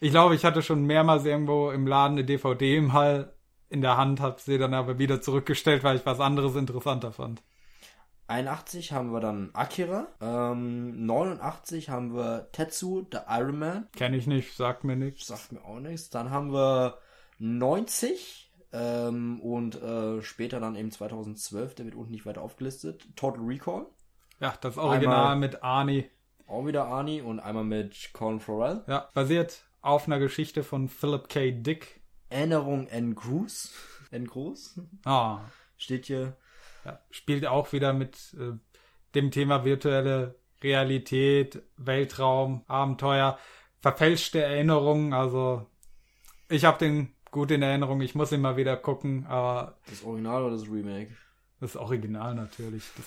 Ich glaube, ich hatte schon mehrmals irgendwo im Laden eine DVD im Hall in der Hand, habe sie dann aber wieder zurückgestellt, weil ich was anderes interessanter fand. 81 haben wir dann Akira. Ähm, 89 haben wir Tetsu, The Iron Man. Kenne ich nicht, sagt mir nichts. Sagt mir auch nichts. Dann haben wir 90 ähm, und äh, später dann eben 2012, der wird unten nicht weiter aufgelistet. Total Recall. Ja, das Original Einmal- mit Arnie. Auch wieder Arnie und einmal mit Colin Farrell. Ja, basiert auf einer Geschichte von Philip K. Dick. Erinnerung en Gruß. En Gruß. Ah, Steht hier. ja, spielt auch wieder mit äh, dem Thema virtuelle Realität, Weltraum, Abenteuer, verfälschte Erinnerungen. Also ich habe den gut in Erinnerung. Ich muss ihn mal wieder gucken. Aber Das Original oder das Remake? das Original natürlich. Das,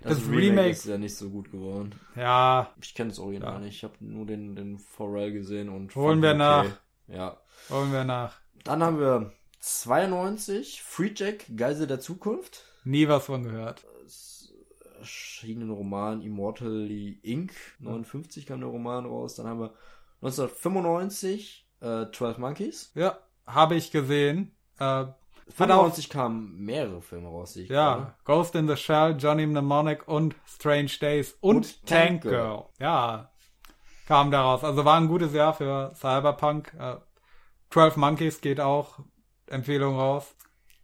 Das, Das Remake, Remake- ist ja nicht so gut geworden. ja, Ich kenne das Original Ja. nicht. Ich habe nur den, den Farrell gesehen und. Holen wir ihn nach. Ja. wollen wir nach. Dann haben wir 92 Free Jack, Geisel der Zukunft. Nie was von gehört. Es erschien ein Roman Immortally Inc. 59 kam der Roman raus. Dann haben wir 1995 äh, 12 Monkeys. Ja, habe ich gesehen. Äh, Hat auch, 95 kamen mehrere Filme raus, sehe ich ja, Ghost in the Shell, Johnny Mnemonic und Strange Days und, Und Tank Tank Girl. Ja, kam daraus. Also war ein gutes Jahr für Cyberpunk. Äh, 12 Monkeys geht auch. Empfehlung raus.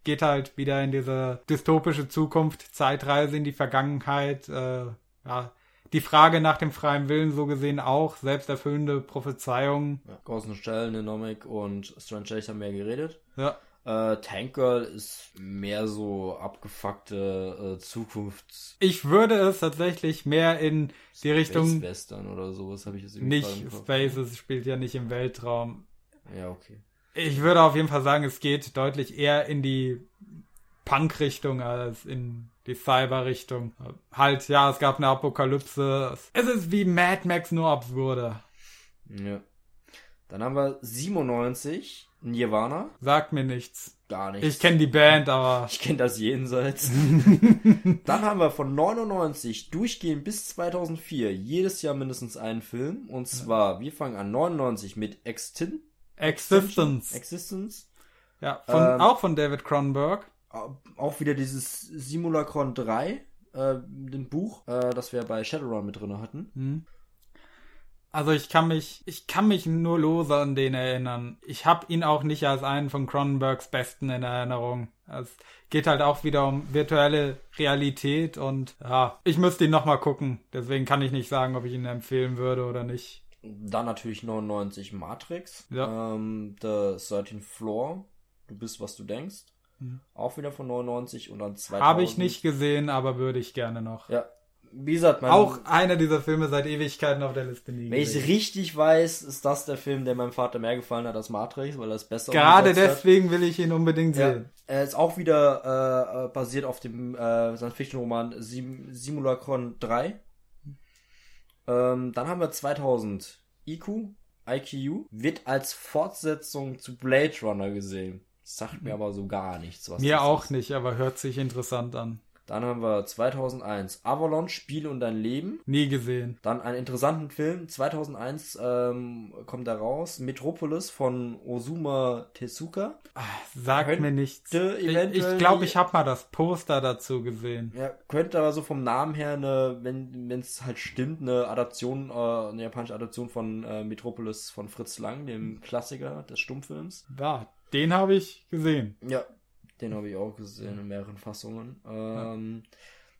Geht halt wieder in diese dystopische Zukunft, Zeitreise in die Vergangenheit. Äh, ja, die Frage nach dem freien Willen so gesehen auch. Selbsterfüllende Prophezeiungen. Ja, Ghost Shell, Nenomic und Strange Days haben mehr geredet. Ja, Äh, Tank Girl ist mehr so abgefuckte äh, Zukunfts... Ich würde es tatsächlich mehr in die Richtung, Space Western oder sowas habe ich jetzt nicht. Space, es spielt ja nicht im Weltraum. Ja, okay. Ich würde auf jeden Fall sagen, es geht deutlich eher in die Punk-Richtung als in die Cyber-Richtung. Halt, ja, es gab eine Apokalypse. Es ist wie Mad Max, nur absurder. Ja. Dann haben wir 97 Nirvana. Sagt mir nichts. Gar nichts. Ich kenne die Band, aber Ich kenne das jenseits. Dann haben wir von 99 durchgehend bis 2004 jedes Jahr mindestens einen Film. Und zwar, wir fangen an 99 mit Extin Existence. Existence. Ja, von, Ähm, auch von David Cronenberg. Auch wieder dieses Simulacron 3, äh, den Buch, äh, das wir bei Shadowrun mit drin hatten. Hm. Also ich kann mich, ich kann mich nur lose an den erinnern. Ich habe ihn auch nicht als einen von Cronenbergs besten in Erinnerung. Es geht halt auch wieder um virtuelle Realität und ja, ich müsste ihn nochmal gucken. Deswegen kann ich nicht sagen, ob ich ihn empfehlen würde oder nicht. Dann natürlich 99 Matrix. Ja. Ähm, The 13 Floor. Du bist, was du denkst. Mhm. Auch wieder von 99 und dann 2000. Habe ich nicht gesehen, aber würde ich gerne noch. Ja. Wie gesagt, mein, Auch einer dieser Filme seit Ewigkeiten auf der Liste nie wenn ich richtig weiß, ist das der Film, der meinem Vater mehr gefallen hat als Matrix, weil er es besser Gerade umgesetzt hat. deswegen will ich ihn unbedingt Ja, sehen. er ist auch wieder äh, äh, basiert auf dem äh, Science-Fiction-Roman Sim Simulacron 3. Ähm, dann haben wir 2000 IQ, IQU, wird als Fortsetzung zu Blade Runner gesehen. Sagt mir aber so gar nichts. Was Mir auch ist. nicht, aber hört sich interessant an. Dann haben wir 2001 Avalon, Spiel und dein Leben. Nie gesehen. Dann einen interessanten Film. 2001 ähm, kommt da raus. Metropolis von Ozuma Tezuka. Sagt Könnte mir nichts. Ich glaube, ich habe mal das Poster dazu gesehen. Ja, könnte aber so vom Namen her eine, wenn es halt stimmt, eine Adaption, äh, eine japanische Adaption von äh, Metropolis von Fritz Lang, dem Klassiker des Stummfilms. Ja, den habe ich gesehen. Ja, den habe ich auch gesehen in mehreren Fassungen. Ähm,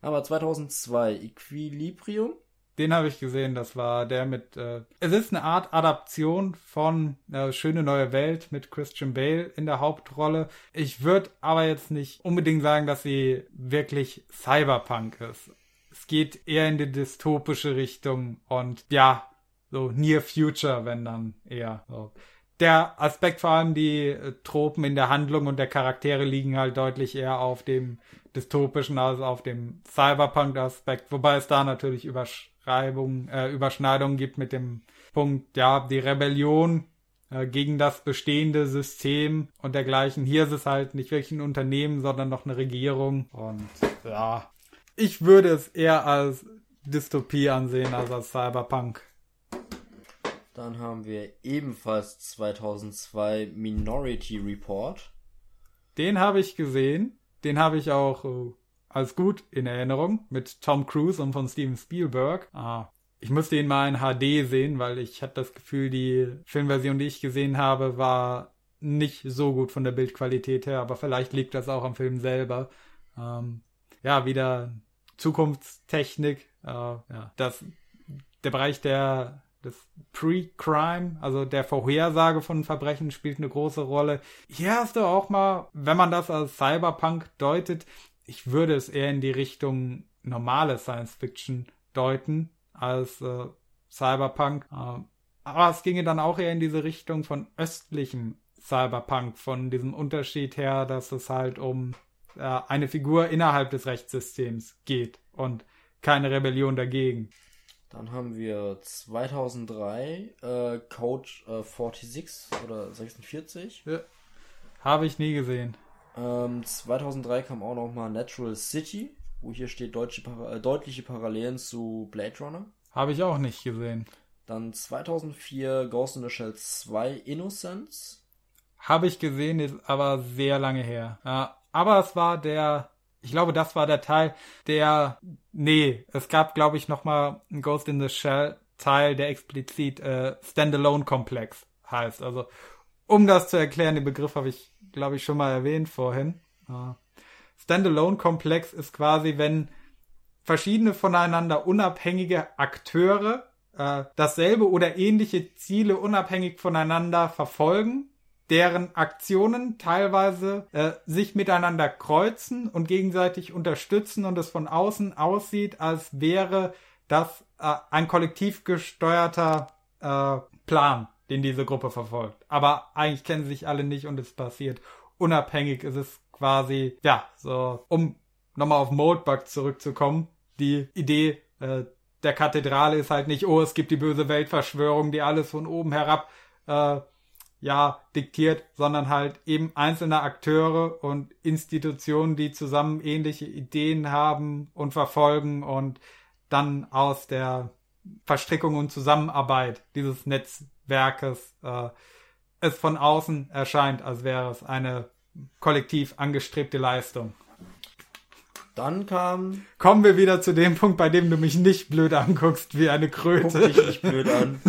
Aber 2002 Equilibrium. Den habe ich gesehen, das war der mit. Äh, es ist eine Art Adaption von äh, Schöne neue Welt mit Christian Bale in der Hauptrolle. Ich würde aber jetzt nicht unbedingt sagen, dass sie wirklich Cyberpunk ist. Es geht eher in die dystopische Richtung und ja, so Near Future, wenn dann eher. So. Der Aspekt vor allem die äh, Tropen in der Handlung und der Charaktere liegen halt deutlich eher auf dem dystopischen als auf dem Cyberpunk-Aspekt, wobei es da natürlich Überschreibungen, äh, Überschneidungen gibt mit dem Punkt, ja, die Rebellion äh, gegen das bestehende System und dergleichen. Hier ist es halt nicht wirklich ein Unternehmen, sondern noch eine Regierung und ja, ich würde es eher als Dystopie ansehen als als Cyberpunk. Dann haben wir ebenfalls 2002 Minority Report. Den habe ich gesehen. Den habe ich auch äh, als gut in Erinnerung mit Tom Cruise und von Steven Spielberg. Ah, ich müsste ihn mal in HD sehen, weil ich hatte das Gefühl, die Filmversion, die ich gesehen habe, war nicht so gut von der Bildqualität her, aber vielleicht liegt das auch am Film selber. Ähm, ja, wieder Zukunftstechnik, äh, ja, das, der Bereich der des Pre-Crime, also der Vorhersage von Verbrechen spielt eine große Rolle. Hier hast du auch mal, wenn man das als Cyberpunk deutet, ich würde es eher in die Richtung normale Science Fiction deuten als äh, Cyberpunk. Äh, aber es ginge dann auch eher in diese Richtung von östlichem Cyberpunk, von diesem Unterschied her, dass es halt um äh, eine Figur innerhalb des Rechtssystems geht und keine Rebellion dagegen. Dann haben wir 2003 äh, Code äh, 46 oder 46. Ja. Habe ich nie gesehen. Ähm, 2003 kam auch noch mal Natural City, wo hier steht deutsche äh, deutliche Parallelen zu Blade Runner. Habe ich auch nicht gesehen. Dann 2004 Ghost in the Shell 2 Innocence. Habe ich gesehen, ist aber sehr lange her. Ja, aber es war der, ich glaube, das war der Teil, der, nee, es gab, glaube ich, noch mal einen Ghost in the Shell Teil, der explizit äh, Standalone Komplex heißt. Also, um das zu erklären, den Begriff habe ich, glaube ich, schon mal erwähnt vorhin. Ja. Standalone Komplex ist quasi, wenn verschiedene voneinander unabhängige Akteure äh, dasselbe oder ähnliche Ziele unabhängig voneinander verfolgen, deren Aktionen teilweise äh, sich miteinander kreuzen und gegenseitig unterstützen und es von außen aussieht, als wäre das äh, ein kollektiv gesteuerter äh, Plan, den diese Gruppe verfolgt. Aber eigentlich kennen sich alle nicht und es passiert unabhängig. Es ist quasi, ja, so, um nochmal auf Moldbug zurückzukommen, die Idee äh, der Kathedrale ist halt nicht, oh, es gibt die böse Weltverschwörung, die alles von oben herab äh, ja diktiert, sondern halt eben einzelne Akteure und Institutionen, die zusammen ähnliche Ideen haben und verfolgen und dann aus der Verstrickung und Zusammenarbeit dieses Netzwerkes äh, es von außen erscheint, als wäre es eine kollektiv angestrebte Leistung. Dann kam Kommen wir wieder zu dem Punkt, bei dem du mich nicht blöd anguckst wie eine guck Kröte. dich nicht blöd an.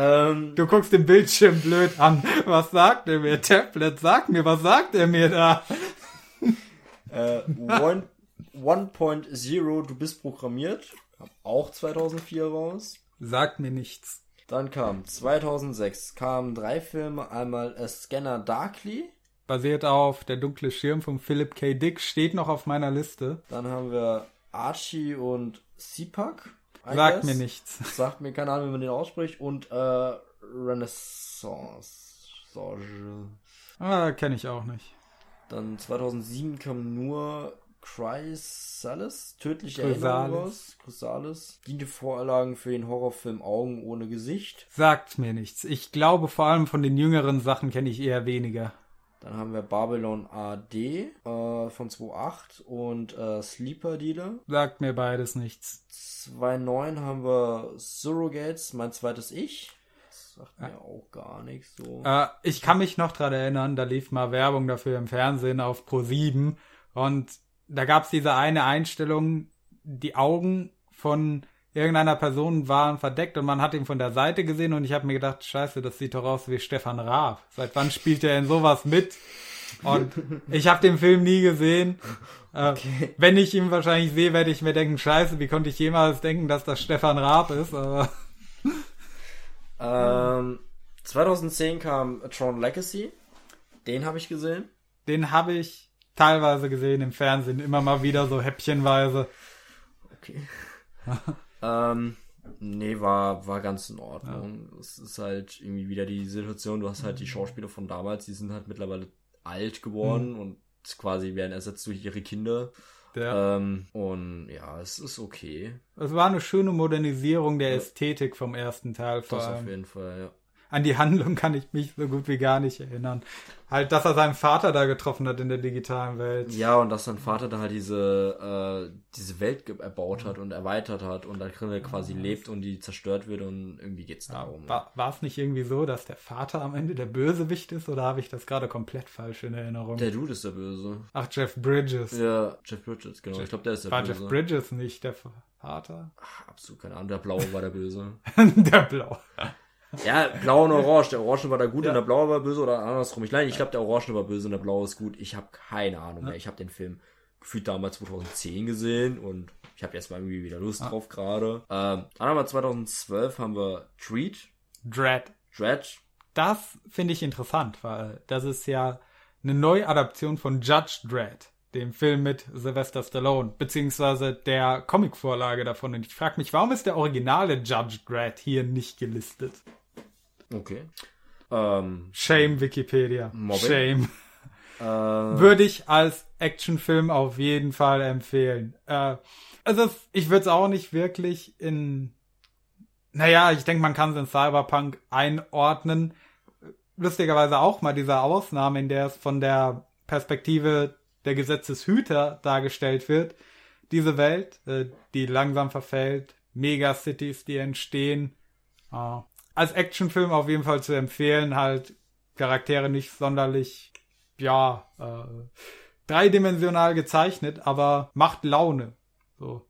Ähm, Du guckst den Bildschirm blöd an. Was sagt er mir? Tablet, sag mir, was sagt er mir da? äh, One- 1.0, du bist programmiert. Kam auch 2004 raus. Sagt mir nichts. Dann kam 2006 kamen drei Filme. Einmal A Scanner Darkly. Basiert auf Der dunkle Schirm von Philip K. Dick. Steht noch auf meiner Liste. Dann haben wir Archie und Sipak. Sagt mir nichts. Sagt mir keine Ahnung, wie man den ausspricht. Und äh, Renaissance. Sorge. Ah, kenne ich auch nicht. Dann 2007 kam nur Chrysalis, tödliche Chrysalis. Erinnerung raus. Chrysalis. Diente Vorlagen für den Horrorfilm Augen ohne Gesicht. Sagt mir nichts. Ich glaube, vor allem von den jüngeren Sachen kenne ich eher weniger. Dann haben wir Babylon AD äh, von 2008 und äh, Sleeper Dealer. Sagt mir beides nichts. 2009 haben wir Surrogates, mein zweites Ich. Das sagt mir auch gar nichts so. Äh, ich kann mich noch dran erinnern, da lief mal Werbung dafür im Fernsehen auf Pro 7 und da gab's diese eine Einstellung, die Augen von irgendeiner Person waren verdeckt und man hat ihn von der Seite gesehen und ich habe mir gedacht, scheiße, das sieht doch aus wie Stefan Raab. Seit wann spielt er in sowas mit? Und ich habe den Film nie gesehen. Äh, Wenn ich ihn wahrscheinlich sehe, werde ich mir denken, scheiße, wie konnte ich jemals denken, dass das Stefan Raab ist? Aber Ähm, 2010 kam Tron Legacy. Den habe ich gesehen. den habe ich teilweise gesehen im Fernsehen, immer mal wieder so häppchenweise. Okay. ähm, nee, war, war ganz in Ordnung. Es ist halt irgendwie wieder die Situation, du hast halt die Schauspieler von damals, die sind halt mittlerweile alt geworden und quasi werden ersetzt durch ihre Kinder. Der, Ähm, und ja, es ist okay. es war eine schöne Modernisierung der Ästhetik vom ersten Teil vor Das auf allem. jeden Fall, ja. An die Handlung kann ich mich so gut wie gar nicht erinnern. Halt, dass er seinen Vater da getroffen hat in der digitalen Welt. Ja, und dass sein Vater da halt diese, äh, diese Welt erbaut hat und erweitert hat und da drin quasi lebt und die zerstört wird und irgendwie geht's darum. War, war es nicht irgendwie so, dass der Vater am Ende der Bösewicht ist oder habe ich das gerade komplett falsch in Erinnerung? Der Dude ist der Böse. Ach, Jeff Bridges. Ja, Jeff Bridges, genau. ich glaube, der ist der war Böse. Jeff Bridges nicht der Vater? Ach, absolut keine Ahnung. Der Blaue war der Böse. der Blau. Ja, Blau und Orange. Der Orange war der Gute und der Blaue war böse oder andersrum. Ich, ich glaube, der Orange war böse und der Blaue ist gut. Ich habe keine Ahnung mehr. Ich habe den Film gefühlt damals 2010 gesehen und ich habe jetzt mal irgendwie wieder Lust drauf gerade. Ähm, dann haben wir 2012 haben wir Treat, Dread. Dread. Das finde ich interessant, weil das ist ja eine Neuadaption von Judge Dredd, dem Film mit Sylvester Stallone, beziehungsweise der Comicvorlage davon. Und ich frage mich, warum ist der originale Judge Dredd hier nicht gelistet? Okay. Ähm, Shame Wikipedia. Mobbing? Shame. äh, Würde ich als Actionfilm auf jeden Fall empfehlen. Äh, also ich würde es auch nicht wirklich in. Naja, ich denke, man kann es in Cyberpunk einordnen. Lustigerweise auch mal diese Ausnahme, in der es von der Perspektive der Gesetzeshüter dargestellt wird. Diese Welt, äh, die langsam verfällt, Megacities, die entstehen. Als Actionfilm auf jeden Fall zu empfehlen, halt Charaktere nicht sonderlich ja, äh, dreidimensional gezeichnet, aber macht Laune. So.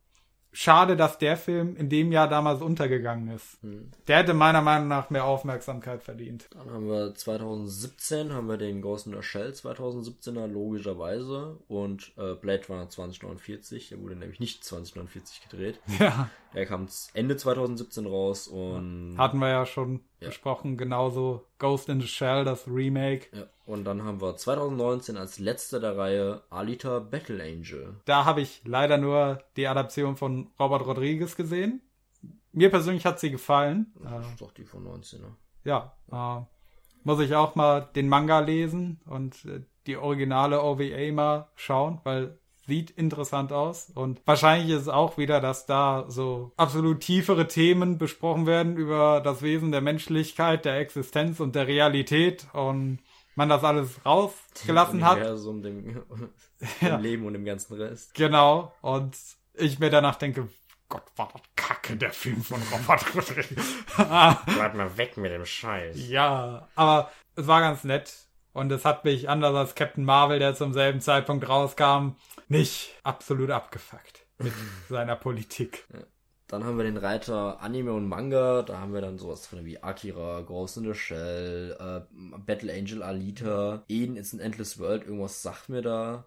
Schade, dass der Film in dem Jahr damals untergegangen ist. Der hätte meiner Meinung nach mehr Aufmerksamkeit verdient. Dann haben wir 2017 haben wir den Ghost in the Shell 2017er logischerweise und äh, Blade Runner 2049, der wurde nämlich nicht 2049 gedreht. Ja, Der kam Ende 2017 raus und hatten wir ja schon Ja. besprochen. Genauso Ghost in the Shell, das Remake. ja, und dann haben wir 2019 als letzte der Reihe Alita Battle Angel. Da habe ich leider nur die Adaption von Robert Rodriguez gesehen. Mir persönlich hat sie gefallen. Das Äh, ist doch die von 19er. ja, äh, muss ich auch mal den Manga lesen und äh, die originale OVA mal schauen, weil sieht interessant aus. Und wahrscheinlich ist es auch wieder, dass da so absolut tiefere Themen besprochen werden über das Wesen der Menschlichkeit, der Existenz und der Realität und man das alles rausgelassen hat. Universum, dem, dem Ja. Leben und dem ganzen Rest. Genau. Und ich mir danach denke, Gott, war das kacke, der Film von Robert Rodriguez. Bleib mal weg mit dem Scheiß. Ja, aber es war ganz nett. Und es hat mich, anders als Captain Marvel, der zum selben Zeitpunkt rauskam, nicht absolut abgefuckt mit seiner Politik. Dann haben wir den Reiter Anime und Manga. Da haben wir dann sowas drin wie Akira, Ghost in the Shell, äh, Battle Angel Alita, Eden is an Endless World. Irgendwas sagt mir da.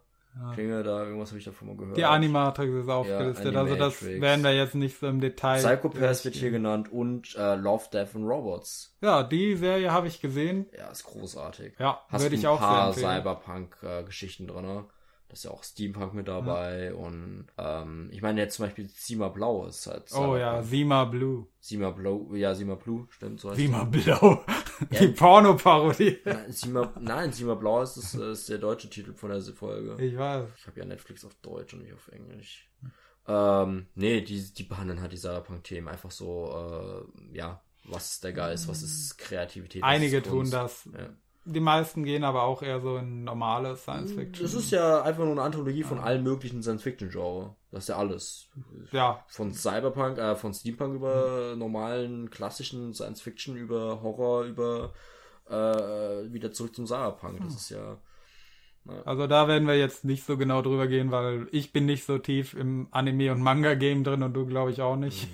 Klinge da, irgendwas habe ich davon mal gehört. Die Animatrix ist aufgelistet, also das werden wir jetzt nicht so im Detail. Psychopath wird hier genannt und äh, Love, Death and Robots. Ja, die Serie habe ich gesehen. Ja, ist großartig. Ja, Hast würde ein ich auch sehr paar empfehlen. Cyberpunk-Geschichten drin. ne? Da ist ja auch Steampunk mit dabei und ähm, ich meine jetzt zum Beispiel Sima Blau ist halt Oh ja, Cyberpunk. Sima Blue. Sima Blau, ja, Sima Blue, stimmt so Sima Blau. Die Pornoparodie. die. Nein, Sima, nein, Sima Blau ist, das, ist der deutsche Titel von der Folge. Ich weiß. Ich habe ja Netflix auf Deutsch und nicht auf Englisch. Ähm, nee, die, die behandeln halt die Cyberpunk-Themen einfach so, äh, ja, was ist der Geist, was ist Kreativität. Einige ist tun das. Ja. Die meisten gehen aber auch eher so in normale Science Fiction. Das ist ja einfach nur eine Anthologie von allen möglichen Science-Fiction-Genre. Das ist ja alles. ja, Von Cyberpunk, äh, von Steampunk über normalen, klassischen Science-Fiction, über Horror, über äh, wieder zurück zum Cyberpunk. Das ist ja. also da werden wir jetzt nicht so genau drüber gehen, weil ich bin nicht so tief im Anime- und Manga-Game drin und du glaube ich auch nicht.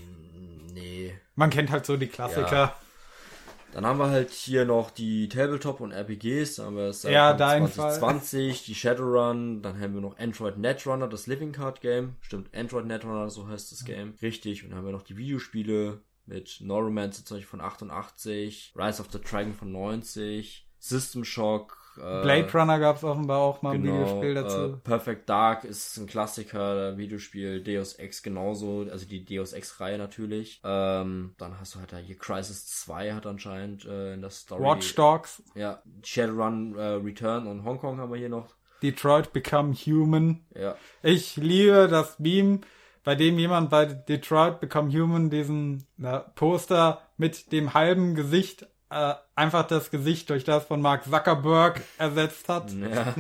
Nee. Man kennt halt so die Klassiker. Ja. Dann haben wir halt hier noch die Tabletop und RPGs. Dann haben wir das Ja, Cyberpunk dein Fall. 2020, die Shadowrun. Dann haben wir noch Android Netrunner, das Living Card Game. Stimmt, Android Netrunner, so heißt das Game. Richtig. Und dann haben wir noch die Videospiele mit No Romance zum Beispiel von 88, Rise of the Dragon von 90, System Shock. Äh, Blade Runner gab es offenbar auch mal ein Genau, Videospiel Äh, dazu. Perfect Dark ist ein Klassiker, Videospiel, Deus Ex genauso, also die Deus Ex-Reihe natürlich. Ähm, dann hast du halt da hier Crisis 2 hat anscheinend äh, in der Story. Watch Dogs, Ja, Shadowrun äh, Return und Hongkong haben wir hier noch. Detroit Become Human. Ja, Ich liebe das Meme, bei dem jemand bei Detroit Become Human diesen na, Poster mit dem halben Gesicht äh, einfach das Gesicht durch das von Mark Zuckerberg ersetzt hat. ja.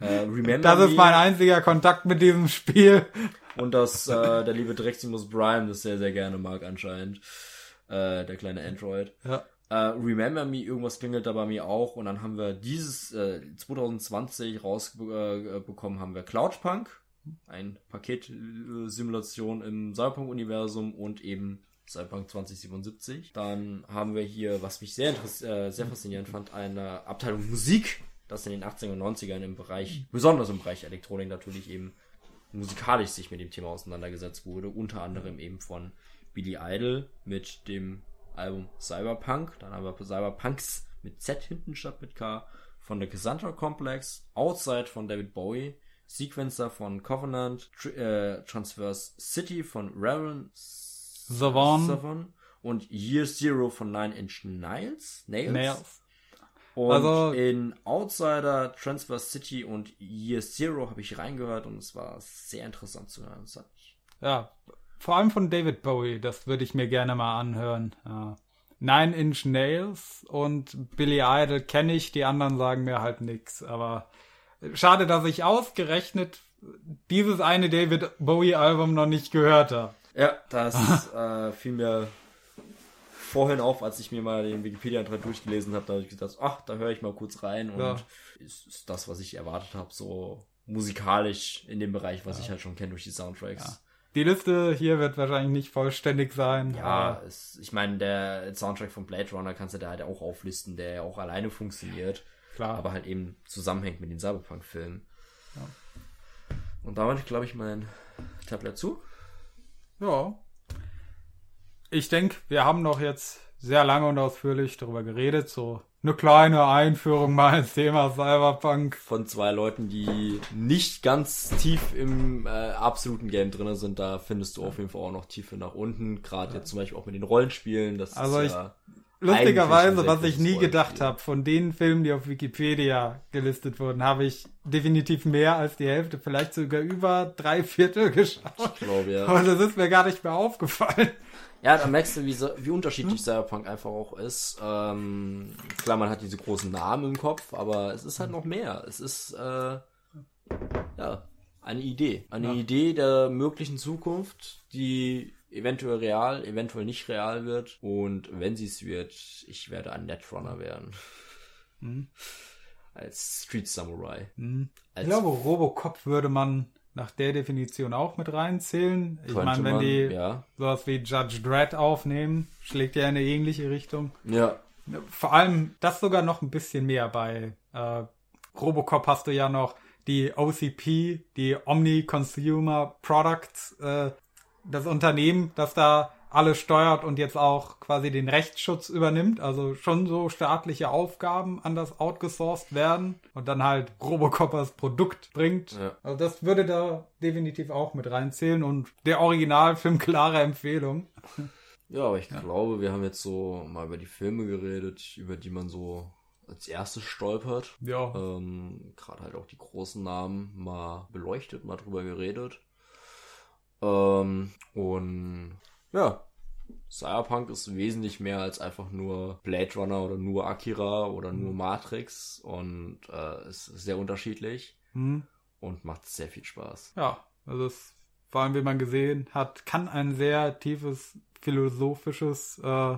äh, Das ist Me mein einziger Kontakt mit diesem Spiel. und das äh, der liebe Dreximus Prime, das sehr, sehr gerne mag anscheinend. Äh, der kleine Android. Ja. Äh, Remember Me, irgendwas klingelt da bei mir auch. Und dann haben wir dieses äh, 2020 rausbekommen, äh, bekommen, haben wir Cloudpunk, ein Paket-Simulation im Cyberpunk-Universum und eben Cyberpunk 2077. Dann haben wir hier, was mich sehr, äh, sehr faszinierend fand, eine Abteilung Musik, das in den 80er und 90ern im Bereich, besonders im Bereich Elektronik natürlich eben musikalisch sich mit dem Thema auseinandergesetzt wurde, unter anderem eben von Billy Idol mit dem Album Cyberpunk. Dann haben wir Cyberpunks mit Z hinten statt mit K von der Cassandra Complex, Outside von David Bowie, Sequencer von Covenant, Tr äh, Transverse City von Raven Savon. Savon und Year Zero von Nine Inch Nails. Nails. Nails. Und Also- in Outsider, Transverse City und Year Zero habe ich reingehört und es war sehr interessant zu hören. Ja, vor allem von David Bowie, das würde ich mir gerne mal anhören. Ja. Nine Inch Nails und Billy Idol kenne ich, die anderen sagen mir halt nix. Aber schade, dass ich ausgerechnet dieses eine David Bowie Album noch nicht gehört habe. Ja, das äh, fiel mir vorhin auf, als ich mir mal den Wikipedia-Eintrag durchgelesen habe. Da habe ich gedacht, ach, da höre ich mal kurz rein und Ja. ist, ist das, was ich erwartet habe, so musikalisch in dem Bereich, was ich halt schon kenne durch die Soundtracks. Die Liste hier wird wahrscheinlich nicht vollständig sein. Ja, es, ich meine, der Soundtrack von Blade Runner kannst du da halt auch auflisten, der ja auch alleine funktioniert, klar. aber halt eben zusammenhängt mit den Cyberpunk-Filmen. Und damit glaube ich mein Tablet zu. Ja. Ich denke, wir haben doch jetzt sehr lange und ausführlich darüber geredet. So eine kleine Einführung mal ins Thema Cyberpunk. von zwei Leuten, die nicht ganz tief im äh, absoluten Game drin sind, da findest du auf jeden Fall auch noch Tiefe nach unten. Gerade jetzt zum Beispiel auch mit den Rollenspielen. Das Also ist ich- ja Lustigerweise, was ich nie gedacht habe, von den Filmen, die auf Wikipedia gelistet wurden, habe ich definitiv mehr als die Hälfte, vielleicht sogar über drei Viertel geschaut. ich glaube ja. Aber das ist mir gar nicht mehr aufgefallen. Ja, da merkst du, wie, so, wie unterschiedlich Cyberpunk einfach auch ist. Ähm, klar, man hat diese großen Namen im Kopf, aber es ist halt noch mehr. Es ist äh, ja eine Idee. Eine Ja. Idee der möglichen Zukunft, die eventuell real, eventuell nicht real wird. Und wenn sie es wird, ich werde ein Netrunner werden. Mhm. Als Street Samurai. Hm. Als Ich glaube, Robocop würde man nach der Definition auch mit reinzählen. Ich meine, wenn man, die ja. sowas wie Judge Dredd aufnehmen, schlägt ja in eine ähnliche Richtung. Ja. Vor allem das sogar noch ein bisschen mehr bei äh, Robocop hast du ja noch die OCP, die Omni Consumer Products, äh, das Unternehmen, das da alles steuert und jetzt auch quasi den Rechtsschutz übernimmt. Also schon so staatliche Aufgaben anders outgesourced werden und dann halt Robocop als Produkt bringt. Ja. Also das würde da definitiv auch mit reinzählen und der Originalfilm klare Empfehlung. Ja, aber ich glaube, wir haben jetzt so mal über die Filme geredet, über die man so als erstes stolpert. Ja. Ähm, Gerade halt auch die großen Namen mal beleuchtet, mal drüber geredet. Ähm, und ja, Cyberpunk ist wesentlich mehr als einfach nur Blade Runner oder nur Akira oder nur Matrix und äh, ist sehr unterschiedlich Hm. und macht sehr viel Spaß. Ja, also es, vor allem wie man gesehen hat, kann ein sehr tiefes philosophisches äh,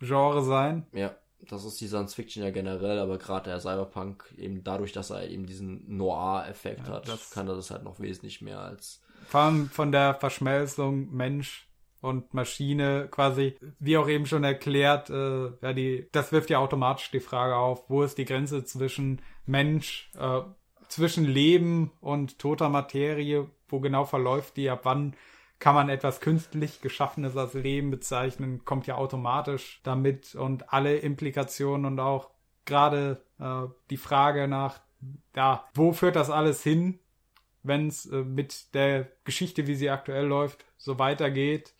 Genre sein. Ja, das ist die Science Fiction ja generell, aber gerade der Cyberpunk eben dadurch, dass er eben diesen Noir-Effekt Ja, hat, kann er das halt noch wesentlich mehr als Vor allem von der Verschmelzung Mensch und Maschine quasi, wie auch eben schon erklärt, äh, ja, die, das wirft ja automatisch die Frage auf, wo ist die Grenze zwischen Mensch, äh, zwischen Leben und toter Materie, wo genau verläuft die, ab wann kann man etwas künstlich Geschaffenes als Leben bezeichnen, kommt ja automatisch damit und alle Implikationen und auch gerade äh, die Frage nach, ja, wo führt das alles hin, wenn es äh, mit der Geschichte, wie sie aktuell läuft, so weitergeht,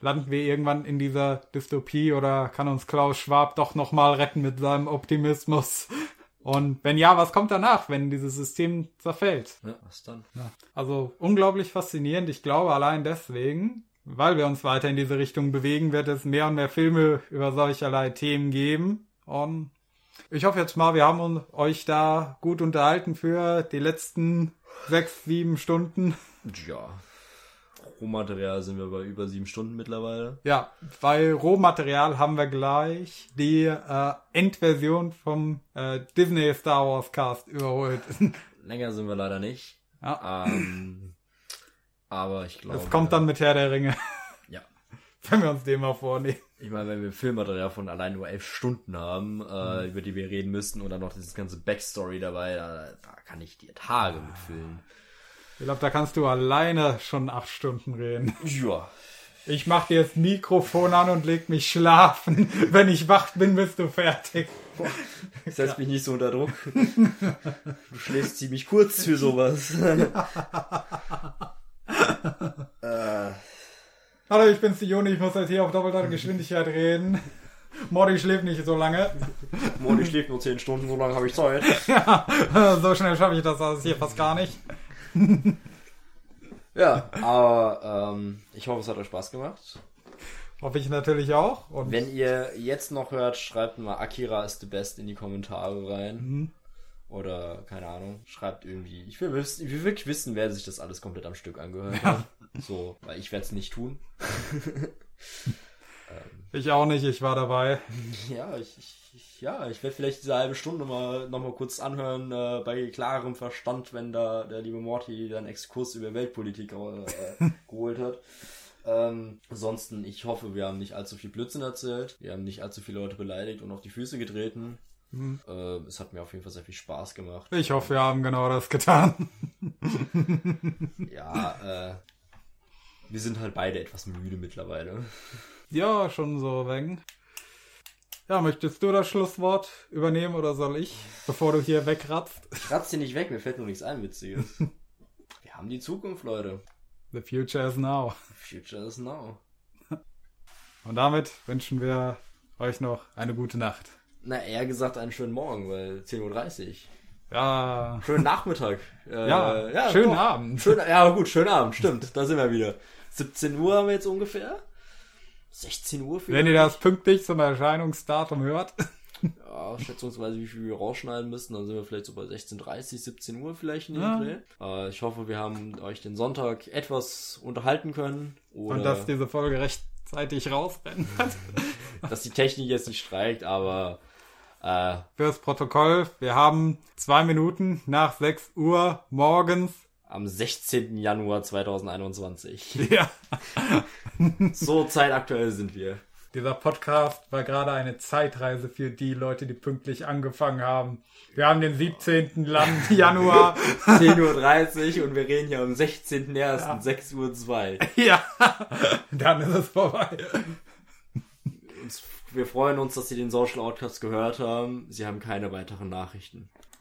landen wir irgendwann in dieser Dystopie oder kann uns Klaus Schwab doch nochmal retten mit seinem Optimismus? Und wenn ja, was kommt danach, wenn dieses System zerfällt? ja, was dann? Also unglaublich faszinierend. Ich glaube allein deswegen, weil wir uns weiter in diese Richtung bewegen, wird es mehr und mehr Filme über solcherlei Themen geben. Und ich hoffe jetzt mal, wir haben uns, euch da gut unterhalten für die letzten sechs, sieben Stunden. Ja. Rohmaterial sind wir bei über sieben Stunden mittlerweile. Ja, bei Rohmaterial haben wir gleich die äh, Endversion vom äh, Disney Star Wars Cast überholt. Länger sind wir leider nicht. ja, Ähm, aber ich glaube. es kommt dann mit Herr der Ringe, Ja. wenn wir uns den mal vornehmen. Ich meine, wenn wir Filmmaterial von allein nur elf Stunden haben, äh, über die wir reden müssten und dann noch dieses ganze Backstory dabei, da, da kann ich dir Tage mitfüllen. Ich glaube, da kannst du alleine schon acht Stunden reden. Ja. Ich mach dir das Mikrofon an und leg mich schlafen. Wenn ich wach bin, bist du fertig. Setz mich nicht so unter Druck. Du schläfst ziemlich kurz für sowas. äh, Hallo, ich bin's, die Juni. Ich muss jetzt hier auf doppelter Geschwindigkeit reden. Mordi schläft nicht so lange. Moni schläft nur 10 Stunden, so lange habe ich Zeit. so schnell schaffe ich das alles hier fast gar nicht. Ja, aber ähm, ich hoffe, es hat euch Spaß gemacht. Hoffe ich natürlich auch. Und Wenn ihr jetzt noch hört, schreibt mal Akira ist the best in die Kommentare rein. Oder, keine Ahnung, schreibt irgendwie. Ich will, ich will wirklich wissen, wer sich das alles komplett am Stück angehört hat. So, weil ich werde es nicht tun. ich auch nicht, ich war dabei. Ja, ich, ich, ja, ich werde vielleicht diese halbe Stunde mal noch mal kurz anhören äh, bei klarem Verstand, wenn da der liebe Morty dann Exkurs über Weltpolitik äh, geholt hat. Ähm, ansonsten, ich hoffe, wir haben nicht allzu viel Blödsinn erzählt. Wir haben nicht allzu viele Leute beleidigt und auf die Füße getreten. Äh, es hat mir auf jeden Fall sehr viel Spaß gemacht. Ich hoffe, wir haben genau das getan. Ja, äh, wir sind halt beide etwas müde mittlerweile. Ja, schon so wegen. Ja, möchtest du das Schlusswort übernehmen oder soll ich, bevor du hier wegratzt? Ich ratz dir nicht weg, mir fällt nur nichts ein, Witziges. Wir haben die Zukunft, Leute. The future is now. Future is now. Und damit wünschen wir euch noch eine gute Nacht. Na, eher gesagt einen schönen Morgen, weil 10.30 Uhr. Ja, Schönen Nachmittag. Äh, ja, schönen doch. Abend. Schön, ja, gut, schönen Abend, stimmt. Da sind wir wieder. 17 Uhr haben wir jetzt ungefähr. 16 Uhr vielleicht. Wenn ihr das pünktlich zum Erscheinungsdatum hört. Ja, schätzungsweise, wie viel wir rausschneiden müssen, dann sind wir vielleicht so bei 16.30, 17 Uhr vielleicht in dem Ja. Dreh. Äh, ich hoffe, wir haben euch den Sonntag etwas unterhalten können. Und dass diese Folge rechtzeitig rausrennt. dass die Technik jetzt nicht streikt, aber äh, Fürs Protokoll, wir haben zwei Minuten nach 6 Uhr morgens am 16. Januar 2021. Ja. So zeitaktuell sind wir. Dieser Podcast war gerade eine Zeitreise für die Leute, die pünktlich angefangen haben. Wir haben den 17. Land Januar. 10.30 Uhr und wir reden hier am 16.01. Ja. 6.02 Uhr. ja, dann ist es vorbei. Uns- Wir freuen uns, dass Sie den Social Outcast gehört haben. Sie haben keine weiteren Nachrichten.